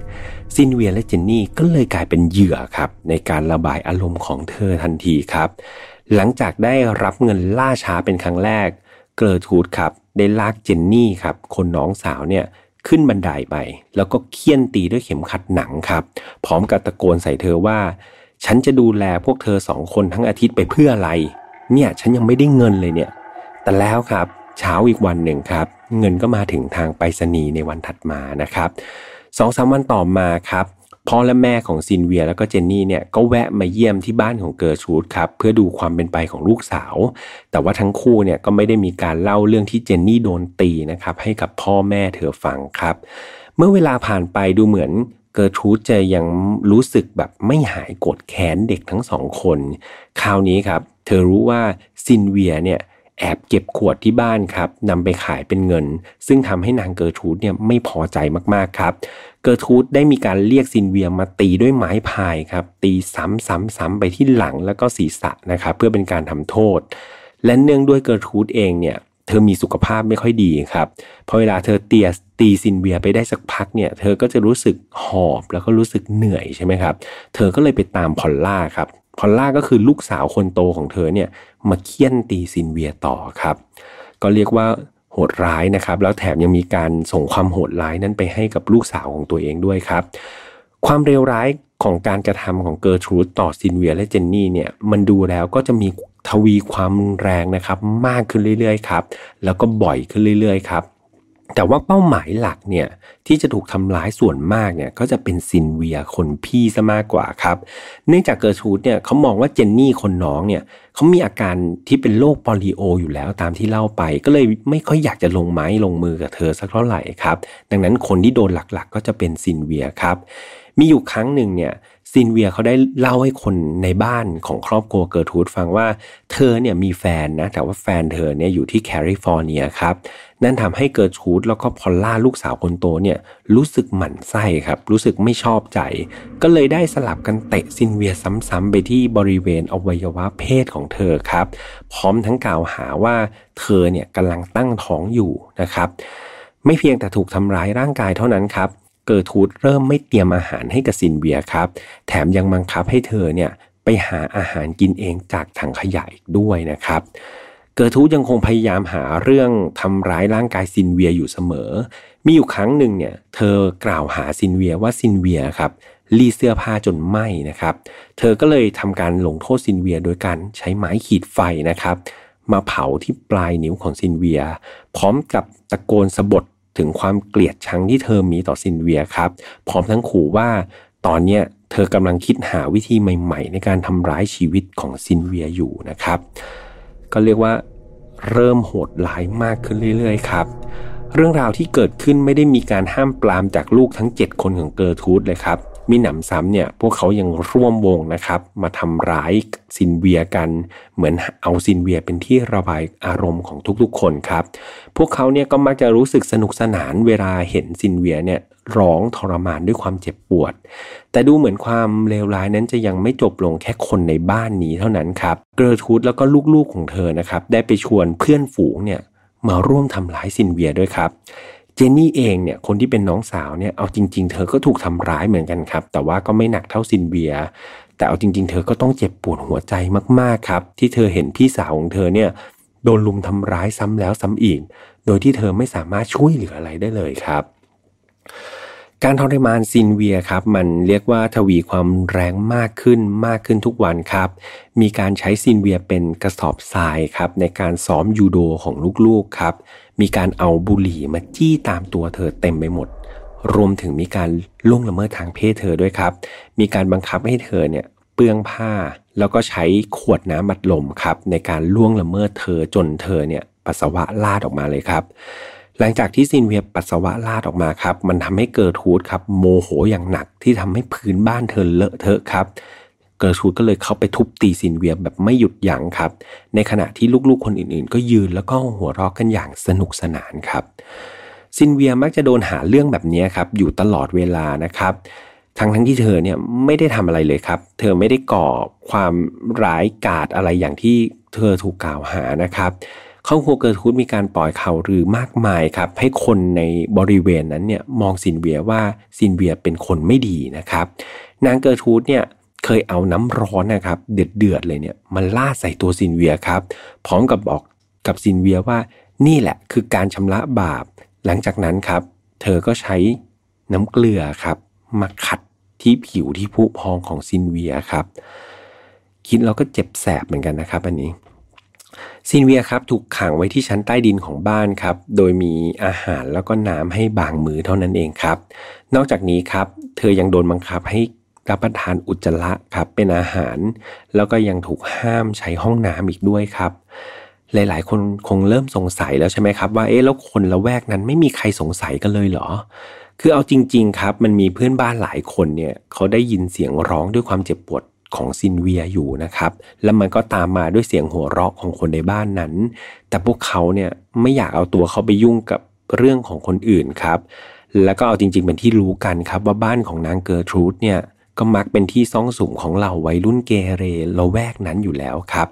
ซินเวียและเจนนี่ก็เลยกลายเป็นเหยื่อครับ ในการระบายอารมณ์ของเธอทันทีครับ หลังจากได้รับเงินล่าช้าเป็นครั้งแรก เกอร์ทูดครับได้ลากเจนนี่ครับคนน้องสาวเนี่ย ขึ้นบันไดไป แล้วก็เฆี่ยนตีด้วยเข็มขัดหนังครับ พร้อมกับตะโกนใส่เธอว่า ฉันจะดูแลพวกเธอสองคนทั้งอาทิตย์ไปเพื่ออะไร เนี่ยฉันยังไม่ได้เงินเลยเนี่ย แต่แล้วครับเช้าอีกวันหนึ่งครับ เงินก็มาถึงทางไปรษณีย์ในวันถัดมานะครับสองสามวันต่อมาครับ พ่อและแม่ของซินเวียแล้วก็เจนนี่เนี่ยก็แวะมาเยี่ยมที่บ้านของเกิร์ชูดครับเพื่อดูความเป็นไปของลูกสาว แต่ว่าทั้งคู่เนี่ยก็ไม่ได้มีการเล่าเรื่องที่เจนนี่โดนตีนะครับให้กับพ่อแม่เธอฟังครับ เมื่อเวลาผ่านไปดูเหมือนเกิร์ทูดจะยังรู้สึกแบบไม่หายโกรธแค้นเด็กทั้งสองคน คราวนี้ครับ เธอรู้ว่าซินเวียเนี่ยแอบเก็บขวดที่บ้านครับนำไปขายเป็นเงิน ซึ่งทำให้นางเกอร์ทูดเนี่ยไม่พอใจมากๆครับ เกอร์ทูดได้มีการเรียกซินเวียมาตีด้วยไม้พายครับ ตีซ้ำๆๆไปที่หลังแล้วก็ศีรษะนะครับเพื่อเป็นการทำโทษ และเนื่องด้วยเกอร์ทูดเองเนี่ยเธอมีสุขภาพไม่ค่อยดีครับพอเวลาเธอเฆี่ยนตีซินเวียไปได้สักพักเนี่ย เธอก็จะรู้สึกหอบแล้วก็รู้สึกเหนื่อยใช่ไหมครับ เธอก็เลยไปตามพอลล่าครับ พอลล่าก็คือลูกสาวคนโตของเธอเนี่ยมาเฆี่ยนตีซินเวียต่อครับ ก็เรียกว่า โหดร้ายนะครับ แล้วแถมยังมีการส่งความโหดร้ายนั้นไปให้กับลูกสาวของตัวเองด้วยครับ ความเลวร้ายของการกระทำของเกอร์ทรูดต่อซินเวียและเจนนี่เนี่ยมันดูแล้วก็จะมีทวีความแรงนะครับ มากขึ้นเรื่อยๆครับ แล้วก็บ่อยขึ้นเรื่อยๆครับ แต่ว่าเป้าหมายหลักเนี่ยที่จะถูกทำร้ายส่วนมากเนี่ยก็จะเป็นซินเวียคนพี่ซะมากกว่าครับ เนื่องจากเกิร์ชูดเนี่ยเขามองว่าเจนนี่คนน้องเนี่ยเขามีอาการที่เป็นโรคโปลิโออยู่แล้วตามที่เล่าไป ก็เลยไม่ค่อยอยากจะลงไม้ลงมือกับเธอสักเท่าไหร่ครับ ดังนั้นคนที่โดนหลักๆ ก็จะเป็นซินเวียครับ มีอยู่ครั้งหนึ่งเนี่ยซินเวียเขาได้เล่าให้คนในบ้านของครอบครัวเกิร์ทูดฟังว่าเธอเนี่ยมีแฟนนะแต่ว่าแฟนเธอเนี่ยอยู่ที่แคลิฟอร์เนียครับ นั่นทำให้เกิร์ทูดแล้วก็พอลล่าลูกสาวคนโตเนี่ยรู้สึกหมั่นไส้ครับ รู้สึกไม่ชอบใจ ก็เลยได้สลับกันเตะซินเวียซ้ำๆไปที่บริเวณอวัยวะเพศของเธอครับ พร้อมทั้งกล่าวหาว่าเธอเนี่ยกำลังตั้งท้องอยู่นะครับ ไม่เพียงแต่ถูกทำร้ายร่างกายเท่านั้นครับเกิร์ทูดเริ่มไม่เตรียมอาหารให้กับซินเวียครับ แถมยังบังคับให้เธอเนี่ยไปหาอาหารกินเองจากถังขยะอีกด้วยนะครับ เกิร์ทูดยังคงพยายามหาเรื่องทำร้ายร่างกายซินเวียอยู่เสมอ มีอยู่ครั้งหนึ่งเนี่ยเธอกล่าวหาซินเวียว่าซินเวียครับรีดเสื้อผ้าจนไหม้นะครับ เธอก็เลยทำการลงโทษซินเวียโดยการใช้ไม้ขีดไฟนะครับ มาเผาที่ปลายนิ้วของซินเวีย พร้อมกับตะโกนสบถถึงความเกลียดชังที่เธอมีต่อซินเวียครับ พร้อมทั้งขู่ว่าตอนนี้เธอกำลังคิดหาวิธีใหม่ ๆ ในการทำร้ายชีวิตของซินเวียอยู่นะครับ ก็เรียกว่าเริ่มโหดร้ายมากขึ้นเรื่อยๆครับ เรื่องราวที่เกิดขึ้นไม่ได้มีการห้ามปลามจากลูกทั้ง 7 คนของเกอร์ทูดเลยครับ มิหนำซ้ำเนี่ยพวกเขายังร่วมวงนะครับ มาทำร้ายซินเวียกัน เหมือนเอาซินเวียเป็นที่ระบายอารมณ์ของทุกๆคนครับ พวกเขาเนี่ยก็มักจะรู้สึกสนุกสนานเวลาเห็นซินเวียเนี่ยร้องทรมานด้วยความเจ็บปวด แต่ดูเหมือนความเลวร้ายนั้นจะยังไม่จบลงแค่คนในบ้านนี้เท่านั้นครับ เกรทูดแล้วก็ลูกๆของเธอนะครับ ได้ไปชวนเพื่อนฝูงเนี่ยมาร่วมทำร้ายซินเวียด้วยครับ เจนนี่เองเนี่ยคนที่เป็นน้องสาวเนี่ยเอาจริง ๆ เธอก็ถูกทำร้ายเหมือนกันครับ แต่ว่าก็ไม่หนักเท่าซินเวีย แต่เอาจริง ๆ เธอก็ต้องเจ็บปวดหัวใจมากๆครับ ที่เธอเห็นพี่สาวของเธอเนี่ยโดนลุมทำร้ายซ้ำแล้วซ้ำอีก โดยที่เธอไม่สามารถช่วยเหลืออะไรได้เลยครับการทรมานซินเวียครับมันเรียกว่าทวีความแรงมากขึ้นมากขึ้นทุกวันครับ มีการใช้ซินเวียเป็นกระสอบทรายครับในการซ้อมยูโดของลูกๆครับ มีการเอาบุหรี่มาจี้ตามตัวเธอเต็มไปหมด รวมถึงมีการล่วงละเมิดทางเพศเธอด้วยครับ มีการบังคับให้เธอเนี่ยเปลื้องผ้า แล้วก็ใช้ขวดน้ำอัดลมครับ ในการล่วงละเมิดเธอจนเธอเนี่ยปัสสาวะราดออกมาเลยครับ หลังจากที่ซินเวียปัสสาวะราดออกมาครับ มันทำให้เกิร์ทูดครับโมโหอย่างหนักที่ทำให้พื้นบ้านเธอเลอะเทอะครับ เกิร์ทูดก็เลยเข้าไปทุบตีซินเวียแบบไม่หยุดยั้งครับ ในขณะที่ลูกๆคนอื่นๆ ก็ยืนแล้วก็หัวเราะกันอย่างสนุกสนานครับ ซินเวียมักจะโดนหาเรื่องแบบนี้ครับอยู่ตลอดเวลานะครับ ทั้งทั้งที่เธอเนี่ยไม่ได้ทำอะไรเลยครับ เธอไม่ได้ก่อความร้ายกาจอะไรอย่างที่เธอถูกกล่าวหานะครับครอบครัวเกิร์ทูดมีการปล่อยข่าวลือมากมายครับ ให้คนในบริเวณนั้นเนี่ยมองซินเวียว่าซินเวียเป็นคนไม่ดีนะครับ นางเกิร์ทูดเนี่ย เคยเอาน้ำร้อนนะครับ เดือดเดือดเลยเนี่ยมาราดใส่ตัวซินเวียครับ พร้อมกับบอกกับซินเวียว่านี่แหละคือการชำระบาป หลังจากนั้นครับ เธอก็ใช้น้ำเกลือครับมาขัดที่ผิวที่ผุพองของซินเวียครับ คิดแล้วก็เจ็บแสบเหมือนกันนะครับ อันนี้ซินเวียครับถูกขังไว้ที่ชั้นใต้ดินของบ้านครับ โดยมีอาหารแล้วก็น้ำให้บางมือเท่านั้นเองครับ นอกจากนี้ครับ เธอยังโดนบังคับให้ รับประทานอุจจาระครับเป็นอาหาร แล้วก็ยังถูกห้ามใช้ห้องน้ำอีกด้วยครับ หลายๆ คนคงเริ่มสงสัยแล้วใช่ไหมครับ ว่าเอ๊ะแล้วคนละแวกนั้นไม่มีใครสงสัยกันเลยเหรอ คือเอาจริง ๆ ครับ มันมีเพื่อนบ้านหลายคนเนี่ยเขาได้ยินเสียงร้องด้วยความเจ็บปวดของซินเวียอยู่นะครับ แล้วมันก็ตามมาด้วยเสียงหัวเราะของคนในบ้านนั้น แต่พวกเขาเนี่ยไม่อยากเอาตัวเขาไปยุ่งกับเรื่องของคนอื่นครับ แล้วก็เอาจริงๆเป็นที่รู้กันครับว่าบ้านของนางเกอร์ทรูดเนี่ย ก็มักเป็นที่ซ่องสุมของเหล่าวัยรุ่นเกเรละแวกนั้นอยู่แล้วครับ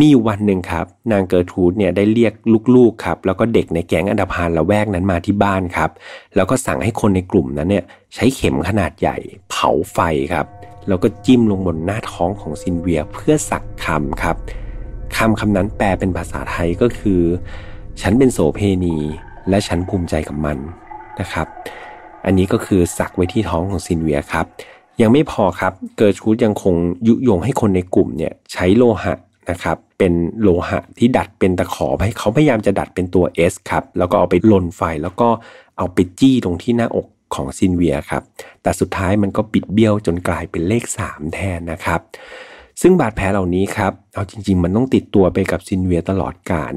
มีวันหนึ่งครับ นางเกอร์ทูดเนี่ยได้เรียกลูกๆครับ แล้วก็เด็กในแก๊งอันธพาลละแวกนั้นมาที่บ้านครับ แล้วก็สั่งให้คนในกลุ่มนั้นเนี่ยใช้เข็มขนาดใหญ่ เผาไฟครับแล้วก็จิ้มลงบนหน้าท้องของซินเวียเพื่อสักคำครับคำคำนั้นแปลเป็นภาษาไทยก็คือ ฉันเป็นโสเพณีและฉันภูมิใจกับมันนะครับ อันนี้ก็คือสักไว้ที่ท้องของซินเวียครับ ยังไม่พอครับ เกิร์ทูดยังคงยุยงให้คนในกลุ่มเนี่ยใช้โลหะนะครับเป็นโลหะที่ดัดเป็นตะขอให้เขาพยายามจะดัดเป็นตัว S ครับแล้วก็เอาไปลนไฟแล้วก็เอาไปจี้ตรงที่หน้าอกของซินเวียครับแต่สุดท้ายมันก็บิดเบี้ยวจนกลายเป็นเลข 3 แทนนะครับ ซึ่งบาดแผลเหล่านี้ครับเอาจริง ๆ มันต้องติดตัวไปกับซินเวียตลอดกาล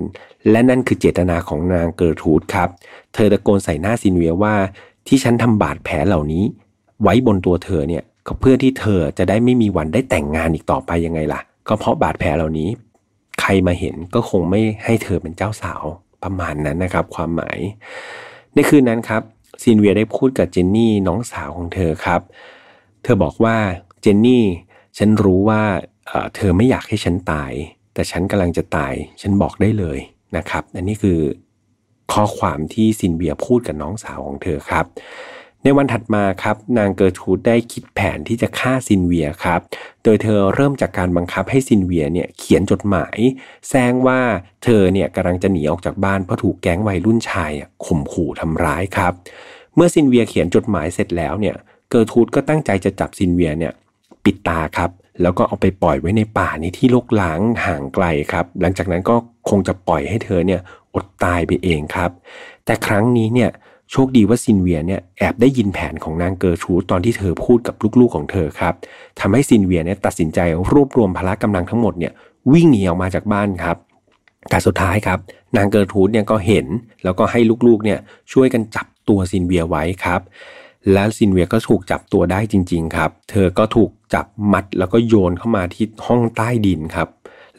และนั่นคือเจตนาของนางเกิร์ทูดครับ เธอตะโกนใส่หน้าซินเวียว่าที่ฉันทำบาดแผลเหล่านี้ ไว้บนตัวเธอเนี่ยก็เพื่อที่เธอจะได้ไม่มีวันได้แต่งงานอีกต่อไปยังไงล่ะ ก็เพราะบาดแผลเหล่านี้ ใครมาเห็นก็คงไม่ให้เธอเป็นเจ้าสาวประมาณนั้นนะครับ ความหมาย ในคืนนั้นครับซินเวียได้พูดกับเจนนี่น้องสาวของเธอครับ เธอบอกว่าเจนนี่ฉันรู้ว่าเธอไม่อยากให้ฉันตาย แต่ฉันกำลังจะตาย ฉันบอกได้เลยนะครับ อันนี้คือข้อความที่ซินเวียพูดกับน้องสาวของเธอครับ ในวันถัดมาครับนางเกอร์ทูดได้คิดแผนที่จะฆ่าซินเวียครับ โดยเธอเริ่มจากการบังคับให้ซินเวียเนี่ยเขียนจดหมายแสร้งว่าเธอเนี่ยกำลังจะหนีออกจากบ้านเพราะถูกแก๊งวัยรุ่นชายข่มขู่ทำร้ายครับ เมื่อซินเวียเขียนจดหมายเสร็จแล้วเนี่ยเกอร์ทูดก็ตั้งใจจะจับซินเวียเนี่ยปิดตาครับแล้วก็เอาไปปล่อยไว้ในป่าในที่รกร้างห่างไกลครับ หลังจากนั้นก็คงจะปล่อยให้เธอเนี่ยอดตายไปเองครับ แต่ครั้งนี้เนี่ย โชคดีว่าซินเวียเนี่ยแอบได้ยินแผนของนางเกอร์ทูดตอนที่เธอพูดกับลูกๆของเธอครับทำให้ซินเวียเนี่ยตัดสินใจรวบรวมพละกำลังทั้งหมดเนี่ยวิ่งหนีออกมาจากบ้านครับแต่สุดท้ายครับนางเกอร์ทูดเนี่ยก็เห็นแล้วก็ให้ลูกๆเนี่ยช่วยกันจับตัวซินเวียไว้ครับแล้วซินเวียก็ถูกจับตัวได้จริง ๆ ครับ เธอก็ถูกจับมัดแล้วก็โยนเข้ามาที่ห้องใต้ดินครับ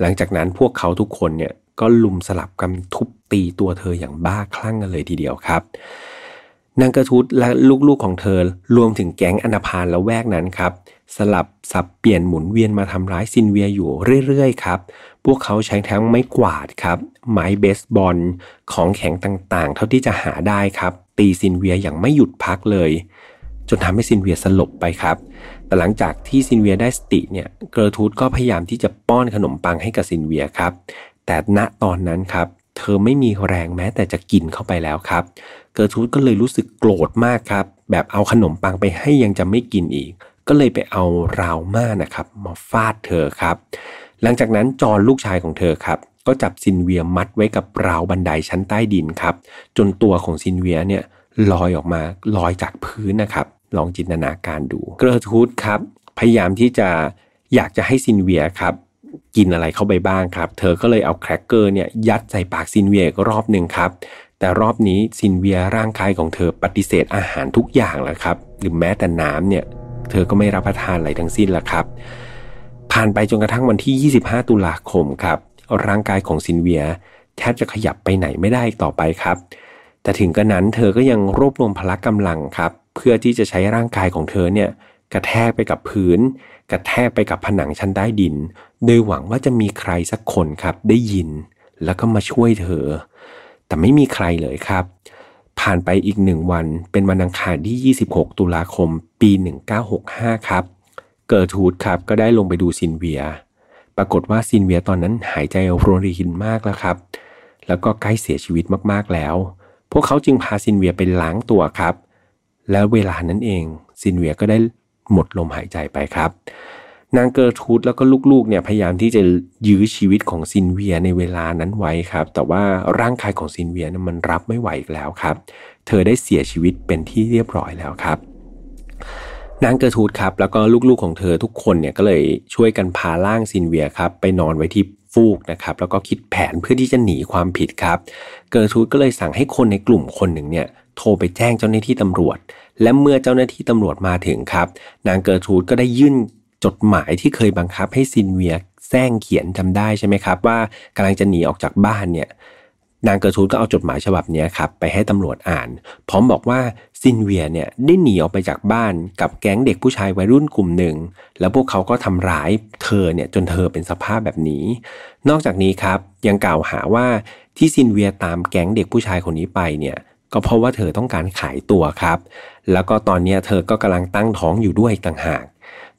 หลังจากนั้นพวกเขาทุกคนเนี่ยก็รุมสลับกันทุบตีตัวเธออย่างบ้าคลั่งกันเลยทีเดียวครับ นางเกอร์ทูดและลูกๆของเธอ รวมถึงแก๊งอันธพาลละแวกนั้นครับ สลับสับเปลี่ยนหมุนเวียนมาทำร้ายซินเวียอยู่เรื่อยๆครับ พวกเขาใช้ทั้งไม้กวาดครับ ไม้เบสบอล ของแข็งต่างๆ เท่าที่จะหาได้ครับ ตีซินเวียอย่างไม่หยุดพักเลย จนทำให้ซินเวียสลบไปครับ แต่หลังจากที่ซินเวียได้สติเนี่ย เกอร์ทูดก็พยายามที่จะป้อนขนมปังให้กับซินเวียครับ แต่ณตอนนั้นครับ เธอไม่มีแรงแม้แต่จะกินเข้าไปแล้วครับ เกิร์ทูดก็เลยรู้สึกโกรธมากครับ แบบเอาขนมปังไปให้ยังจะไม่กินอีก ก็เลยไปเอาราวม่านะครับ มาฟาดเธอครับ หลังจากนั้นจอห์นลูกชายของเธอครับ ก็จับซินเวียมัดไว้กับราวบันไดชั้นใต้ดินครับ จนตัวของซินเวียเนี่ยลอยออกมาลอยจากพื้นนะครับ ลองจินตนาการดู เกอร์ทูดครับ พยายามที่จะอยากจะให้ซินเวียครับ กินอะไรเข้าไปบ้างครับ เธอก็เลยเอาแครกเกอร์เนี่ยยัดใส่ปากซินเวียอีกรอบหนึ่งครับ แต่รอบนี้ซินเวียร่างกายของเธอปฏิเสธอาหารทุกอย่างแล้วครับ หรือแม้แต่น้ำเนี่ย เธอก็ไม่รับประทานอะไรทั้งสิ้นแล้วครับ ผ่านไปจนกระทั่งวันที่ 25 ตุลาคมครับ ร่างกายของซินเวียแทบจะขยับไปไหนไม่ได้ต่อไปครับ แต่ถึงกระนั้นเธอก็ยังรวบรวมพละกำลังครับ เพื่อที่จะใช้ร่างกายของเธอเนี่ย กระแทกไปกับพื้น กระแทกไปกับผนังชั้นใต้ดิน โดยหวังว่าจะมีใครสักคนครับได้ยิน แล้วก็มาช่วยเธอ แต่ไม่มีใครเลยครับ ผ่านไปอีกหนึ่งวันเป็นวันอังคารที่ 26 ตุลาคม ปี 1965 ครับ เกิร์ทูดครับก็ได้ลงไปดูซินเวีย ปรากฏว่าซินเวียตอนนั้นหายใจรวยรินมากแล้วครับ แล้วก็ใกล้เสียชีวิตมากๆแล้ว พวกเขาจึงพาซินเวียไปล้างตัวครับ แล้วเวลานั้นเองซินเวียก็ได้ หมดลมหายใจไปครับ นางเกอร์ทูดแล้วก็ลูกๆเนี่ยพยายามที่จะยื้อชีวิตของซินเวียในเวลานั้นไว้ครับ แต่ว่าร่างกายของซินเวียนมันรับไม่ไหวอีกแล้วครับ เธอได้เสียชีวิตเป็นที่เรียบร้อยแล้วครับนางเกอร์ทูดครับแล้วก็ลูกๆของเธอทุกคนเนี่ยก็เลยช่วยกันพาร่างซินเวียครับไปนอนไว้ที่ฟูกนะครับแล้วก็คิดแผนเพื่อที่จะหนีความผิดครับ เกอร์ทูดก็เลยสั่งให้คนในกลุ่มคนหนึ่งเนี่ยโทรไปแจ้งเจ้าหน้าที่ตำรวจ และเมื่อเจ้าหน้าที่ตำรวจมาถึงครับ นางเกอร์ทูดก็ได้ยื่นจดหมายที่เคยบังคับให้ซินเวียแสร้งเขียนจำได้ใช่ไหมครับ ว่ากำลังจะหนีออกจากบ้านเนี่ยนางเกอร์ทูดก็เอาจดหมายฉบับนี้ครับไปให้ตำรวจอ่าน พร้อมบอกว่าซินเวียเนี่ยได้หนีออกไปจากบ้านกับแก๊งเด็กผู้ชายวัยรุ่นกลุ่มหนึ่ง แล้วพวกเขาก็ทำร้ายเธอเนี่ยจนเธอเป็นสภาพแบบนี้ นอกจากนี้ครับยังกล่าวหาว่าที่ซินเวียตามแก๊งเด็กผู้ชายคนนี้ไปเนี่ย ก็เพราะว่าเธอต้องการขายตัวครับ แล้วก็ตอนนี้เธอก็กำลังตั้งท้องอยู่ด้วยต่างหาก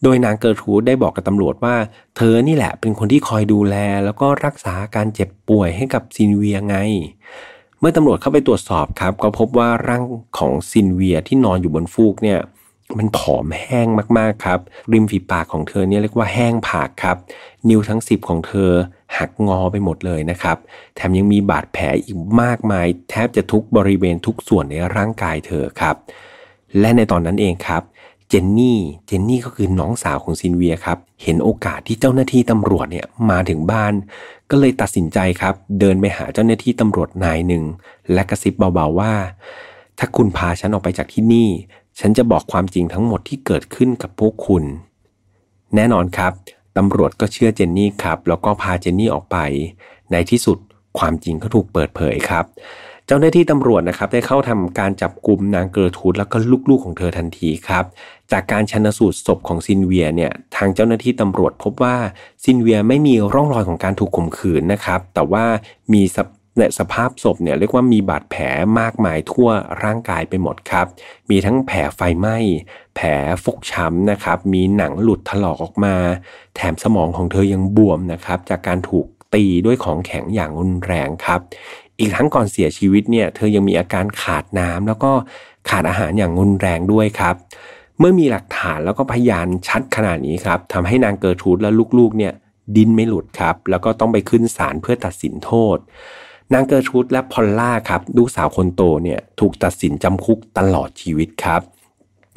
โดยนางเกิร์ทูดได้บอกกับตำรวจว่า เธอนี่แหละเป็นคนที่คอยดูแล แล้วก็รักษาการเจ็บป่วยให้กับซินเวียไง เมื่อตำรวจเข้าไปตรวจสอบครับ ก็พบว่าร่างของซินเวียที่นอนอยู่บนฟูกเนี่ยมันผอมแห้งมากๆครับ ริมฝีปากของเธอเนี่ยเรียกว่าแห้งผากครับ นิ้วทั้ง10ของเธอ หักงอไปหมดเลยนะครับ แถมยังมีบาดแผลอีกมากมาย แทบจะทุกบริเวณทุกส่วนในร่างกายเธอครับ และในตอนนั้นเองครับเจนนี่ เจนนี่ก็คือน้องสาวของซินเวียครับ เห็นโอกาสที่เจ้าหน้าที่ตำรวจเนี่ยมาถึงบ้าน ก็เลยตัดสินใจครับ เดินไปหาเจ้าหน้าที่ตำรวจนายหนึ่ง และกระซิบเบาๆว่า ถ้าคุณพาฉันออกไปจากที่นี่ ฉันจะบอกความจริงทั้งหมดที่เกิดขึ้นกับพวกคุณ แน่นอนครับ ตำรวจก็เชื่อเจนนี่ครับ แล้วก็พาเจนนี่ออกไป ในที่สุดความจริงก็ถูกเปิดเผยครับ เจ้าหน้าที่ตำรวจนะครับได้เข้าทำการจับกลุ่มนางเกอร์ทูดแล้วก็ลูกๆของเธอทันทีครับ จากการชันสูตรศพของซินเวียเนี่ยทางเจ้าหน้าที่ตำรวจพบว่าซินเวียไม่มีร่องรอยของการถูกข่มขืนนะครับ แต่ว่ามี ในสภาพศพเนี่ยเรียกว่ามีบาดแผลมากมายทั่วร่างกายไปหมดครับ มีทั้งแผลไฟไหม้ แผลฟกช้ำนะครับ มีหนังหลุดถลอกออกมา แถมสมองของเธอยังบวมนะครับ จากการถูกตีด้วยของแข็งอย่างรุนแรงครับ อีกทั้งก่อนเสียชีวิตเนี่ยเธอยังมีอาการขาดน้ำแล้วก็ขาดอาหารอย่างรุนแรงด้วยครับ เมื่อมีหลักฐานแล้วก็พยานชัดขนาดนี้ครับทำให้นางเกิร์ทูดและลูกๆเนี่ยดิ้นไม่หลุดครับ แล้วก็ต้องไปขึ้นศาลเพื่อตัดสินโทษ นางเกิร์ทูดและพอลล่าครับลูกสาวคนโตเนี่ยถูกตัดสินจำคุกตลอดชีวิตครับ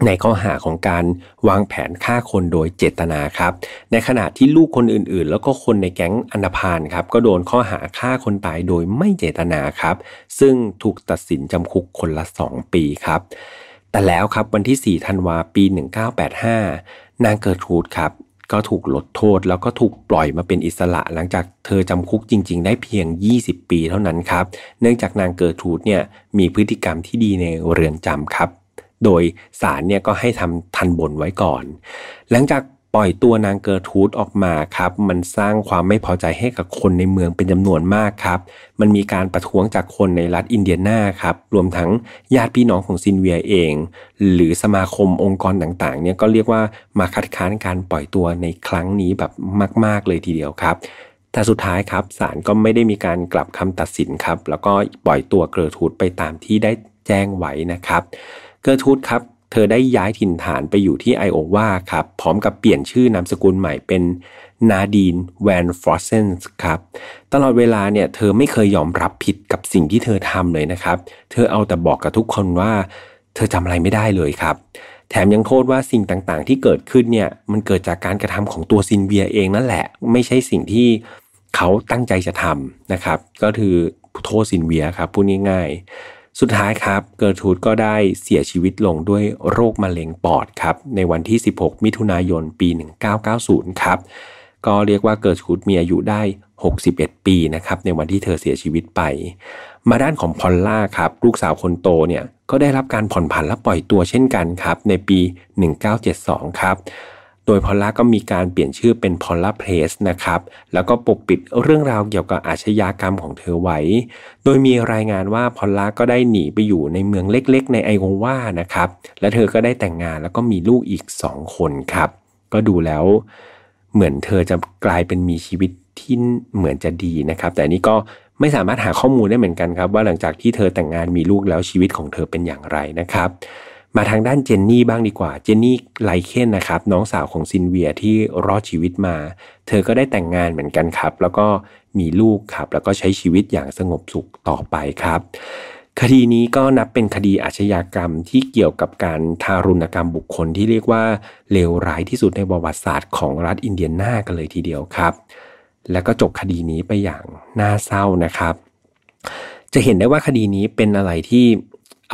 ในข้อหาของการวางแผนฆ่าคนโดยเจตนาครับ ในขณะที่ลูกคนอื่นๆ แล้วก็คนในแก๊งอันดพานครับก็โดนข้อหาฆ่าคนตายโดยไม่เจตนาครับ ซึ่งถูกตัดสินจำคุกคนละ 2 ปีครับ แต่แล้วครับวันที่ 4 ธันวาปี 1985 นางเกิดทูดครับ ก็ถูกลดโทษแล้วก็ถูกปล่อยมาเป็นอิสระ หลังจากเธอจำคุกจริง ๆ ได้เพียง 20 ปีเท่านั้นครับ เนื่องจากนางเกิดทูดเนี่ยมีพฤติกรรมที่ดีในเรือนจำครับ โดยศาลเนี่ยก็ให้ทำทัณฑ์บนไว้ก่อน หลังจาก ปล่อยตัวนางเกอร์ทูดออกมาครับ มันสร้างความไม่พอใจให้กับคนในเมืองเป็นจำนวนมากครับ มันมีการประท้วงจากคนในรัฐอินเดียนาครับ รวมทั้งญาติพี่น้องของซิลเวียเอง หรือสมาคมองค์กรต่างๆ เนี่ยก็เรียกว่ามาคัดค้านการปล่อยตัวในครั้งนี้แบบมาก ๆ เลยทีเดียวครับแต่สุดท้ายครับศาลก็ไม่ได้มีการกลับคำตัดสินครับ แล้วก็ปล่อยตัวเกอร์ทูดไปตามที่ได้แจ้งไว้นะครับ เกอร์ทูดครับ เธอได้ย้ายถิ่นฐานไปอยู่ที่ไอโอวาครับ พร้อมกับเปลี่ยนชื่อนามสกุลใหม่เป็นนาดีนแวนฟรอสเซนส์ครับ ตลอดเวลาเนี่ยเธอไม่เคยยอมรับผิดกับสิ่งที่เธอทำเลยนะครับ เธอเอาแต่บอกกับทุกคนว่า เธอจำอะไรไม่ได้เลยครับ แถมยังโทษว่าสิ่งต่างๆ ที่เกิดขึ้นเนี่ยมันเกิดจากการกระทำของตัวซิลเวียเองนั่นแหละ ไม่ใช่สิ่งที่เขาตั้งใจจะทำนะครับ ก็คือโทษซิลเวียครับพูดง่ายๆ สุดท้ายครับ เกิร์ทูดก็ได้เสียชีวิตลงด้วยโรคมะเร็งปอดครับ ในวันที่ 16 มิถุนายนปี 1990 ครับ ก็เรียกว่าเกิร์ทูดมีอายุได้ 61 ปีนะครับ ในวันที่เธอเสียชีวิตไป มาด้านของพอลล่าครับ ลูกสาวคนโตเนี่ยก็ได้รับการผ่อนผันและปล่อยตัวเช่นกันครับ ในปี 1972 ครับ โดยพอลล่าก็มีการเปลี่ยนชื่อเป็นพอลล่าเพลสนะครับ แล้วก็ปกปิดเรื่องราวเกี่ยวกับอาชญากรรมของเธอไว้ โดยมีรายงานว่าพอลล่าก็ได้หนีไปอยู่ในเมืองเล็กๆ ในไอโอวานะครับ และเธอก็ได้แต่งงานแล้วก็มีลูกอีกสองคนครับ ก็ดูแล้วเหมือนเธอจะกลายเป็นมีชีวิตที่เหมือนจะดีนะครับ แต่นี้ก็ไม่สามารถหาข้อมูลได้เหมือนกันครับ ว่าหลังจากที่เธอแต่งงานมีลูกแล้วชีวิตของเธอเป็นอย่างไรนะครับ มาทางด้านเจนนี่บ้างดีกว่า เจนนี่ไลเคนนะครับ น้องสาวของซินเวียที่รอดชีวิตมา เธอก็ได้แต่งงานเหมือนกันครับ แล้วก็มีลูกครับ แล้วก็ใช้ชีวิตอย่างสงบสุขต่อไปครับ คดีนี้ก็นับเป็นคดีอาชญากรรมที่เกี่ยวกับการทารุณกรรมบุคคลที่เรียกว่าเลวร้ายที่สุดในประวัติศาสตร์ของรัฐอินเดียนากันเลยทีเดียวครับ แล้วก็จบคดีนี้ไปอย่างน่าเศร้านะครับ จะเห็นได้ว่าคดีนี้เป็นอะไรที่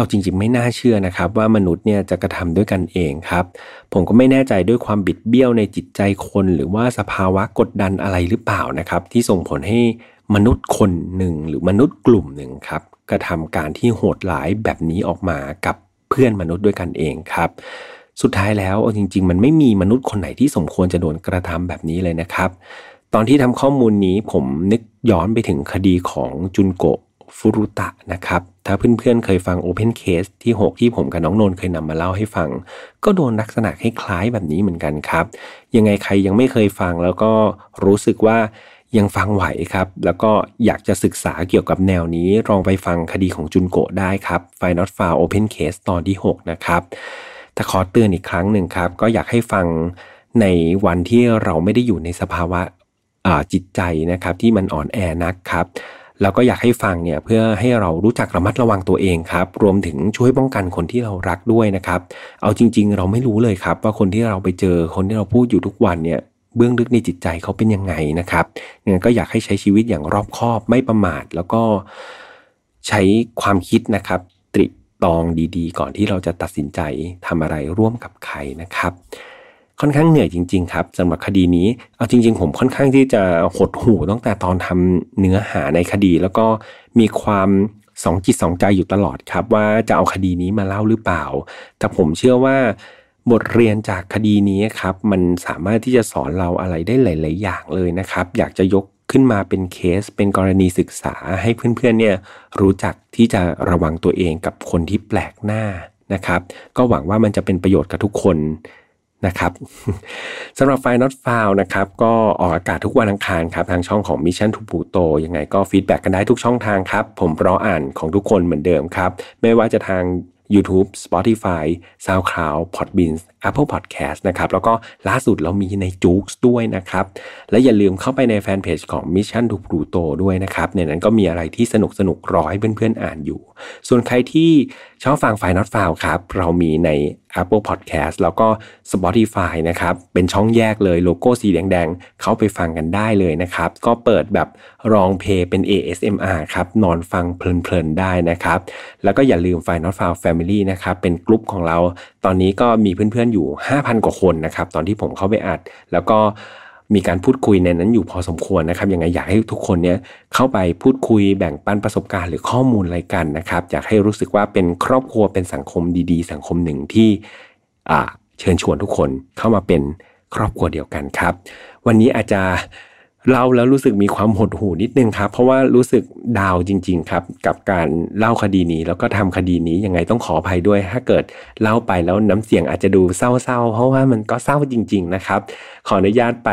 เอาจริงๆ ไม่น่าเชื่อนะครับ ว่ามนุษย์เนี่ยจะกระทำด้วยกันเองครับ ผมก็ไม่แน่ใจด้วยความบิดเบี้ยวในจิตใจคน หรือว่าสภาวะกดดันอะไรหรือเปล่านะครับ ที่ส่งผลให้มนุษย์คนหนึ่งหรือมนุษย์กลุ่มหนึ่งครับกระทำการที่โหดร้ายแบบนี้ออกมากับเพื่อนมนุษย์ด้วยกันเองครับ สุดท้ายแล้วจริง ๆ มันไม่มีมนุษย์คนไหนที่สมควรจะโดนกระทำแบบนี้เลยนะครับ ตอนที่ทำข้อมูลนี้ผมนึกย้อนไปถึงคดีของจุนโกะ ฟุรุตะนะครับ ถ้าเพื่อนๆเคยฟัง Open Case ที่ 6 ที่ผมกับน้องนนเคยนำมาเล่าให้ฟัง ก็โดนลักษณะคล้ายๆแบบนี้เหมือนกันครับ ยังไงใครยังไม่เคยฟังแล้วก็รู้สึกว่ายังฟังไหวครับ แล้วก็อยากจะศึกษาเกี่ยวกับแนวนี้ลองไปฟังคดีของจุนโกะได้ครับ f i Not f o u Open Case ตอนที่ 6 นะครับแต่ขอเตือนอีกครั้งหนึ่งครับ ก็อยากให้ฟังในวันที่เราไม่ได้อยู่ในสภาวะจิตใจนะครับที่มันอ่อนแอนักครับ แล้วก็อยากให้ฟังเนี่ยเพื่อให้เรารู้จักระมัดระวังตัวเองครับ รวมถึงช่วยป้องกันคนที่เรารักด้วยนะครับ เอาจริง ๆ เราไม่รู้เลยครับ ว่าคนที่เราไปเจอคนที่เราพูดอยู่ทุกวันเนี่ยเบื้องลึกในจิตใจเขาเป็นยังไงนะครับงั้นก็อยากให้ใช้ชีวิตอย่างรอบคอบไม่ประมาท แล้วก็ใช้ความคิดนะครับ ตริตองดีๆ ก่อนที่เราจะตัดสินใจทำอะไรร่วมกับใครนะครับ ค่อนข้างเหนื่อยจริง ๆ ครับสำหรับคดีนี้ เอาจริง ๆ ผมค่อนข้างที่จะหดหูตั้งแต่ตอนทำเนื้อหาในคดี แล้วก็มีความสองจิตสองใจอยู่ตลอดครับ ว่าจะเอาคดีนี้มาเล่าหรือเปล่า แต่ผมเชื่อว่าบทเรียนจากคดีนี้ครับ มันสามารถที่จะสอนเราอะไรได้หลาย ๆ อย่างเลยนะครับ อยากจะยกขึ้นมาเป็นเคสเป็นกรณีศึกษาให้เพื่อน ๆ เนี่ยรู้จักที่จะระวังตัวเองกับคนที่แปลกหน้านะครับ ก็หวังว่ามันจะเป็นประโยชน์กับทุกคน นะครับสำหรับไฟ not found นะครับก็ออกอากาศทุกวันอังคารครับทางช่องของ Mission to Pluto ยังไงก็ feedback กันได้ทุกช่องทางครับ ผมรออ่านของทุกคนเหมือนเดิมครับ ไม่ว่าจะทาง YouTube Spotify SoundCloud Podbean Apple Podcast นะครับ แล้วก็ล่าสุดเรามีใน JOOX ด้วยนะครับ และอย่าลืมเข้าไปในแฟนเพจของ Mission to Pluto ด้วยนะครับ ในนั้นก็มีอะไรที่สนุกสนุกรอให้เพื่อนๆอ่านอยู่ ส่วนใครที่ชอบฟังไฟน์นอตฟาวครับ เรามีใน Apple Podcast แล้วก็ Spotify นะครับ เป็นช่องแยกเลยโลโก้สีแดงๆ เข้าไปฟังกันได้เลยนะครับ ก็เปิดแบบรองเพลงเป็น ASMR ครับ นอนฟังเพลินๆ ได้นะครับ แล้วก็อย่าลืมไฟน์นอตฟาวแฟมิลี่นะครับ เป็นกลุ่มของเรา ตอนนี้ก็มีเพื่อนอยู่ 5,000 กว่าคนนะครับ ตอนที่ผมเข้าไปอัด แล้วก็มีการพูดคุยในนั้นอยู่พอสมควรนะครับยังไงอยากให้ทุกคนเนี่ยเข้าไปพูดคุยแบ่งปันประสบการณ์หรือข้อมูลอะไรกันนะครับ อยากให้รู้สึกว่าเป็นครอบครัวเป็นสังคมดีๆ สังคมหนึ่งที่เชิญชวนทุกคนเข้ามาเป็นครอบครัวเดียวกันครับ วันนี้อาจจะ เล่าแล้วรู้สึกมีความหดหู่นิดนึงครับ เพราะว่ารู้สึกดาวจริง ๆ ครับ กับการเล่าคดีนี้แล้วก็ทำคดีนี้ยังไงต้องขออภัยด้วย ถ้าเกิดเล่าไปแล้วน้ำเสียงอาจจะดูเศร้าๆ เพราะว่ามันก็เศร้าจริง ๆ นะครับ ขออนุญาตไป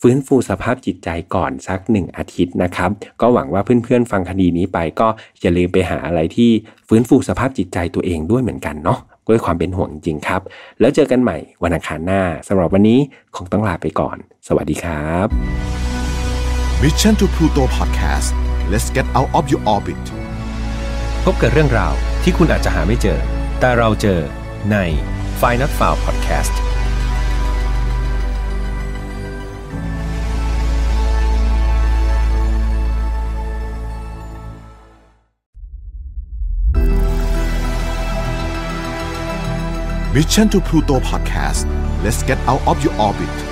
ฟื้นฟูสภาพจิตใจก่อนสักหนึ่งอาทิตย์นะครับ ก็หวังว่าเพื่อนๆฟังคดีนี้ไป ก็อย่าลืมไปหาอะไรที่ฟื้นฟูสภาพจิตใจตัวเองด้วยเหมือนกันเนาะด้วยความเป็นห่วงจริงครับ แล้วเจอกันใหม่วันอังคารหน้าสำหรับวันนี้คงต้องลาไปก่อน สวัสดีครับ Mission to Pluto Podcast let's get out of your orbit พบกับเรื่องราวที่คุณอาจจะหาไม่เจอ แต่เราเจอใน f i n a l f i l e Podcast Mission to Pluto Podcast let's get out of your orbit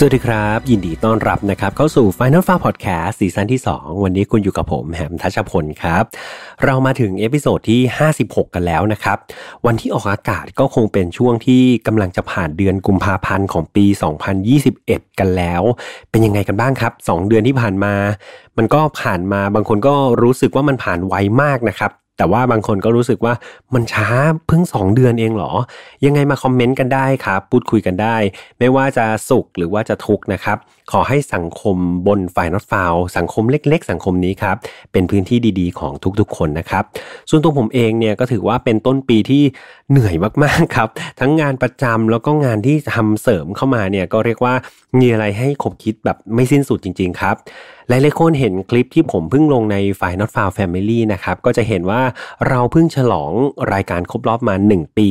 สวัสดีครับ ยินดีต้อนรับนะครับ เข้าสู่ Final f a r Podcast ซีซั่นที่ 2 วันนี้คุณอยู่กับผมแหมทัชพลครับ เรามาถึงเอพิโซดที่ 56 กันแล้วนะครับ วันที่ออกอากาศก็คงเป็นช่วงที่กำลังจะผ่านเดือนกุมภาพันธ์ของปี 2021 กันแล้ว เป็นยังไงกันบ้างครับ 2 เดือนที่ผ่านมา มันก็ผ่านมาบางคนก็รู้สึกว่ามันผ่านไวมากนะครับ แต่ว่าบางคนก็รู้สึกว่ามันช้าเพิ่ง 2 เดือนเองเหรอ ยังไงมาคอมเมนต์กันได้ครับ พูดคุยกันได้ ไม่ว่าจะสุขหรือว่าจะทุกข์นะครับ ขอให้สังคมบนฝ่ายนอตฟาวสังคมเล็ก ๆ สังคมนี้ครับ เป็นพื้นที่ดีๆ ของทุกๆ คนนะครับ ส่วนตัวผมเองเนี่ยก็ถือว่าเป็นต้นปีที่เหนื่อยมากๆครับ ทั้งงานประจำแล้วก็งานที่ทำเสริมเข้ามาเนี่ยก็เรียกว่ามีอะไรให้คบคิดแบบไม่สิ้นสุดจริง ๆ ครับหลายๆคนเห็นคลิปที่ผมเพิ่งลงในฝ่าย Not Found Family นะครับ ก็จะเห็นว่าเราเพิ่งฉลองรายการครบรอบมา 1 ปี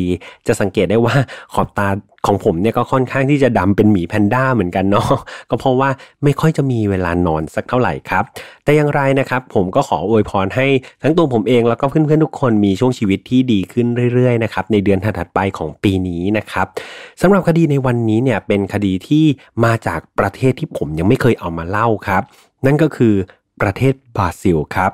จะสังเกตได้ว่าขอบตาของผมเนี่ยก็ค่อนข้างที่จะดำเป็นหมีแพนด้าเหมือนกันเนาะก็เพราะว่าไม่ค่อยจะมีเวลานอนสักเท่าไหร่ครับ แต่อย่างไรนะครับ ผมก็ขออวยพรให้ทั้งตัวผมเองแล้วก็เพื่อนๆทุกคนมีช่วงชีวิตที่ดีขึ้นเรื่อยๆนะครับในเดือนถัดไปของปีนี้นะครับสำหรับคดีในวันนี้เนี่ยเป็นคดีที่มาจากประเทศที่ผมยังไม่เคยเอามาเล่าครับ นั่นก็คือ ประเทศบราซิลครับ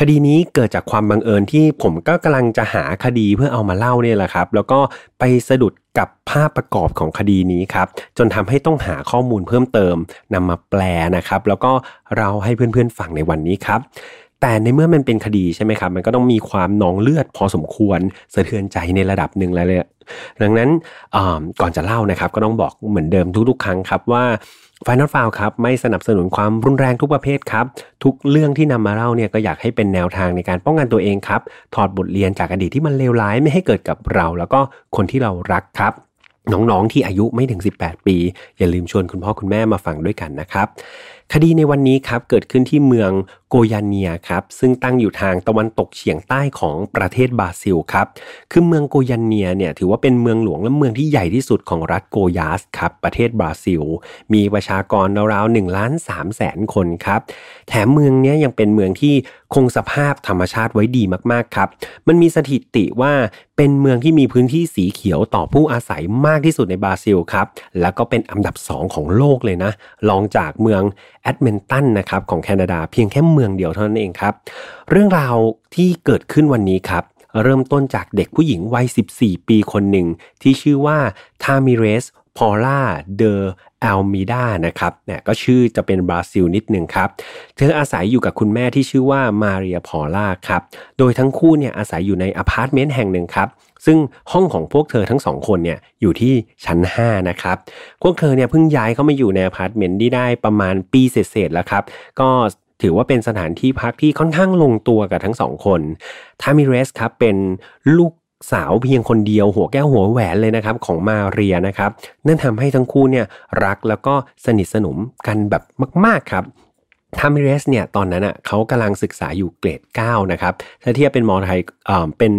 คดีนี้เกิดจากความบังเอิญที่ผมก็กำลังจะหาคดีเพื่อเอามาเล่าเนี่ยแหละครับ แล้วก็ไปสะดุดกับภาพประกอบของคดีนี้ครับ จนทำให้ต้องหาข้อมูลเพิ่มเติมนำมาแปลนะครับ แล้วก็เราให้เพื่อนๆฟังในวันนี้ครับแต่ในเมื่อมันเป็นคดีใช่ไหมครับ มันก็ต้องมีความนองเลือดพอสมควรสะเทือนใจในระดับหนึ่งเลยดังนั้นก่อนจะเล่านะครับ ก็ต้องบอกเหมือนเดิมทุกๆ ครั้งครับว่า ฟนอลฟาวครับไม่สนับสนุนความรุนแรงทุกประเภทครับ ทุกเรื่องที่นำมาเล่าเนี่ยก็อยากให้เป็นแนวทางในการป้องกันตัวเองครับ ถอดบทเรียนจากอดีตที่มันเลวร้ายไม่ให้เกิดกับเรา แล้วก็คนที่เรารักครับ น้องๆที่อายุไม่ถึง 18 ปี อย่าลืมชวนคุณพ่อคุณแม่มาฟังด้วยกันนะครับ คดีในวันนี้ครับเกิดขึ้นที่เมืองโกยาเนียครับซึ่งตั้งอยู่ทางตะวันตกเฉียงใต้ของประเทศบราซิลครับคือเมืองโกยาเนียเนี่ยถือว่าเป็นเมืองหลวงและเมืองที่ใหญ่ที่สุดของรัฐโกยาสครับประเทศบราซิล มีประชากรราวๆหนึ่งล้านสามแสนคนครับแถมเมืองนี้ยังเป็นเมืองที่คงสภาพธรรมชาติไว้ดีมากๆครับมันมีสถิติว่าเป็นเมืองที่มีพื้นที่สีเขียวต่อผู้อาศัยมากที่สุดในบราซิลครับแล้วก็เป็นอันดับสองของโลกเลยนะรองจากเมือง เอดมันตันนะครับของแคนาดาเพียงแค่เมืองเดียวเท่านั้นเองครับ เรื่องราวที่เกิดขึ้นวันนี้ครับ เริ่มต้นจากเด็กผู้หญิงวัย 14 ปีคนหนึ่ง ที่ชื่อว่าทามิเรส พอล่าเดอแอลมิดานะครับเนี่ยก็ชื่อจะเป็นบราซิลนิดหนึ่งครับ เธออาศัยอยู่กับคุณแม่ที่ชื่อว่ามาเรียพอล่าครับ โดยทั้งคู่เนี่ยอาศัยอยู่ในอพาร์ตเมนต์แห่งหนึ่งครับซึ่งห้องของพวกเธอทั้งสองคนเนี่ยอยู่ที่ชั้น 5 นะครับ พวกเธอเนี่ยเพิ่งย้ายเข้ามาอยู่ในอพาร์ตเมนต์ที่ได้ประมาณปีเศษๆแล้วครับ ก็ถือว่าเป็นสถานที่พักที่ค่อนข้างลงตัวกับทั้งสองคนทามิเรสครับเป็นลูก สาวเพียงคนเดียวหัวแก้วหัวแหวนเลยนะครับของมาเรียนะครับ นั่นทำให้ทั้งคู่เนี่ยรักแล้วก็สนิทสนมกันแบบมาก ๆครับทามิเรสเนี่ยตอนนั้นอะเขากำลังศึกษาอยู่เกรด 9 นะครับ ถ้าเทียบเป็นมอไทยเอ่อเป็น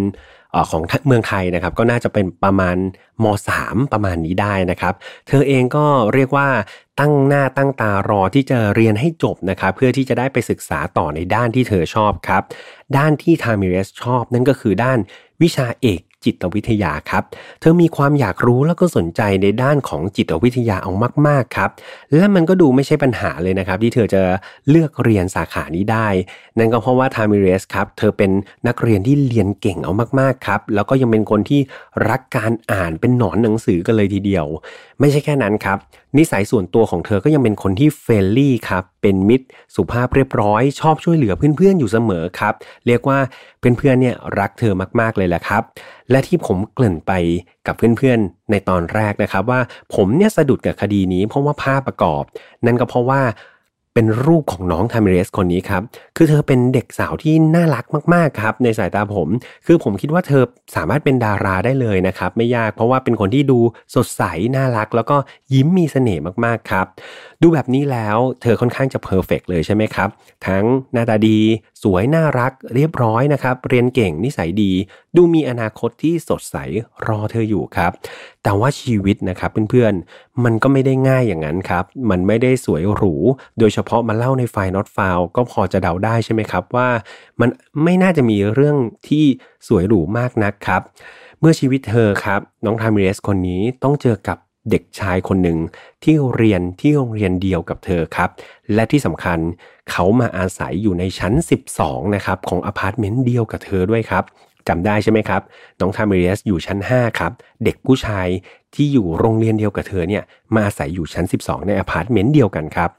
ของเมืองไทยนะครับก็น่าจะเป็นประมาณม 3 ประมาณนี้ได้นะครับ เธอเองก็เรียกว่าตั้งหน้าตั้งตารอที่จะเรียนให้จบนะครับ เพื่อที่จะได้ไปศึกษาต่อในด้านที่เธอชอบครับ ด้านที่ทามิเรสชอบนั่นก็คือด้าน วิชาเอกจิตวิทยาครับ เธอมีความอยากรู้แล้วก็สนใจในด้านของจิตวิทยาเอามาก ๆ ครับ และมันก็ดูไม่ใช่ปัญหาเลยนะครับ ที่เธอจะเลือกเรียนสาขานี้ได้ นั่นก็เพราะว่าทามิเรสครับเธอเป็นนักเรียนที่เรียนเก่งเอามาก ๆ ครับ แล้วก็ยังเป็นคนที่รักการอ่านเป็นหนอนหนังสือกันเลยทีเดียว ไม่ใช่แค่นั้นครับนิสัยส่วนตัวของเธอก็ยังเป็นคนที่ friendly ครับ เป็นมิตรสุภาพเรียบร้อย ชอบช่วยเหลือเพื่อนๆอยู่เสมอครับ เรียกว่าเพื่อนๆเนี่ยรักเธอมากๆเลยแหละครับ และที่ผมเกริ่นไปกับเพื่อนๆในตอนแรกนะครับ ว่าผมเนี่ยสะดุดกับคดีนี้เพราะว่าภาพประกอบ นั่นก็เพราะว่า เป็นรูปของน้องทามิเรสคนนี้ครับ คือเธอเป็นเด็กสาวที่น่ารักมากๆครับ ในสายตาผม คือผมคิดว่าเธอสามารถเป็นดาราได้เลยนะครับ ไม่ยากเพราะว่าเป็นคนที่ดูสดใสน่ารัก แล้วก็ยิ้มมีเสน่ห์มากๆครับ ดูแบบนี้แล้วเธอค่อนข้างจะเพอร์เฟกเลยใช่ไหมครับ ทั้งหน้าตาดีสวยน่ารักเรียบร้อยนะครับ เรียนเก่งนิสัยดี ดูมีอนาคตที่สดใสรอเธออยู่ครับ แต่ว่าชีวิตนะครับเพื่อนๆ มันก็ไม่ได้ง่ายอย่างนั้นครับ มันไม่ได้สวยหรู โดยเฉพาะมาเล่าในไฟล์ not found ก็พอจะเดาได้ใช่ไหมครับว่ามันไม่น่าจะมีเรื่องที่สวยหรูมากนักครับ เมื่อชีวิตเธอครับ น้องทามิเรสคนนี้ต้องเจอกับ เด็กชายคนหนึ่งที่เรียนที่โรงเรียนเดียวกับเธอครับ และที่สำคัญเขามาอาศัยอยู่ในชั้น 12 นะครับของอพาร์ตเมนต์เดียวกับเธอด้วยครับจำได้ใช่ไหมครับ น้องทามิเรสอยู่ชั้น 5 ครับ เด็กผู้ชายที่อยู่โรงเรียนเดียวกับเธอเนี่ยมาอาศัยอยู่ชั้น 12 ในอพาร์ตเมนต์เดียวกันครับ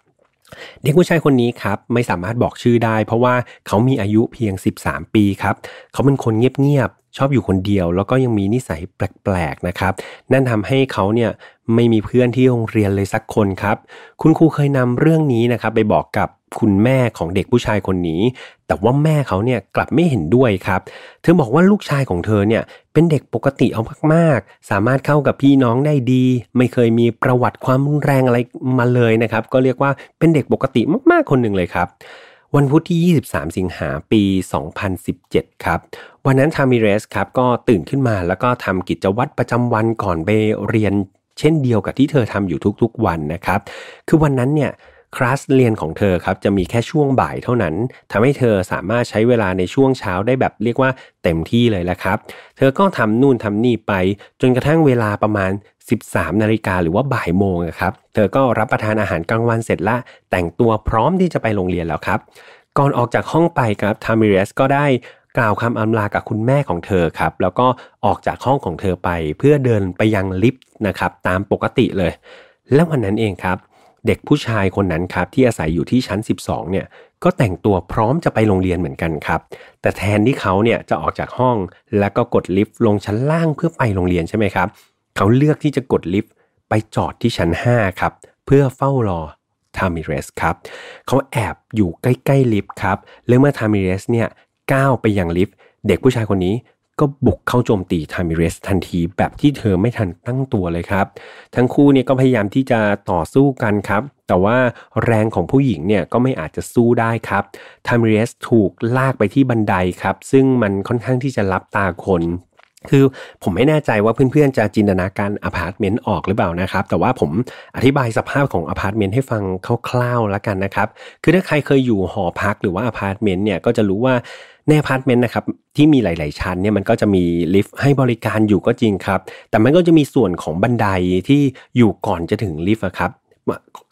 เด็กผู้ชายคนนี้ครับไม่สามารถบอกชื่อได้ เพราะว่าเขามีอายุเพียง 13 ปีครับ เขาเป็นคนเงียบๆชอบอยู่คนเดียว แล้วก็ยังมีนิสัยแปลกๆนะครับ นั่นทำให้เขาเนี่ย ไม่มีเพื่อนที่โรงเรียนเลยสักคนครับ คุณครูเคยนำเรื่องนี้นะครับไปบอกกับคุณแม่ของเด็กผู้ชายคนนี้ แต่ว่าแม่เขาเนี่ยกลับไม่เห็นด้วยครับ เธอบอกว่าลูกชายของเธอเนี่ยเป็นเด็กปกติเอามากๆ สามารถเข้ากับพี่น้องได้ดี ไม่เคยมีประวัติความรุนแรงอะไรมาเลยนะครับ ก็เรียกว่าเป็นเด็กปกติมากๆคนหนึ่งเลยครับวันพุธที่ 23 สิงหาปี 2017 ครับ วันนั้นทามิเรสครับก็ตื่นขึ้นมาแล้วก็ทำกิจวัตรประจำวันก่อนไปเรียน เช่นเดียวกับที่เธอทำอยู่ทุกๆวันนะครับ คือวันนั้นเนี่ยคลาสเรียนของเธอครับจะมีแค่ช่วงบ่ายเท่านั้นทำให้เธอสามารถใช้เวลาในช่วงเช้าได้แบบเรียกว่าเต็มที่เลยแหละครับ เธอก็ทำนู่นทำนี่ไป จนกระทั่งเวลาประมาณ 13 นาฬิกาหรือว่าบ่ายโมงครับ เธอก็รับประทานอาหารกลางวันเสร็จละ แต่งตัวพร้อมที่จะไปโรงเรียนแล้วครับ ก่อนออกจากห้องไปครับทามิเรสก็ได้ กล่าวคำอำลากับคุณแม่ของเธอครับ แล้วก็ออกจากห้องของเธอไปเพื่อเดินไปยังลิฟต์นะครับ ตามปกติเลย และวันนั้นเองครับ เด็กผู้ชายคนนั้นครับ ที่อาศัยอยู่ที่ชั้น 12 เนี่ย ก็แต่งตัวพร้อมจะไปโรงเรียนเหมือนกันครับ แต่แทนที่เขาเนี่ยจะออกจากห้อง แล้วก็กดลิฟต์ลงชั้นล่างเพื่อไปโรงเรียนใช่ไหมครับ เขาเลือกที่จะกดลิฟต์ไปจอดที่ชั้น 5 ครับ เพื่อเฝ้ารอทามิเรสครับเขาแอบอยู่ใกล้ๆลิฟต์ครับแล้วเมื่อทามิเรสเนี่ย ก้าวไปยังลิฟต์เด็กผู้ชายคนนี้ก็บุกเข้าโจมตีทามิเรสทันทีแบบที่เธอไม่ทันตั้งตัวเลยครับ ทั้งคู่เนี่ยก็พยายามที่จะต่อสู้กันครับ แต่ว่าแรงของผู้หญิงเนี่ยก็ไม่อาจจะสู้ได้ครับทามิเรสถูกลากไปที่บันไดครับ ซึ่งมันค่อนข้างที่จะรับตาคนคือผมไม่แน่ใจว่าเพื่อนๆจะจินตนาการอพาร์ตเมนต์ออกหรือเปล่านะครับ แต่ว่าผมอธิบายสภาพของอพาร์ตเมนต์ให้ฟังคร่าวๆแล้วกันนะครับ คือถ้าใครเคยอยู่หอพักหรือว่าอพาร์ตเมนต์เนี่ยก็จะรู้ว่า ในอพาร์ตเมนต์นะครับที่มีหลาย ๆ ชั้นเนี่ยมันก็จะมีลิฟต์ให้บริการอยู่ก็จริงครับ แต่มันก็จะมีส่วนของบันไดที่อยู่ก่อนจะถึงลิฟต์ครับ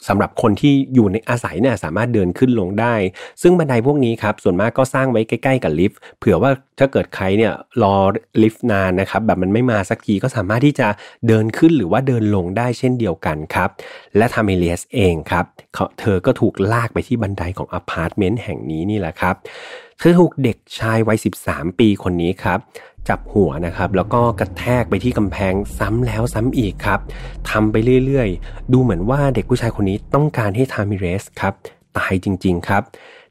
สำหรับคนที่อยู่ในอาศัยเนี่ยสามารถเดินขึ้นลงได้ ซึ่งบันไดพวกนี้ครับส่วนมากก็สร้างไว้ใกล้ ๆ กับลิฟต์เผื่อว่าถ้าเกิดใครเนี่ยรอลิฟต์นานนะครับแบบมันไม่มาสักทีก็สามารถที่จะเดินขึ้นหรือว่าเดินลงได้เช่นเดียวกันครับ และทามิเลียสเองครับเธอก็ถูกลากไปที่บันไดของอพาร์ตเมนต์แห่งนี้นี่แหละครับ เธอถูกเด็กชายวัย 13 ปีคนนี้ครับ จับหัวนะครับ แล้วก็กระแทกไปที่กำแพงซ้ำแล้วซ้ำอีกครับทำไปเรื่อยๆ ดูเหมือนว่าเด็กผู้ชายคนนี้ต้องการให้ทามิเรสครับตายจริง ๆ ครับ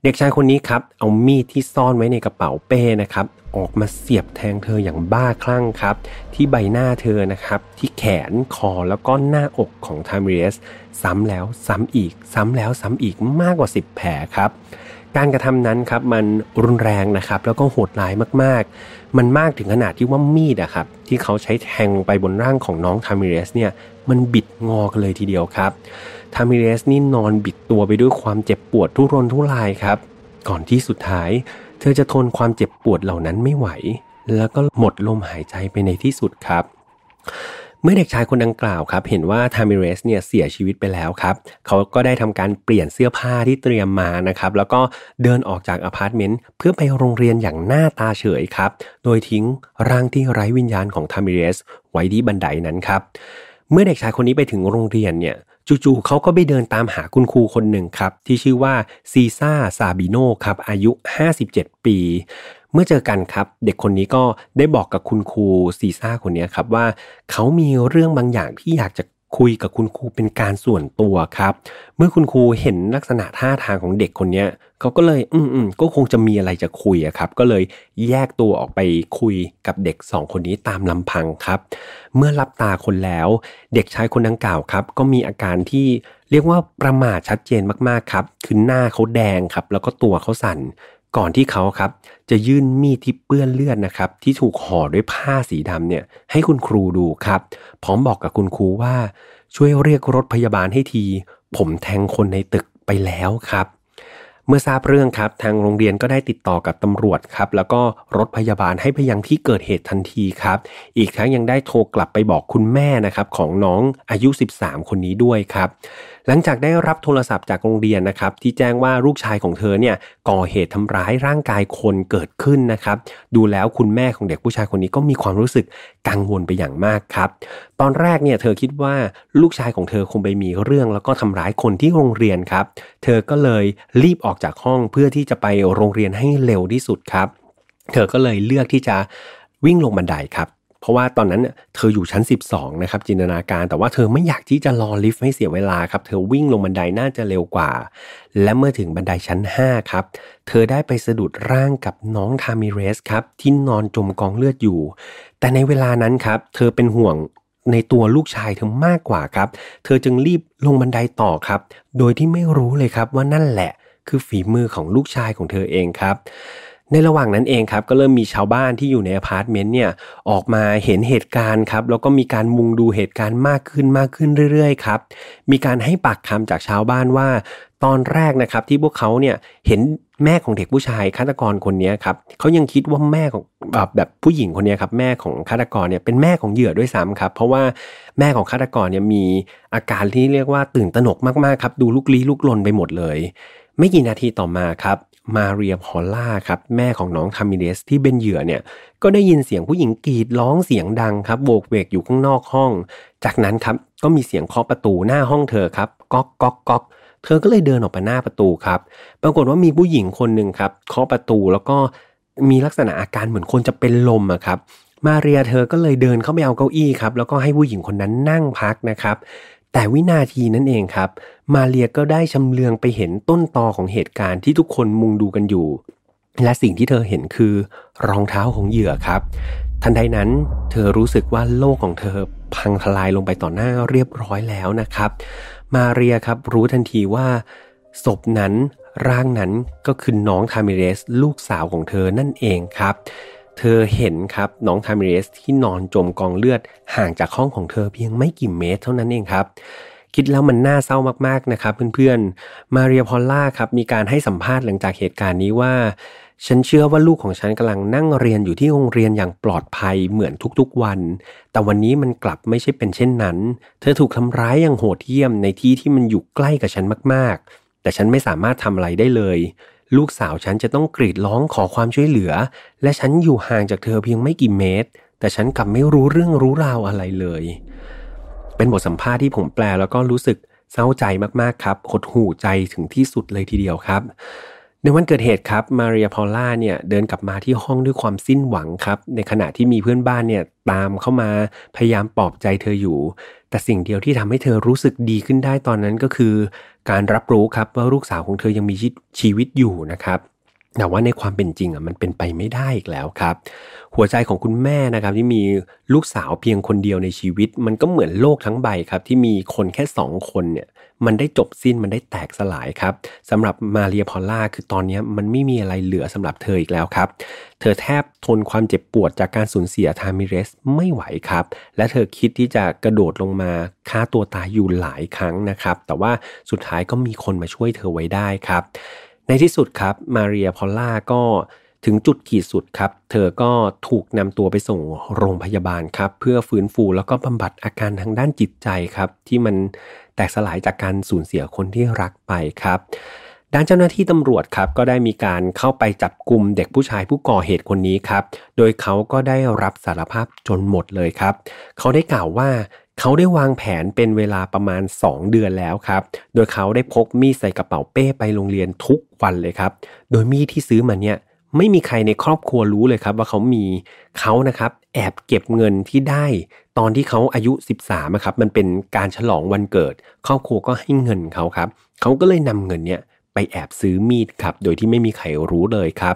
เด็กชายคนนี้ครับ เอามีดที่ซ่อนไว้ในกระเป๋าเป้นะครับ ออกมาเสียบแทงเธออย่างบ้าคลั่งครับ ที่ใบหน้าเธอนะครับ ที่แขนคอแล้วก็หน้าอกของทามิเรส ซ้ำแล้วซ้ำอีก ซ้ำแล้วซ้ำอีกมากกว่า 10 แผลครับ การกระทำนั้นครับมันรุนแรงนะครับ แล้วก็โหดร้ายมากๆ มันมากถึงขนาดที่ว่ามีดอะครับที่เขาใช้แทงไปบนร่างของน้องทามิเรสเนี่ยมันบิดงอกันเลยทีเดียวครับทามิเรสนี่นอนบิดตัวไปด้วยความเจ็บปวดทุรนทุรายครับ ก่อนที่สุดท้าย เธอจะทนความเจ็บปวดเหล่านั้นไม่ไหว แล้วก็หมดลมหายใจไปในที่สุดครับ มื่อเด็กชายคนดังกล่าวครับ เห็นว่าทามิเรสเนี่ยเสียชีวิตไปแล้วครับ เขาก็ได้ทำการเปลี่ยนเสื้อผ้าที่เตรียมมานะครับ แล้วก็เดินออกจากอพาร์ตเมนต์เพื่อไปโรงเรียนอย่างหน้าตาเฉยครับ โดยทิ้งร่างที่ไร้วิญญาณของทามิเรสไว้ที่บันไดนั้นครับ เมื่อเด็กชายคนนี้ไปถึงโรงเรียนเนี่ยจู่ๆเขาก็ไปเดินตามหาคุณครูคนหนึ่งครับ ที่ชื่อว่าซีซ่าซาบิโนครับอายุ 57 ปี มื่อเจอกันครับ เด็กคนนี้ก็ได้บอกกับคุณครูซีซ่าคนนี้ครับว่าเขามีเรื่องบางอย่างที่อยากจะคุยกับคุณครูเป็นการส่วนตัวครับ เมื่อคุณครูเห็นลักษณะท่าทางของเด็กคนนี้เขาก็เลยอืมอืมก็คงจะมีอะไรจะคุยครับ ก็เลยแยกตัวออกไปคุยกับเด็กสองคนนี้ตามลำพังครับ เมื่อรับตาคนแล้ว เด็กชายคนดังกล่าวครับ ก็มีอาการที่เรียกว่าประมาทชัดเจนมากๆครับคือหน้าเขาแดงครับ แล้วก็ตัวเขาสั่นก่อนที่เขาครับ จะยื่นมีดที่เปื้อนเลือดนะครับ ที่ถูกห่อด้วยผ้าสีดำเนี่ย ให้คุณครูดูครับ พร้อมบอกกับคุณครูว่า ช่วยเรียกรถพยาบาลให้ที ผมแทงคนในตึกไปแล้วครับเมื่อทราบเรื่องครับทางโรงเรียนก็ได้ติดต่อกับตำรวจครับ แล้วก็รถพยาบาลให้ไปยังที่เกิดเหตุทันทีครับ อีกทั้งยังได้โทรกลับไปบอกคุณแม่นะครับของน้องอายุ 13 คนนี้ด้วยครับ หลังจากได้รับโทรศัพท์จากโรงเรียนนะครับที่แจ้งว่าลูกชายของเธอเนี่ยก่อเหตุทำร้ายร่างกายคนเกิดขึ้นนะครับดูแล้วคุณแม่ของเด็กผู้ชายคนนี้ก็มีความรู้สึกกังวลไปอย่างมากครับ ตอนแรกเนี่ยเธอคิดว่าลูกชายของเธอคงไปมีเรื่องแล้วก็ทำร้ายคนที่โรงเรียนครับ เธอก็เลยรีบออกจากห้องเพื่อที่จะไปโรงเรียนให้เร็วที่สุดครับ เธอก็เลยเลือกที่จะวิ่งลงบันไดครับ ราะว่าตอนนั้นเธออยู่ชั้น 12นะครับจินตนาการ แต่ว่าเธอไม่อยากที่จะรอลิฟต์ให้เสียเวลาครับ เธอวิ่งลงบันไดน่าจะเร็วกว่า และเมื่อถึงบันไดชั้น 5 ครับ เธอได้ไปสะดุดร่างกับน้องทามิเรสครับ ที่นอนจมกองเลือดอยู่ แต่ในเวลานั้นครับ เธอเป็นห่วงในตัวลูกชายเธอมากกว่าครับ เธอจึงรีบลงบันไดต่อครับ โดยที่ไม่รู้เลยครับว่านั่นแหละ คือฝีมือของลูกชายของเธอเองครับ ในระหว่างนั้นเองครับก็เริ่มมีชาวบ้านที่อยู่ในอพาร์ตเมนต์เนี่ยออกมาเห็นเหตุการณ์ครับแล้วก็มีการมุงดูเหตุการณ์มากขึ้นมากขึ้นเรื่อยๆครับมีการให้ปากคำจากชาวบ้านว่า ตอนแรกนะครับที่พวกเขาเนี่ยเห็นแม่ของเด็กผู้ชายฆาตกรคนนี้ครับเขายังคิดว่าแม่ของแบบแบบผู้หญิงคนนี้ครับแม่ของฆาตกรเนี่ยเป็นแม่ของเหยื่อด้วยซ้ำครับ เพราะว่าแม่ของฆาตกรเนี่ยมีอาการที่เรียกว่าตื่นตระหนกมากๆครับดูลุกลี้ลุกลนไปหมดเลย ไม่กี่นาทีต่อมาครับ มาเรียพอลล่าครับแม่ของน้องทามิเดสที่เป็นเหยื่อเนี่ยก็ได้ยินเสียงผู้หญิงกรีดร้องเสียงดังครับโบกเวกอยู่ข้างนอกห้อง จากนั้นครับก็มีเสียงเคาะประตูหน้าห้องเธอครับก๊อกก๊อกก๊อกเธอก็เลยเดินออกไปหน้าประตูครับ ปรากฏว่ามีผู้หญิงคนหนึ่งครับเคาะประตูแล้วก็มีลักษณะอาการเหมือนคนจะเป็นลมอะครับมาเรียเธอก็เลยเดินเข้าไปเอาเก้าอี้ครับแล้วก็ให้ผู้หญิงคนนั้นนั่งพักนะครับ แต่วินาทีนั้นเองครับ มาเรียก็ได้ชำเลืองไปเห็นต้นตอของเหตุการณ์ที่ทุกคนมุงดูกันอยู่ และสิ่งที่เธอเห็นคือ รองเท้าของเหยื่อครับ ทันใดนั้น เธอรู้สึกว่าโลกของเธอพังทลายลงไปต่อหน้าเรียบร้อยแล้วนะครับ มาเรียครับรู้ทันทีว่าศพนั้นร่างนั้นก็คือน้องทามิเรส ลูกสาวของเธอนั่นเองครับ เธอเห็นครับน้องทามิเรสที่นอนจมกองเลือดห่างจากห้องของเธอเพียงไม่กี่เมตรเท่านั้นเองครับคิดแล้วมันน่าเศร้ามากๆนะครับเพื่อนๆ มาเรียพอลล่าครับมีการให้สัมภาษณ์หลังจากเหตุการณ์นี้ว่า ฉันเชื่อว่าลูกของฉันกำลังนั่งเรียนอยู่ที่โรงเรียนอย่างปลอดภัยเหมือนทุกๆวัน แต่วันนี้มันกลับไม่ใช่เป็นเช่นนั้น เธอถูกทำร้ายอย่างโหดเหี้ยมในที่ที่มันอยู่ใกล้กับฉันมากๆ แต่ฉันไม่สามารถทำอะไรได้เลย ลูกสาวฉันจะต้องกรีดร้องขอความช่วยเหลือ และฉันอยู่ห่างจากเธอเพียงไม่กี่เมตร แต่ฉันกลับไม่รู้เรื่องรู้ราวอะไรเลย เป็นบทสัมภาษณ์ที่ผมแปลแล้วก็รู้สึกเศร้าใจมากๆครับหดหู่ใจถึงที่สุดเลยทีเดียวครับ ในวันเกิดเหตุครับมาเรียพอลล่าเนี่ยเดินกลับมาที่ห้องด้วยความสิ้นหวังครับ ในขณะที่มีเพื่อนบ้านเนี่ยตามเข้ามาพยายามปลอบใจเธออยู่ แต่สิ่งเดียวที่ทำให้เธอรู้สึกดีขึ้นได้ตอนนั้นก็คือ การรับรู้ครับว่าลูกสาวของเธอยังมีชีวิตอยู่นะครับแต่ว่าในความเป็นจริงอะมันเป็นไปไม่ได้อีกแล้วครับ หัวใจของคุณแม่นะครับที่มีลูกสาวเพียงคนเดียวในชีวิต มันก็เหมือนโลกทั้งใบครับที่มีคนแค่สองคนเนี่ย มันได้จบสิ้นมันได้แตกสลายครับสำหรับมาเรียพอลล่าคือตอนนี้มันไม่มีอะไรเหลือสำหรับเธออีกแล้วครับ เธอแทบทนความเจ็บปวดจากการสูญเสียทามิเรสไม่ไหวครับ และเธอคิดที่จะกระโดดลงมาฆ่าตัวตายอยู่หลายครั้งนะครับ แต่ว่าสุดท้ายก็มีคนมาช่วยเธอไว้ได้ครับ ในที่สุดครับมาเรียพอลล่าก็ถึงจุดขีดสุดครับ เธอก็ถูกนำตัวไปส่งโรงพยาบาลครับ เพื่อฟื้นฟูแล้วก็บำบัดอาการทางด้านจิตใจครับ ที่มัน แตกสลายจากการสูญเสียคนที่รักไปครับด้านเจ้าหน้าที่ตำรวจครับก็ได้มีการเข้าไปจับกลุ่มเด็กผู้ชายผู้ก่อเหตุคนนี้ครับ โดยเขาก็ได้รับสารภาพจนหมดเลยครับ เขาได้กล่าวว่าเขาได้วางแผนเป็นเวลาประมาณ 2 เดือนแล้วครับ โดยเขาได้พกมีดใส่กระเป๋าเป้ไปโรงเรียนทุกวันเลยครับ โดยมีดที่ซื้อมาเนี่ยไม่มีใครในครอบครัวรู้เลยครับว่าเขามีเขานะครับแอบเก็บเงินที่ได้ ตอนที่เขาอายุ 13ครับมันเป็นการฉลองวันเกิด ครอบครัวก็ให้เงินเขาครับเขาก็เลยนำเงินเนี่ยไปแอบซื้อมีดครับ โดยที่ไม่มีใครรู้เลยครับ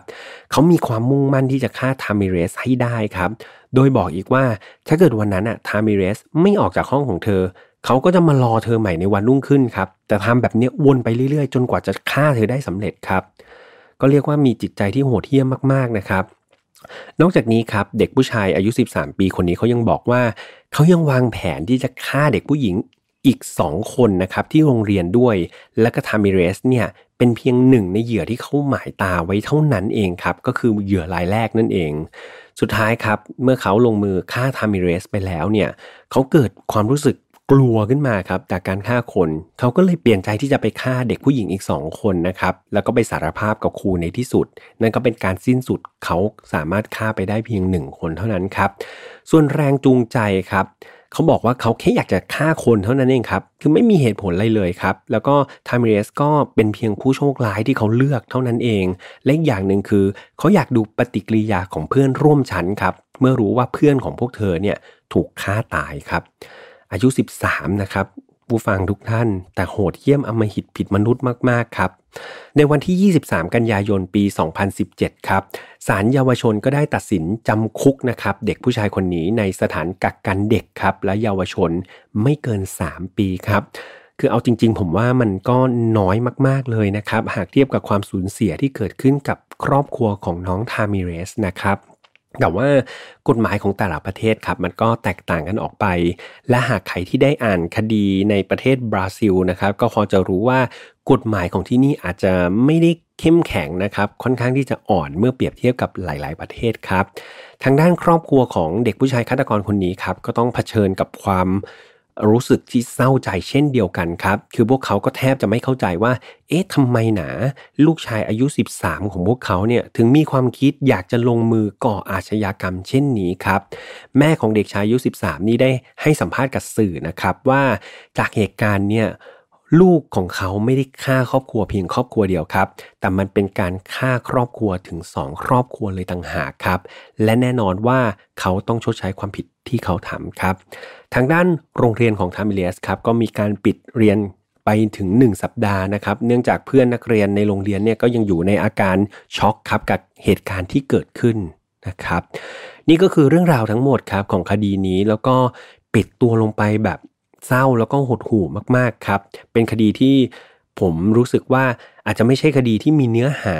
เขามีความมุ่งมั่นที่จะฆ่าทามิเรสให้ได้ครับ โดยบอกอีกว่าถ้าเกิดวันนั้นอะทามิเรสไม่ออกจากห้องของเธอ เขาก็จะมารอเธอใหม่ในวันรุ่งขึ้นครับ แต่ทำแบบนี้วนไปเรื่อยๆ จนกว่าจะฆ่าเธอได้สำเร็จครับ ก็เรียกว่ามีจิตใจที่โหดเหี้ยมมากๆนะครับ นอกจากนี้ครับเด็กผู้ชายอายุ 13 ปีคนนี้เขายังบอกว่าเขายังวางแผนที่จะฆ่าเด็กผู้หญิงอีก 2 คนนะครับที่โรงเรียนด้วย และก็ทามิเรสเนี่ยเป็นเพียงหนึ่งในเหยื่อที่เขาหมายตาไว้เท่านั้นเองครับ ก็คือเหยื่อรายแรกนั่นเอง สุดท้ายครับ เมื่อเขาลงมือฆ่าทามิเรสไปแล้วเนี่ยเขาเกิดความรู้สึก กลัวขึ้นมาครับจากการฆ่าคน เขาก็เลยเปลี่ยนใจที่จะไปฆ่าเด็กผู้หญิงอีกสองคนนะครับ แล้วก็ไปสารภาพกับครูในที่สุด นั่นก็เป็นการสิ้นสุดเขาสามารถฆ่าไปได้เพียงหนึ่งคนเท่านั้นครับ ส่วนแรงจูงใจครับเขาบอกว่าเขาแค่อยากจะฆ่าคนเท่านั้นเองครับ คือไม่มีเหตุผลอะไรเลยครับ แล้วก็ทามิเรสก็เป็นเพียงผู้โชคร้ายที่เขาเลือกเท่านั้นเอง และอีกอย่างหนึ่งคือ เขาอยากดูปฏิกิริยาของเพื่อนร่วมชั้นครับ เมื่อรู้ว่าเพื่อนของพวกเธอเนี่ยถูกฆ่าตายครับ อายุ 13 นะครับผู้ฟังทุกท่าน แต่โหดเยี่ยมอมหิตผิดมนุษย์มาก ๆ ครับ ในวันที่ 23 กันยายนปี 2017 ครับศาลเยาวชนก็ได้ตัดสินจำคุกนะครับ เด็กผู้ชายคนนี้ในสถานกักกันเด็กครับ และเยาวชนไม่เกิน 3 ปีครับคือเอาจริง ๆ ผมว่ามันก็น้อยมากๆเลยนะครับ หากเทียบกับความสูญเสียที่เกิดขึ้นกับครอบครัวของน้องทามิเรสนะครับ แต่ว่ากฎหมายของแต่ละประเทศครับมันก็แตกต่างกันออกไป และหากใครที่ได้อ่านคดีในประเทศบราซิลนะครับก็พอจะรู้ว่ากฎหมายของที่นี่อาจจะไม่ได้เข้มแข็งนะครับค่อนข้างที่จะอ่อนเมื่อเปรียบเทียบกับหลาย ๆ ประเทศครับ ทางด้านครอบครัวของเด็กผู้ชายฆาตกรคนนี้ครับก็ต้องเผชิญกับความ รู้สึกที่เศร้าใจเช่นเดียวกันครับ คือพวกเขาก็แทบจะไม่เข้าใจว่า เอ๊ะทำไมหนา ลูกชายอายุ 13 ของพวกเขาเนี่ยถึงมีความคิดอยากจะลงมือก่ออาชญากรรมเช่นนี้ครับ แม่ของเด็กชายอายุ 13 นี้ได้ให้สัมภาษณ์กับสื่อนะครับว่าจากเหตุการณ์เนี่ยลูกของเขาไม่ได้ฆ่าครอบครัวเพียงครอบครัวเดียวครับ แต่มันเป็นการฆ่าครอบครัวถึงสองครอบครัวเลยต่างหากครับ และแน่นอนว่าเขาต้องชดใช้ความผิด ที่เขาทำครับ ทางด้านโรงเรียนของทามิเลียสครับก็มีการปิดเรียนไปถึง 1 สัปดาห์นะครับ เนื่องจากเพื่อนนักเรียนในโรงเรียนเนี่ยก็ยังอยู่ในอาการช็อกครับกับเหตุการณ์ที่เกิดขึ้นนะครับ นี่ก็คือเรื่องราวทั้งหมดครับของคดีนี้แล้วก็ปิดตัวลงไปแบบเศร้าแล้วก็หดหู่มากๆครับ เป็นคดีที่ผมรู้สึกว่าอาจจะไม่ใช่คดีที่มีเนื้อหา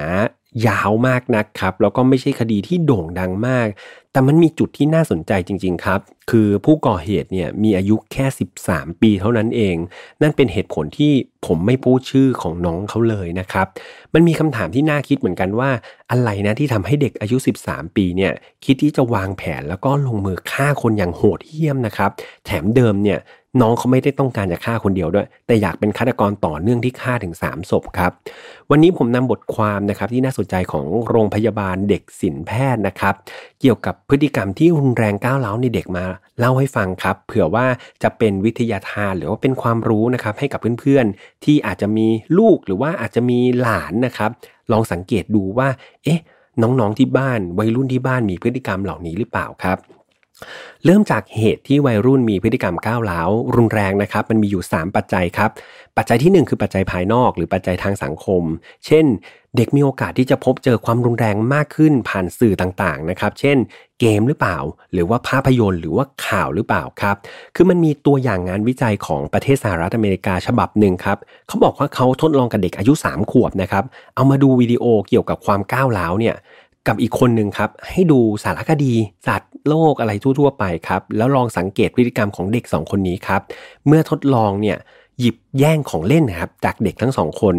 ยาวมากนะครับ แล้วก็ไม่ใช่คดีที่โด่งดังมาก แต่มันมีจุดที่น่าสนใจจริง ๆ ครับ คือผู้ก่อเหตุเนี่ยมีอายุแค่ 13 ปีเท่านั้นเอง นั่นเป็นเหตุผลที่ผมไม่พูดชื่อของน้องเขาเลยนะครับ มันมีคำถามที่น่าคิดเหมือนกันว่า อะไรนะที่ทำให้เด็กอายุ 13 ปีเนี่ยคิดที่จะวางแผนแล้วก็ลงมือฆ่าคนอย่างโหดเหี้ยมนะครับ แถมเดิมเนี่ย น้องเขาไม่ได้ต้องการจะฆ่าคนเดียวด้วย แต่อยากเป็นฆาตกรต่อเนื่องที่ฆ่าถึง 3 ศพครับ วันนี้ผมนำบทความนะครับที่น่าสนใจของโรงพยาบาลเด็กศิลแพทย์นะครับ เกี่ยวกับพฤติกรรมที่รุนแรงก้าวร้าในเด็กมาเล่าให้ฟังครับ เผื่อว่าจะเป็นวิทยาทานหรือว่าเป็นความรู้นะครับให้กับเพื่อนๆ ที่อาจจะมีลูกหรือว่าอาจจะมีหลานนะครับ ลองสังเกตดูว่า เอ๊ะน้องๆที่บ้านวัยรุ่นที่บ้านมีพฤติกรรมเหล่านี้หรือเปล่าครับ เริ่มจากเหตุที่วัยรุ่นมีพฤติกรรมก้าวร้าวรุนแรงนะครับ มันมีอยู่ 3 ปัจจัยครับ ปัจจัยที่ 1 คือปัจจัยภายนอกหรือปัจจัยทางสังคม เช่น เด็กมีโอกาสที่จะพบเจอความรุนแรงมากขึ้นผ่านสื่อต่างๆนะครับ เช่น เกมหรือเปล่า หรือว่าภาพยนตร์หรือว่าข่าวหรือเปล่าครับ คือมันมีตัวอย่างงานวิจัยของประเทศสหรัฐอเมริกาฉบับหนึ่งครับเขาบอกว่าเขาทดลองกับเด็กอายุ 3 ขวบนะครับเอามาดูวิดีโอเกี่ยวกับความก้าวร้าวเนี่ย กับอีกคนหนึ่งครับ ให้ดูสารคดีสัตว์โลกอะไรทั่วๆไปครับ แล้วลองสังเกตพฤติกรรมของเด็ก 2 คนนี้ครับ เมื่อทดลองเนี่ยหยิบแย่งของเล่นนะครับจากเด็กทั้งสองคน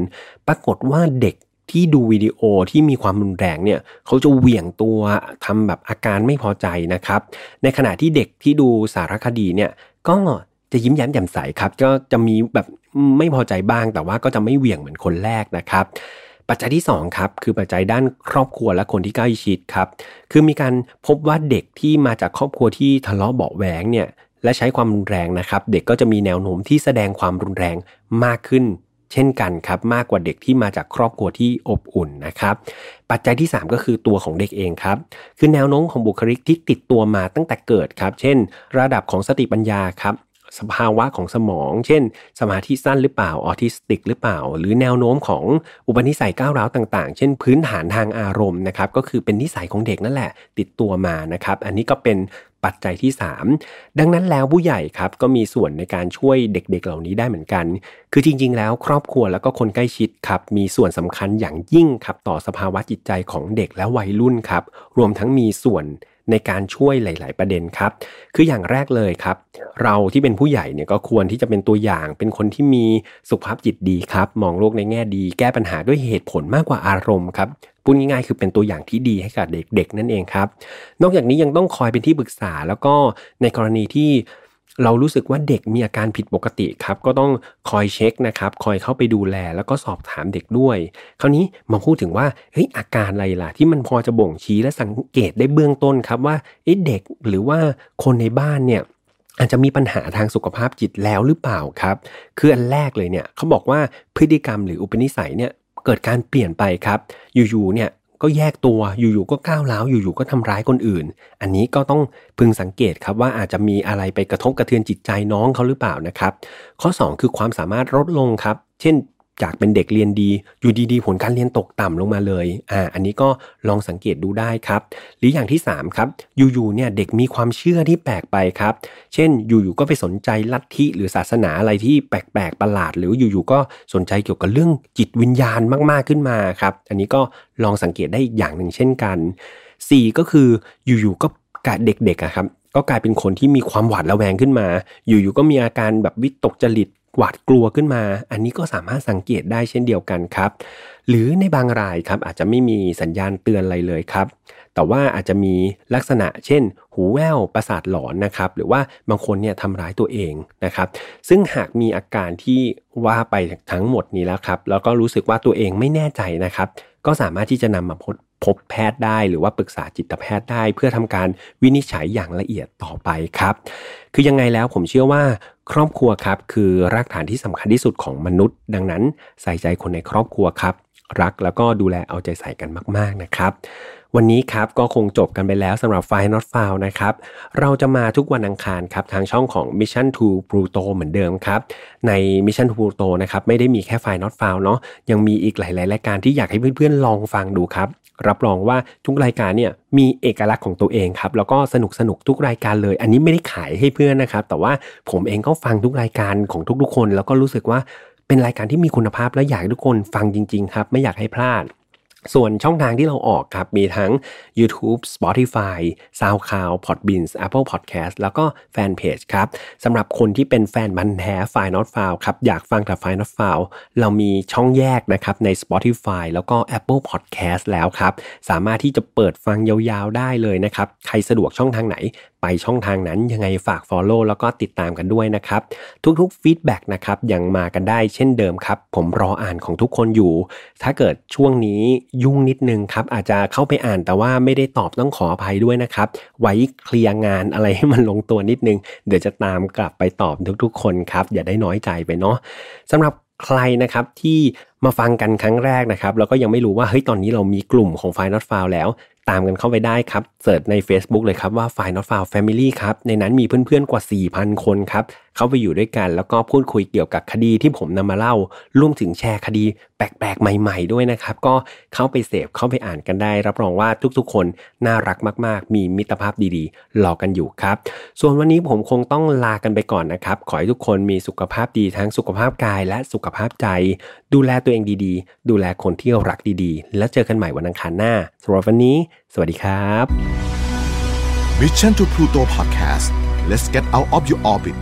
ปรากฏว่าเด็กที่ดูวิดีโอที่มีความรุนแรงเนี่ยเขาจะเหวี่ยงตัวทำแบบอาการไม่พอใจนะครับ ในขณะที่เด็กที่ดูสารคดีเนี่ยก็จะยิ้มแย้มแจ่มใสครับ ก็จะมีแบบไม่พอใจบ้างแต่ว่าก็จะไม่เหวี่ยงเหมือนคนแรกนะครับ ปัจจัยที่ 2 ครับ คือปัจจัยด้านครอบครัวและคนที่ใกล้ชิดครับ คือมีการพบว่าเด็กที่มาจากครอบครัวที่ทะเลาะเบาะแหวงเนี่ยและใช้ความรุนแรงนะครับ เด็กก็จะมีแนวโน้มที่แสดงความรุนแรงมากขึ้น เช่นกันครับ มากกว่าเด็กที่มาจากครอบครัวที่อบอุ่นนะครับ ปัจจัยที่ 3 ก็คือตัวของเด็กเองครับ คือแนวโน้มของบุคลิกที่ติดตัวมาตั้งแต่เกิดครับ เช่น ระดับของสติปัญญาครับ สภาวะของสมอง เช่น สมาธิสั้นหรือเปล่าออทิสติกหรือเปล่า หรือแนวโน้มของอุปนิสัยก้าวร้าวต่างๆ เช่น พื้นฐานทางอารมณ์นะครับก็คือเป็นนิสัยของเด็กนั่นแหละ ติดตัวมานะครับ อันนี้ก็เป็นปัจจัยที่ 3 ดังนั้นแล้วผู้ใหญ่ครับก็มีส่วนในการช่วยเด็กๆเหล่านี้ได้เหมือนกัน คือจริงๆ แล้วครอบครัวแล้วก็คนใกล้ชิดครับมีส่วนสำคัญอย่างยิ่งครับต่อสภาวะจิตใจของเด็กและวัยรุ่นครับรวมทั้งมีส่วน ในการช่วยหลาย ๆ ประเด็นครับ คืออย่างแรกเลยครับ เราที่เป็นผู้ใหญ่เนี่ยก็ควรที่จะเป็นตัวอย่าง เป็นคนที่มีสุขภาพจิตดีครับ มองโลกในแง่ดี แก้ปัญหาด้วยเหตุผลมากกว่าอารมณ์ครับพูดง่ายๆคือเป็นตัวอย่างที่ดีให้กับเด็กๆนั่นเองครับ นอกจากนี้ยังต้องคอยเป็นที่ปรึกษาแล้วก็ในกรณีที่ เรารู้สึกว่าเด็กมีอาการผิดปกติครับ ก็ต้องคอยเช็คนะครับคอยเข้าไปดูแลแล้วก็สอบถามเด็กด้วย คราวนี้มาพูดถึงว่าเฮ้ยอาการอะไรล่ะ ที่มันพอจะบ่งชี้และสังเกตได้เบื้องต้นครับว่าเด็กหรือว่าคนในบ้านเนี่ยอาจจะมีปัญหาทางสุขภาพจิตแล้วหรือเปล่าครับ คืออันแรกเลยเนี่ยเขาบอกว่าพฤติกรรมหรืออุปนิสัยเนี่ยเกิดการเปลี่ยนไปครับ อยู่ๆเนี่ย ก็แยกตัวอยู่ๆก็ก้าวร้าวอยู่ๆก็ทำร้ายคนอื่น อันนี้ก็ต้องพึงสังเกตครับว่าอาจจะมีอะไรไปกระทบกระเทือนจิตใจน้องเขาหรือเปล่านะครับ ข้อ 2 คือความสามารถลดลงครับ เช่น จากเป็นเด็กเรียนดี อยู่ดีๆ ผลการเรียนตกต่ำลงมาเลยอ่าอันนี้ก็ลองสังเกตดูได้ครับ หรืออย่างที่3ครับอยู่ๆเนี่ยเด็กมีความเชื่อที่แปลกไปครับ เช่นอยู่ๆก็ไปสนใจลัทธิหรือศาสนาอะไรที่แปลกๆประหลาด หรืออยู่ๆก็สนใจเกี่ยวกับเรื่องจิตวิญญาณมากๆขึ้นมาครับอันนี้ก็ลองสังเกตได้อีกอย่างหนึ่งเช่นกัน 4 ก็คืออยู่ๆก็กเด็กๆครับก็กลายเป็นคนที่มีความหวาดระแวงขึ้นมา อยู่ๆก็มีอาการแบบวิตกจริต หวาดกลัวขึ้นมา อันนี้ก็สามารถสังเกตได้เช่นเดียวกันครับ หรือในบางรายครับอาจจะไม่มีสัญญาณเตือนอะไรเลยครับ แต่ว่าอาจจะมีลักษณะเช่น หูแว่วประสาทหลอนนะครับ หรือว่าบางคนเนี่ยทำร้ายตัวเองนะครับ ซึ่งหากมีอาการที่ว่าไปทั้งหมดนี้แล้วครับ แล้วก็รู้สึกว่าตัวเองไม่แน่ใจนะครับ ก็สามารถที่จะนำมาพบพบแพทย์ได้หรือว่าปรึกษาจิตแพทย์ได้ เพื่อทำการวินิจฉัยอย่างละเอียดต่อไปครับ คือยังไงแล้วผมเชื่อว่า ครอบครัวครับคือรากฐานที่สำคัญที่สุดของมนุษย์ ดังนั้นใส่ใจคนในครอบครัวครับ รักแล้วก็ดูแลเอาใจใส่กันมาก ๆนะครับ วันนี้ครับก็คงจบกันไปแล้วสำหรับ f i Not f o u n นะครับ เราจะมาทุกวันอังคารครับทางช่องของ Mission to Pluto เหมือนเดิมครับ ใน Mission to Pluto นะครับไม่ได้มีแค่ f i Not f o u n เนาะยังมีอีกหลาย ๆ รายการที่อยากให้เพื่อน ๆ ลองฟังดูครับ รับรองว่าทุกรายการเนี่ยมีเอกลักษณ์ของตัวเองครับแล้วก็สนุกสนุกทุกรายการเลย อันนี้ไม่ได้ขายให้เพื่อนนะครับแต่ว่าผมเองก็ฟังทุกรายการของทุก ๆ คน แล้วก็รู้สึกว่าเป็นรายการที่มีคุณภาพและอยากให้ทุกคนฟังจริง ๆ ครับ ไม่อยากให้พลาด ส่วนช่องทางที่เราออกครับ มีทั้ง YouTube Spotify SoundCloud Podbean Apple Podcast แล้วก็แฟนเพจครับสำหรับคนที่เป็นแฟนบันแท้ไฟ Not f i l ครับ อยากฟังแต่ไฟ Not f i l เรามีช่องแยกนะครับใน Spotify แล้วก็ Apple Podcast แล้วครับ สามารถที่จะเปิดฟังยาวๆได้เลยนะครับ ใครสะดวกช่องทางไหน ไปช่องทางนั้นยังไงฝาก Follow แล้วก็ติดตามกันด้วยนะครับ ทุกๆฟีดแบ็กนะครับยังมากันได้เช่นเดิมครับ ผมรออ่านของทุกคนอยู่ ถ้าเกิดช่วงนี้ยุ่งนิดนึงครับ อาจจะเข้าไปอ่านแต่ว่าไม่ได้ตอบต้องขออภัยด้วยนะครับ ไว้เคลียร์งานอะไรให้มันลงตัวนิดนึง เดี๋ยวจะตามกลับไปตอบทุกๆ คนครับ อย่าได้น้อยใจไปเนาะสำหรับใครนะครับที่มาฟังกันครั้งแรกนะครับแล้วก็ยังไม่รู้ว่าเฮ้ยตอนนี้เรามีกลุ่มของ f i Not f i l แล้ว ตามกันเข้าไปได้ครับเสิร์ชใน Facebook เลยครับว่า f i n a l f i l Family ครับในนั้นมีเพื่อนๆกว่า 4,000 คนครับเข้าไปอยู่ด้วยกัน แล้วก็พูดคุยเกี่ยวกับคดีที่ผมนำมาเล่ารวมถึงแชร์คดีแปลกๆ ใหม่ ๆ ด้วยนะครับ ก็เข้าไปเสพเข้าไปอ่านกันได้ รับรองว่าทุกๆ คนน่ารักมากๆ มีมิตรภาพดีๆรอกันอยู่ครับ ส่วนวันนี้ผมคงต้องลากันไปก่อนนะครับ ขอให้ทุกคนมีสุขภาพดีทั้งสุขภาพกายและสุขภาพใจ ดูแลตัวเองดีๆ ดูแลคนที่รักดีๆ แล้วเจอกันใหม่วันอังคารหน้าสำหรับวันนี้ สวัสดีครับ Mission to Pluto Podcast let's get out of your orbit